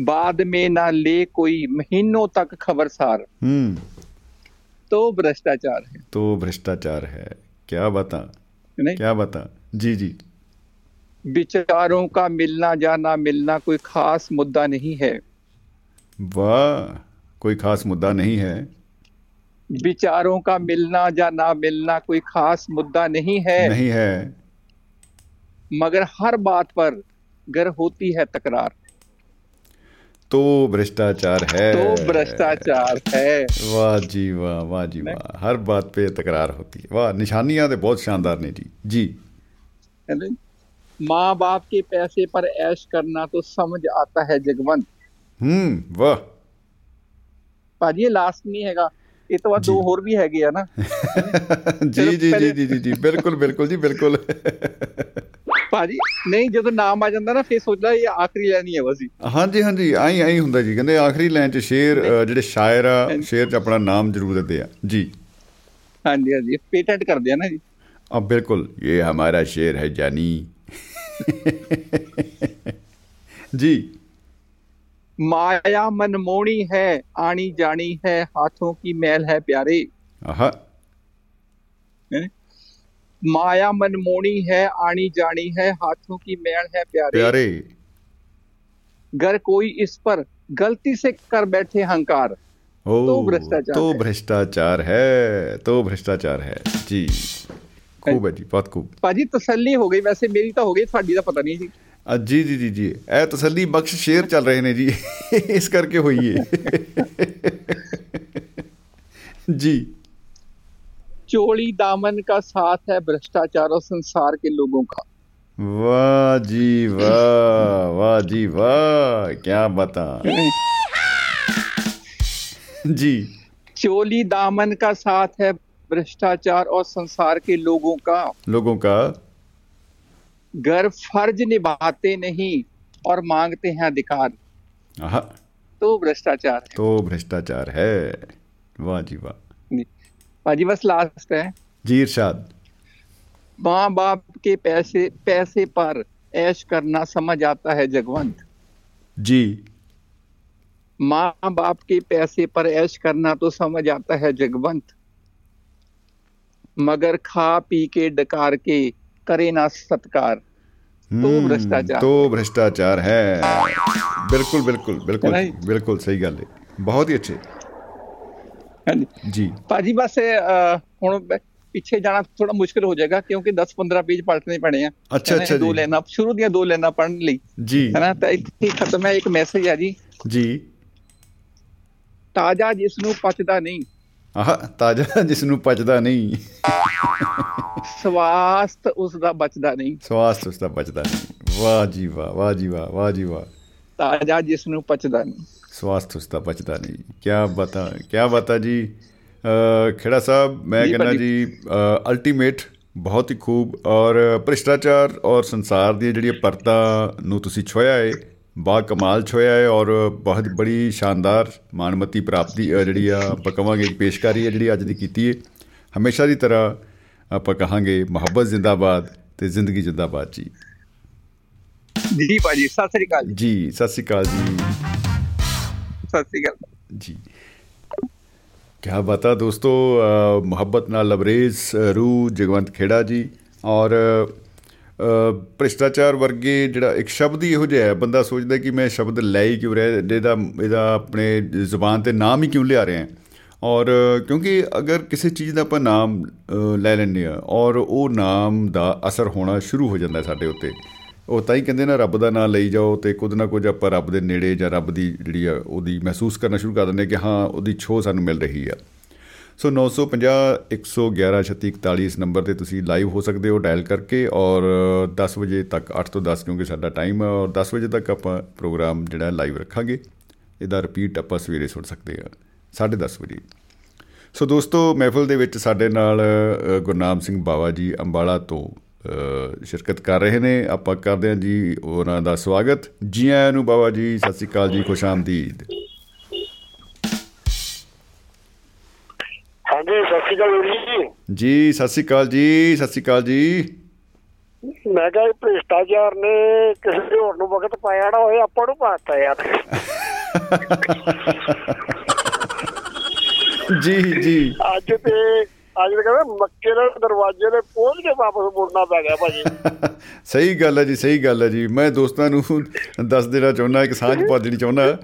ਬਾਅਦ ਮੇ ਨਾ ਲੇ ਕੋਈ ਮਹੀਨੋਂ ਤੱਕ ਖਬਰਸਾਰ ਹੂੰ। तो भ्रष्टाचार है। तो भ्रष्टाचार है। क्या बता? नहीं। क्या बता? जी जी। विचारों का मिलना या ना मिलना कोई खास मुद्दा नहीं है। वाह कोई खास मुद्दा नहीं है। विचारों का मिलना या ना मिलना कोई खास मुद्दा नहीं है। नहीं है। मगर हर बात पर घर होती है तकरार तो भ्रष्टाचार है तो भ्रष्टाचार है वाह जी वाह वाह जी वाह हर बात पे तकरार होती है वाह निशानियां तो बहुत शानदार ने जी जी माँ बाप के पैसे पर ऐश करना तो समझ आता है जगवंत हम्म वाह भाजी लास्ट नहीं हैगा ਇਹ ਤੋਂ ਬਾਅਦ ਦੋ ਹੋਰ ਵੀ ਹੈਗੇ ਆ ਨਾ। [laughs] ਜੀ ਜੀ ਜੀ ਜੀ ਜੀ ਬਿਲਕੁਲ ਬਿਲਕੁਲ ਜੀ ਬਿਲਕੁਲ। ਭਾਜੀ ਨਹੀਂ ਜਦੋਂ ਨਾਮ ਆ ਜਾਂਦਾ ਨਾ ਫੇਰ ਸੋਚਦਾ ਇਹ ਆਖਰੀ ਲਾਈਨ ਹੀ ਹੈ ਬਸ ਹਾਂਜੀ ਹਾਂਜੀ ਆਈ ਆਈ ਹੁੰਦਾ ਜੀ ਕਹਿੰਦੇ ਆਖਰੀ ਲਾਈਨ 'ਚ ਸ਼ੇਰ ਜਿਹੜੇ ਸ਼ਾਇਰ ਆ ਸ਼ੇਰ 'ਚ ਆਪਣਾ ਨਾਮ ਜ਼ਰੂਰ ਦਿੰਦੇ ਆ। ਜੀ। ਹਾਂਜੀ ਹਾਂਜੀ ਪੇਟੈਂਟ ਕਰਦੇ ਆ ਨਾ ਜੀ। ਆ ਬਿਲਕੁਲ ਇਹ ਹਮਾਰਾ ਸ਼ੇਰ ਹੈ ਜਾਨੀ। ਜੀ। माया मनमोनी है आनी जानी है हाथों की मैल है प्यारे आहा माया मनमोनी है आनी जानी है हाथों की मैल है प्यारे प्यारे घर कोई इस पर गलती से कर बैठे हंकार ओ तो भ्रष्टाचार तो है। भ्रष्टाचार है तो भ्रष्टाचार है जी खूब है जी बहुत खूब ਭਾਜੀ ਤਸੱਲੀ ਹੋ ਗਈ ਵੈਸੇ ਮੇਰੀ ਤਾਂ ਹੋ ਗਈ ਤੁਹਾਡੀ ਦਾ ਪਤਾ ਨਹੀਂ ਜੀ जी जी जी जी. ए तसली बख्श शेर चल रहे ने जी. [laughs] इस करके होइए. [laughs] जी. चोली दामन का साथ है भ्रष्टाचार और संसार के लोगों का। वाह जी वाह वाह जी वाह. क्या बता. [laughs] जी. चोली दामन का साथ है भ्रष्टाचार और संसार के लोगों का। लोगों का। घर फ़र्ज़ निभाते नहीं और मांगते हैं अधिकार। तो भ्रष्टाचार है। तो भ्रष्टाचार है। वाह जी वाह। भाजी बस लास्ट है। जी इरशाद। माँ बाप के पैसे पैसे पर ऐश करना समझ आता है जगवंत। जी। माँ बाप के पैसे पर ऐश करना तो समझ आता है जगवंत। मगर खा पी के डकार के करे ना सत्कार तो हम्म, भ्रष्टाचार। तो भ्रष्टाचार है बिल्कुल बिल्कुल बिल्कुल नहीं। बिल्कुल सही गल है बहुत ही अच्छे ਹਾਂਜੀ जी ਭਾਜੀ ਬਸ ਅਹ, ਹੁਣ ਬ- ਪਿੱਛੇ ਜਾਣਾ ਥੋੜਾ ਮੁਸ਼ਕਲ ਹੋ ਜਾਏਗਾ ਕਿਉਂਕਿ 10-15 ਪੇਜ ਪੜ੍ਹਨੇ ਪੈਣੇ ਆ ਅੱਛਾ, ਹੈ ਨਾ, ਅੱਛਾ ਦੋ ਜੀ। ਲੈਣਾ ਸ਼ੁਰੂ ਦੀਆਂ ਦੋ ਲੈਣਾ ਪੜਨ ਲਈ जी ਹੈ ਨਾ ਤਾਂ ਇੱਥੇ ਹੀ ਖਤਮ ਹੈ ਇੱਕ ਮੈਸੇਜ ਹੈ ਜੀ जी ਤਾਜ਼ਾ ਜਿਸ ਨੂੰ ਪਚਦਾ ਨਹੀਂ ਆਹ ਤਾਜ਼ਾ ਜਿਸ ਨੂੰ ਪਚਦਾ ਨਹੀਂ। ਸਵਾਸਥ ਉਸ ਦਾ ਬਚਦਾ ਨਹੀਂ। ਸਵਾਸਥ ਉਸ ਦਾ ਬਚਦਾ ਨਹੀਂ। ਵਾਹ ਜੀ ਵਾਹ ਵਾਹ ਜੀ ਵਾਹ ਵਾਹ ਜੀ ਵਾਹ। ਤਾਜ਼ਾ ਜਿਸ ਨੂੰ ਪਚਦਾ ਨਹੀਂ। ਸਵਾਸਥ ਉਸ ਦਾ ਬਚਦਾ ਨਹੀਂ। ਕਿਆ ਬਤਾ ਕਿਆ ਬਤਾ ਜੀ? ਖੇੜਾ ਸਾਹਿਬ ਮੈਂ ਕਹਿੰਦਾ। ਜੀ ਅਲਟੀਮੇਟ ਬਹੁਤ ਹੀ ਖੂਬ ਔਰ ਭ੍ਰਿਸ਼ਟਾਚਾਰ ਔਰ ਸੰਸਾਰ ਦੀਆਂ ਜਿਹੜੀਆਂ ਪਰਤਾਂ ਨੂੰ ਤੁਸੀਂ ਛੋਇਆ ਹੈ ਬਾ ਕਮਾਲ ਛੋਇਆ ਹੈ ਔਰ ਬਹੁਤ ਬੜੀ ਸ਼ਾਨਦਾਰ ਮਾਨਮਤੀ ਪ੍ਰਾਪਤੀ ਜਿਹੜੀ ਆ ਆਪਾਂ ਕਵਾਂਗੇ ਪੇਸ਼ਕਾਰੀ ਹੈ ਜਿਹੜੀ ਅੱਜ ਦੀ ਕੀਤੀ ਹੈ। ਹਮੇਸ਼ਾ ਦੀ ਤਰ੍ਹਾਂ ਆਪਾਂ ਕਹਾਂਗੇ ਮੁਹੱਬਤ ਜ਼ਿੰਦਾਬਾਦ ਤੇ ਜ਼ਿੰਦਗੀ ਜ਼ਿੰਦਾਬਾਦ ਜੀ। ਜੀ ਭਾਜੀ ਸਤਿ ਸ੍ਰੀ ਅਕਾਲ ਜੀ। ਸਤਿ ਸ਼੍ਰੀ ਅਕਾਲ ਜੀ। ਸਤਿ ਸ੍ਰੀ ਅਕਾਲ। ਜੀ। ਕਿਆ ਬਤਾ ਦੋਸਤੋ ਮੁਹੱਬਤ ਨਾਲ ਲਬਰੇਜ਼ ਰੂ ਜਗਵੰਤ ਖੇੜਾ ਜੀ ਔਰ ਭ੍ਰਿਸ਼ਟਾਚਾਰ ਵਰਗੇ ਜਿਹੜਾ ਇੱਕ ਸ਼ਬਦ ਹੀ ਇਹੋ ਜਿਹਾ ਹੈ ਬੰਦਾ ਸੋਚਦਾ ਕਿ ਮੈਂ ਸ਼ਬਦ ਲੈ ਹੀ ਕਿਉਂ ਰਿਹਾ ਇਹਦਾ ਇਹਦਾ ਆਪਣੇ ਜ਼ੁਬਾਨ ਤੇ ਨਾਮ ਹੀ ਕਿਉਂ ਲਿਆ ਰਿਹਾ ਹਾਂ? ਔਰ ਅ, ਕਿਉਂਕਿ ਅਗਰ ਕਿਸੇ ਚੀਜ਼ ਦਾ ਆਪਾਂ ਨਾਮ ਅ, ਲੈ ਲੈਂਦੇ ਆ ਔਰ ਉਹ ਨਾਮ ਦਾ ਅਸਰ ਹੋਣਾ ਸ਼ੁਰੂ ਹੋ ਜਾਂਦਾ ਹੈ ਸਾਡੇ ਉੱਤੇ ਉਹ ਤਾਂ ਹੀ ਕਹਿੰਦੇ ਨਾ ਰੱਬ ਦਾ ਨਾਮ ਲਈ ਜਾਓ ਤੇ ਕੁਝ ਨਾ ਕੁਝ ਆਪਾਂ ਰੱਬ ਦੇ ਨੇੜੇ ਜਾਂ ਰੱਬ ਦੀ ਜਿਹੜੀ ਆ ਉਹਦੀ ਮਹਿਸੂਸ ਕਰਨਾ ਸ਼ੁਰੂ ਕਰ ਦਿੰਦੇ ਹਾਂ ਕਿ ਹਾਂ ਉਹਦੀ ਛੋਹ ਸਾਨੂੰ ਮਿਲ ਰਹੀ ਆ। ਸੋ 950 111 3641 ਇਸ ਨੰਬਰ ਤੇ ਤੁਸੀਂ ਲਾਈਵ ਹੋ ਸਕਦੇ ਹੋ ਡਾਇਲ ਕਰਕੇ ਔਰ 10 ਵਜੇ ਤੱਕ 8 ਤੋਂ 10 ਕਿਉਂਕਿ ਸਾਡਾ ਟਾਈਮ ਹੈ ਔਰ 10 ਵਜੇ ਤੱਕ ਆਪਾਂ ਪ੍ਰੋਗਰਾਮ ਜਿਹੜਾ ਲਾਈਵ ਰੱਖਾਂਗੇ ਇਹਦਾ ਰਿਪੀਟ ਆਪਾਂ ਸਵੇਰੇ ਸੁਣ ਸਕਦੇ ਆ 10:30 ਵਜੇ ਸੋ ਦੋਸਤੋ ਮਹਿਫਲ ਦੇ ਵਿੱਚ ਸਾਡੇ ਨਾਲ ਅ, ਗੁਰਨਾਮ ਸਿੰਘ ਬਾਵਾ ਜੀ ਅੰਬਾਲਾ ਤੋਂ ਅ, ਸ਼ਿਰਕਤ ਕਰ ਰਹੇ ਨੇ ਆਪਾਂ ਕਰਦੇ ਹਾਂ ਜੀ ਉਹਨਾਂ ਦਾ ਸਵਾਗਤ ਜੀ ਆਇਆਂ ਨੂੰ ਬਾਵਾ ਜੀ ਸਤਿ ਸ੍ਰੀ ਅਕਾਲ ਜੀ ਖੁਸ਼ ਆਮਦੀਦ ਹਾਂਜੀ ਸਤਿ ਸ਼੍ਰੀ ਅਕਾਲ ਜੀ। ਜੀ ਸਤਿ ਸ੍ਰੀ ਅਕਾਲ ਜੀ ਸਤਿ ਸ੍ਰੀ ਅਕਾਲ ਜੀ। ਮੈਂ ਕਿਹਾ ਇਹ ਭ੍ਰਿਸ਼ਟਾਚਾਰ ਨੇ ਕਿਸੇ ਹੋਰ ਨੂੰ ਵਕਤ ਪਾਇਆ ਨਾ ਹੋਏ ਆਪਾਂ ਨੂੰ ਪਾਤਾ ਯਾਰ। ਜੀ ਜੀ। ਅੱਜ ਤੇ ਅੱਜ ਤੇ ਕਹਿੰਦਾ ਮੱਕੇ ਦੇ ਦਰਵਾਜ਼ੇ ਦੇ ਪਹੁੰਚ ਕੇ ਵਾਪਸ ਮੁੜਨਾ ਪੈ ਗਿਆ ਭਾਜੀ। ਸਹੀ ਗੱਲ ਹੈ ਜੀ ਸਹੀ ਗੱਲ ਹੈ ਜੀ। ਮੈਂ ਦੋਸਤਾਂ ਨੂੰ ਦੱਸ ਦੇਣਾ ਚਾਹੁੰਦਾ ਇੱਕ ਸਾਂਝ ਪਾ ਦੇਣੀ ਚਾਹੁੰਦਾ।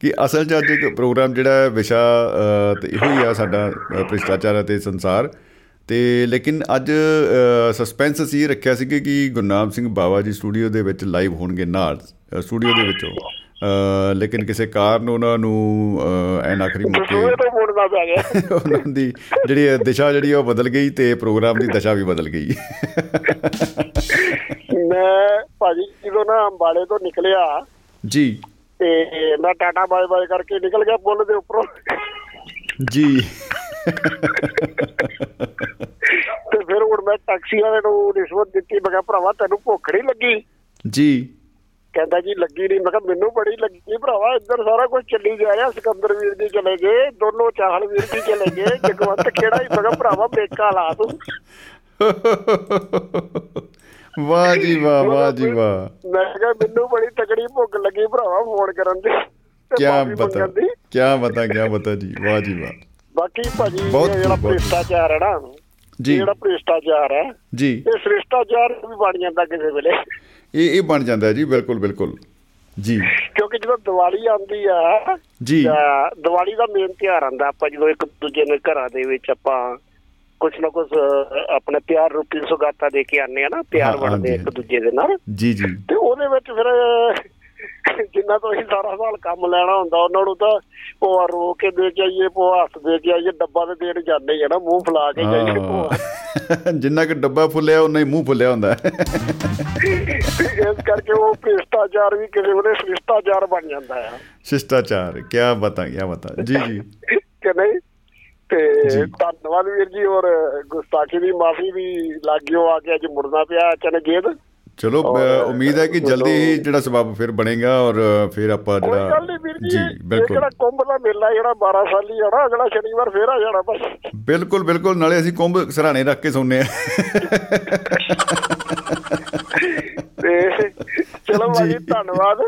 ਕਿ ਅਸਲ 'ਚ ਅੱਜ ਇੱਕ ਪ੍ਰੋਗਰਾਮ ਜਿਹੜਾ ਵਿਸ਼ਾ ਤੇ ਇਹੋ ਹੀ ਆ ਸਾਡਾ ਭ੍ਰਿਸ਼ਟਾਚਾਰ ਅਤੇ ਸੰਸਾਰ। ਤੇ ਲੇਕਿਨ ਅੱਜ ਸਸਪੈਂਸ ਅਸੀਂ ਰੱਖਿਆ ਸੀ ਕਿ ਗੁਰਨਾਮ ਸਿੰਘ ਬਾਵਾ ਜੀ ਸਟੂਡੀਓ ਦੇ ਵਿੱਚ ਲਾਈਵ ਹੋਣਗੇ ਨਾਲ ਸਟੂਡੀਓ ਦੇ ਵਿੱਚੋਂ। ਲੇਕਿਨ ਕਿਸੇ ਕਾਰਨ ਉਹਨਾਂ ਨੂੰ ਐਨ ਆਖਰੀ ਮੌਕੇ [laughs] ਉਹਨਾਂ ਦੀ ਜਿਹੜੀ ਦਿਸ਼ਾ ਜਿਹੜੀ ਉਹ ਬਦਲ ਗਈ ਤੇ ਪ੍ਰੋਗਰਾਮ ਦੀ ਦਿਸ਼ਾ ਵੀ ਬਦਲ ਗਈ। ਮੈਂ ਭਾਜੀ ਜਦੋਂ ਨਾ ਅੰਬਾਲੇ ਤੋਂ ਨਿਕਲਿਆ ਜੀ। ਤੇ ਮੈਂ ਟਾਟਾ ਬਾਏ ਬਾਏ ਕਰਕੇ ਨਿਕਲ ਗਿਆ ਪੁੱਲ ਦੇ ਉੱਪਰੋਂ। ਜੀ। ਤੇ ਫਿਰ ਹੁਣ ਮੈਂ ਟੈਕਸੀ ਵਾਲੇ ਨੂੰ ਰਿਸ਼ਵਤ ਦਿੱਤੀ ਮੈਂ ਕਿਹਾ ਭਰਾਵਾ ਤੈਨੂੰ ਭੁੱਖ ਨਹੀਂ ਲੱਗੀ। ਜੀ। ਕਹਿੰਦਾ ਜੀ ਲੱਗੀ ਨਹੀਂ ਮੈਂ ਕਿਹਾ ਮੈਨੂੰ ਬੜੀ ਲੱਗੀ ਭਰਾਵਾ ਇੱਧਰ ਸਾਰਾ ਕੁਝ ਚੱਲੀ ਜਾ ਰਿਹਾ ਸਿਕੰਦਰ ਵੀਰ ਜੀ ਚਲੇ ਗਏ ਦੋਨੋਂ ਚਾਹਲ ਵੀਰ ਜੀ ਚਲੇ ਗਏ ਜਗਵੰਤ ਕਿਹੜਾ ਹੀ ਮੈਂ ਕਿਹਾ ਭਰਾਵਾ ਬੇਕਾ ਲਾ ਤੂੰ। [laughs] ਵਾਹ ਜੀ ਵਾਹ ਵਾਹ ਜੀ ਵਾਹ। ਮੈਂ ਕਿਹਾ ਮੈਨੂੰ ਬੜੀ ਤਕੜੀ ਭੁੱਖ ਲੱਗੀ ਭਰਾਵਾ ਫੋਨ ਕਰਨ ਦੀ। ਕੀ ਬਤਾ। ਕੀ ਬਤਾ ਕੀ ਬਤਾ ਜੀ ਵਾਹ ਜੀ ਵਾਹ। ਬਾਕੀ ਭਾਜੀ ਜਿਹੜਾ ਭ੍ਰਿਸ਼ਟਾਚਾਰ ਹੈ ਨਾ ਜੀ। ਜਿਹੜਾ ਭ੍ਰਿਸ਼ਟਾਚਾਰ ਹੈ ਜੀ। ਇਹ ਭ੍ਰਿਸ਼ਟਾਚਾਰ ਵੀ ਬਣ ਜਾਂਦਾ ਕਿਸੇ ਵੇਲੇ। ਇਹ ਇਹ ਬਣ ਜਾਂਦਾ ਜੀ ਬਿਲਕੁਲ ਬਿਲਕੁਲ। ਜੀ। ਕਿਉਂਕਿ ਜਦੋਂ ਦੀਵਾਲੀ ਆਉਂਦੀ ਆ ਜੀ। ਦੀਵਾਲੀ ਦਾ ਮੇਨ ਤਿਉਹਾਰ ਆਂਦਾ ਆਪਾਂ ਜਦੋਂ ਇੱਕ ਦੂਜੇ ਦੇ ਘਰਾਂ ਦੇ ਵਿੱਚ ਆਪਾਂ ਕੁਛ ਨਾ ਅਹ, ਆਪਣੇ ਪਿਆਰ ਰੂਪੀ ਸੁਗਾਤਾ ਦੇ ਕੇ ਆਨੇ ਆ ਨਾ ਪਿਆਰ ਵੰਡਦੇ ਇੱਕ ਦੂਜੇ ਦੇ ਨਾਲ। ਜੀ ਜੀ। ਤੇ ਉਹਦੇ ਵਿੱਚ ਫਿਰ ਜਿੰਨਾ ਤੋਂ ਅਸੀਂ ਸਾਰਾ ਸਾਲ ਕੰਮ ਲੈਣਾ ਹੁੰਦਾ ਉਹਨਾਂ ਨੂੰ ਤਾਂ ਪੋਆ ਰੋ ਕੇ ਦੇ ਆਈਏ ਪੋਆ ਹੱਥ ਦੇ ਕੇ ਆਈਏ ਡੱਬਾ ਤੇ ਦੇਣ ਜਾਂਦੇ ਆ ਨਾ ਮੂੰਹ ਫੁਲਾ ਕੇ ਜਾਈਏ ਜਿੰਨਾ ਕਿ ਡੱਬਾ ਫੁੱਲਿਆ ਉਨਾ ਹੀ ਮੂੰਹ ਫੁੱਲਿਆ ਹੁੰਦਾ। ਇਸ ਕਰਕੇ ਉਹ ਭ੍ਰਿਸ਼ਟਾਚਾਰ ਵੀ ਕਿਸੇ ਵੇਲੇ ਭ੍ਰਿਸ਼ਟਾਚਾਰ ਬਣ ਜਾਂਦਾ ਆ। ਸ਼ਿਸ਼ਟਾਚਾਰ ਕੀ ਬਤਾ ਕੀ ਬਤਾ। ਜੀ ਜੀ। ਕਿ ਨਹੀਂ? ਤੇ। ਧੰਨਵਾਦ ਵੀਰ ਜੀ ਔਰ ਗੁਸਤਾਖੀ ਦੀ ਮਾਫੀ ਵੀ ਲਾਗਿਓ ਆ ਕੇ ਅੱਜ ਮੁੜਨਾ ਪਿਆ ਚਨਗੇਦ ਚਲੋ ਅ, ਉਮੀਦ ਹੈ ਕਿ ਜਲਦੀ ਹੀ ਜਿਹੜਾ ਸਬਬ ਫਿਰ ਬਣੇਗਾ ਔਰ ਫਿਰ ਆਪਾਂ ਜਿਹੜਾ ਜੀ ਬਿਲਕੁਲ। ਜਿਹੜਾ ਕੁੰਭ ਦਾ ਮੇਲਾ ਜਿਹੜਾ 12 ਸਾਲੀ ਆਣਾ ਅਗਲਾ ਸ਼ਨੀਵਾਰ ਫੇਰ ਆ ਜਾਣਾ ਬਸ। ਬਿਲਕੁਲ ਬਿਲਕੁਲ ਨਾਲੇ ਅਸੀਂ ਕੁੰਭ ਸਰਾਣੇ ਰੱਖ ਕੇ ਸੌਂਦੇ ਆ ਤੇ ਚਲੋ ਜੀ। ਭਾਜੀ ਧੰਨਵਾਦ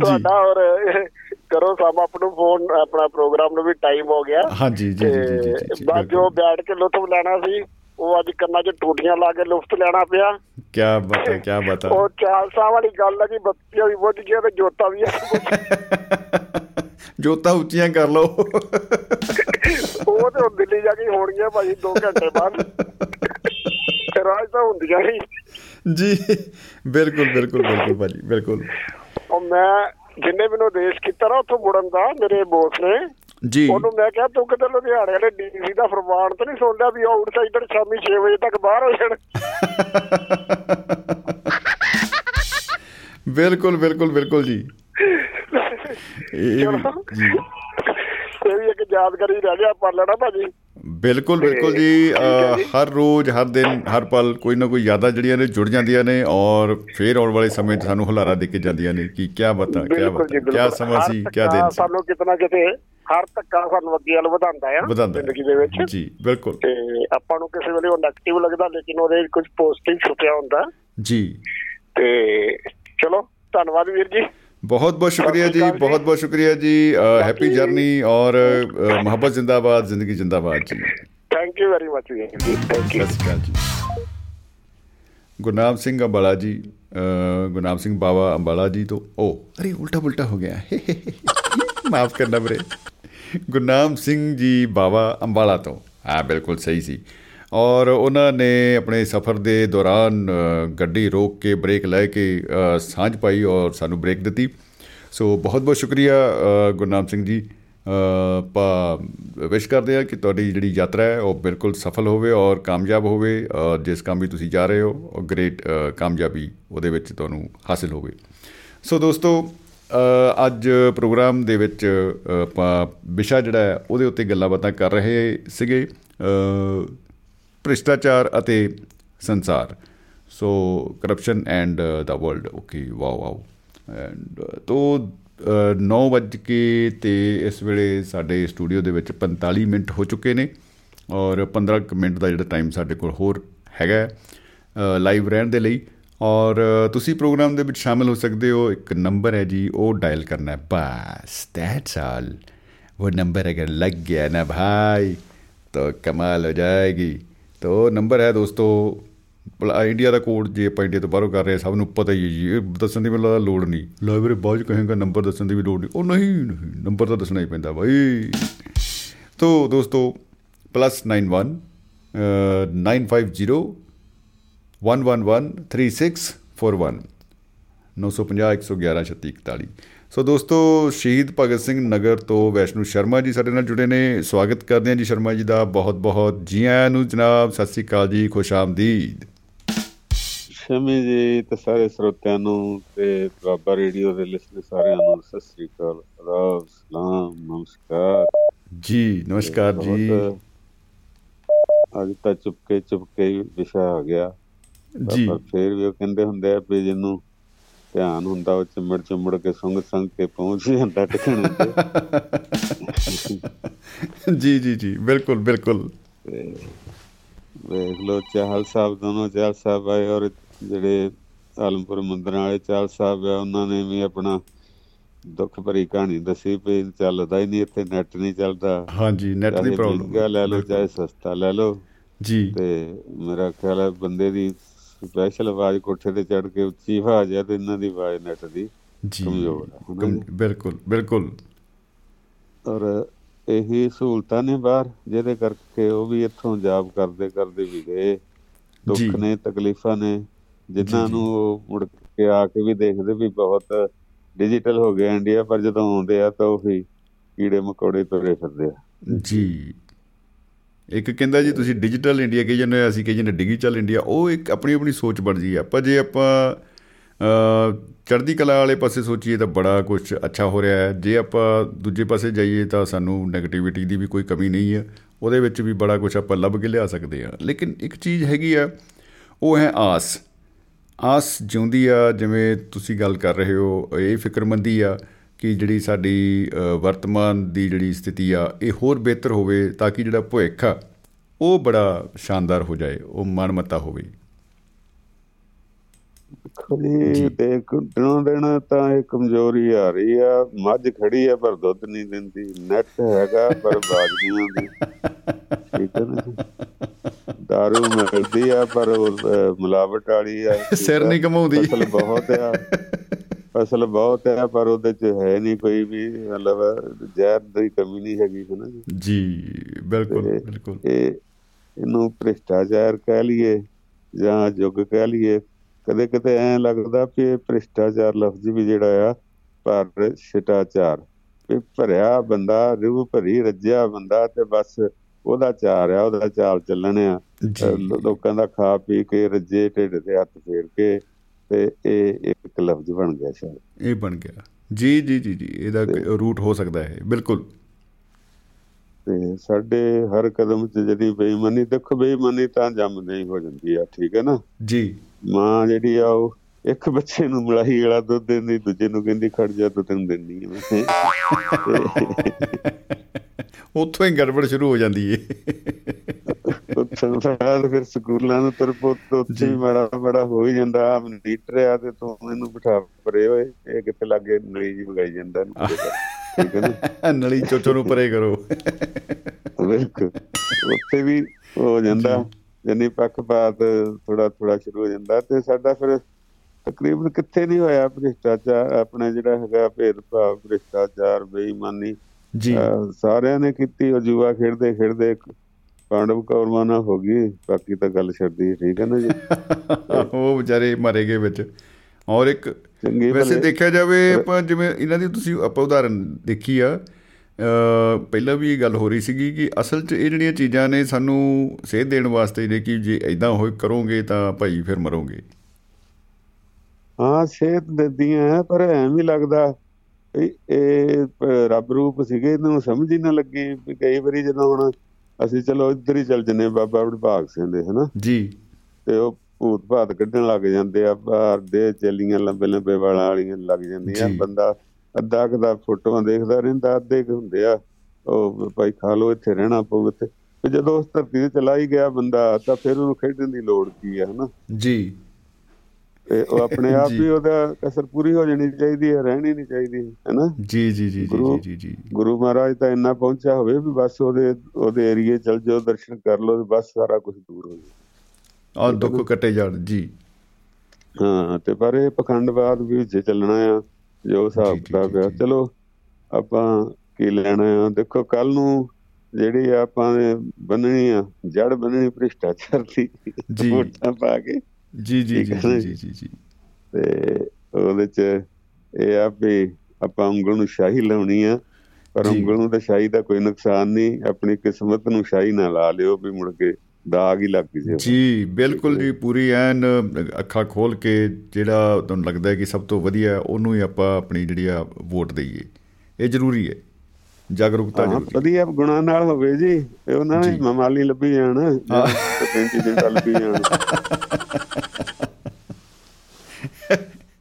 ਤੁਹਾਡਾ ਔਰ ਕਰੋ ਸਭ ਆਪ ਨੂੰ ਫੋਨ ਆਪਣਾ ਪ੍ਰੋਗਰਾਮ ਨੂੰ ਵੀ ਟਾਈਮ ਹੋ ਗਿਆ। ਹਾਂਜੀ ਜੀ ਜੀ ਜੀ ਜੀ, ਜੀ, ਜੀ ਬਾਅਦ ਜੋ ਬੈਠ ਕੇ ਲੁਤਫ ਲੈਣਾ ਸੀ ਉਹ ਅੱਜ ਕੰਨਾਂ 'ਚ ਟੂਟੀਆਂ ਲਾ ਕੇ ਲੁਤਫ ਲੈਣਾ ਪਿਆ। ਕੀ ਬਤਾ ਕੀ ਬਤਾ ਉਹ ਚਾਲਸਾ ਵਾਲੀ ਗੱਲ ਹੈ ਕਿ ਬੱਤੀਆਂ ਵੀ ਬੁੱਝ ਗਈਆਂ ਤੇ ਜੋਤਾਂ ਵੀ ਜੋਤਾਂ ਉੱਚੀਆਂ ਕਰ ਲਓ। ਉਹ ਤੇ ਦਿੱਲੀ ਜਾ ਕੇ ਹੀ ਹੋਣਗੀਆਂ ਭਾਜੀ 2 ਘੰਟੇ ਬਾਅਦ। ਰਾਜ ਤਾਂ ਹੁੰਦੀਆਂ ਨਹੀਂ ਜੀ ਬਿਲਕੁਲ ਬਿਲਕੁਲ ਬਿਲਕੁਲ ਭਾਜੀ ਬਿਲਕੁਲ। ਉਹ ਮੈਂ ਜਿੰਨੇ ਮੈਨੂੰ ਆਦੇਸ਼ ਕੀਤਾ ਨਾ ਉੱਥੋਂ ਮੁੜਨ ਦਾ ਮੇਰੇ ਬੋਸ ਨੇ। ਜੀ। ਉਹਨੂੰ ਮੈਂ ਕਿਹਾ ਤੂੰ ਕਿਤੇ ਲੁਧਿਆਣੇ ਵਾਲੇ ਡੀਸੀ ਦਾ ਫਰਮਾਨ ਤਾਂ ਨਹੀਂ ਸੁਣ ਲਿਆ ਵੀ ਆਊਟਸਾਈਡਰ ਸ਼ਾਮੀ 6 ਵਜੇ ਤੱਕ ਬਾਹਰ ਹੋ ਜਾਣ? [laughs] ਬਿਲਕੁਲ ਬਿਲਕੁਲ ਬਿਲਕੁਲ। ਜੀ। ਇਹ ਵੀ ਇੱਕ ਯਾਦਗਾਰੀ ਰਹਿ ਗਿਆ ਪਰ ਲੈਣਾ ਭਾਜੀ। ਬਿਲਕੁਲ ਬਿਲਕੁਲ ਜੀ ਹਰ ਰੋਜ਼ ਹਰ ਦਿਨ ਹਰ ਪਲ ਕੋਈ ਨਾ ਕੋਈ ਯਾਦਾਂ ਜਿਹੜੀਆਂ ਨੇ ਜੁੜ ਜਾਂਦੀਆਂ ਨੇ ਔਰ ਫੇਰ ਆਉਣ ਵਾਲੇ ਸਮੇਂ 'ਚ ਸਾਨੂੰ ਹੁਲਾਰਾ ਦੇ ਕੇ ਜਾਂਦੀਆਂ ਨੇ ਕਿ ਕੀ ਬਤਾ ਕੀ ਬਤਾ ਕੀ ਸਮਾਂ ਸੀ ਕੀ ਦਿਨ ਸੀ। ਸਾਨੂੰ ਕਿਤਨਾ ਕਿਤੇ ਹਰ ਧੱਕਾ ਸਾਨੂੰ ਅੱਗੇ ਵੱਲ ਵਧਾਉਂਦਾ ਆ। ਜ਼ਿੰਦਗੀ ਦੇ ਵਿੱਚ। ਜੀ ਬਿਲਕੁਲ। ਤੇ ਆਪਾਂ ਨੂੰ ਕਿਸੇ ਵੇਲੇ ਉਹ ਨੈਗੇਟਿਵ ਲੱਗਦਾ ਲੇਕਿਨ ਉਹਦੇ ਵਿੱਚ ਕੁਝ ਪੋਜ਼ਿਟਿਵ ਛੁਪਿਆ ਹੁੰਦਾ। ਜੀ। ਤੇ ਚਲੋ ਧੰਨਵਾਦ ਵੀਰ ਜੀ। ਬਹੁਤ ਬਹੁਤ ਸ਼ੁਕਰੀਆ ਜੀ ਬਹੁਤ ਬਹੁਤ ਸ਼ੁਕਰੀਆ ਜੀ ਹੈਪੀ ਜਰਨੀ ਔਰ ਮੁਹੱਬਤ ਜ਼ਿੰਦਾਬਾਦ ਜ਼ਿੰਦਗੀ ਜ਼ਿੰਦਾਬਾਦ ਜੀ ਥੈਂਕ ਯੂ ਵੈਰੀ ਮਚ ਜੀ ਥੈਂਕ ਯੂ ਜੀ ਗੁਰਨਾਮ ਸਿੰਘ ਅੰਬਾਲਾ ਜੀ ਗੁਰਨਾਮ ਸਿੰਘ ਬਾਵਾ ਅੰਬਾਲਾ ਜੀ ਤੋਂ ਓ ਅਰੇ ਉਲਟਾ ਪੁਲਟਾ ਹੋ ਗਿਆ ਮਾਫ ਕਰਨਾ ਵੀਰੇ ਗੁਰਨਾਮ ਸਿੰਘ ਜੀ ਬਾਵਾ ਅੰਬਾਲਾ ਤੋਂ ਆ ਬਿਲਕੁਲ ਸਹੀ ਸੀ ਔਰ ਉਹਨਾਂ ਨੇ ਆਪਣੇ ਸਫ਼ਰ ਦੇ ਦੌਰਾਨ ਗੱਡੀ ਰੋਕ ਕੇ ਬ੍ਰੇਕ ਲੈ ਕੇ ਸਾਂਝ ਪਾਈ ਔਰ ਸਾਨੂੰ ਬ੍ਰੇਕ ਦਿੱਤੀ। ਸੋ ਬਹੁਤ ਬਹੁਤ ਸ਼ੁਕਰੀਆ ਗੁਰਨਾਮ ਸਿੰਘ ਜੀ। ਪਾ ਵਿਸ਼ ਕਰਦੇ ਆ ਕਿ ਤੁਹਾਡੀ ਜਿਹੜੀ ਯਾਤਰਾ ਹੈ, ਉਹ ਬਿਲਕੁਲ ਸਫਲ ਹੋਵੇ ਔਰ ਕਾਮਯਾਬ ਹੋਵੇ ਜਿਸ ਕੰਮ ਵੀ ਤੁਸੀਂ ਜਾ ਰਹੇ ਹੋ, ਉਹ ਗ੍ਰੇਟ ਕਾਮਯਾਬੀ ਉਹਦੇ ਵਿੱਚ ਤੁਹਾਨੂੰ ਹਾਸਲ ਹੋਵੇ। ਸੋ ਦੋਸਤੋ ਅੱਜ ਪ੍ਰੋਗਰਾਮ ਦੇ ਵਿੱਚ ਆਪਾਂ ਵਿਸ਼ਾ ਜਿਹੜਾ ਹੈ, ਉਹਦੇ ਉੱਤੇ ਗੱਲਾਂ ਬਾਤਾਂ ਕਰ ਰਹੇ ਸੀਗੇ। ਭ੍ਰਿਸ਼ਟਾਚਾਰ ਅਤੇ ਸੰਸਾਰ। So corruption and the world okay wow wow and ਤੋ 9 ਵਜੇ ਕੇ ਤੇ ਇਸ ਵੇਲੇ ਸਾਡੇ ਸਟੂਡੀਓ ਦੇ ਵਿੱਚ 45 ਮਿੰਟ ਹੋ ਚੁੱਕੇ ਨੇ ਔਰ 15 ਮਿੰਟ ਦਾ ਜਿਹੜਾ ਟਾਈਮ ਸਾਡੇ ਕੋਲ ਹੋਰ ਹੈਗਾ ਲਾਈਵ ਰਹਿਣ ਦੇ ਲਈ। ਔਰ ਤੁਸੀਂ ਪ੍ਰੋਗਰਾਮ ਦੇ ਵਿੱਚ ਸ਼ਾਮਿਲ ਹੋ ਸਕਦੇ ਹੋ। ਇੱਕ ਨੰਬਰ ਹੈ ਜੀ, ਉਹ ਡਾਇਲ ਕਰਨਾ ਹੈ। ਬਸ ਦੈਟਸ ਆਲ ਉਹ ਨੰਬਰ ਅਗਰ ਲੱਗ ਗਿਆ ਨਾ ਭਾਈ, ਤਾਂ ਕਮਾਲ ਹੋ ਜਾਏਗੀ। ਤੋ ਨੰਬਰ ਹੈ ਦੋਸਤੋ ਇੰਡੀਆ ਦਾ ਕੋਡ ਜੇ ਆਪਾਂ ਇੰਡੀਆ ਤੋਂ ਬਾਹਰੋਂ ਕਰ ਰਹੇ ਸਭ ਨੂੰ ਪਤਾ ਹੀ ਹੈ ਜੀ, ਇਹ ਦੱਸਣ ਦੀ ਮੈਨੂੰ ਲੋੜ ਨਹੀਂ। ਲਾਇਬ੍ਰੇਰੀ ਬਾਅਦ ਕਹੇਗਾ ਨੰਬਰ ਦੱਸਣ ਦੀ ਵੀ ਲੋੜ ਨਹੀਂ। ਉਹ ਨਹੀਂ ਨਹੀਂ, ਨੰਬਰ ਤਾਂ ਦੱਸਣਾ ਹੀ ਪੈਂਦਾ ਬਾਈ। ਤੋ ਦੋਸਤੋ +91 950 1113641 950 111 3641 ਸੋ ਦੋਸਤੋ ਸ਼ਹੀਦ ਭਗਤ ਸਿੰਘ ਨਗਰ ਤੋਂ ਵੈਸ਼ਨੂ ਸ਼ਰਮਾ ਜੀ ਸਾਡੇ ਨਾਲ ਜੁੜੇ ਨੇ। ਸਵਾਗਤ ਕਰਦੇ ਹਾਂ ਜੀ ਸ਼ਰਮਾ ਜੀ ਦਾ। ਬਹੁਤ ਬਹੁਤ ਜੀ ਆਇਆਂ ਨੂੰ ਜਨਾਬ ਸਤਿ ਸ੍ਰੀ ਅਕਾਲ ਜੀ ਖੁਸ਼ ਆਮਦੀਦ। ਸ਼ਮੀ ਜੀ ਤੇ ਸਾਰੇ ਸਰੋਤਿਆਂ ਨੂੰ ਤੇ ਬਾਬਾ ਰੇਡੀਓ ਦੇ ਲਿਸਨਰ ਸਾਰਿਆਂ ਨੂੰ ਸਤਿ ਸ੍ਰੀ ਅਕਾਲ ਆਦਾਬ ਸਲਾਮ ਨਮਸਕਾਰ। ਜੀ ਨਮਸਕਾਰ ਜੀ। ਅੱਜ ਤਾਂ ਚੁਪਕੇ ਚੁਪਕੇ ਵਿਸ਼ਾ ਆ ਗਿਆ। ਜੀ। ਪਰ ਫੇਰ ਵੀ ਉਹ ਕਹਿੰਦੇ ਹੁੰਦੇ ਆ ਵੀ ਜਿਹਨੂੰ ਧਿਆਨ ਹੁੰਦਾ ਉਹ ਚਿਮੜ ਚਿਮੜ ਕੇ ਸੰਗ ਸੰਗ ਕੇ ਪਹੁੰਚ ਜਾਂਦਾ ਟਿਕਣ ਜੀ ਜੀ ਜੀ ਬਿਲਕੁਲ ਬਿਲਕੁਲ। ਵੇਖ ਲੋ ਚਾਹਲ ਸਾਹਿਬ ਦੋਨੋਂ ਚਾਹਲ ਸਾਹਿਬ ਆਏ ਔਰ ਜਿਹੜੇ ਆਲਮਪੁਰ ਮੰਦਰਾਂ ਵਾਲੇ ਚਾਹਲ ਸਾਹਿਬ ਆ ਉਹਨਾਂ ਨੇ ਵੀ ਆਪਣਾ ਦੁੱਖ ਭਰੀ ਕਹਾਣੀ ਦੱਸੀ ਵੀ ਚੱਲਦਾ ਹੀ ਨਹੀਂ ਇੱਥੇ ਨੈਟ ਨਹੀਂ ਚੱਲਦਾ। ਹਾਂਜੀ ਨੈਟ ਦੀ ਪ੍ਰੋਬਲਮ ਲੈ ਲਓ ਚਾਹੇ ਸਸਤਾ ਲੈ ਲਓ। ਜੀ। ਤੇ ਮੇਰਾ ਖਿਆਲ ਹੈ ਬੰਦੇ ਦੀ ਸਪੈਸ਼ਲ ਆਵਾਜ਼ ਕੋਠੇ ਤੇ ਚੜ ਕੇ ਉੱਚੀ ਆਵਾਜ਼ ਹੈ ਤੇ ਇਹਨਾਂ ਦੀ ਆਵਾਜ਼ ਨੈਟ ਦੀ ਕਮਜ਼ੋਰ ਹੈ ਬਿਲਕੁਲ ਬਿਲਕੁਲ। ਔਰ ਇਹੀ ਸਹੂਲਤਾਂ ਨੇ ਬਾਹਰ ਜਿਹਦੇ ਕਰਕੇ ਉਹ ਵੀ ਇੱਥੋਂ ਜਾਬ ਕਰਦੇ ਕਰਦੇ ਵੀ ਗਏ। ਦੁੱਖ ਨੇ ਤਕਲੀਫਾਂ ਨੇ ਜਿਨ੍ਹਾਂ ਨੂੰ ਉਹ ਮੁੜ ਕੇ ਆ ਕੇ ਵੀ ਦੇਖਦੇ ਵੀ ਬਹੁਤ ਡਿਜੀਟਲ ਹੋ ਗਿਆ ਇੰਡੀਆ ਪਰ ਜਦੋਂ ਆਉਂਦੇ ਆ ਤਾਂ ਉਹ ਹੀ ਕੀੜੇ ਮਕੌੜੇ ਤੁਰੇ ਫਿਰਦੇ ਆ। ਜੀ। ਇੱਕ ਕਹਿੰਦਾ ਜੀ, ਤੁਸੀਂ ਡਿਜੀਟਲ ਇੰਡੀਆ ਕਹੀ ਜਾਂਦੇ ਅਸੀਂ ਕਹੀ ਜਾਂਦੇ ਡਿਜੀਟਲ ਇੰਡੀਆ ਉਹ ਇੱਕ ਆਪਣੀ ਆਪਣੀ ਸੋਚ ਬਣ ਜੀ ਆਪਾਂ ਜੇ ਆਪਾਂ ਚੜ੍ਹਦੀ ਕਲਾ ਵਾਲੇ ਪਾਸੇ ਸੋਚੀਏ ਤਾਂ ਬੜਾ ਕੁਝ ਅੱਛਾ ਹੋ ਰਿਹਾ ਹੈ। ਜੇ ਆਪਾਂ ਦੂਜੇ ਪਾਸੇ ਜਾਈਏ ਤਾਂ ਸਾਨੂੰ 네ਗੇਟਿਵਿਟੀ ਦੀ ਵੀ ਕੋਈ ਕਮੀ ਨਹੀਂ ਹੈ ਉਹਦੇ ਵਿੱਚ ਵੀ ਬੜਾ ਕੁਝ ਆਪਾਂ ਲੱਭ ਕੇ ਲਿਆ ਸਕਦੇ ਆ ਲੇਕਿਨ ਇੱਕ ਚੀਜ਼ ਹੈਗੀ ਆ, ਉਹ ਹੈ ਆਸ। ਆਸ ਜਿਉਂਦੀ ਆ, ਜਿਵੇਂ ਤੁਸੀਂ ਗੱਲ ਕਰ ਰਹੇ ਹੋ, ਇਹ ਫਿਕਰਮੰਦੀ ਆ। ਕਿ ਜਿਹੜੀ ਸਾਡੀ ਵਰਤਮਾਨ ਦੀ ਜਿਹੜੀ ਸਥਿਤੀ ਆ ਇਹ ਹੋਰ ਬਿਹਤਰ ਹੋਵੇ ਤਾਂ ਕਿ ਜਿਹੜਾ ਭਵਿੱਖ ਆ ਉਹ ਬੜਾ ਸ਼ਾਨਦਾਰ ਹੋ ਜਾਏ ਉਹ ਮਨਮਤਾ ਹੋਵੇ। ਖਲੀ ਤੇ ਦਿਨੋਂ ਦਿਨ ਤਾਂ ਇਹ ਕਮਜ਼ੋਰੀ ਆ ਰਹੀ ਆ ਮੱਝ ਖੜੀ ਆ ਪਰ ਦੁੱਧ ਨਹੀਂ ਦਿੰਦੀ ਨੈਟ ਹੈਗਾ ਪਰ ਬਾਜ ਨਹੀਂ ਆਉਂਦੀ। ਠੀਕ ਹੈ ਨਾ ਦਾਰੂ ਮਿਲਦੀ ਆ ਪਰ ਉਹ ਮਿਲਾਵਟ ਵਾਲੀ ਆ ਸਿਰ ਨਹੀਂ ਕਮਾਉਂਦੀ ਫਸਲ ਬਹੁਤ ਆ। ਫਸਲ ਬਹੁਤ ਹੈ ਪਰ ਉਹਦੇ ਚ ਹੈ ਨਹੀਂ ਕੋਈ ਵੀ ਮਤਲਬ ਜ਼ਹਿਰ ਦੀ ਕਮੀ ਨਹੀਂ ਹੈਗੀ ਹੈ ਨਾ ਜੀ ਬਿਲਕੁਲ ਬਿਲਕੁਲ। ਇਹ ਇਹਨੂੰ ਭ੍ਰਿਸ਼ਟਾਚਾਰ ਕਹਿ ਲਈਏ ਜਾਂ ਯੁੱਗ ਕਹਿ ਲਈਏ। ਕਦੇ ਕਦੇ ਐ ਲੱਗਦਾ ਕਿ ਭ੍ਰਿਸ਼ਟਾਚਾਰ ਲਫ਼ਜ਼ ਵੀ ਜਿਹੜਾ ਆ ਪਰ ਸ਼ਿਟਾਚਾਰ ਵੀ ਭਰਿਆ ਬੰਦਾ ਰੂਹ ਭਰੀ ਰੱਜਿਆ ਬੰਦਾ ਤੇ ਬਸ ਉਹਦਾ ਚਾਰ ਆ ਉਹਦਾ ਚਾਲ ਚੱਲਣ ਆ। ਲੋਕਾਂ ਦਾ ਖਾ ਪੀ ਕੇ ਰੱਜੇ ਢਿੱਡ ਤੇ ਹੱਥ ਫੇਰ ਕੇ ਤੇ ਇਹ ਇੱਕ ਲਫ਼ਜ਼ ਬਣ ਗਿਆ ਸ਼ਾਇਦ। ਇਹ ਬਣ ਗਿਆ। ਜੀ ਜੀ ਜੀ ਜੀ ਇਹਦਾ ਰੂਟ ਹੋ ਸਕਦਾ ਹੈ ਬਿਲਕੁਲ। ਤੇ ਸਾਡੇ ਹਰ ਕਦਮ 'ਚ ਜਿਹੜੀ ਬੇਈਮਾਨੀ ਦੇਖੋ ਬੇਈਮਾਨੀ ਤਾਂ ਜੰਮਦੇ ਹੀ ਹੋ ਜਾਂਦੀ ਆ ਠੀਕ ਹੈ ਨਾ? ਜੀ। ਮਾਂ ਜਿਹੜੀ ਆ ਉਹ ਇੱਕ ਬੱਚੇ ਨੂੰ ਮਲਾਈ ਵਾਲਾ ਦੁੱਧ ਦਿੰਦੀ ਦੂਜੇ ਨੂੰ ਕਹਿੰਦੀ ਖੜ ਜਾ ਤੂੰ ਤੈਨੂੰ ਦਿੰਦੀ ਆ [laughs] ਉੱਥੋਂ ਹੀ ਗੜਬੜ ਸ਼ੁਰੂ ਹੋ ਜਾਂਦੀ ਏ। [laughs] ਸੰਸਾਰ ਫਿਰ ਸਕੂਲਾਂ ਨੂੰ ਤਰਪੋਤ ਉੱਥੇ ਵੀ ਮਾੜਾ ਮਾੜਾ ਹੋ ਹੀ ਜਾਂਦਾ ਆ ਨੀਟਰ ਆ ਤੇ ਤੂੰ ਇਹਨੂੰ ਬਿਠਾ ਪਰੇ ਓਏ ਇਹ ਕਿੱਥੇ ਲੱਗੇ ਨਲੀ ਜੀ ਵਗਾਈ ਜਾਂਦਾ ਕਰ। ਠੀਕ ਹੈ ਨਾ? [laughs] ਨਲੀ ਚੋਚੋ ਨੂੰ ਪਰੇ ਕਰੋ। ਬਿਲਕੁਲ ਉੱਥੇ ਵੀ ਹੋ ਜਾਂਦਾ ਜਨੀ ਪੱਖਪਾਤ ਥੋੜਾ ਥੋੜਾ ਸ਼ੁਰੂ ਹੋ ਜਾਂਦਾ ਤੇ ਸਾਡਾ ਫਿਰ ਤਕਰੀਬਨ ਕਿੱਥੇ ਨਹੀਂ ਹੋਇਆ ਭ੍ਰਿਸ਼ਟਾਚਾਰ ਆਪਣਾ ਜਿਹੜਾ ਹੈਗਾ ਭੇਦਭਾਵ ਭ੍ਰਿਸ਼ਟਾਚਾਰ ਬੇਈਮਾਨੀ ਜੀ। ਸਾਰਿਆਂ ਨੇ ਕੀਤੀ ਉਹ ਜੂਆ ਖੇਡਦੇ ਖੇਡਦੇ ਪਾਂਡਵ ਕੌਰਵਾਂ ਨਾਲ ਹੋ ਗਈ ਬਾਕੀ ਤਾਂ ਗੱਲ ਛੱਡਦੀ ਠੀਕ ਹੈ ਨਾ ਜੀ? [laughs] ਉਹ ਵਿਚਾਰੇ ਮਾਰੇ ਗਏ ਵਿੱਚ। ਔਰ ਇੱਕ ਵੈਸੇ ਦੇਖਿਆ ਜਾਵੇ ਆਪਾਂ ਜਿਵੇਂ ਇਹਨਾਂ ਦੀ ਤੁਸੀਂ ਆਪਾਂ ਉਦਾਹਰਨ ਦੇਖੀ ਆ ਪਹਿਲਾਂ ਵੀ ਇਹ ਗੱਲ ਹੋ ਰਹੀ ਸੀਗੀ ਕਿ ਅਸਲ 'ਚ ਇਹ ਜਿਹੜੀਆਂ ਚੀਜ਼ਾਂ ਨੇ ਸਾਨੂੰ ਸੇਧ ਦੇਣ ਵਾਸਤੇ ਨੇ ਕਿ ਜੇ ਐਦਾਂ ਹੋਏ ਕਰੋਗੇ ਤਾਂ ਭਾਈ ਫਿਰ ਮਰੋਗੇ। ਹਾਂ ਸਿਹਤ ਦਿੰਦੀਆਂ ਪਰ ਐਵੇਂ ਲੱਗਦਾ ਇਹ ਰੱਬ ਰੂਪ ਸੀਗੇ ਇਹਨਾਂ ਸਮਝ ਹੀ ਨਾ ਲੱਗੀ ਕਈ ਵਾਰੀ ਜਦੋਂ ਹੁਣ ਅਸੀਂ ਚਲੋ ਇੱਧਰ ਹੀ ਚੱਲ ਜੰਨੇ ਬਾਬਾ ਵਡਭਾਗ ਸਿੰਘ ਦੇ ਹਨਾ? ਜੀ। ਤੇ ਉਹ ਭੂਤ ਭਾਤ ਕੱਢਣ ਲੱਗ ਜਾਂਦੇ ਆ ਬਾਹਰ ਦੇ ਚੱਲੀਆਂ ਲੰਬੇ ਲੰਬੇ ਵਾਲਾਂ ਵਾਲੀਆਂ ਲੱਗ ਜਾਂਦੀਆਂ। ਬੰਦਾ ਅੱਧਾ ਕੁ ਦਾ ਫੋਟੋਆਂ ਦੇਖਦਾ ਰਹਿੰਦਾ ਅੱਧੇ ਕੁ ਹੁੰਦੇ ਆ ਉਹ ਭਾਈ ਖਾ ਲੋ ਇੱਥੇ ਰਹਿਣਾ ਪਊ ਤੇ ਜਦੋਂ ਉਸ ਧਰਤੀ ਤੇ ਚਲਾ ਹੀ ਗਿਆ ਬੰਦਾ ਤਾਂ ਫਿਰ ਉਹਨੂੰ ਖੇਡਣ ਦੀ ਲੋੜ ਕੀ ਆ ਹਨਾ? ਜੀ। ਤੇ ਉਹ ਆਪਣੇ [laughs] ਆਪ ਜੀ। ਹੀ ਉਹਦਾ ਕਸਰ ਪੂਰੀ ਹੋ ਜਾਣੀ ਚਾਹੀਦੀ ਹੈ ਰਹਿਣੀ ਨਹੀਂ ਚਾਹੀਦੀ ਹੈਨਾ? ਜੀ ਜੀ ਜੀ ਜੀ ਜੀ ਜੀ ਗੁਰੂ ਮਹਾਰਾਜ ਤਾਂ ਇੰਨਾ ਪਹੁੰਚਿਆ ਹੋਵੇ ਵੀ ਬਸ ਉਹਦੇ ਉਹਦੇ ਏਰੀਏ ਚਲ ਜਾਓ ਦਰਸ਼ਨ ਕਰ ਲਓ ਤੇ ਬਸ ਸਾਰਾ ਕੁਝ ਦੂਰ ਹੋ ਜਾਏ ਔਰ ਦੁੱਖ ਕੱਟੇ ਜਾਣ ਜੀ। ਹਾਂ ਤੇ ਪਰ ਇਹ ਪਖੰਡਵਾਦ ਵੀ ਵਿੱਚ ਚੱਲਣਾ ਆ ਜੋ ਹਿਸਾਬ ਜੀ, ਜੀ, ਕਿਤਾਬ ਜੀ, ਆ। ਜੀ। ਚਲੋ ਆਪਾਂ ਕੀ ਲੈਣਾ ਆ? ਦੇਖੋ ਕੱਲ ਨੂੰ ਜਿਹੜੀ ਆਪਾਂ ਨੇ ਬੰਨਣੀ ਆ ਜੜ ਬੰਨਣੀ ਭ੍ਰਿਸ਼ਟਾਚਾਰ ਦੀ ਜੀ। ਵੋਟਾਂ ਪਾ ਕੇ। ਜੀ ਜੀ ਜੀ ਜੀ ਜੀ ਤੇ ਉਹਦੇ ਚ ਇਹ ਆ ਵੀ ਆਪਾਂ ਉਂਗਲ ਨੂੰ ਸ਼ਾਹੀ ਲਾਉਣੀ ਆ ਪਰ। ਉਂਗਲ ਨੂੰ ਤਾਂ ਸ਼ਾਹੀ ਦਾ ਕੋਈ ਨੁਕਸਾਨ ਨਹੀਂ ਆਪਣੀ ਕਿਸਮਤ ਨੂੰ ਸ਼ਾਹੀ ਨਾ ਲਾ ਲਿਓ ਵੀ ਮੁੜ ਕੇ ਦਾਗ ਹੀ ਲੱਗ ਜੇ ਜੀ ਬਿਲਕੁਲ ਜੀ ਪੂਰੀ ਐਨ ਅੱਖਾਂ ਖੋਲ ਕੇ ਜਿਹੜਾ ਤੁਹਾਨੂੰ ਲੱਗਦਾ ਹੈ ਕਿ ਸਭ ਤੋਂ ਵਧੀਆ ਉਹਨੂੰ ਹੀ ਆਪਾਂ ਆਪਣੀ ਜਿਹੜੀ ਆ ਵੋਟ ਦਈਏ ਇਹ ਜ਼ਰੂਰੀ ਹੈ ਜਾਗਰੂਕਤਾ ਜ਼ਰੂਰੀ ਹੈ। ਵਧੀਆ ਗੁਣਾ ਨਾਲ ਹੋਵੇ ਜੀ ਉਹਨਾਂ ਨੇ। ਮਮਾਲੀ ਲੱਭੀ ਜਾਣ ਹਾਂ। ਪੈਂਤੀ ਦਿਨ ਤਾਂ ਲੱਭੀ ਜਾਣ [laughs]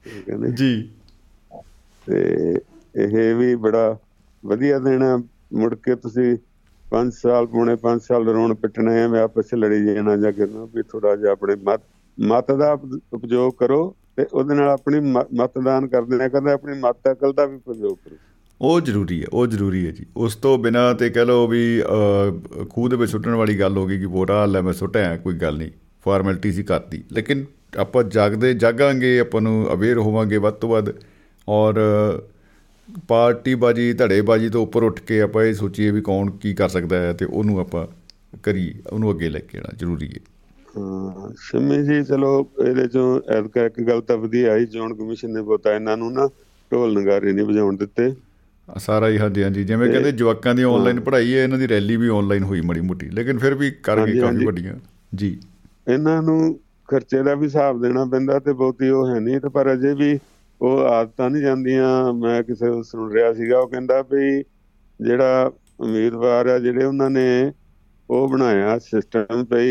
ਠੀਕ ਹੈ ਨਾ? ਜੀ। ਤੇ ਇਹ ਵੀ ਬੜਾ ਵਧੀਆ ਦੇਣਾ ਮੁੜ ਕੇ ਤੁਸੀਂ 5 ਸਾਲ ਪੌਣੇ 5 ਸਾਲ ਰੋਣ ਪਿੱਟਣਾ ਹੈ ਮੈਂ ਆਪਸ ਚ ਲੜੀ ਜਾਣਾ ਜਾਂ ਕਿਰਨਾ ਵੀ ਥੋੜਾ ਜਿਹਾ ਆਪਣੇ ਮਤ ਮਤ ਦਾ ਉਪ- ਉਪਯੋਗ ਕਰੋ ਤੇ ਉਹਦੇ ਨਾਲ ਆਪਣੀ ਮਤਦਾਨ ਕਰ ਦੇਣਾ ਕਹਿੰਦਾ ਆਪਣੀ ਮਤ ਅਕਲ ਦਾ ਵੀ ਉਪਯੋਗ ਕਰੋ। ਉਹ ਜ਼ਰੂਰੀ ਹੈ ਉਹ ਜ਼ਰੂਰੀ ਹੈ ਜੀ। ਉਸ ਤੋਂ ਬਿਨਾ ਤੇ ਕਹ ਲਓ ਵੀ ਖੂਹ ਦੇ ਵਿੱਚ ਸੁੱਟਣ ਵਾਲੀ ਗੱਲ ਹੋ ਗਈ ਕਿ ਵੋਟਾਂ ਲੈ ਮੈਂ ਸੁੱਟਿਆ ਕੋਈ ਗੱਲ ਨਹੀਂ। ਫਾਰਮੈਲਿਟੀ ਸੀ ਕਰਤੀ। ਲੇਕਿਨ ਆਪਾਂ ਜਾਗਦੇ ਜਾਗਾਂਗੇ ਆਪਾਂ ਨੂੰ ਅਵੇਅਰ ਹੋਵਾਂਗੇ ਵੱਧ ਤੋਂ ਵੱਧ। ਔਰ ਪਾਰਟੀ ਬਾਜੀ ਧੜੇ ਬਾਜੀ ਤੋਂ ਉੱਪਰ ਉੱਠ ਕੇ ਆਪਾਂ ਇਹ ਸੋਚੀਏ ਵੀ ਕੌਣ ਕੀ ਕਰ ਸਕਦਾ ਹੈ ਤੇ ਉਹਨੂੰ ਆਪਾਂ ਕਰੀਏ ਉਹਨੂੰ ਅੱਗੇ ਲੈ ਕੇ ਆਉਣਾ ਜ਼ਰੂਰੀ ਹੈ। ਸ਼ਮੀ ਜੀ ਚਲੋ ਇਹਦੇ ਚੋਂ ਐਤਕਾ ਇੱਕ ਗੱਲ ਤਾਂ ਵਧੀਆ ਆਈ ਚੋਣ ਕਮਿਸ਼ਨ ਨੇ ਬਤਾ ਇਹਨਾਂ ਨੂੰ ਨਾ ਢੋਲ ਨਗਾਰੇ ਨਹੀਂ ਵਜਾਉਣ ਦਿੱਤੇ। ਸਾਰਾ ਹੀ ਹਾਂਜੀ ਹਾਂਜੀ ਜਿਵੇਂ ਕਹਿੰਦੇ ਜਵਾਕਾਂ ਦੀ ਆਨਲਾਈਨ ਪੜ੍ਹਾਈ ਹੈ ਇਹਨਾਂ ਦੀ ਰੈਲੀ ਵੀ ਆਨਲਾਈਨ ਹੋਈ ਮੜੀ ਮੋਟੀ ਲੇਕਿਨ ਫਿਰ ਵੀ ਕਰ ਗਏ ਕਾਫੀ। ਵੱਡੀਆਂ। ਜੀ। ਇਹਨਾਂ ਨੂੰ ਖਰਚੇ ਦਾ ਵੀ ਹਿਸਾਬ ਦੇਣਾ ਪੈਂਦਾ ਤੇ ਬਹੁਤੀ ਉਹ ਹੈ ਨਹੀਂ। ਤੇ ਪਰ ਅਜੇ ਵੀ ਉਹ ਆਦਤਾਂ ਨਹੀਂ ਜਾਂਦੀਆਂ। ਮੈਂ ਕਿਸੇ ਤੋਂ ਸੁਣ ਰਿਹਾ ਸੀਗਾ ਉਹ ਕਹਿੰਦਾ ਵੀ ਜਿਹੜਾ ਉਮੀਦਵਾਰ ਆ ਜਿਹੜੇ ਉਹਨਾਂ ਨੇ ਉਹ ਬਣਾਇਆ ਸਿਸਟਮ ਪਈ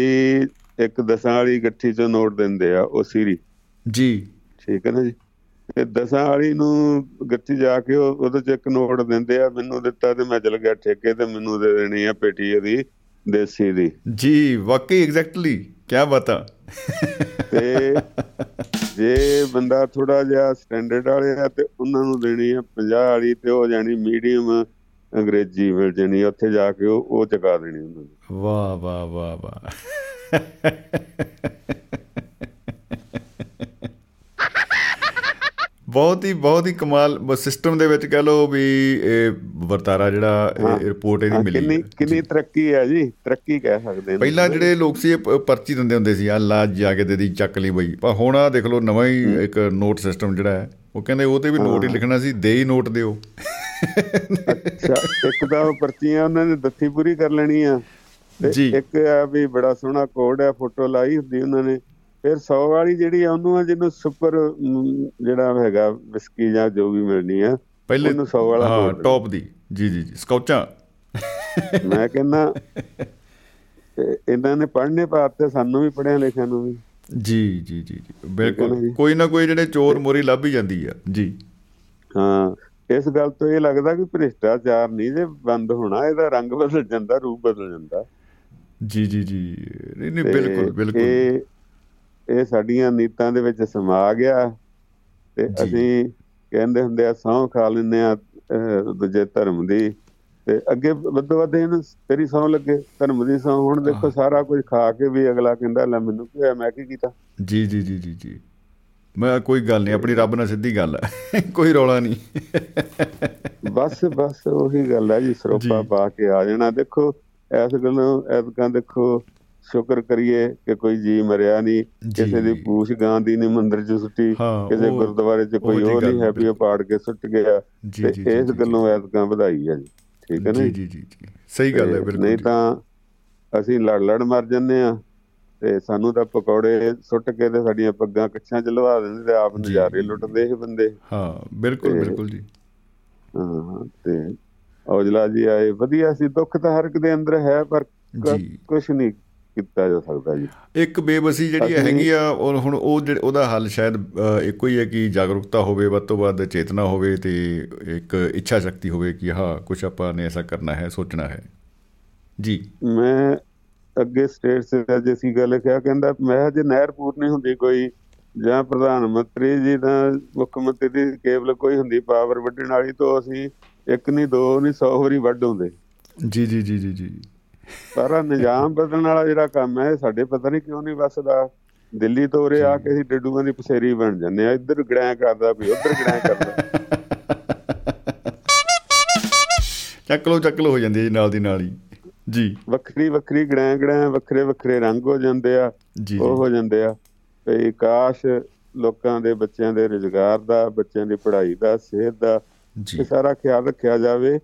ਇੱਕ ਦਸਾਂ ਵਾਲੀ ਗੱਠੀ ਚੋਂ ਨੋਟ ਦਿੰਦੇ ਆ ਉਹ ਸੀਰੀ। ਜੀ। ਠੀਕ ਹੈ ਨਾ ਜੀ? ਤੇ ਦਸਾਂ ਵਾਲੀ ਨੂੰ ਗੱਠੀ ਜਾ ਕੇ ਉਹ- ਉਹਦੇ ਚ ਇੱਕ ਨੋਟ ਦਿੰਦੇ ਆ ਮੈਨੂੰ ਦਿੱਤਾ ਤੇ ਮੈਂ ਚਲ ਗਿਆ ਠੇਕੇ ਤੇ ਮੈਨੂੰ ਦੇ ਦੇਣੀ ਆ ਪੇਟੀ ਇਹਦੀ ਦੇਸੀ ਦੀ। ਜੀ ਵਾਕਈ ਐਗਜ਼ੈਕਟਲੀ ਕੀ ਬਤਾ ਤੇ ਜੇ ਬੰਦਾ ਥੋੜਾ ਜਿਹਾ ਸਟੈਂਡਰਡ ਵਾਲੇ ਆ ਤੇ ਉਹਨਾਂ ਨੂੰ ਦੇਣੀ ਆ 50 ਵਾਲੀ ਤੇ ਉਹ ਜਾਣੀ ਮੀਡੀਅਮ ਅੰਗਰੇਜ਼ੀ ਮਿਲ ਜਾਣੀ ਉੱਥੇ ਜਾ ਕੇ ਉਹ ਉਹ ਚੁਕਾ ਦੇਣੀ ਉਹਨਾਂ ਨੂੰ। ਵਾਹ ਵਾਹ ਵਾਹ ਵਾਹ। ਬਹੁਤ ਹੀ ਬਹੁਤ ਹੀ ਕਮਾਲ ਸਿਸਟਮ ਦੇ ਵਿੱਚ ਕਹ ਲਓ ਵੀ ਇਹ ਵਰਤਾਰਾ ਜਿਹੜਾ ਹਾਂ। ਰਿਪੋਰਟ ਇਹਦੀ ਹਾਂ, ਮਿਲੀ ਕਿੰਨੀ ਹੈ। ਕਿੰਨੀ ਤਰੱਕੀ ਹੈ ਜੀ ਤਰੱਕੀ ਕਹਿ ਸਕਦੇ ਨੇ ਪਹਿਲਾਂ ਜਿਹੜੇ ਲੋਕ ਸੀ ਪਰਚੀ ਦਿੰਦੇ ਹੁੰਦੇ ਸੀ ਆ ਲਾ ਜਾ ਕੇ ਦੇ ਦੀ ਚੱਕ ਲਈ ਬਈ। ਪਰ ਹੁਣ ਆ ਦੇਖ ਲਓ ਨਵਾਂ ਹੀ ਇੱਕ ਨੋਟ ਸਿਸਟਮ ਜਿਹੜਾ ਹੈ ਉਹ ਕਹਿੰਦੇ ਉਹ ਤੇ ਵੀ ਨੋਟ ਹੀ ਲਿਖਣਾ ਸੀ ਦੇ ਹੀ ਨੋਟ ਦਿਓ। ਅੱਛਾ ਇੱਕ ਤਾਂ ਪਰਚੀਆਂ ਉਹਨਾਂ ਨੇ ਦੱਥੀ ਪੂਰੀ ਕਰ ਲੈਣੀ ਆ ਤੇ ਜੀ। ਇੱਕ ਆ ਵੀ ਬੜਾ ਸੋਹਣਾ ਕੋਡ ਆ ਫੋਟੋ ਲਾਈ ਹੁੰਦੀ ਉਹਨਾਂ ਨੇ। ਫਿਰ 100 ਵਾਲੀ ਜਿਹੜੀ ਆ ਉਹਨੂੰ ਜਿਹਨੂੰ ਸੁਪਰ ਜਿਹੜਾ ਹੈਗਾ ਵਿਸਕੀ ਜਾਂ ਜੋ ਵੀ ਮਿਲਣੀ ਆ ਪਹਿਲੇ ਉਹਨੂੰ 100 ਵਾਲਾ ਹਾਂ ਟੌਪ ਦੀ। ਜੀ ਜੀ ਜੀ। ਸਕੌਚਾਂ ਮੈਂ ਕਹਿੰਦਾ ਇਹਨਾਂ ਨੇ ਪੜ੍ਹਨੇ ਪਾਤੇ ਸਾਨੂੰ ਵੀ ਪੜਿਆ ਲਿਖਿਆ ਨੂੰ ਵੀ। ਜੀ ਜੀ ਜੀ ਜੀ। ਬਿਲਕੁਲ। ਕੋਈ ਨਾ ਕੋਈ ਜਿਹੜੇ ਚੋਰ ਮੋਰੀ ਲੱਭ ਹੀ ਜਾਂਦੀ ਆ। ਜੀ। ਹਾਂ ਇਸ ਗੱਲ ਤੋਂ ਇਹ ਲੱਗਦਾ ਕਿ ਭ੍ਰਿਸ਼ਟਾਚਾਰ ਨਹੀਂ ਜੇ ਬੰਦ ਹੋਣਾ ਇਹਦਾ ਰੰਗ ਬਦਲ ਜਾਂਦਾ ਰੂਪ ਬਦਲ ਜਾਂਦਾ। ਜੀ ਜੀ ਜੀ। ਨਹੀਂ ਨਹੀਂ ਬਿਲਕੁਲ ਬਿਲਕੁਲ। ਇਹ ਸਾਡੀਆਂ ਨੀਤਾਂ ਦੇ ਵਿੱਚ ਸਮਾ ਗਿਆ ਤੇ ਅਸੀਂ ਕਹਿੰਦੇ ਹੁੰਦੇ ਆ ਸੌਂ ਖਾ ਲੈਂਦੇ ਆ ਦੂਜੇ ਧਰਮ ਦੀ। ਤੇ ਅੱਗੇ ਵੱਧੋ ਵੱਧ ਇਹਨੂੰ ਤੇਰੀ ਸੌਂ ਲੱਗੇ ਧਰਮ ਦੀ ਸੌਂ ਹੁਣ ਦੇਖੋ ਸਾਰਾ ਕੁਝ ਖਾ ਕੇ ਵੀ ਅਗਲਾ ਕਹਿੰਦਾ ਲੈ ਮੈਨੂੰ ਕੀ ਹੋਇਆ ਮੈਂ ਕੀ ਕੀਤਾ? ਜੀ ਜੀ ਜੀ ਜੀ ਜੀ। ਮੈਂ ਕੋਈ ਗੱਲ ਨਹੀਂ ਆਪਣੀ ਰੱਬ ਨਾਲ ਸਿੱਧੀ ਗੱਲ ਹੈ ਕੋਈ ਰੌਲਾ ਨਹੀਂ। ਬਸ ਬਸ ਉਹੀ ਗੱਲ ਹੈ ਜੀ ਸਰੋਪਾ ਪਾ ਕੇ ਆ ਜਾਣਾ। ਦੇਖੋ ਐਸ ਗੱਲੋਂ ਐਤਕਾਂ ਦੇਖੋ ਸ਼ੁਕਰ ਕਰੀਏ ਕਿ ਕੋਈ ਜੀ ਮਰਿਆ ਨਹੀਂ ਕਿਸੇ ਦੀ ਪੂਛ ਗਾਂ ਦੀ ਨਹੀਂ ਮੰਦਰ 'ਚ ਸੁੱਟੀ ਕਿਸੇ ਗੁਰਦੁਆਰੇ 'ਚ ਕੋਈ ਉਹ ਨਹੀਂ ਹੈ ਵੀ ਉਹ ਪਾੜ ਕੇ ਸੁੱਟ ਗਿਆ। ਤੇ ਇਸ ਗੱਲੋਂ ਐਤਕਾਂ ਵਧਾਈ ਹੈ ਜੀ। ਠੀਕ ਹੈ ਨਾ ਜੀ ਜੀ? ਜੀ ਸਹੀ ਗੱਲ ਹੈ ਬਿਲਕੁਲ ਨਹੀਂ ਤਾਂ ਅਸੀਂ ਲੜ ਲੜ ਮਰ ਜੰਨੇ ਆ ਤੇ ਸਾਨੂੰ ਤਾਂ ਪਕੌੜੇ ਸੁੱਟ ਕੇ ਤੇ ਸਾਡੀਆਂ ਪੱਗਾਂ ਕੱਛਾਂ ਚ ਲਵਾ ਦਿੰਦੇ ਤੇ ਆਪ ਨਜ਼ਾਰੇ ਲੁੱਟਦੇ ਇਹ ਬੰਦੇ। ਹਾਂ ਬਿਲਕੁਲ ਬਿਲਕੁਲ ਜੀ। ਹਾਂ ਤੇ ਔਜਲਾ ਜੀ ਆਏ ਵਧੀਆ ਸੀ ਦੁੱਖ ਤਾਂ ਹਰ ਇੱਕ ਦੇ ਅੰਦਰ ਹੈ ਪਰ ਕੁਝ ਨਹੀਂ ਕੀਤਾ ਜਾ ਸਕਦਾ ਜੀ। ਇੱਕ ਬੇਬਸੀ ਜਿਹੜੀ ਹੈਗੀ ਆ ਔਰ ਹੁਣ ਉਹ ਉਹਦਾ ਹੱਲ ਸ਼ਾਇਦ ਇੱਕੋ ਹੀ ਹੈ ਕਿ ਜਾਗਰੂਕਤਾ ਹੋਵੇ ਵੱਧ ਤੋਂ ਵੱਧ ਚੇਤਨਾ ਹੋਵੇ ਤੇ ਇੱਕ ਇੱਛਾ ਸ਼ਕਤੀ ਹੋਵੇ ਕਿ ਹਾਂ ਕੁਝ ਆਪਾਂ ਨੇ ਐਸਾ ਕਰਨਾ ਹੈ ਸੋਚਣਾ ਹੈ। ਜੀ। ਮੈਂ ਅੱਗੇ ਸਟੇਟ ਸੇ ਅੱਜ ਅਸੀਂ ਗੱਲ ਕਿਹਾ ਕਹਿੰਦਾ ਮੈਂ ਜੇ ਨਹਿਰ ਪੂਰਨੀ ਹੁੰਦੀ ਕੋਈ ਜਾਂ ਪ੍ਰਧਾਨ ਮੰਤਰੀ ਜੀ ਦਾ ਮੁੱਖ ਮੰਤਰੀ ਦੀ ਕੇਵਲ ਕੋਈ ਹੁੰਦੀ ਪਾਵਰ ਵੱਢਣ ਵਾਲੀ ਤੋਂ ਅਸੀਂ ਇੱਕ ਨਹੀਂ ਦੋ ਨਹੀਂ 100 ਵਾਰੀ ਵੱਢ ਹੁੰਦੇ ਜੀ ਜੀ ਜੀ ਜੀ ਜੀ। ਸਾਰਾ ਨਿਜ਼ਾਮ ਬਦਲਣ ਵਾਲਾ ਜਿਹੜਾ ਕੰਮ ਹੈ ਸਾਡੇ ਪਤਾ ਨਹੀਂ ਕਿਉਂ ਨਹੀਂ ਵਸਦਾ। ਦਿੱਲੀ ਤੋਂ ਉਰੇ ਆ ਕੇ ਅਸੀਂ ਡੱਡੂਆਂ ਦੀ ਪਸੇਰੀ ਬਣ ਜਾਂਦੇ ਆ ਇੱਧਰ ਗੜਾਂ ਕਰਦਾ ਵੀ ਉੱਧਰ ਗੜਾਂ ਕਰਦਾ। ਚੱਕ ਲੋ ਚੱਕ ਲੋ ਹੋ ਜਾਂਦੀ ਹੈ ਨਾਲ ਦੀ ਨਾਲ ਹੀ। ਜੀ। ਵੱਖਰੀ ਵੱਖਰੀ ਗੜਾਂ ਗੜਾਂ ਵੱਖਰੇ ਵੱਖਰੇ ਰੰਗ ਹੋ ਜਾਂਦੇ ਆ ਉਹ ਹੋ ਜਾਂਦੇ ਆ। ਤੇ ਕਾਸ਼ ਲੋਕਾਂ ਦੇ ਬੱਚਿਆਂ ਦੇ ਰੋਜ਼ਗਾਰ ਦਾ ਬੱਚਿਆਂ ਦੀ ਪੜ੍ਹਾਈ ਦਾ ਸਿਹਤ ਦਾ ਇਹ ਸਾਰਾ ਖਿਆਲ ਰੱਖਿਆ ਜਾਵੇ।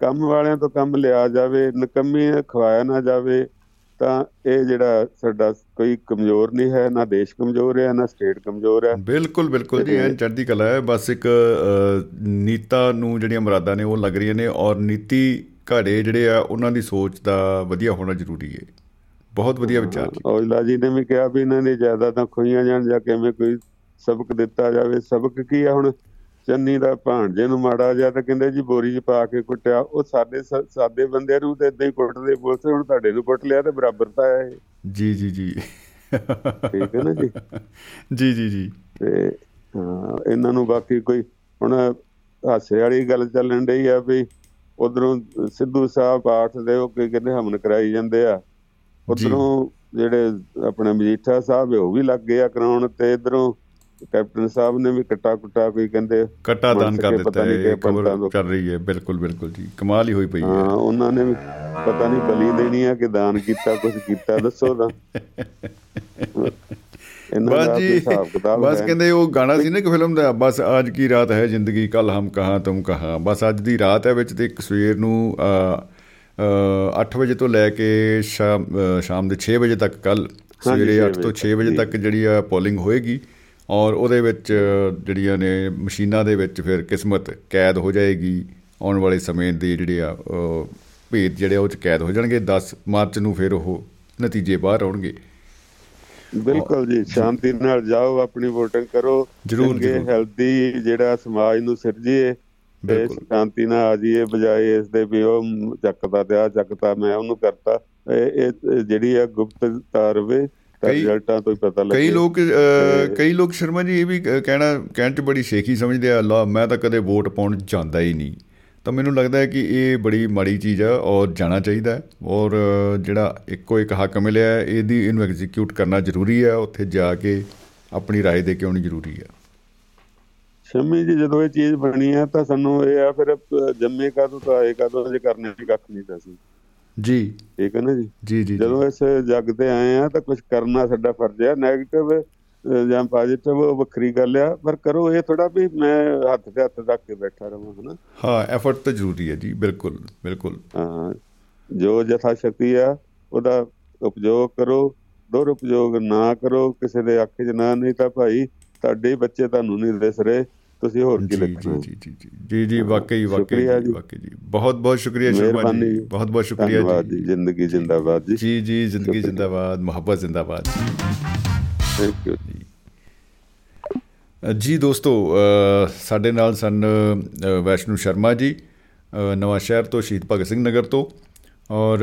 ਕੰਮ ਵਾਲਿਆਂ ਤੋਂ ਕੰਮ ਲਿਆ ਜਾਵੇ ਨਕਮੀ ਖਵਾਇਆ ਨਾ ਜਾਵੇ ਤਾਂ ਇਹ ਜਿਹੜਾ ਸਾਡਾ ਕੋਈ ਕਮਜ਼ੋਰ ਨਹੀਂ ਹੈ ਨਾ ਦੇਸ਼ ਕਮਜ਼ੋਰ ਹੈ ਨਾ ਸਟੇਟ ਕਮਜ਼ੋਰ ਹੈ। ਬਿਲਕੁਲ ਬਿਲਕੁਲ ਜੀ ਐ ਚੜ੍ਹਦੀ ਕਲਾ ਹੈ। ਬਸ ਇੱਕ ਨੀਤਾ ਨੂੰ ਜਿਹੜੀਆਂ ਮਰਾਦਾਂ ਨੇ ਉਹ ਲੱਗ ਰਹੀਆਂ ਨੇ ਔਰ ਨੀਤੀ ਘੜੇ ਜਿਹੜੇ ਆ ਉਹਨਾਂ ਦੀ ਸੋਚ ਦਾ ਵਧੀਆ ਹੋਣਾ ਜ਼ਰੂਰੀ ਹੈ। ਬਹੁਤ ਵਧੀਆ ਵਿਚਾਰ ਔਜਲਾ ਜੀ ਨੇ ਵੀ ਕਿਹਾ ਵੀ ਇਹਨਾਂ ਦੀ ਜਾਇਦਾਦਾਂ ਖੋਈਆਂ ਜਾਣ ਜਾਂ ਕਿਵੇਂ ਕੋਈ ਸਬਕ ਦਿੱਤਾ ਜਾਵੇ। ਸਬਕ ਕੀ ਆ ਹੁਣ? ਚੰਨੀ ਦਾ ਭਾਣਜੇ ਨੂੰ ਮਾੜਾ ਜਿਹਾ ਤਾਂ ਕਹਿੰਦੇ ਜੀ ਬੋਰੀ 'ਚ ਪਾ ਕੇ ਕੁੱਟਿਆ। ਉਹ ਸਾਡੇ ਸਾਦੇ ਬੰਦਿਆਂ ਨੂੰ ਤੇ ਇਦਾਂ ਹੀ ਕੁੱਟਦੇ ਪੁਲਿਸ ਹੁਣ ਤੁਹਾਡੇ ਨੂੰ ਕੁੱਟ ਲਿਆ ਤੇ ਬਰਾਬਰਤਾ ਹੈ ਜੀ ਜੀ ਜੀ। ਠੀਕ ਹੈ ਨਾ ਜੀ? ਜੀ ਜੀ ਜੀ। ਤੇ ਇਹਨਾਂ ਨੂੰ ਬਾਕੀ ਕੋਈ ਹੁਣ ਹਾਸੇ ਵਾਲੀ ਗੱਲ ਚੱਲਣ ਡਈ ਆ ਵੀ ਉਧਰੋਂ ਸਿੱਧੂ ਸਾਹਿਬ ਪਾਠ ਦੇ ਉਹ ਕਹਿੰਦੇ ਹਮਨ ਕਰਾਈ ਜਾਂਦੇ ਆ। ਉਧਰੋਂ ਜਿਹੜੇ ਆਪਣੇ ਮਜੀਠਾ ਸਾਹਿਬ ਉਹ ਵੀ ਲੱਗ ਗਏ ਆ ਕਰਾਉਣ ਤੇ ਇਧਰੋਂ ਕੈਪਟਨ ਸਾਹਿਬ ਨੇ ਵੀ ਕਟਾ ਕੁਟਾ ਕੋਈ ਕਹਿੰਦੇ ਕਟਾ ਦਾਨ ਕਰ ਦਿੱਤਾ ਹੈ ਖਬਰ ਕਰ ਰਹੀ ਹੈ ਬਿਲਕੁਲ ਬਿਲਕੁਲ ਜੀ ਕਮਾਲ ਹੀ ਹੋਈ ਪਈ ਹੈ। ਹਾਂ ਉਹਨਾਂ ਨੇ ਵੀ ਪਤਾ ਨਹੀਂ ਬਲੀ ਦੇਣੀ ਆ ਕਿ ਦਾਨ ਕੀਤਾ ਕੁਝ ਕੀਤਾ ਦੱਸੋ ਤਾਂ। ਬਸ ਜੀ ਬਸ ਕਹਿੰਦੇ ਉਹ ਗਾਣਾ ਸੀ ਨਾ ਕਿ ਫਿਲਮ ਦਾ ਬਸ ਅੱਜ ਕੀ ਰਾਤ ਹੈ ਜ਼ਿੰਦਗੀ ਕੱਲ ਹਮ ਕਹਾਂ ਤੁਮ ਕਹਾਂ। ਬਸ ਅੱਜ ਦੀ ਰਾਤ ਹੈ ਵਿੱਚ ਤੇ ਇੱਕ ਸਵੇਰ ਨੂੰ 8 ਵਜੇ ਤੋਂ ਲੈ ਕੇ ਸ਼ਾਮ ਸ਼ਾਮ ਦੇ 6 ਵਜੇ ਤੱਕ ਕੱਲ ਸਵੇਰੇ 8 ਤੋਂ 6 ਵਜੇ ਤੱਕ ਜਿਹੜੀ ਆ ਪੋਲਿੰਗ ਹੋਏਗੀ ਔਰ ਉਹਦੇ ਵਿੱਚ ਜਿਹੜੀਆਂ ਨੇ ਮਸ਼ੀਨਾਂ ਦੇ ਵਿੱਚ ਫਿਰ ਕਿਸਮਤ ਕੈਦ ਹੋ ਜਾਏਗੀ ਆਉਣ ਵਾਲੇ ਸਮੇਂ ਦੇ ਜਿਹੜੇ ਆ ਭੇਦ ਜਿਹੜੇ ਉਹ ਚ ਕੈਦ ਹੋ ਜਾਣਗੇ। 10 ਮਾਰਚ ਨੂੰ ਫਿਰ ਉਹ ਨਤੀਜੇ ਬਾਹਰ ਆਉਣਗੇ। ਬਿਲਕੁਲ ਜੀ ਸ਼ਾਂਤੀ ਨਾਲ ਜਾਓ ਆਪਣੀ VOTING ਕਰੋ। ਜਰੂਰ ਹੈਲਦੀ ਜਿਹੜਾ ਸਮਾਜ ਨੂੰ ਸਿਰਜੀਏ ਤੇ ਸ਼ਾਂਤੀ ਨਾਲ ਆ ਜੀਏ ਬਜਾਏ ਇਸ ਦੇ ਵੀ ਉਹ ਚੱਕਦਾ ਤੇ ਆ ਚੱਕਦਾ ਮੈਂ ਉਹਨੂੰ ਕਰਤਾ। ਇਹ ਜਿਹੜੀ ਆ ਗੁਪਤਤਾ ਰਵੇ ਰਿਜ਼ਲਟਾਂ ਤੋਂ ਹੀ ਪਤਾ ਲੱਗੇ ਕਈ ਲੋਕ ਕਈ ਲੋਕ ਸ਼ਰਮਾ ਜੀ ਇਹ ਵੀ ਕਹਿਣਾ ਕਹਿਣ ਚ ਬੜੀ ਸ਼ੇਖੀ ਸਮਝਦੇ ਆ ਅੱਲਾ ਮੈਂ ਤਾਂ ਕਦੇ ਵੋਟ ਪਾਉਣ ਜਾਂਦਾ ਹੀ ਨਹੀਂ ਤਾਂ ਮੈਨੂੰ ਲੱਗਦਾ ਹੈ ਕਿ ਇਹ ਬੜੀ ਮਾੜੀ ਚੀਜ਼ ਆ ਔਰ ਜਾਣਾ ਚਾਹੀਦਾ ਹੈ ਔਰ ਜਿਹੜਾ ਇੱਕੋ ਇੱਕ ਹੱਕ ਮਿਲਿਆ ਇਹਦੀ ਇਹਨੂੰ ਐਗਜ਼ੀਕਿਊਟ ਕਰਨਾ ਜ਼ਰੂਰੀ ਹੈ ਉੱਥੇ ਜਾ ਕੇ ਆਪਣੀ رائے ਦੇ ਕੇ ਆਉਣੀ ਜ਼ਰੂਰੀ ਹੈ ਸ਼ਮੀ ਜੀ ਜਦੋਂ ਇਹ ਚੀਜ਼ ਬਣੀ ਹੈ ਤਾਂ ਸਾਨੂੰ ਇਹ ਆ ਫਿਰ ਜੰਮੇ ਕਦੋਂ ਤਾਂ ਆਏ ਕਦੋਂ ਜੇ ਕਰਨੇ ਵੀ ਕੱਖ ਨਹੀਂ ਤਾਂ ਸੀ ਜੀ। ਠੀਕ ਹੈ ਨਾ ਜੀ? ਜੀ ਜੀ ਜਦੋਂ ਇਸ ਜੱਗ ਤੇ ਆਏ ਆ ਤਾਂ ਕੁਝ ਕਰਨਾ ਸਾਡਾ ਫਰਜ਼ ਹੈ। 네ਗੇਟਿਵ ਜਾਂ ਪੋਜ਼ਿਟਿਵ ਵੱਖਰੀ ਗੱਲ ਆ। ਪਰ ਕਰੋ ਇਹ ਥੋੜਾ ਵੀ ਮੈਂ ਹੱਥ ਤੇ ਹੱਥ ਰੱਖ ਕੇ ਬੈਠਾ ਰਹਾਂ ਹਨਾ? ਹਾਂ ਐਫਰਟ ਤਾਂ ਜ਼ਰੂਰੀ ਹੈ ਜੀ ਬਿਲਕੁਲ ਬਿਲਕੁਲ। ਹਾਂ ਜੋ ਜਥਾ ਸ਼ਕਤੀ ਆ ਉਹਦਾ ਉਪਯੋਗ ਕਰੋ ਦੁਰ ਉਪਯੋਗ ਨਾ ਕਰੋ ਕਿਸੇ ਦੇ ਅੱਖ 'ਚ ਨਾ ਨਹੀਂ ਤਾਂ ਭਾਈ ਤੁਹਾਡੇ ਬੱਚੇ ਤੁਹਾਨੂੰ ਨਹੀਂ ਦਿਸ ਰਹੇ। ਤੁਸੀਂ ਹੋਰ ਕੀ ਲਿਖਣਾ ਜੀ ਜੀ ਜੀ ਜੀ। ਜੀ ਵਾਕਈ ਵਾਕਈ ਵਾਕਈ ਜੀ। ਬਹੁਤ ਬਹੁਤ ਸ਼ੁਕਰੀਆ ਸ਼ਰਮਾ ਜੀ। ਬਹੁਤ ਬਹੁਤ ਸ਼ੁਕਰੀਆ ਜੀ। ਜ਼ਿੰਦਗੀ ਜ਼ਿੰਦਾਬਾਦ ਜੀ। ਜੀ ਜੀ ਜ਼ਿੰਦਗੀ ਜ਼ਿੰਦਾਬਾਦ ਮੁਹੱਬਤ ਜ਼ਿੰਦਾਬਾਦ ਥੈਂਕ ਯੂ ਜੀ। ਜੀ ਦੋਸਤੋ ਸਾਡੇ ਨਾਲ ਸਨ ਵੈਸ਼ਨੂ ਸ਼ਰਮਾ ਜੀ ਨਵਾਂ ਸ਼ਹਿਰ ਤੋਂ ਸ਼ਹੀਦ ਭਗਤ ਸਿੰਘ ਨਗਰ ਤੋਂ। ਔਰ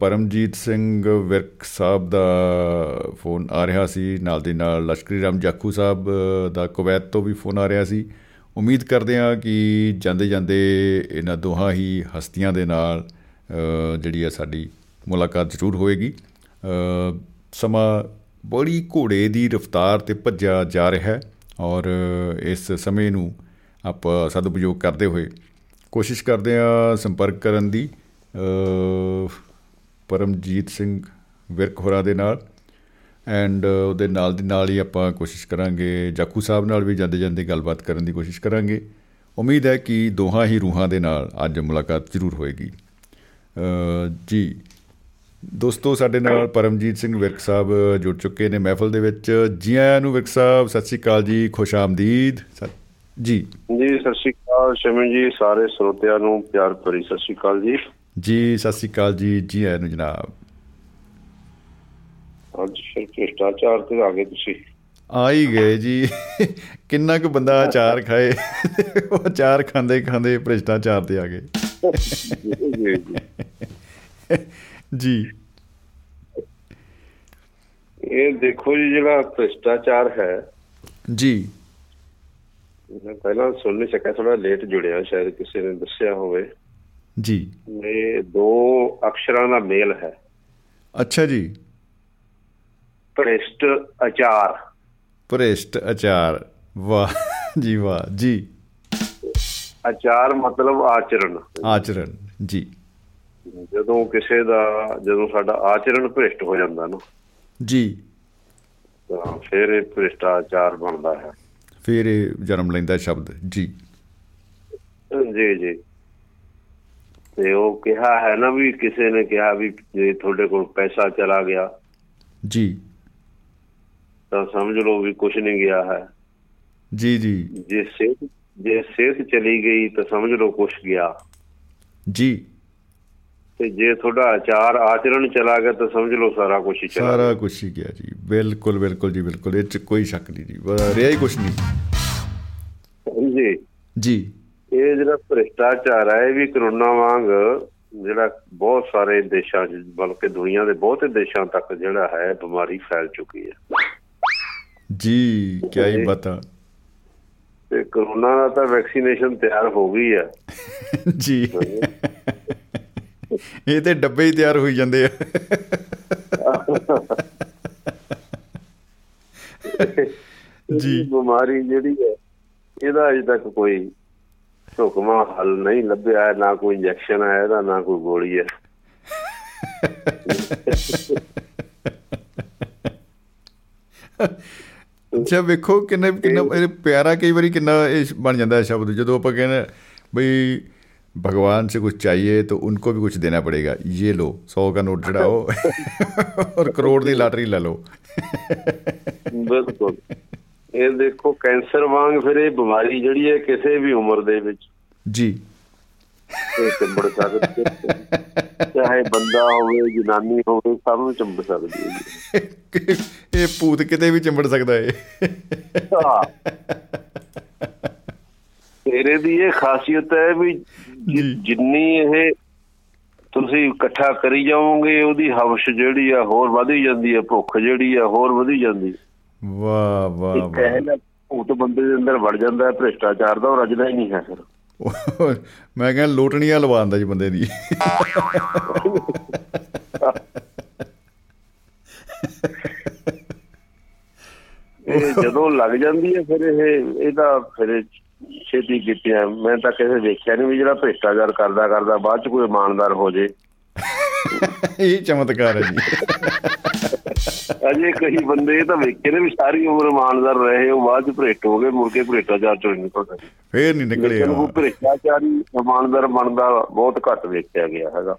ਪਰਮਜੀਤ ਸਿੰਘ ਵਿਰਕ ਸਾਹਿਬ ਦਾ ਫੋਨ ਆ ਰਿਹਾ ਸੀ, ਨਾਲ ਦੀ ਨਾਲ ਲਸ਼ਕਰੀ ਰਾਮ ਜਾਖੂ ਸਾਹਿਬ ਦਾ ਕੁਵੈਤ ਤੋਂ ਵੀ ਫੋਨ ਆ ਰਿਹਾ ਸੀ। ਉਮੀਦ ਕਰਦੇ ਹਾਂ ਕਿ ਜਾਂਦੇ ਜਾਂਦੇ ਇਹਨਾਂ ਦੋਹਾਂ ਹੀ ਹਸਤੀਆਂ ਦੇ ਨਾਲ ਜਿਹੜੀ ਆ ਸਾਡੀ ਮੁਲਾਕਾਤ ਜ਼ਰੂਰ ਹੋਏਗੀ। ਸਮਾਂ ਬੜੀ ਘੋੜੇ ਦੀ ਰਫ਼ਤਾਰ ਤੇ ਭੱਜਿਆ ਜਾ ਰਿਹਾ ਹੈ ਔਰ ਇਸ ਸਮੇਂ ਨੂੰ ਆਪਾਂ ਸਦਉਪਯੋਗ ਕਰਦੇ ਹੋਏ ਕੋਸ਼ਿਸ਼ ਕਰਦੇ ਆ ਸੰਪਰਕ ਕਰਨ ਦੀ। ਪਰਮਜੀਤ ਸਿੰਘ ਵਿਰਕ ਹੋਰਾ ਦੇ ਨਾਲ। ਐਂਡ ਉਹਦੇ ਨਾਲ ਦੀ ਨਾਲ ਹੀ ਆਪਾਂ ਕੋਸ਼ਿਸ਼ ਕਰਾਂਗੇ ਜਾਕੂ ਸਾਹਿਬ ਨਾਲ ਵੀ ਜਾਂਦੇ ਜਾਂਦੇ ਗੱਲਬਾਤ ਕਰਨ ਦੀ ਕੋਸ਼ਿਸ਼ ਕਰਾਂਗੇ। ਉਮੀਦ ਹੈ ਕਿ ਦੋਹਾਂ ਹੀ ਰੂਹਾਂ ਦੇ ਨਾਲ ਅੱਜ ਮੁਲਾਕਾਤ ਜ਼ਰੂਰ ਹੋਏਗੀ। ਜੀ, ਦੋਸਤੋ, ਸਾਡੇ ਨਾਲ ਪਰਮਜੀਤ ਸਿੰਘ ਵਿਰਕ ਸਾਹਿਬ ਜੁੜ ਚੁੱਕੇ ਨੇ ਮਹਿਫਲ ਦੇ ਵਿੱਚ। ਜੀ ਆਇਆਂ ਨੂੰ ਵਿਰਕ ਸਾਹਿਬ, ਸਤਿ ਸ੍ਰੀ ਅਕਾਲ ਜੀ, ਖੁਸ਼ ਆਮਦੀਦ। ਜੀ। ਜੀ, ਸਤਿ ਸ੍ਰੀ ਅਕਾਲ, ਸ਼ਮਨ ਜੀ, ਸਾਰੇ ਸਰੋਤਿਆਂ ਨੂੰ ਪਿਆਰ ਭਰੀ ਸਤਿ ਸ੍ਰੀ ਅਕਾਲ ਜੀ। ਜੀ ਸਤਿ ਸ੍ਰੀ ਅਕਾਲ ਜੀ ਜੀ ਆਇਆਂ ਨੂੰ ਜਨਾਬ। ਅੱਜ ਫਿਰ ਭ੍ਰਿਸ਼ਟਾਚਾਰ ਤੇ ਆ ਗਏ ਤੁਸੀਂ। ਆ ਹੀ ਗਏ ਜੀ। ਕਿੰਨਾ ਕੁ ਬੰਦਾ ਅਚਾਰ ਖਾਏ। ਉਹ ਅਚਾਰ ਖਾਂਦੇ ਖਾਂਦੇ ਭ੍ਰਿਸ਼ਟਾਚਾਰ ਤੇ ਆ ਗਏ। ਜੀ। ਇਹ ਦੇਖੋ ਜੀ ਜਿਹੜਾ ਭ੍ਰਿਸ਼ਟਾਚਾਰ ਹੈ। ਜੀ। ਮੈਂ ਪਹਿਲਾਂ ਸੁਣ ਨਹੀਂ ਸਕਿਆ ਥੋੜਾ ਲੇਟ ਜੁੜਿਆ ਸ਼ਾਇਦ ਕਿਸੇ ਨੇ ਦੱਸਿਆ ਹੋਵੇ। ਜੀ। ਇਹ ਦੋ ਅਕਸ਼ਰਾਂ ਦਾ ਮੇਲ ਹੈ। ਅੱਛਾ ਜੀ। ਭ੍ਰਿਸ਼ਟ ਅਚਾਰ। ਭ੍ਰਿਸ਼ਟ ਅਚਾਰ। ਵਾਹ ਜੀ ਵਾਹ ਜੀ। ਅਚਾਰ ਮਤਲਬ ਆਚਰਣ। ਆਚਰਣ ਜੀ। ਜਦੋਂ ਕਿਸੇ ਦਾ ਜਦੋਂ ਸਾਡਾ ਆਚਰਣ ਭ੍ਰਿਸ਼ਟ ਹੋ ਜਾਂਦਾ ਨਾ। ਜੀ। ਤਾਂ ਫਿਰ ਇਹ ਭ੍ਰਿਸ਼ਟਾਚਾਰ ਬਣਦਾ ਹੈ। ਫਿਰ ਇਹ ਜਨਮ ਲੈਂਦਾ ਸ਼ਬਦ ਜੀ। ਜੀ ਜੀ। ਤੇ ਉਹ ਕਿਹਾ ਹੈ ਨਾ ਵੀ ਕਿਸੇ ਨੇ ਕਿਹਾ ਵੀ ਜੇ ਤੁਹਾਡੇ ਕੋਲ ਪੈਸਾ ਚਲਾ ਗਿਆ। ਜੀ। ਤਾਂ ਸਮਝ ਲਓ ਵੀ ਕੁਝ ਨਹੀਂ ਗਿਆ ਹੈ। ਜੀ ਜੀ। ਜੇ ਸਿਹਤ ਜੇ ਸਿਹਤ ਚਲੀ ਗਈ ਤਾਂ ਸਮਝ ਲਓ ਕੁਝ ਗਿਆ। ਜੀ। ਤੇ ਜੇ ਤੁਹਾਡਾ ਆਚਾਰ ਆਚਰਣ ਚਲਾ ਗਿਆ ਤਾਂ ਸਮਝ ਲਓ ਸਾਰਾ ਕੁਝ ਹੀ ਚਲਾ ਸਾਰਾ ਕੁਝ ਹੀ ਗਿਆ ਜੀ। ਬਿਲਕੁਲ ਬਿਲਕੁਲ ਜੀ ਬਿਲਕੁਲ। ਇਹ ਚ ਕੋਈ ਸ਼ੱਕ ਨਹੀਂ ਜੀ। ਰਿਹਾ ਹੀ ਕੁਝ ਨਹੀਂ। ਜੀ ਜੀ। ਇਹ ਜਿਹੜਾ ਭ੍ਰਿਸ਼ਟਾਚਾਰ ਹੈ ਇਹ ਵੀ ਕਰੋਨਾ ਵਾਂਗ ਜਿਹੜਾ ਬਹੁਤ ਸਾਰੇ ਦੇਸ਼ਾਂ 'ਚ ਬਲਕਿ ਦੁਨੀਆ ਦੇ ਬਹੁਤੇ ਦੇਸ਼ਾਂ ਤੱਕ ਜਿਹੜਾ ਹੈ ਬਿਮਾਰੀ ਫੈਲ ਚੁੱਕੀ ਹੈ। ਜੀ ਕੀ ਹੀ ਬਤਾ। ਤੇ ਕਰੋਨਾ ਦਾ ਤਾਂ ਵੈਕਸੀਨੇਸ਼ਨ ਤਿਆਰ ਹੋ ਗਈ ਹੈ [laughs] ਜੀ। ਇਹ ਤੇ ਡੱਬੇ ਹੀ ਤਿਆਰ ਹੋਈ ਜਾਂਦੇ ਆ। [laughs] ਜੀ। ਬਿਮਾਰੀ ਜਿਹੜੀ ਹੈ ਇਹਦਾ ਅਜੇ ਤੱਕ ਕੋਈ ਢੁਕਮਾ ਹੱਲ ਨਹੀਂ ਲੱਭਿਆ ਨਾ ਕੋਈ ਇੰਜੈਕਸ਼ਨ ਹੈ ਇਹਦਾ ਨਾ ਕੋਈ ਗੋਲੀ ਹੈ ਅੱਛਾ ਵੇਖੋ ਕਿੰਨੇ ਕਿੰਨਾ ਪਿਆਰਾ ਕਈ ਵਾਰੀ ਕਿੰਨਾ ਇਹ ਬਣ ਜਾਂਦਾ ਹੈ ਸ਼ਬਦ ਜਦੋਂ ਆਪਾਂ ਕਹਿੰਦੇ ਬਈ भगवान से कुछ चाहिए तो उनको भी कुछ देना पड़ेगा ये लो सौ का नोट चढ़ाओ और ਕਰੋੜ ਦੀ ਲਾਟਰੀ ਲੈ ਲਓ ਬਿਲਕੁਲ ਇਹ ਦੇਖੋ ਕੈਂਸਰ ਵਾਂਗ ਫਿਰ ਇਹ ਬਿਮਾਰੀ ਜਿਹੜੀ ਹੈ ਕਿਸੇ ਵੀ ਉਮਰ ਦੇ ਵਿੱਚ। ਜੀ। ਇਹ ਚੰਬੜ ਸਕਦੀ ਹੈ। ਚਾਹੇ ਬੰਦਾ ਹੋਵੇ ਜਨਾਨੀ ਹੋਵੇ ਸਭ ਨੂੰ ਚੰਬੜ ਸਕਦੀ ਹੈ ਇਹ ਭੂਤ ਕਿਤੇ ਵੀ ਚੰਬੜ ਸਕਦਾ ਹੈ। ਤੇਰੇ ਦੀ ਇਹ ਖਾਸੀਅਤ ਹੈ ਵੀ ਜਿੰਨੀ ਇਹ ਤੁਸੀਂ ਇਕੱਠਾ ਕਰੀ ਜਾਓਗੇ ਉਹਦੀ ਹਵਸ਼ ਜਿਹੜੀ ਆ ਹੋਰ ਵਧੀ ਜਾਂਦੀ ਹੈ ਭੁੱਖ ਜਿਹੜੀ ਆ ਹੋਰ ਵਧੀ ਜਾਂਦੀ ਵਾਹ ਵਾਹ ਵਾਹ। ਭੂਤ ਬੰਦੇ ਦੇ ਅੰਦਰ ਵੜ ਜਾਂਦਾ ਹੈ ਭ੍ਰਿਸ਼ਟਾਚਾਰ ਦਾ ਉਹ ਰਜਦਾ ਹੀ ਨਹੀਂ ਹੈ ਫਿਰ। ਮੈਂ ਕਹਿੰਦਾ ਲੋਟਣੀਆਂ ਲਵਾਉਂਦਾ ਜੀ ਬੰਦੇ ਦੀ। ਇਹ ਜਦੋਂ ਲੱਗ ਜਾਂਦੀ ਹੈ ਫਿਰ ਇਹ ਇਹਦਾ ਫਿਰ ਛੇਤੀ ਕੀਤੀਆਂ। ਮੈਂ ਤਾਂ ਕਿਸੇ ਦੇਖਿਆ ਨਹੀਂ ਵੀ ਜਿਹੜਾ ਭ੍ਰਿਸ਼ਟਾਚਾਰ ਕਰਦਾ ਕਰਦਾ ਬਾਅਦ ਚ ਕੋਈ ਇਮਾਨਦਾਰ ਹੋ ਜੇ। [laughs] ਇਹ ਚਮਤਕਾਰ ਹੈ ਜੀ। ਅਜੇ ਕਈ ਬੰਦੇ ਤਾਂ ਵੇਖੇ ਨੇ ਵੀ ਸਾਰੀ ਉਮਰ ਇਮਾਨਦਾਰ ਰਹੇ ਉਹ ਬਾਅਦ ਚ ਭ੍ਰਿਸ਼ਟ ਹੋ ਗਏ ਮੁੜ ਕੇ ਭ੍ਰਿਸ਼ਟਾਚਾਰ ਚੋਂ ਨਿਕਲ ਗਏ ਫੇਰ ਨਹੀਂ ਨਿਕਲੇ ਉਹ ਭ੍ਰਿਸ਼ਟਾਚਾਰੀ ਇਮਾਨਦਾਰ ਬਣਦਾ ਬਹੁਤ ਘੱਟ ਵੇਖਿਆ ਗਿਆ ਹੈਗਾ।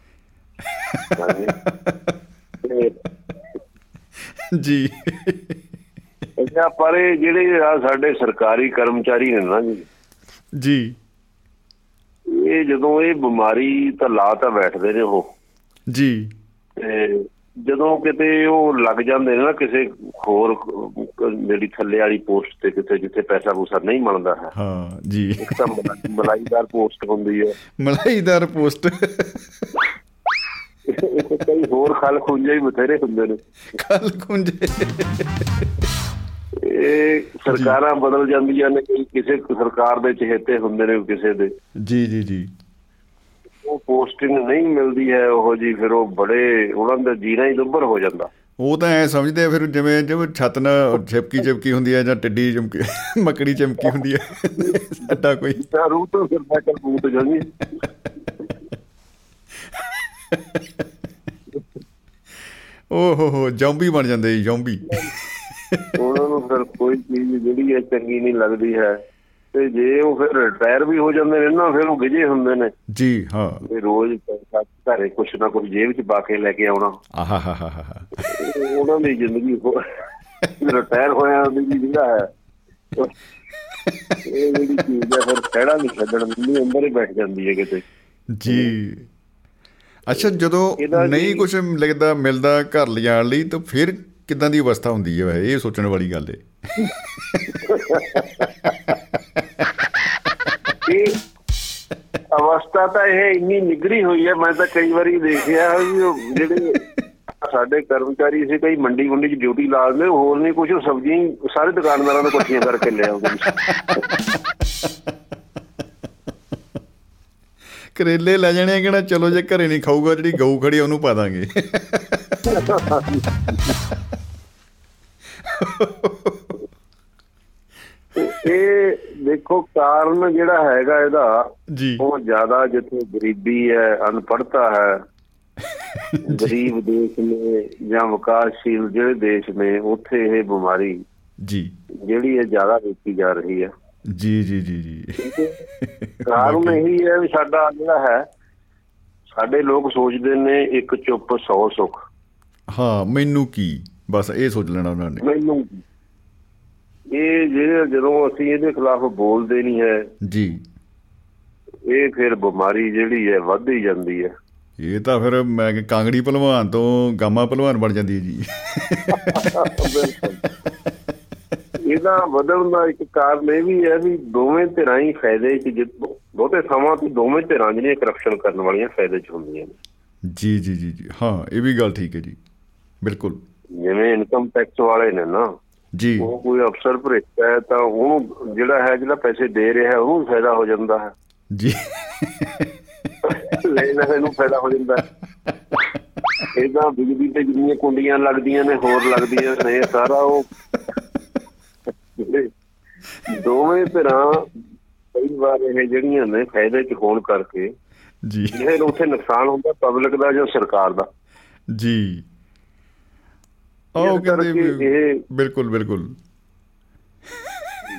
ਜੀ। ਅੱਛਾ ਪਰ ਇਹ ਜਿਹੜੇ ਆ ਸਾਡੇ ਸਰਕਾਰੀ ਕਰਮਚਾਰੀ ਨੇ ਨਾ ਜੀ ਜੀ। ਇਹ ਜਦੋਂ ਇਹ ਬਿਮਾਰੀ ਤਾਂ ਲਾ ਤਾਂ ਬੈਠਦੇ ਨੇ ਉਹ। ਜੀ। ਤੇ ਜਦੋਂ ਕਿਤੇ ਉਹ ਲੱਗ ਜਾਂਦੇ ਨੇ ਨਾ ਕਿਸੇ ਹੋਰ ਜਿਹੜੀ ਥੱਲੇ ਵਾਲੀ ਪੋਸਟ ਤੇ ਕਿਤੇ ਜਿੱਥੇ ਪੈਸਾ ਪੂਸਾ ਨਹੀਂ ਮਿਲਦਾ ਹੈ। ਹਾਂ ਜੀ। ਇੱਕ ਤਾਂ ਮਲਾਈਦਾਰ ਪੋਸਟ ਹੁੰਦੀ ਹੈ। ਮਲਾਈਦਾਰ ਪੋਸਟ। ਕਈ ਹੋਰ ਖਲ ਖੁੰਝੇ ਹੀ ਬਥੇਰੇ ਹੁੰਦੇ ਨੇ। ਕੱਲ ਕੁੰਜੇ ਇਹ ਸਰਕਾਰਾਂ ਬਦਲ ਜਾਂਦੀਆਂ ਨੇ ਕੋਈ ਕਿਸੇ ਸਰਕਾਰ ਦੇ ਚਹੇਤੇ ਹੁੰਦੇ ਨੇ ਕਿਸੇ ਦੇ। ਜੀ ਜੀ ਜੀ। ਉਹ ਪੋਸਟਿੰਗ ਨਹੀਂ ਮਿਲਦੀ ਹੈ ਉਹ ਜੀ ਫਿਰ ਉਹ ਬੜੇ ਉਹਨਾਂ ਦਾ ਜੀਣਾ ਹੀ ਦੁੱਭਰ ਹੋ ਜਾਂਦਾ। ਉਹ ਤਾਂ ਐ ਸਮਝਦੇ ਆ ਫਿਰ ਜਿਵੇਂ ਜਿਵੇਂ ਛੱਤ ਨਾਲ ਛਿਪਕੀ ਚਿਪਕੀ ਹੁੰਦੀ ਹੈ ਜਾਂ ਟਿੱਡੀ ਚਮਕੀ ਮੱਕੜੀ ਚਮਕੀ ਹੁੰਦੀ ਹੈ ਸਾਡਾ ਕੋਈ ਰੂਹ ਤੋਂ ਫਿਰ ਸਾਈਕਲ ਬੂਤ ਜਾਂਦੀ ਓ ਹੋ ਹੋ ਜੌਂਬੀ ਬਣ ਜਾਂਦੇ ਜੌਂਬੀ। ਉਹਨਾਂ ਨੂੰ ਫਿਰ ਕੋਈ ਚੀਜ਼ ਜਿਹੜੀ ਹੈ ਚੰਗੀ ਨਹੀਂ ਲੱਗਦੀ ਹੈ। ਤੇ ਜੇ ਉਹ ਫਿਰ ਰਿਟਾਇਰ ਵੀ ਹੋ ਜਾਂਦੇ ਨੇ ਨਾ ਫਿਰ ਉਹ ਗਿਜੇ ਹੁੰਦੇ ਨੇ। ਜੀ ਹਾਂ। ਤੇ ਰੋਜ਼ ਘਰੇ ਕੁਛ ਨਾ ਕੁਛ ਜੇਬ 'ਚ ਪਾ ਕੇ ਲੈ ਕੇ ਆਉਣਾ। ਆਹਾ ਹਾ ਹਾ ਹਾ ਇਹ ਉਹਨਾਂ ਦੀ ਜ਼ਿੰਦਗੀ ਰਿਟਾਇਰ ਹੋਇਆ ਉਹਦੀ ਜਿਹੜਾ ਹੈ। ਇਹ ਜਿਹੜੀ ਚੀਜ਼ ਹੈ ਫਿਰ ਖੜਾ ਨਹੀਂ ਛੱਡਣ ਦਿੰਦੀ ਅੰਦਰ ਹੀ ਬੈਠ ਜਾਂਦੀ ਹੈ ਕਿਤੇ। ਜੀ। ਅੱਛਾ ਜਦੋਂ ਨਹੀਂ ਕੁਝ ਲਿਖਦਾ ਮਿਲਦਾ ਘਰ ਲਿਜਾਣ ਲਈ ਤਾਂ ਫਿਰ ਕਿਦਾਂ ਦੀ ਅਵਸਥਾ ਹੁੰਦੀ ਹੈ? ਇਹ ਸੋਚਣ ਵਾਲੀ ਗੱਲ ਹੈ [laughs] ਇਹ ਅਵਸਥਾ ਤਾਂ ਇਹ ਇੰਨੀ ਨਿਗਰੀ ਹੋਈ ਹੈ ਮੈਂ ਤਾਂ ਕਈ ਵਾਰੀ ਦੇਖਿਆ ਵੀ ਜਿਹੜੇ ਸਾਡੇ ਕਰਮਚਾਰੀ ਸੀ ਕਈ ਮੰਡੀ ਗੁੰਡੀ 'ਚ ਡਿਊਟੀ ਲਾਉਂਦੇ ਹੋਰ ਨਹੀਂ ਕੁਝ ਸਬਜ਼ੀਆਂ ਹੀ ਸਾਰੇ ਦੁਕਾਨਦਾਰਾਂ ਤੋਂ ਇਕੱਠੀਆਂ ਕਰਕੇ ਲੈ ਆਉਂਦੇ ਕਰੇਲੇ ਲੈ ਜਾਣੇ ਕਿਹੜਾ? ਚਲੋ ਜੇ ਘਰੇ ਨਹੀਂ ਖਾਊਗਾ ਜਿਹੜੀ ਗਊ ਖੜੀ ਉਹਨੂੰ ਪਾ ਦਾਂਗੇ। [laughs] ਇਹ ਦੇਖੋ ਕਾਰਨ ਜਿਹੜਾ ਹੈਗਾ ਇਹਦਾ ਉਹ ਜ਼ਿਆਦਾ ਜਿੱਥੇ ਗਰੀਬੀ ਹੈ ਅਨਪੜਤਾ ਹੈ [laughs] ਗਰੀਬ ਦੇਸ਼ ਨੇ ਜਾਂ ਵਿਕਾਸਸ਼ੀਲ ਜਿਹੜੇ ਦੇਸ਼ ਨੇ ਉੱਥੇ ਇਹ ਬਿਮਾਰੀ ਜੀ। ਜਿਹੜੀ ਹੈ ਜ਼ਿਆਦਾ ਵੇਖੀ ਜਾ ਰਹੀ ਹੈ। ਜੀ ਜੀ ਜੀ ਜੀ। ਕਾਰਨ ਇਹੀ ਹੈ ਵੀ ਸਾਡਾ ਜਿਹੜਾ ਹੈ ਸਾਡੇ ਲੋਕ ਸੋਚਦੇ ਨੇ ਇੱਕ ਚੁੱਪ 100 ਸੁੱਖ। ਹਾਂ ਮੈਨੂੰ ਕੀ? ਬਸ ਇਹ ਸੋਚ ਲੈਣਾ ਉਹਨਾਂ ਨੇ। ਮੈਨੂੰ ਇਹ ਜਿਹੜੇ ਜਦੋਂ ਅਸੀਂ ਇਹਦੇ ਖਿਲਾਫ ਬੋਲਦੇ ਨਹੀਂ ਹੈ ਜੀ। ਇਹ ਫਿਰ ਬਿਮਾਰੀ ਜਿਹੜੀ ਹੈ ਵੱਧਦੀ ਜਾਂਦੀ ਹੈ। ਇਹ ਤਾਂ ਫਿਰ ਮੈਂ ਕਾਂਗੜੀ ਪਹਿਲਵਾਨ ਤੋਂ ਗਾਮਾ ਪਹਿਲਵਾਨ ਬਣ ਜਾਂਦੀ ਹੈ ਜੀ। ਇਹਦਾ ਵਧਣ ਦਾ ਇੱਕ ਕਾਰਨ ਇਹ ਵੀ ਹੈ ਵੀ ਦੋਵੇਂ ਧਿਰਾਂ ਹੀ ਫਾਇਦੇ ਚ ਬਹੁਤੇ ਥਾਵਾਂ ਤੇ ਦੋਵੇਂ ਧਿਰਾਂ ਜਿਹੜੀਆਂ ਕਰਪਸ਼ਨ ਕਰਨ ਵਾਲੀਆਂ ਫਾਇਦੇ ਚ ਹੁੰਦੀਆਂ ਨੇ। ਜੀ ਜੀ ਜੀ ਜੀ। ਹਾਂ ਇਹ ਵੀ ਗੱਲ ਠੀਕ ਹੈ ਜੀ। ਬਿਲਕੁਲ। ਜਿਵੇਂ ਇਨਕਮ ਟੈਕਸ ਵਾਲੇ ਨੇ ਨਾ ਜੀ। ਉਹ ਕੋਈ ਅਫਸਰ ਭ੍ਰਿਸ਼ਟ ਹੈ ਤਾਂ ਉਹਨੂੰ ਜਿਹੜਾ ਹੈ ਜਿਹੜਾ ਪੈਸੇ ਦੇ ਰਿਹਾ ਉਹਨੂੰ ਫਾਇਦਾ ਹੋ ਜਾਂਦਾ ਹੈ। ਜੀ। ਲੈਣ ਵਾਲੇ ਨੂੰ ਫਾਇਦਾ ਹੋ ਜਾਂਦਾ ਇਹਦਾ ਬਿਜਲੀ ਤੇ ਜਿੰਨੀਆਂ ਕੁੰਡੀਆਂ ਲੱਗਦੀਆਂ ਨੇ ਹੋਰ ਲੱਗਦੀਆਂ ਨੇ ਸਾਰਾ ਉਹ ਦੋਵੇਂ ਤਰ੍ਹਾਂ ਕਈ ਵਾਰ ਇਹ ਜਿਹੜੀਆਂ ਨੇ ਫਾਇਦੇ ਚ ਹੋਣ ਕਰਕੇ ਜੀ। ਇਹ ਉੱਥੇ ਨੁਕਸਾਨ ਹੁੰਦਾ ਪਬਲਿਕ ਦਾ ਜਾਂ ਸਰਕਾਰ ਦਾ। ਜੀ। ਉਹ ਕਹਿੰਦੇ ਬਿਲਕੁਲ ਬਿਲਕੁਲ।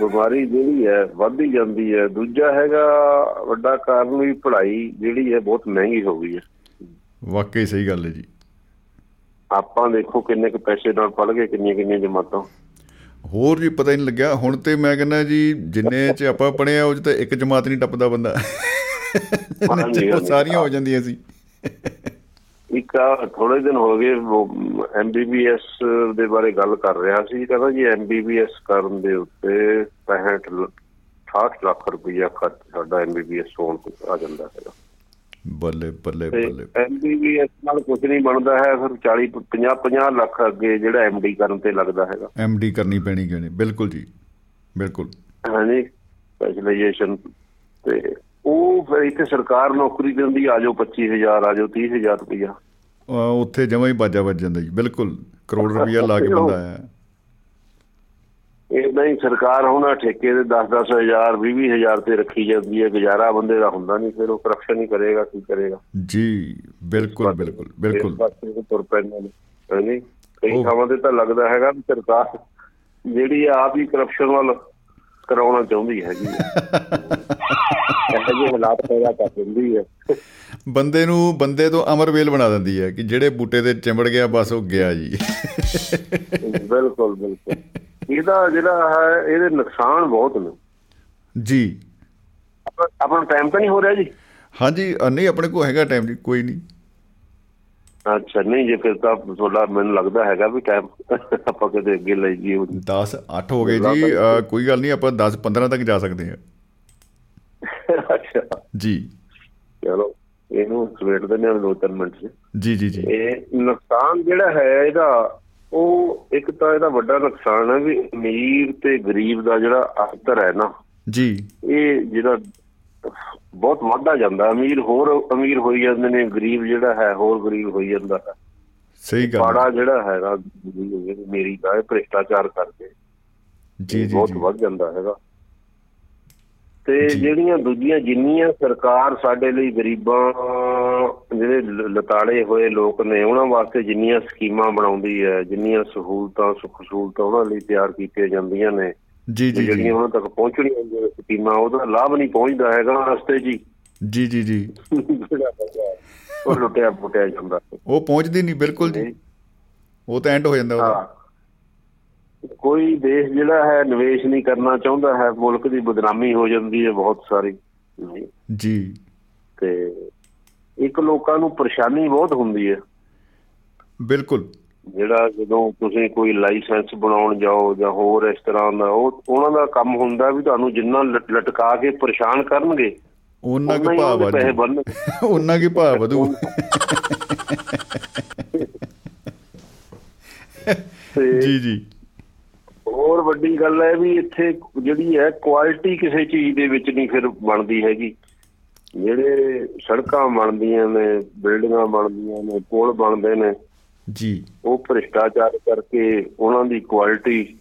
ਬਿਮਾਰੀ ਜਿਹੜੀ ਹੈ ਵੱਧਦੀ ਜਾਂਦੀ ਹੈ। ਦੂਜਾ ਹੈਗਾ ਵੱਡਾ ਕਾਰਨ ਵੀ ਪੜ੍ਹਾਈ ਜਿਹੜੀ ਹੈ ਬਹੁਤ ਮਹਿੰਗੀ ਹੋ ਗਈ ਹੈ। ਵਾਕਈ ਸਹੀ ਗੱਲ ਹੈ ਜੀ। ਆਪਾਂ ਦੇਖੋ ਕਿੰਨੇ ਕੁ ਪੈਸੇ ਨਾਲ ਪੜ੍ਹ ਗਏ ਕਿੰਨੀਆਂ ਕਿੰਨੀਆਂ ਜਮਾਤਾਂ। ਹੋਰ ਜੀ ਪਤਾ ਹੀ ਨਹੀਂ ਲੱਗਿਆ। ਹੁਣ ਤੇ ਮੈਂ ਕਹਿੰਦਾ ਜੀ ਜਿੰਨੇ ਚ ਆਪਾਂ ਪੜਿਆ ਉਹ ਚ ਤਾਂ ਇੱਕ ਜਮਾਤ ਨਹੀਂ ਟੱਪਦਾ ਬੰਦਾ। ਹਾਂਜੀ। ਸਾਰੀਆਂ ਹੋ ਜਾਂਦੀਆਂ ਸੀ। ਇੱਕ ਥੋੜੇ ਦਿਨ ਹੋ ਗਏ ਐਮਬੀਬੀਐਸ ਦੇ ਬਾਰੇ ਗੱਲ ਕਰ ਰਿਹਾ ਸੀ ਕਹਿੰਦਾ ਜੀ ਐਮਬੀਬੀਐਸ ਕਰਨ ਦੇ ਉੱਤੇ 65 ਲ- 68 ਲੱਖ ਰੁਪਈਆ ਖਰਚ ਸਾਡਾ ਐਮਬੀਬੀਐਸ ਹੋਣ ਤੇ ਆ ਜਾਂਦਾ ਹੈਗਾ। ਬੱਲੇ ਬੱਲੇ ਬੱਲੇ। ਐਮਬੀਬੀਐਸ ਨਾਲ ਕੁਝ ਨਹੀਂ ਬਣਦਾ ਹੈ ਫਿਰ 40 50 50 ਲੱਖ ਅੱਗੇ ਜਿਹੜਾ ਐਮਡੀ ਕਰਨ ਤੇ ਲੱਗਦਾ ਹੈਗਾ। ਐਮਡੀ ਕਰਨੀ ਪੈਣੀ ਕਿਉਂ ਨਹੀਂ? ਬਿਲਕੁਲ ਜੀ ਬਿਲਕੁਲ। ਹਾਂਜੀ ਸਪੈਸ਼ਲਾਈਜੇਸ਼ਨ ਤੇ ਉਹ ਫਿਰ ਇੱਥੇ ਸਰਕਾਰ ਨੌਕਰੀ ਦਿੰਦੀ ਆਜੋ 25000 ਆਜੋ 30000 ਰੁਪਈਆ। ਅਹ ਉੱਥੇ ਜਮਾਂ ਹੀ ਬਾਜਾ ਵੱਜ ਜਾਂਦਾ ਜੀ ਬਿਲਕੁਲ ਕਰੋੜ ਰੁਪਇਆ ਲਾ ਕੇ [laughs] ਬੰਦਾ ਆਇਆ। ਇਦਾਂ ਹੀ ਸਰਕਾਰ ਹੁਣ ਠੇਕੇ ਦੇ 10-10 ਹਜ਼ਾਰ 20 ਹਜ਼ਾਰ ਤੇ ਰੱਖੀ ਜਾਂਦੀ ਹੈ ਗੁਜ਼ਾਰਾ ਬੰਦੇ ਦਾ ਹੁੰਦਾ ਨਹੀਂ ਫਿਰ ਉਹ ਕਰਪਸ਼ਨ ਹੀ ਕਰੇਗਾ ਕੀ ਕਰੇਗਾ? ਜੀ ਬਿਲਕੁਲ ਬਿਲਕੁਲ ਬਿਲਕੁਲ। ਤੁਰ ਪੈਂਦੇ ਨੇ ਕਈ ਥਾਵਾਂ ਤੇ ਤਾਂ ਲੱਗਦਾ ਹੈਗਾ ਸਰਕਾਰ ਜਿਹੜੀ ਆ ਆਪ ਹੀ ਕਰਪਸ਼ਨ ਵੱਲ ਕਰਾਉਣਾ ਚਾਹੁੰਦੀ ਹੈਗੀ ਹੈ। [laughs] ਇਹੋ ਜਿਹੇ ਹਾਲਾਤ ਪੈਦਾ ਕਰ ਦਿੰਦੀ ਹੈ। ਬੰਦੇ ਨੂੰ ਬੰਦੇ ਤੋਂ ਅਮਰਵੇਲ ਬਣਾ ਦਿੰਦੀ ਹੈ ਕਿ ਜਿਹੜੇ ਬੂਟੇ ਤੇ ਚਿੰਬੜ ਗਿਆ ਬਸ ਉਹ ਗਿਆ ਜੀ। ਬਿਲਕੁਲ ਬਿਲਕੁਲ। ਇਹਦਾ ਜਿਹੜਾ ਹੈ ਇਹਦੇ ਨੁਕਸਾਨ ਬਹੁਤ ਨੇ। ਜੀ। ਆਪਣਾ- ਟਾਈਮ ਤਾਂ ਨਹੀਂ ਹੋ ਰਿਹਾ ਜੀ? ਹਾਂਜੀ ਨਹੀਂ ਆਪਣੇ ਕੋਲ ਹੈਗਾ ਟਾਈਮ ਜੀ ਕੋਈ ਨਹੀਂ। ਅੱਛਾ ਨਹੀਂ ਜੇ ਫਿਰ ਤਾਂ ਤੁਹਾਡਾ ਮੈਨੂੰ ਲੱਗਦਾ ਹੈਗਾ ਵੀ ਟਾਈਮ ਆਪਾਂ ਕਿਤੇ ਅੱਗੇ ਲੈ ਜੀਏ 10 8 ਹੋ ਗਏ ਜੀ ਕੋਈ ਗੱਲ ਨਹੀਂ ਆਪਾਂ 10 15 ਤੱਕ ਜਾ ਸਕਦੇ ਹਾਂ। ਅੱਛਾ। ਜੀ। ਚਲੋ ਇਹਨੂੰ ਸਵੇਟ ਦਿੰਦੇ ਆ ਦੋ ਤਿੰਨ ਮਿੰਟ ਜੀ ਜੀ ਜੀ। ਇਹ ਨੁਕਸਾਨ ਜਿਹੜਾ ਹੈ ਇਹਦਾ ਉਹ ਇੱਕ ਤਾਂ ਇਹਦਾ ਵੱਡਾ ਨੁਕਸਾਨ ਹੈ ਵੀ ਅਮੀਰ ਤੇ ਗਰੀਬ ਦਾ ਜਿਹੜਾ ਅੰਤਰ ਹੈ ਨਾ ਜੀ। ਇਹ ਜਿਹੜਾ ਬਹੁਤ ਵੱਧਦਾ ਜਾਂਦਾ। ਅਮੀਰ ਹੋਰ ਅਮੀਰ ਹੋਈ ਜਾਂਦੇ ਨੇ ਗਰੀਬ ਜਿਹੜਾ ਹੈ ਹੋਰ ਗਰੀਬ ਹੋਈ ਜਾਂਦਾ ਹੈ। ਸਹੀ ਗੱਲ ਪਾੜਾ ਹੈ। ਜਿਹੜਾ ਹੈਗਾ ਮੇਰੀ ਦਾ ਇਹ ਭ੍ਰਿਸ਼ਟਾਚਾਰ ਕਰਕੇ। ਜੀ ਜੀ ਬਹੁਤ ਵੱਧ ਜਾਂਦਾ ਹੈਗਾ। ਤੇ। ਜਿਹੜੀਆਂ ਦੂਜੀਆਂ ਜਿੰਨੀਆਂ ਸਰਕਾਰ ਸਾਡੇ ਲਈ ਗਰੀਬਾਂ ਜਿਹੜੇ ਲਤਾੜੇ ਹੋਏ ਲੋਕ ਨੇ ਉਹਨਾਂ ਵਾਸਤੇ ਜਿੰਨੀਆਂ ਸਕੀਮਾਂ ਬਣਾਉਂਦੀ ਹੈ ਜਿੰਨੀਆਂ ਸਹੂਲਤਾਂ ਸੁੱਖ ਸਹੂਲਤਾਂ ਉਹਨਾਂ ਲਈ ਤਿਆਰ ਕੀਤੀਆਂ ਜਾਂਦੀਆਂ ਨੇ ਜੀ ਜੀ ਜੀ। ਜਿਹੜੀਆਂ ਉਹਨਾਂ ਤੱਕ ਪਹੁੰਚਣੀਆਂ ਹੁੰਦੀਆਂ ਸਕੀਮਾਂ ਉਹਦਾ ਲਾਭ ਨਹੀਂ ਪਹੁੰਚਦਾ ਹੈਗਾ ਰਸਤੇ ਜੀ ਜੀ ਜੀ। ਹੈਗਾ, ਉਹ ਲੁੱਟਿਆ ਪੁੱਟਿਆ ਜਾਂਦਾ। ਉਹ ਪਹੁੰਚਦੀ ਨਹੀਂ ਬਿਲਕੁਲ ਜੀ। ਉਹ ਤਾਂ ਐਂਡ ਹੋ ਜਾਂਦਾ ਉਹਦਾ। ਕੋਈ ਦੇਸ਼ ਜਿਹੜਾ ਹੈ ਨਿਵੇਸ਼ ਨਹੀਂ ਕਰਨਾ ਚਾਹੁੰਦਾ ਹੈ। ਮੁਲਕ ਦੀ ਬਦਨਾਮੀ ਹੋ ਜਾਂਦੀ ਹੈ ਬਹੁਤ ਸਾਰੀ। ਜੀ। ਤੇ ਇੱਕ ਲੋਕਾਂ ਨੂੰ ਪਰੇਸ਼ਾਨੀ ਬਹੁਤ ਹੁੰਦੀ ਹੈ। ਬਿਲਕੁਲ। ਜਿਹੜਾ ਜਦੋਂ ਤੁਸੀਂ ਕੋਈ ਲਾਇਸੈਂਸ ਬਣਾਉਣ ਜਾਓ ਜਾਂ ਹੋਰ ਇਸ ਤਰ੍ਹਾਂ ਦਾ ਉਹ ਉਹਨਾਂ ਦਾ ਕੰਮ ਹੁੰਦਾ ਵੀ ਤੁਹਾਨੂੰ ਜਿੰਨਾ ਲਟ- ਲਟਕਾ ਕੇ ਪਰੇਸ਼ਾਨ ਕਰਨਗੇ ਉਹਨਾਂ ਕੇ ਭਾਅ ਵਧੂ? [laughs] ਉਹਨਾਂ ਕੀ ਭਾਅ ਵਧੂ? [laughs] ਜੀ ਜੀ। ਹੋਰ ਵੱਡੀ ਗੱਲ ਹੈ ਵੀ ਇੱਥੇ ਜਿਹੜੀ ਹੈ ਕੁਆਲਿਟੀ ਕਿਸੇ ਚੀਜ਼ ਦੇ ਵਿੱਚ ਨਹੀਂ ਫਿਰ ਬਣਦੀ ਹੈਗੀ। ਜਿਹੜੇ ਸੜਕਾਂ ਬਣਦੀਆਂ ਨੇ ਬਿਲਡਿੰਗਾਂ ਬਣਦੀਆਂ ਨੇ ਪੁਲ ਬਣਦੇ ਨੇ ਜੀ। ਉਹ ਭ੍ਰਿਸ਼ਟਾਚਾਰ ਕਰਕੇ ਉਹਨਾਂ ਦੀ ਕੁਆਲਿਟੀ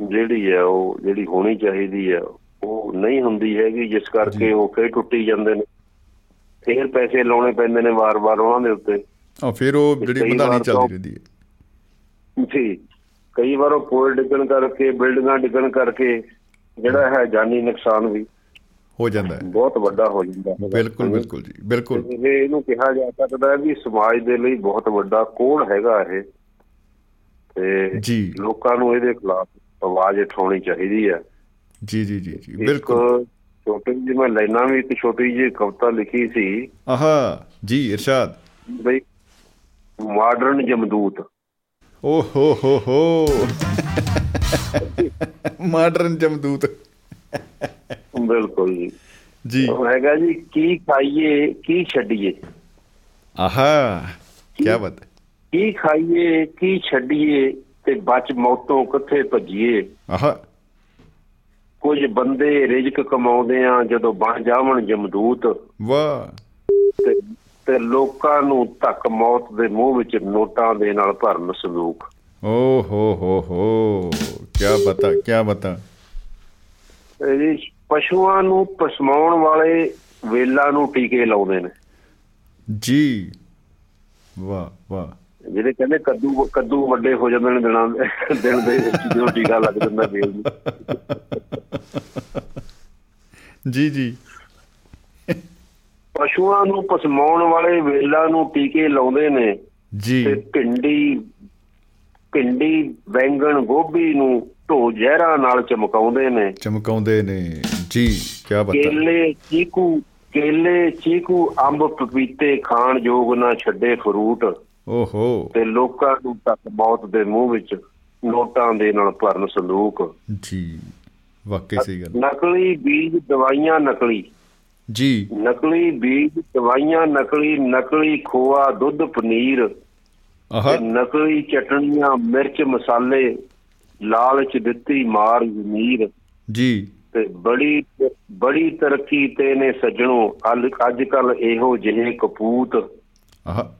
ਜਿਹੜੀ ਹੈ ਉਹ ਜਿਹੜੀ ਹੋਣੀ ਚਾਹੀਦੀ ਹੈ ਉਹ ਨਹੀਂ ਹੁੰਦੀ ਹੈਗੀ ਜਿਸ ਕਰਕੇ ਉਹ ਫੇਰ ਟੁੱਟੀ ਜਾਂਦੇ ਨੇ। ਫੇਰ ਪੈਸੇ ਲਾਉਣੇ ਪੈਂਦੇ ਨੇ ਵਾਰ-ਵਾਰ ਉਹਨਾਂ ਦੇ ਉੱਤੇ। ਆ ਫਿਰ ਉਹ ਜਿਹੜੀ ਵਾਰ ਚੱਲਦੀ ਰਹਿੰਦੀ ਹੈ। ਜੀ। ਕਈ ਵਾਰ ਉਹ ਪੁਲ ਡਿੱਗਣ ਕਰਕੇ ਬਿਲਡਿੰਗਾਂ ਡਿੱਗਣ ਕਰਕੇ ਜਿਹੜਾ ਹੈ ਜਾਨੀ ਨੁਕਸਾਨ ਵੀ। ਹੋ ਜਾਂਦਾ ਹੈ। ਬਹੁਤ ਵੱਡਾ ਹੋ ਜਾਂਦਾ ਹੈ ਬਿਲਕੁਲ ਬਿਲਕੁਲ ਜੀ ਬਿਲਕੁਲ। ਇਹ ਇਹਨੂੰ ਕਿਹਾ ਜਾ ਸਕਦਾ ਹੈ ਵੀ ਸਮਾਜ ਦੇ ਲਈ ਬਹੁਤ ਵੱਡਾ ਕੋੜ ਹੈਗਾ ਇਹ। ਤੇ ਜੀ। ਲੋਕਾਂ ਨੂੰ ਇਹਦੇ ਖਿਲਾਫ ਆਵਾਜ਼ ਉਠਾਉਣੀ ਚਾਹੀਦੀ ਹੈ। ਜੀ ਜੀ ਜੀ ਜੀ ਬਿਲਕੁਲ। ਛੋਟੀ ਜਿਹੀ ਮੈਂ ਲਾਈਨਾਂ ਵੀ ਇੱਕ ਛੋਟੀ ਜਿਹੀ ਕਵਿਤਾ ਲਿਖੀ ਸੀ। ਆਹਾ ਜੀ ਇਰਸ਼ਾਦ। ਬਈ ਮਾਡਰਨ ਜਮਦੂਤ। ਓ ਹੋ ਹੋ ਹੋ। ਮਾਡਰਨ ਜਮਦੂਤ। ਬਿਲਕੁਲ ਜੀ। ਜੀ। ਉਹ ਹੈਗਾ ਜੀ ਕੀ ਖਾਈਏ ਕੀ ਛੱਡੀਏ? ਆਹਾ ਕੀ ਬਾਤ ਹੈ। ਕੀ ਖਾਈਏ ਕੀ ਛੱਡੀਏ ਤੇ ਬਚ ਮੌਤੋਂ ਕਿੱਥੇ ਭੱਜੀਏ? ਆਹਾ। ਕੁਝ ਬੰਦੇ ਰਿਜ਼ਕ ਕਮਾਉਂਦੇ ਆ ਜਦੋਂ ਬਣ ਜਾਵਣ ਜਮਦੂਤ। ਵਾਹ। ਤੇ ਲੋਕਾਂ ਨੂੰ ਧੱਕ ਮੌਤ ਦੇ ਮੂੰਹ ਵਿੱਚ ਨੋਟਾਂ ਦੇ ਨਾਲ ਭਰਨ ਸੰਦੂਕ ਓ ਹੋ ਹੋ ਹੋ ਕੀ ਬਤਾ ਕੀ ਬਤਾ। ਇਹ ਪਸ਼ੂਆਂ ਨੂੰ ਪਸਮਾਉਣ ਵਾਲੇ ਵੇਲਾਂ ਨੂੰ ਟੀਕੇ ਲਾਉਂਦੇ ਨੇ। ਜੀ। ਵਾਹ ਵਾਹ। ਜਿਹੜੇ ਕਹਿੰਦੇ ਕੱਦੂ ਕੱਦੂ ਵੱਡੇ ਹੋ ਜਾਂਦੇ ਨੇ ਦਿਨਾਂ ਦਿਨ ਦੇ ਵਿੱਚ ਜਦੋਂ ਟੀਕਾ ਲੱਗ ਜਾਂਦਾ ਵੇਲ ਨੂੰ। ਜੀ ਜੀ। ਪਸ਼ੂਆਂ ਨੂੰ ਪਸਮਾਉਣ ਵਾਲੇ ਵੇਲਾਂ ਨੂੰ ਟੀਕੇ ਲਾਉਂਦੇ ਨੇ ਜੀ। ਤੇ ਭਿੰਡੀ ਭਿੰਡੀ ਬੈਂਗਣ ਗੋਭੀ ਨੂੰ ਢੋ ਜ਼ਹਿਰਾਂ ਨਾਲ ਚਮਕਾਉਂਦੇ ਨੇ। ਚਮਕਾਉਂਦੇ ਨੇ। ਜੀ ਕੀ ਬਤਾ ਕੇਲੇ ਚੀਕੂ ਕੇਲੇ ਚੀਕੂ ਅੰਬ ਪਪੀਤੇ ਖਾਣ ਯੋਗ ਨਾ ਛੱਡੇ ਫਰੂਟ ਓਹੋ। ਤੇ ਲੋਕਾਂ ਨੂੰ ਤੱਕ ਮੌਤ ਦੇ ਮੂੰਹ ਵਿੱਚ ਨੋਟਾਂ ਦੇ ਨਾਲ ਭਰਨ ਸੰਦੂਕ ਜੀ ਵਾਕਈ ਸਹੀ ਗੱਲ। ਨਕਲੀ ਬੀਜ ਦਵਾਈਆਂ ਨਕਲੀ। ਜੀ। ਨਕਲੀ ਬੀਜ ਦਵਾਈਆਂ ਨਕਲੀ ਨਕਲੀ ਖੋਆ ਦੁੱਧ ਪਨੀਰ। ਆਹਾ। ਨਕਲੀ ਚਟਣੀਆਂ ਮਿਰਚ ਮਸਾਲੇ। ਲਾਲਚ ਦਿੱਤੀ ਮਾਰ ਜ਼ਮੀਰ। ਜੀ। ਤੇ ਬੜੀ ਬੜੀ ਤਰੱਕੀ ਤੇ ਨੇ ਸੱਜਣੋ ਅੱਜ ਕੱਲ ਇਹੋ ਜਿਹੇ ਕਪੂਤ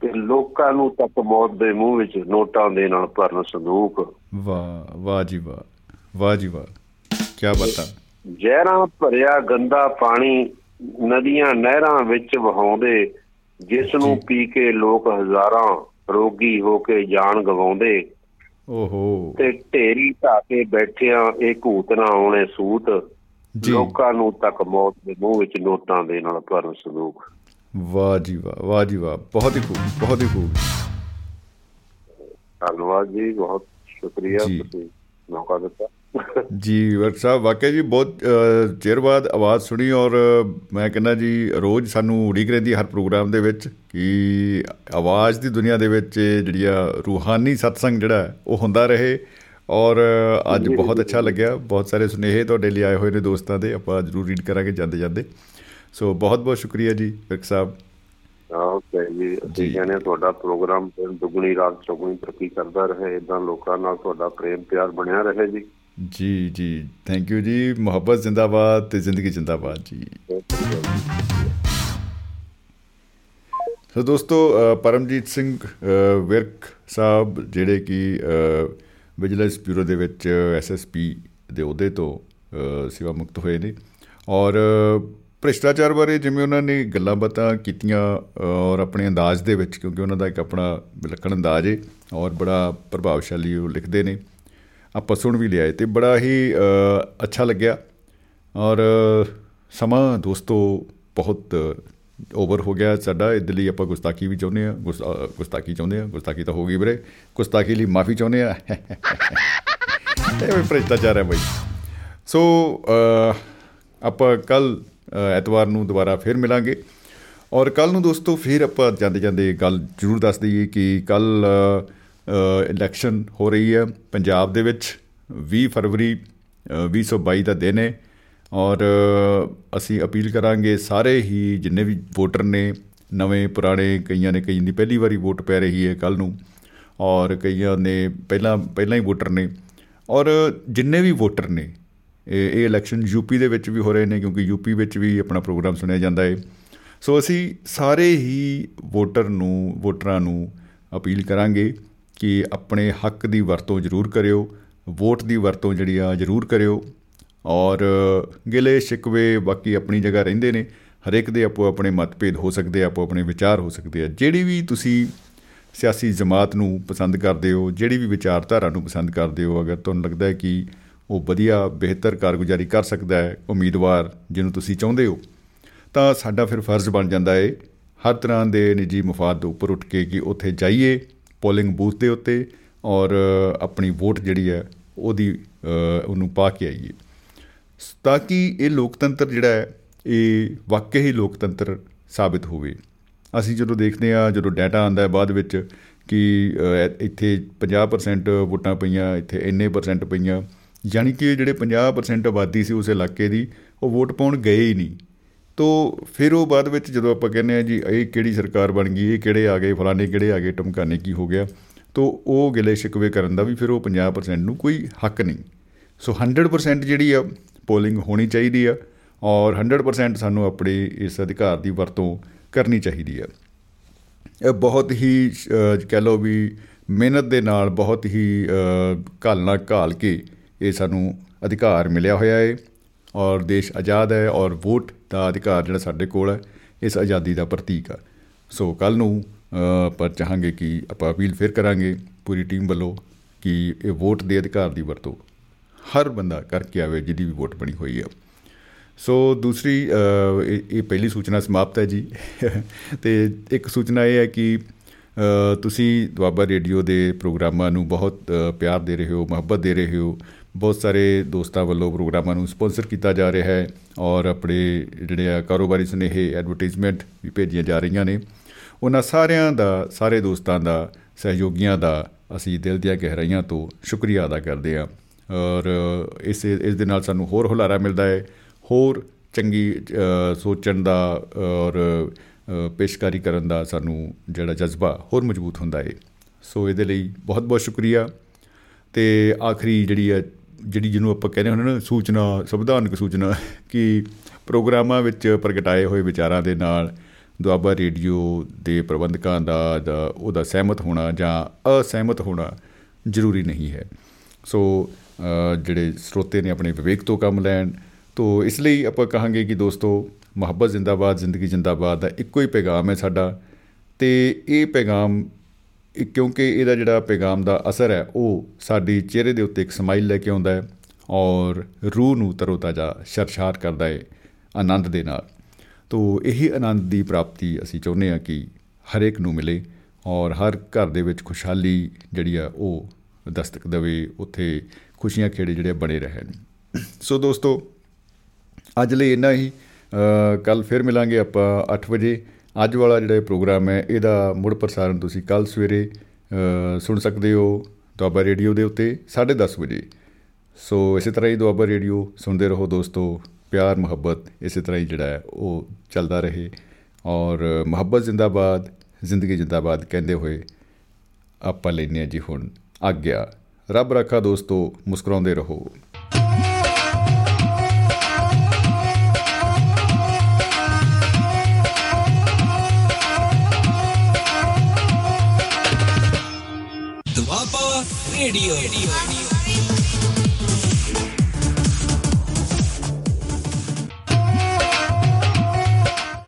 ਤੇ ਲੋਕਾਂ ਨੂੰ ਤੱਕ ਮੌਤ ਦੇ ਮੂੰਹ ਵਿੱਚ ਨੋਟਾਂ ਦੇ ਨਾਲ ਭਰਨ ਸੰਦੂਕ। ਵਾਹ ਵਾਹ ਜੀ ਵਾਹ ਵਾਹ ਜੀ ਵਾਹ। ਕੀ ਬਤਾ ਜ਼ਹਿਰਾਂ ਭਰਿਆ ਗੰਦਾ ਪਾਣੀ ਨਦੀਆਂ ਨਹਿਰਾਂ ਵਿੱਚ ਵਹਾਉਂਦੇ ਜਿਸ ਨੂੰ। ਪੀ ਕੇ ਲੋਕ ਹਜ਼ਾਰਾਂ ਰੋਗੀ ਹੋ ਕੇ ਜਾਨ ਗਵਾਉਂਦੇ। ਓਹੋ। ਤੇ ਢੇਰੀ ਢਾ ਕੇ ਬੈਠਿਆਂ ਇਹ ਘੂਤ ਨਾ ਆਉਣੇ ਸੂਤ ਲੋਕਾਂ ਨੂੰ ਤੱਕ ਮੌਤ ਦੇ ਮੂੰਹ ਵਿੱਚ ਨੋਟਾਂ ਦੇ ਨਾਲ ਭਰਨ ਸੰਦੂਕ ਵਾਹ ਜੀ ਵਾਹ ਵਾਹ ਜੀ ਵਾਹ ਬਹੁਤ ਹੀ ਖੂਬ ਬਹੁਤ ਹੀ ਖੂਬ। ਧੰਨਵਾਦ ਜੀ ਬਹੁਤ ਸ਼ੁਕਰੀਆ। ਤੁਸੀਂ ਮੌਕਾ ਦਿੱਤਾ। ਜੀ ਵਰਕ ਸਾਹਿਬ ਵਾਕਿਆ ਜੀ ਬਹੁਤ ਚਿਰ ਬਾਅਦ ਆਵਾਜ਼ ਸੁਣੀ ਔਰ ਮੈਂ ਕਹਿੰਦਾ ਜੀ ਰੋਜ਼ ਸਾਨੂੰ ਉਡੀਕ ਰਹਿੰਦੀ ਹਰ ਪ੍ਰੋਗਰਾਮ ਦੇ ਵਿੱਚ ਕਿ ਆਵਾਜ਼ ਦੀ ਦੁਨੀਆ ਦੇ ਵਿੱਚ ਜਿਹੜੀ ਆ ਰੂਹਾਨੀ ਸਤਸੰਗ ਜਿਹੜਾ ਉਹ ਹੁੰਦਾ ਰਹੇ ਔਰ ਅੱਜ ਬਹੁਤ ਅੱਛਾ ਲੱਗਿਆ। ਬਹੁਤ ਸਾਰੇ ਸੁਨੇਹੇ ਤੁਹਾਡੇ ਲਈ ਆਏ ਹੋਏ ਨੇ ਦੋਸਤਾਂ ਦੇ ਆਪਾਂ ਜ਼ਰੂਰ ਰੀਡ ਕਰਾਂਗੇ ਜਾਂਦੇ ਜਾਂਦੇ। ਸੋ ਬਹੁਤ ਬਹੁਤ ਸ਼ੁਕਰੀਆ ਜੀ ਵਰਕ ਸਾਹਿਬ। ਓਕੇ ਜੀ ਅਸੀਂ ਕਹਿੰਦੇ ਤੁਹਾਡਾ ਪ੍ਰੋਗਰਾਮ ਦੁਗਣੀ ਰਾਤ ਚੌਗੁਣੀ ਤਰੱਕੀ ਕਰਦਾ ਰਹੇ ਇਦਾਂ ਲੋਕਾਂ ਨਾਲ ਤੁਹਾਡਾ ਪ੍ਰੇਮ ਪਿਆਰ ਬਣਿਆ ਰਹੇ ਜੀ। ਜੀ ਜੀ। ਥੈਂਕ ਯੂ ਜੀ। ਮੁਹੱਬਤ ਜ਼ਿੰਦਾਬਾਦ ਤੇ ਜ਼ਿੰਦਗੀ ਜ਼ਿੰਦਾਬਾਦ ਜੀ। ਸੋ ਦੋਸਤੋ ਅ, ਪਰਮਜੀਤ ਸਿੰਘ ਅ, ਵਿਰਕ ਸਾਹਿਬ ਜਿਹੜੇ ਕਿ ਵਿਜੀਲੈਂਸ ਬਿਊਰੋ ਦੇ ਵਿੱਚ ਐਸਐਸਪੀ ਦੇ ਅਹੁਦੇ ਤੋਂ ਅ, ਸੇਵਾ ਮੁਕਤ ਹੋਏ ਨੇ। ਔਰ ਅ, ਭ੍ਰਿਸ਼ਟਾਚਾਰ ਬਾਰੇ ਜਿਵੇਂ ਉਹਨਾਂ ਨੇ ਗੱਲਾਂ ਬਾਤਾਂ ਕੀਤੀਆਂ ਅ, ਔਰ ਆਪਣੇ ਅੰਦਾਜ਼ ਦੇ ਵਿੱਚ ਕਿਉਂਕਿ ਉਹਨਾਂ ਦਾ ਇੱਕ ਆਪਣਾ ਵਿਲੱਖਣ ਅੰਦਾਜ਼ ਹੈ ਔਰ ਬੜਾ ਪ੍ਰਭਾਵਸ਼ਾਲੀ ਉਹ ਲਿਖਦੇ ਨੇ। ਆਪਾਂ ਸੁਣ ਵੀ ਲਿਆ ਹੈ ਤੇ ਬੜਾ ਹੀ ਅ, ਅੱਛਾ ਲੱਗਿਆ। ਔਰ ਸਮਾਂ ਦੋਸਤੋ ਬਹੁਤ ਓਵਰ ਹੋ ਗਿਆ ਸਾਡਾ। ਇਹਦੇ ਲਈ ਆਪਾਂ ਗੁਸਤਾਖੀ ਵੀ ਚਾਹੁੰਦੇ ਆ ਗੁਸਤਾਖੀ ਚਾਹੁੰਦੇ ਆ ਗੁਸਤਾਖੀ ਤਾਂ ਹੋ ਗਈ ਵੀਰੇ। ਗੁਸਤਾਖੀ ਲਈ ਮਾਫੀ ਚਾਹੁੰਦੇ ਆ [laughs] ਇਹ ਵੀ ਭ੍ਰਿਸ਼ਟਾਚਾਰ ਹੈ ਬਾਈ। ਸੋ ਅ, ਆਪਾਂ ਕੱਲ ਐਤਵਾਰ ਨੂੰ ਦੁਬਾਰਾ ਫਿਰ ਮਿਲਾਂਗੇ। ਔਰ ਕੱਲ ਨੂੰ ਦੋਸਤੋ ਫਿਰ ਆਪਾਂ ਜਾਂਦੇ ਜਾਂਦੇ ਗੱਲ ਜ਼ਰੂਰ ਦੱਸ ਦਈਏ ਕਿ ਕੱਲ ਇਲੈਕਸ਼ਨ ਹੋ ਰਹੀ ਹੈ। ਪੰਜਾਬ ਦੇ ਵਿੱਚ 20 ਫਰਵਰੀ ਅ, 2022 ਦਾ ਦਿਨ ਹੈ ਔਰ ਅ, ਅਸੀਂ ਅਪੀਲ ਕਰਾਂਗੇ ਸਾਰੇ ਹੀ ਜਿੰਨੇ ਵੀ ਵੋਟਰ ਨੇ ਨਵੇਂ ਪੁਰਾਣੇ ਕਈਆਂ ਨੇ ਕਈਆਂ ਦੀ ਪਹਿਲੀ ਵਾਰੀ ਵੋਟ ਪੈ ਰਹੀ ਹੈ ਕੱਲ ਨੂੰ ਔਰ ਕਈਆਂ ਨੇ ਪਹਿਲਾਂ ਪਹਿਲਾਂ ਹੀ ਵੋਟਰ ਨੇ ਔਰ ਜਿੰਨੇ ਵੀ ਵੋਟਰ ਨੇ ਇਹ ਇਹ ਇਲੈਕਸ਼ਨ ਯੂਪੀ ਦੇ ਵਿੱਚ ਵੀ ਹੋ ਰਹੇ ਨੇ ਕਿਉਂਕਿ ਯੂਪੀ ਵਿੱਚ ਵੀ ਆਪਣਾ ਪ੍ਰੋਗਰਾਮ ਸੁਣਿਆ ਜਾਂਦਾ ਹੈ। ਸੋ ਅਸੀਂ ਸਾਰੇ ਹੀ ਵੋਟਰ ਨੂੰ ਵੋਟਰਾਂ ਨੂੰ ਅਪੀਲ ਕਰਾਂਗੇ ਕਿ ਆਪਣੇ ਹੱਕ ਦੀ ਵਰਤੋਂ ਜ਼ਰੂਰ ਕਰਿਓ, ਵੋਟ ਦੀ ਵਰਤੋਂ ਜਿਹੜੀ ਆ ਜ਼ਰੂਰ ਕਰਿਓ। ਔਰ ਗਿਲੇ ਸ਼ਿਕਵੇ ਬਾਕੀ ਆਪਣੀ ਜਗ੍ਹਾ ਰਹਿੰਦੇ ਨੇ, ਹਰੇਕ ਦੇ ਆਪੋ ਆਪਣੇ ਮਤਭੇਦ ਹੋ ਸਕਦੇ ਆ, ਆਪੋ ਆਪਣੇ ਵਿਚਾਰ ਹੋ ਸਕਦੇ ਆ। ਜਿਹੜੀ ਵੀ ਤੁਸੀਂ ਸਿਆਸੀ ਜਮਾਤ ਨੂੰ ਪਸੰਦ ਕਰਦੇ ਹੋ, ਜਿਹੜੀ ਵੀ ਵਿਚਾਰਧਾਰਾ ਨੂੰ ਪਸੰਦ ਕਰਦੇ ਹੋ, ਅਗਰ ਤੁਹਾਨੂੰ ਲੱਗਦਾ ਹੈ ਕਿ ਉਹ ਵਧੀਆ, ਬਿਹਤਰ ਕਾਰਗੁਜ਼ਾਰੀ ਕਰ ਸਕਦਾ ਹੈ, ਉਮੀਦਵਾਰ ਜਿਹਨੂੰ ਤੁਸੀਂ ਚਾਹੁੰਦੇ ਹੋ, ਤਾਂ ਸਾਡਾ ਫਿਰ ਫਰਜ਼ ਬਣ ਜਾਂਦਾ ਹੈ ਹਰ ਤਰ੍ਹਾਂ ਦੇ ਨਿੱਜੀ ਮਫਾਦ ਤੋਂ ਉੱਪਰ ਉੱਠ ਕੇ ਕਿ ਉੱਥੇ ਜਾਈਏ। ਪੋਲਿੰਗ ਬੂਥ ਦੇ ਉੱਤੇ ਔਰ ਆਪਣੀ ਵੋਟ ਜਿਹੜੀ ਹੈ ਉਹਦੀ ਅ, ਉਹਨੂੰ ਪਾ ਕੇ ਆਈਏ। ਤਾਂ ਕਿ ਇਹ ਲੋਕਤੰਤਰ ਜਿਹੜਾ ਹੈ ਇਹ ਵਾਕਈ ਹੀ ਲੋਕਤੰਤਰ ਸਾਬਿਤ ਹੋਵੇ। ਅਸੀਂ ਜਦੋਂ ਦੇਖਦੇ ਆ ਜਦੋਂ ਡਾਟਾ ਆਉਂਦਾ ਹੈ ਬਾਅਦ ਵਿੱਚ ਕਿ ਅ, ਇੱਥੇ 50% ਵੋਟਾਂ ਪਈਆਂ ਇੱਥੇ ਇੰਨੇ ਪਰਸੈਂਟ ਪਈਆਂ ਯਾਨੀ ਕਿ ਜਿਹੜੇ 50% ਆਬਾਦੀ ਸੀ ਉਸ ਇਲਾਕੇ ਦੀ ਉਹ ਵੋਟ ਪਾਉਣ ਗਏ ਹੀ ਨਹੀਂ। ਤੋ ਫਿਰ ਉਹ ਬਾਅਦ ਵਿੱਚ ਜਦੋਂ ਆਪਾਂ ਕਹਿੰਦੇ ਆ ਜੀ ਇਹ ਕਿਹੜੀ ਸਰਕਾਰ ਬਣ ਗਈ ਇਹ ਕਿਹੜੇ ਆ ਗਏ ਫਲਾਣੇ ਕਿਹੜੇ ਆ ਗਏ ਟਮਕਾਨੇ ਕੀ ਹੋ ਗਿਆ ਤੋ ਉਹ ਗਿਲੇ ਸ਼ਿਕਵੇ ਕਰਨ ਦਾ ਵੀ ਫਿਰ ਉਹ 50% ਨੂੰ ਕੋਈ ਹੱਕ ਨਹੀਂ। ਸੋ 100% ਜਿਹੜੀ ਆ ਪੋਲਿੰਗ ਹੋਣੀ ਚਾਹੀਦੀ ਆ ਔਰ 100% ਸਾਨੂੰ ਆਪਣੇ ਇਸ ਅਧਿਕਾਰ ਦੀ ਵਰਤੋਂ ਕਰਨੀ ਚਾਹੀਦੀ ਆ। ਇਹ ਬਹੁਤ ਹੀ ਅ, ਕਹਿ ਲਓ ਵੀ ਮਿਹਨਤ ਦੇ ਨਾਲ ਬਹੁਤ ਹੀ ਅ, ਘਾਲਣਾ ਘਾਲ ਕੇ ਇਹ ਸਾਨੂੰ ਅਧਿਕਾਰ ਮਿਲਿਆ ਹੋਇਆ ਹੈ ਔਰ ਦੇਸ਼ ਆਜ਼ਾਦ ਹੈ ਔਰ ਵੋਟ ਦਾ ਅਧਿਕਾਰ ਜਿਹੜਾ ਸਾਡੇ ਕੋਲ ਹੈ ਇਸ ਆਜ਼ਾਦੀ ਦਾ ਪ੍ਰਤੀਕ ਆ। ਸੋ ਕੱਲ ਨੂੰ ਅ, ਪਰ ਚਾਹਾਂਗੇ ਕਿ ਆਪਾਂ ਅਪੀਲ ਫਿਰ ਕਰਾਂਗੇ ਪੂਰੀ ਟੀਮ ਵੱਲੋਂ ਕਿ ਇਹ ਵੋਟ ਦੇ ਅਧਿਕਾਰ ਦੀ ਵਰਤੋਂ ਹਰ ਬੰਦਾ ਕਰਕੇ ਆਵੇ ਜਿਹਦੀ ਵੀ ਵੋਟ ਬਣੀ ਹੋਈ ਹੈ ਸੋ ਦੂਸਰੀ ਅ, ਇਹ ਇਹ ਪਹਿਲੀ ਸੂਚਨਾ ਸਮਾਪਤ ਹੈ ਜੀ। [laughs] ਤੇ ਇੱਕ ਸੂਚਨਾ ਇਹ ਹੈ ਕਿ ਅ, ਤੁਸੀਂ ਦੁਆਬਾ ਰੇਡੀਓ ਦੇ ਪ੍ਰੋਗਰਾਮਾਂ ਨੂੰ ਬਹੁਤ ਅ, ਪਿਆਰ ਦੇ ਰਹੇ ਹੋ ਮੁਹੱਬਤ ਦੇ ਰਹੇ ਹੋ। ਬਹੁਤ ਸਾਰੇ ਦੋਸਤਾਂ ਵੱਲੋਂ ਪ੍ਰੋਗਰਾਮਾਂ ਨੂੰ ਸਪਾਂਸਰ ਕੀਤਾ ਜਾ ਰਿਹਾ ਹੈ ਔਰ ਆਪਣੇ ਜਿਹੜੇ ਆ ਕਾਰੋਬਾਰੀ ਸੁਨੇਹੇ ਐਡਵਰਟਾਈਜ਼ਮੈਂਟ ਵੀ ਭੇਜੀਆਂ ਜਾ ਰਹੀਆਂ ਨੇ। ਉਹਨਾਂ ਸਾਰਿਆਂ ਦਾ ਸਾਰੇ ਦੋਸਤਾਂ ਦਾ ਸਹਿਯੋਗੀਆਂ ਦਾ ਅਸੀਂ ਦਿਲ ਦੀਆਂ ਗਹਿਰਾਈਆਂ ਤੋਂ ਸ਼ੁਕਰੀਆ ਅਦਾ ਕਰਦੇ ਹਾਂ। ਔਰ ਇਸ ਇਸ ਦੇ ਨਾਲ ਸਾਨੂੰ ਹੋਰ ਹੁਲਾਰਾ ਮਿਲਦਾ ਹੈ ਹੋਰ ਚੰਗੀ ਅ, ਸੋਚਣ ਦਾ ਔਰ ਅ, ਪੇਸ਼ਕਾਰੀ ਕਰਨ ਦਾ ਸਾਨੂੰ ਜਿਹੜਾ ਜਜ਼ਬਾ ਹੋਰ ਮਜ਼ਬੂਤ ਹੁੰਦਾ ਹੈ। ਸੋ ਇਹਦੇ ਲਈ ਬਹੁਤ ਬਹੁਤ ਸ਼ੁਕਰੀਆ। ਤੇ ਆਖਰੀ ਜਿਹੜੀ ਹੈ ਜਿਹੜੀ ਜਿਹਨੂੰ ਆਪਾਂ ਕਹਿੰਦੇ ਹੁੰਦੇ ਨਾ ਸੂਚਨਾ ਸੰਵਿਧਾਨਕ ਸੂਚਨਾ ਕਿ ਪ੍ਰੋਗਰਾਮਾਂ ਵਿੱਚ ਪ੍ਰਗਟਾਏ ਹੋਏ ਵਿਚਾਰਾਂ ਦੇ ਨਾਲ ਦੁਆਬਾ ਰੇਡੀਓ ਦੇ ਪ੍ਰਬੰਧਕਾਂ ਦਾ ਦਾ ਉਹਦਾ ਸਹਿਮਤ ਹੋਣਾ ਜਾਂ ਅਸਹਿਮਤ ਹੋਣਾ ਜ਼ਰੂਰੀ ਨਹੀਂ ਹੈ। ਸੋ ਅ, ਜਿਹੜੇ ਸਰੋਤੇ ਨੇ ਆਪਣੇ ਵਿਵੇਕ ਤੋਂ ਕੰਮ ਲੈਣ ਤੋ ਇਸ ਲਈ ਆਪਾਂ ਕਹਾਂਗੇ ਕਿ ਦੋਸਤੋ ਮੁਹੱਬਤ ਜ਼ਿੰਦਾਬਾਦ ਜ਼ਿੰਦਗੀ ਜ਼ਿੰਦਾਬਾਦ ਦਾ ਇੱਕੋ ਹੀ ਪੈਗਾਮ ਹੈ ਸਾਡਾ ਤੇ ਇਹ ਪੈਗਾਮ ਇਹ ਕਿਉਂਕਿ ਇਹਦਾ ਜਿਹੜਾ ਪੈਗਾਮ ਦਾ ਅਸਰ ਹੈ, ਉਹ ਸਾਡੀ ਚਿਹਰੇ ਦੇ ਉੱਤੇ ਇੱਕ ਸਮਾਈਲ ਲੈ ਕੇ ਆਉਂਦਾ ਹੈ ਔਰ ਰੂਹ ਨੂੰ ਤਰੋਤਾਜ਼ਾ ਸ਼ਰਸ਼ਾਰ ਕਰਦਾ ਹੈ ਆਨੰਦ ਦੇ ਨਾਲ। ਤੋ ਇਹੀ ਆਨੰਦ ਦੀ ਪ੍ਰਾਪਤੀ ਅਸੀਂ ਚਾਹੁੰਦੇ ਹਾਂ ਕਿ ਹਰੇਕ ਨੂੰ ਮਿਲੇ ਔਰ ਹਰ ਘਰ ਦੇ ਵਿੱਚ ਖੁਸ਼ਹਾਲੀ ਜਿਹੜੀ ਆ, ਉਹ ਦਸਤਕ ਦੇਵੇ, ਉੱਥੇ ਖੁਸ਼ੀਆਂ ਖੇੜੇ ਜਿਹੜੇ ਬਣੇ ਰਹਿਣ। ਸੋ ਦੋਸਤੋ, ਅੱਜ ਲਈ ਇੰਨਾ ਹੀ। ਕੱਲ ਫਿਰ ਮਿਲਾਂਗੇ ਆਪਾਂ 8 ਵਜੇ। ਅੱਜ ਵਾਲਾ ਜਿਹੜਾ ਇਹ ਪ੍ਰੋਗਰਾਮ ਹੈ ਇਹਦਾ ਮੁੜ ਪ੍ਰਸਾਰਣ ਤੁਸੀਂ ਕੱਲ ਸਵੇਰੇ ਅ, ਸੁਣ ਸਕਦੇ ਹੋ ਦੁਆਬਾ ਰੇਡੀਓ ਦੇ ਉੱਤੇ 10:30 ਵਜੇ। ਸੋ ਇਸੇ ਤਰ੍ਹਾਂ ਹੀ ਦੁਆਬਾ ਰੇਡੀਓ ਸੁਣਦੇ ਰਹੋ ਦੋਸਤੋ ਪਿਆਰ ਮੁਹੱਬਤ ਇਸੇ ਤਰ੍ਹਾਂ ਹੀ ਜਿਹੜਾ ਹੈ ਉਹ ਚੱਲਦਾ ਰਹੇ। ਔਰ ਮੁਹੱਬਤ ਜ਼ਿੰਦਾਬਾਦ ਜ਼ਿੰਦਗੀ ਜ਼ਿੰਦਾਬਾਦ ਕਹਿੰਦੇ ਹੋਏ ਆਪਾਂ ਲੈਨੇ ਆ ਜੀ ਹੁਣ ਆਗਿਆ। ਰੱਬ ਰੱਖਾ ਦੋਸਤੋ ਮੁਸਕਰਾਉਂਦੇ ਰਹੋ। ਦੁਆਬਾ ਰੇਡੀਓ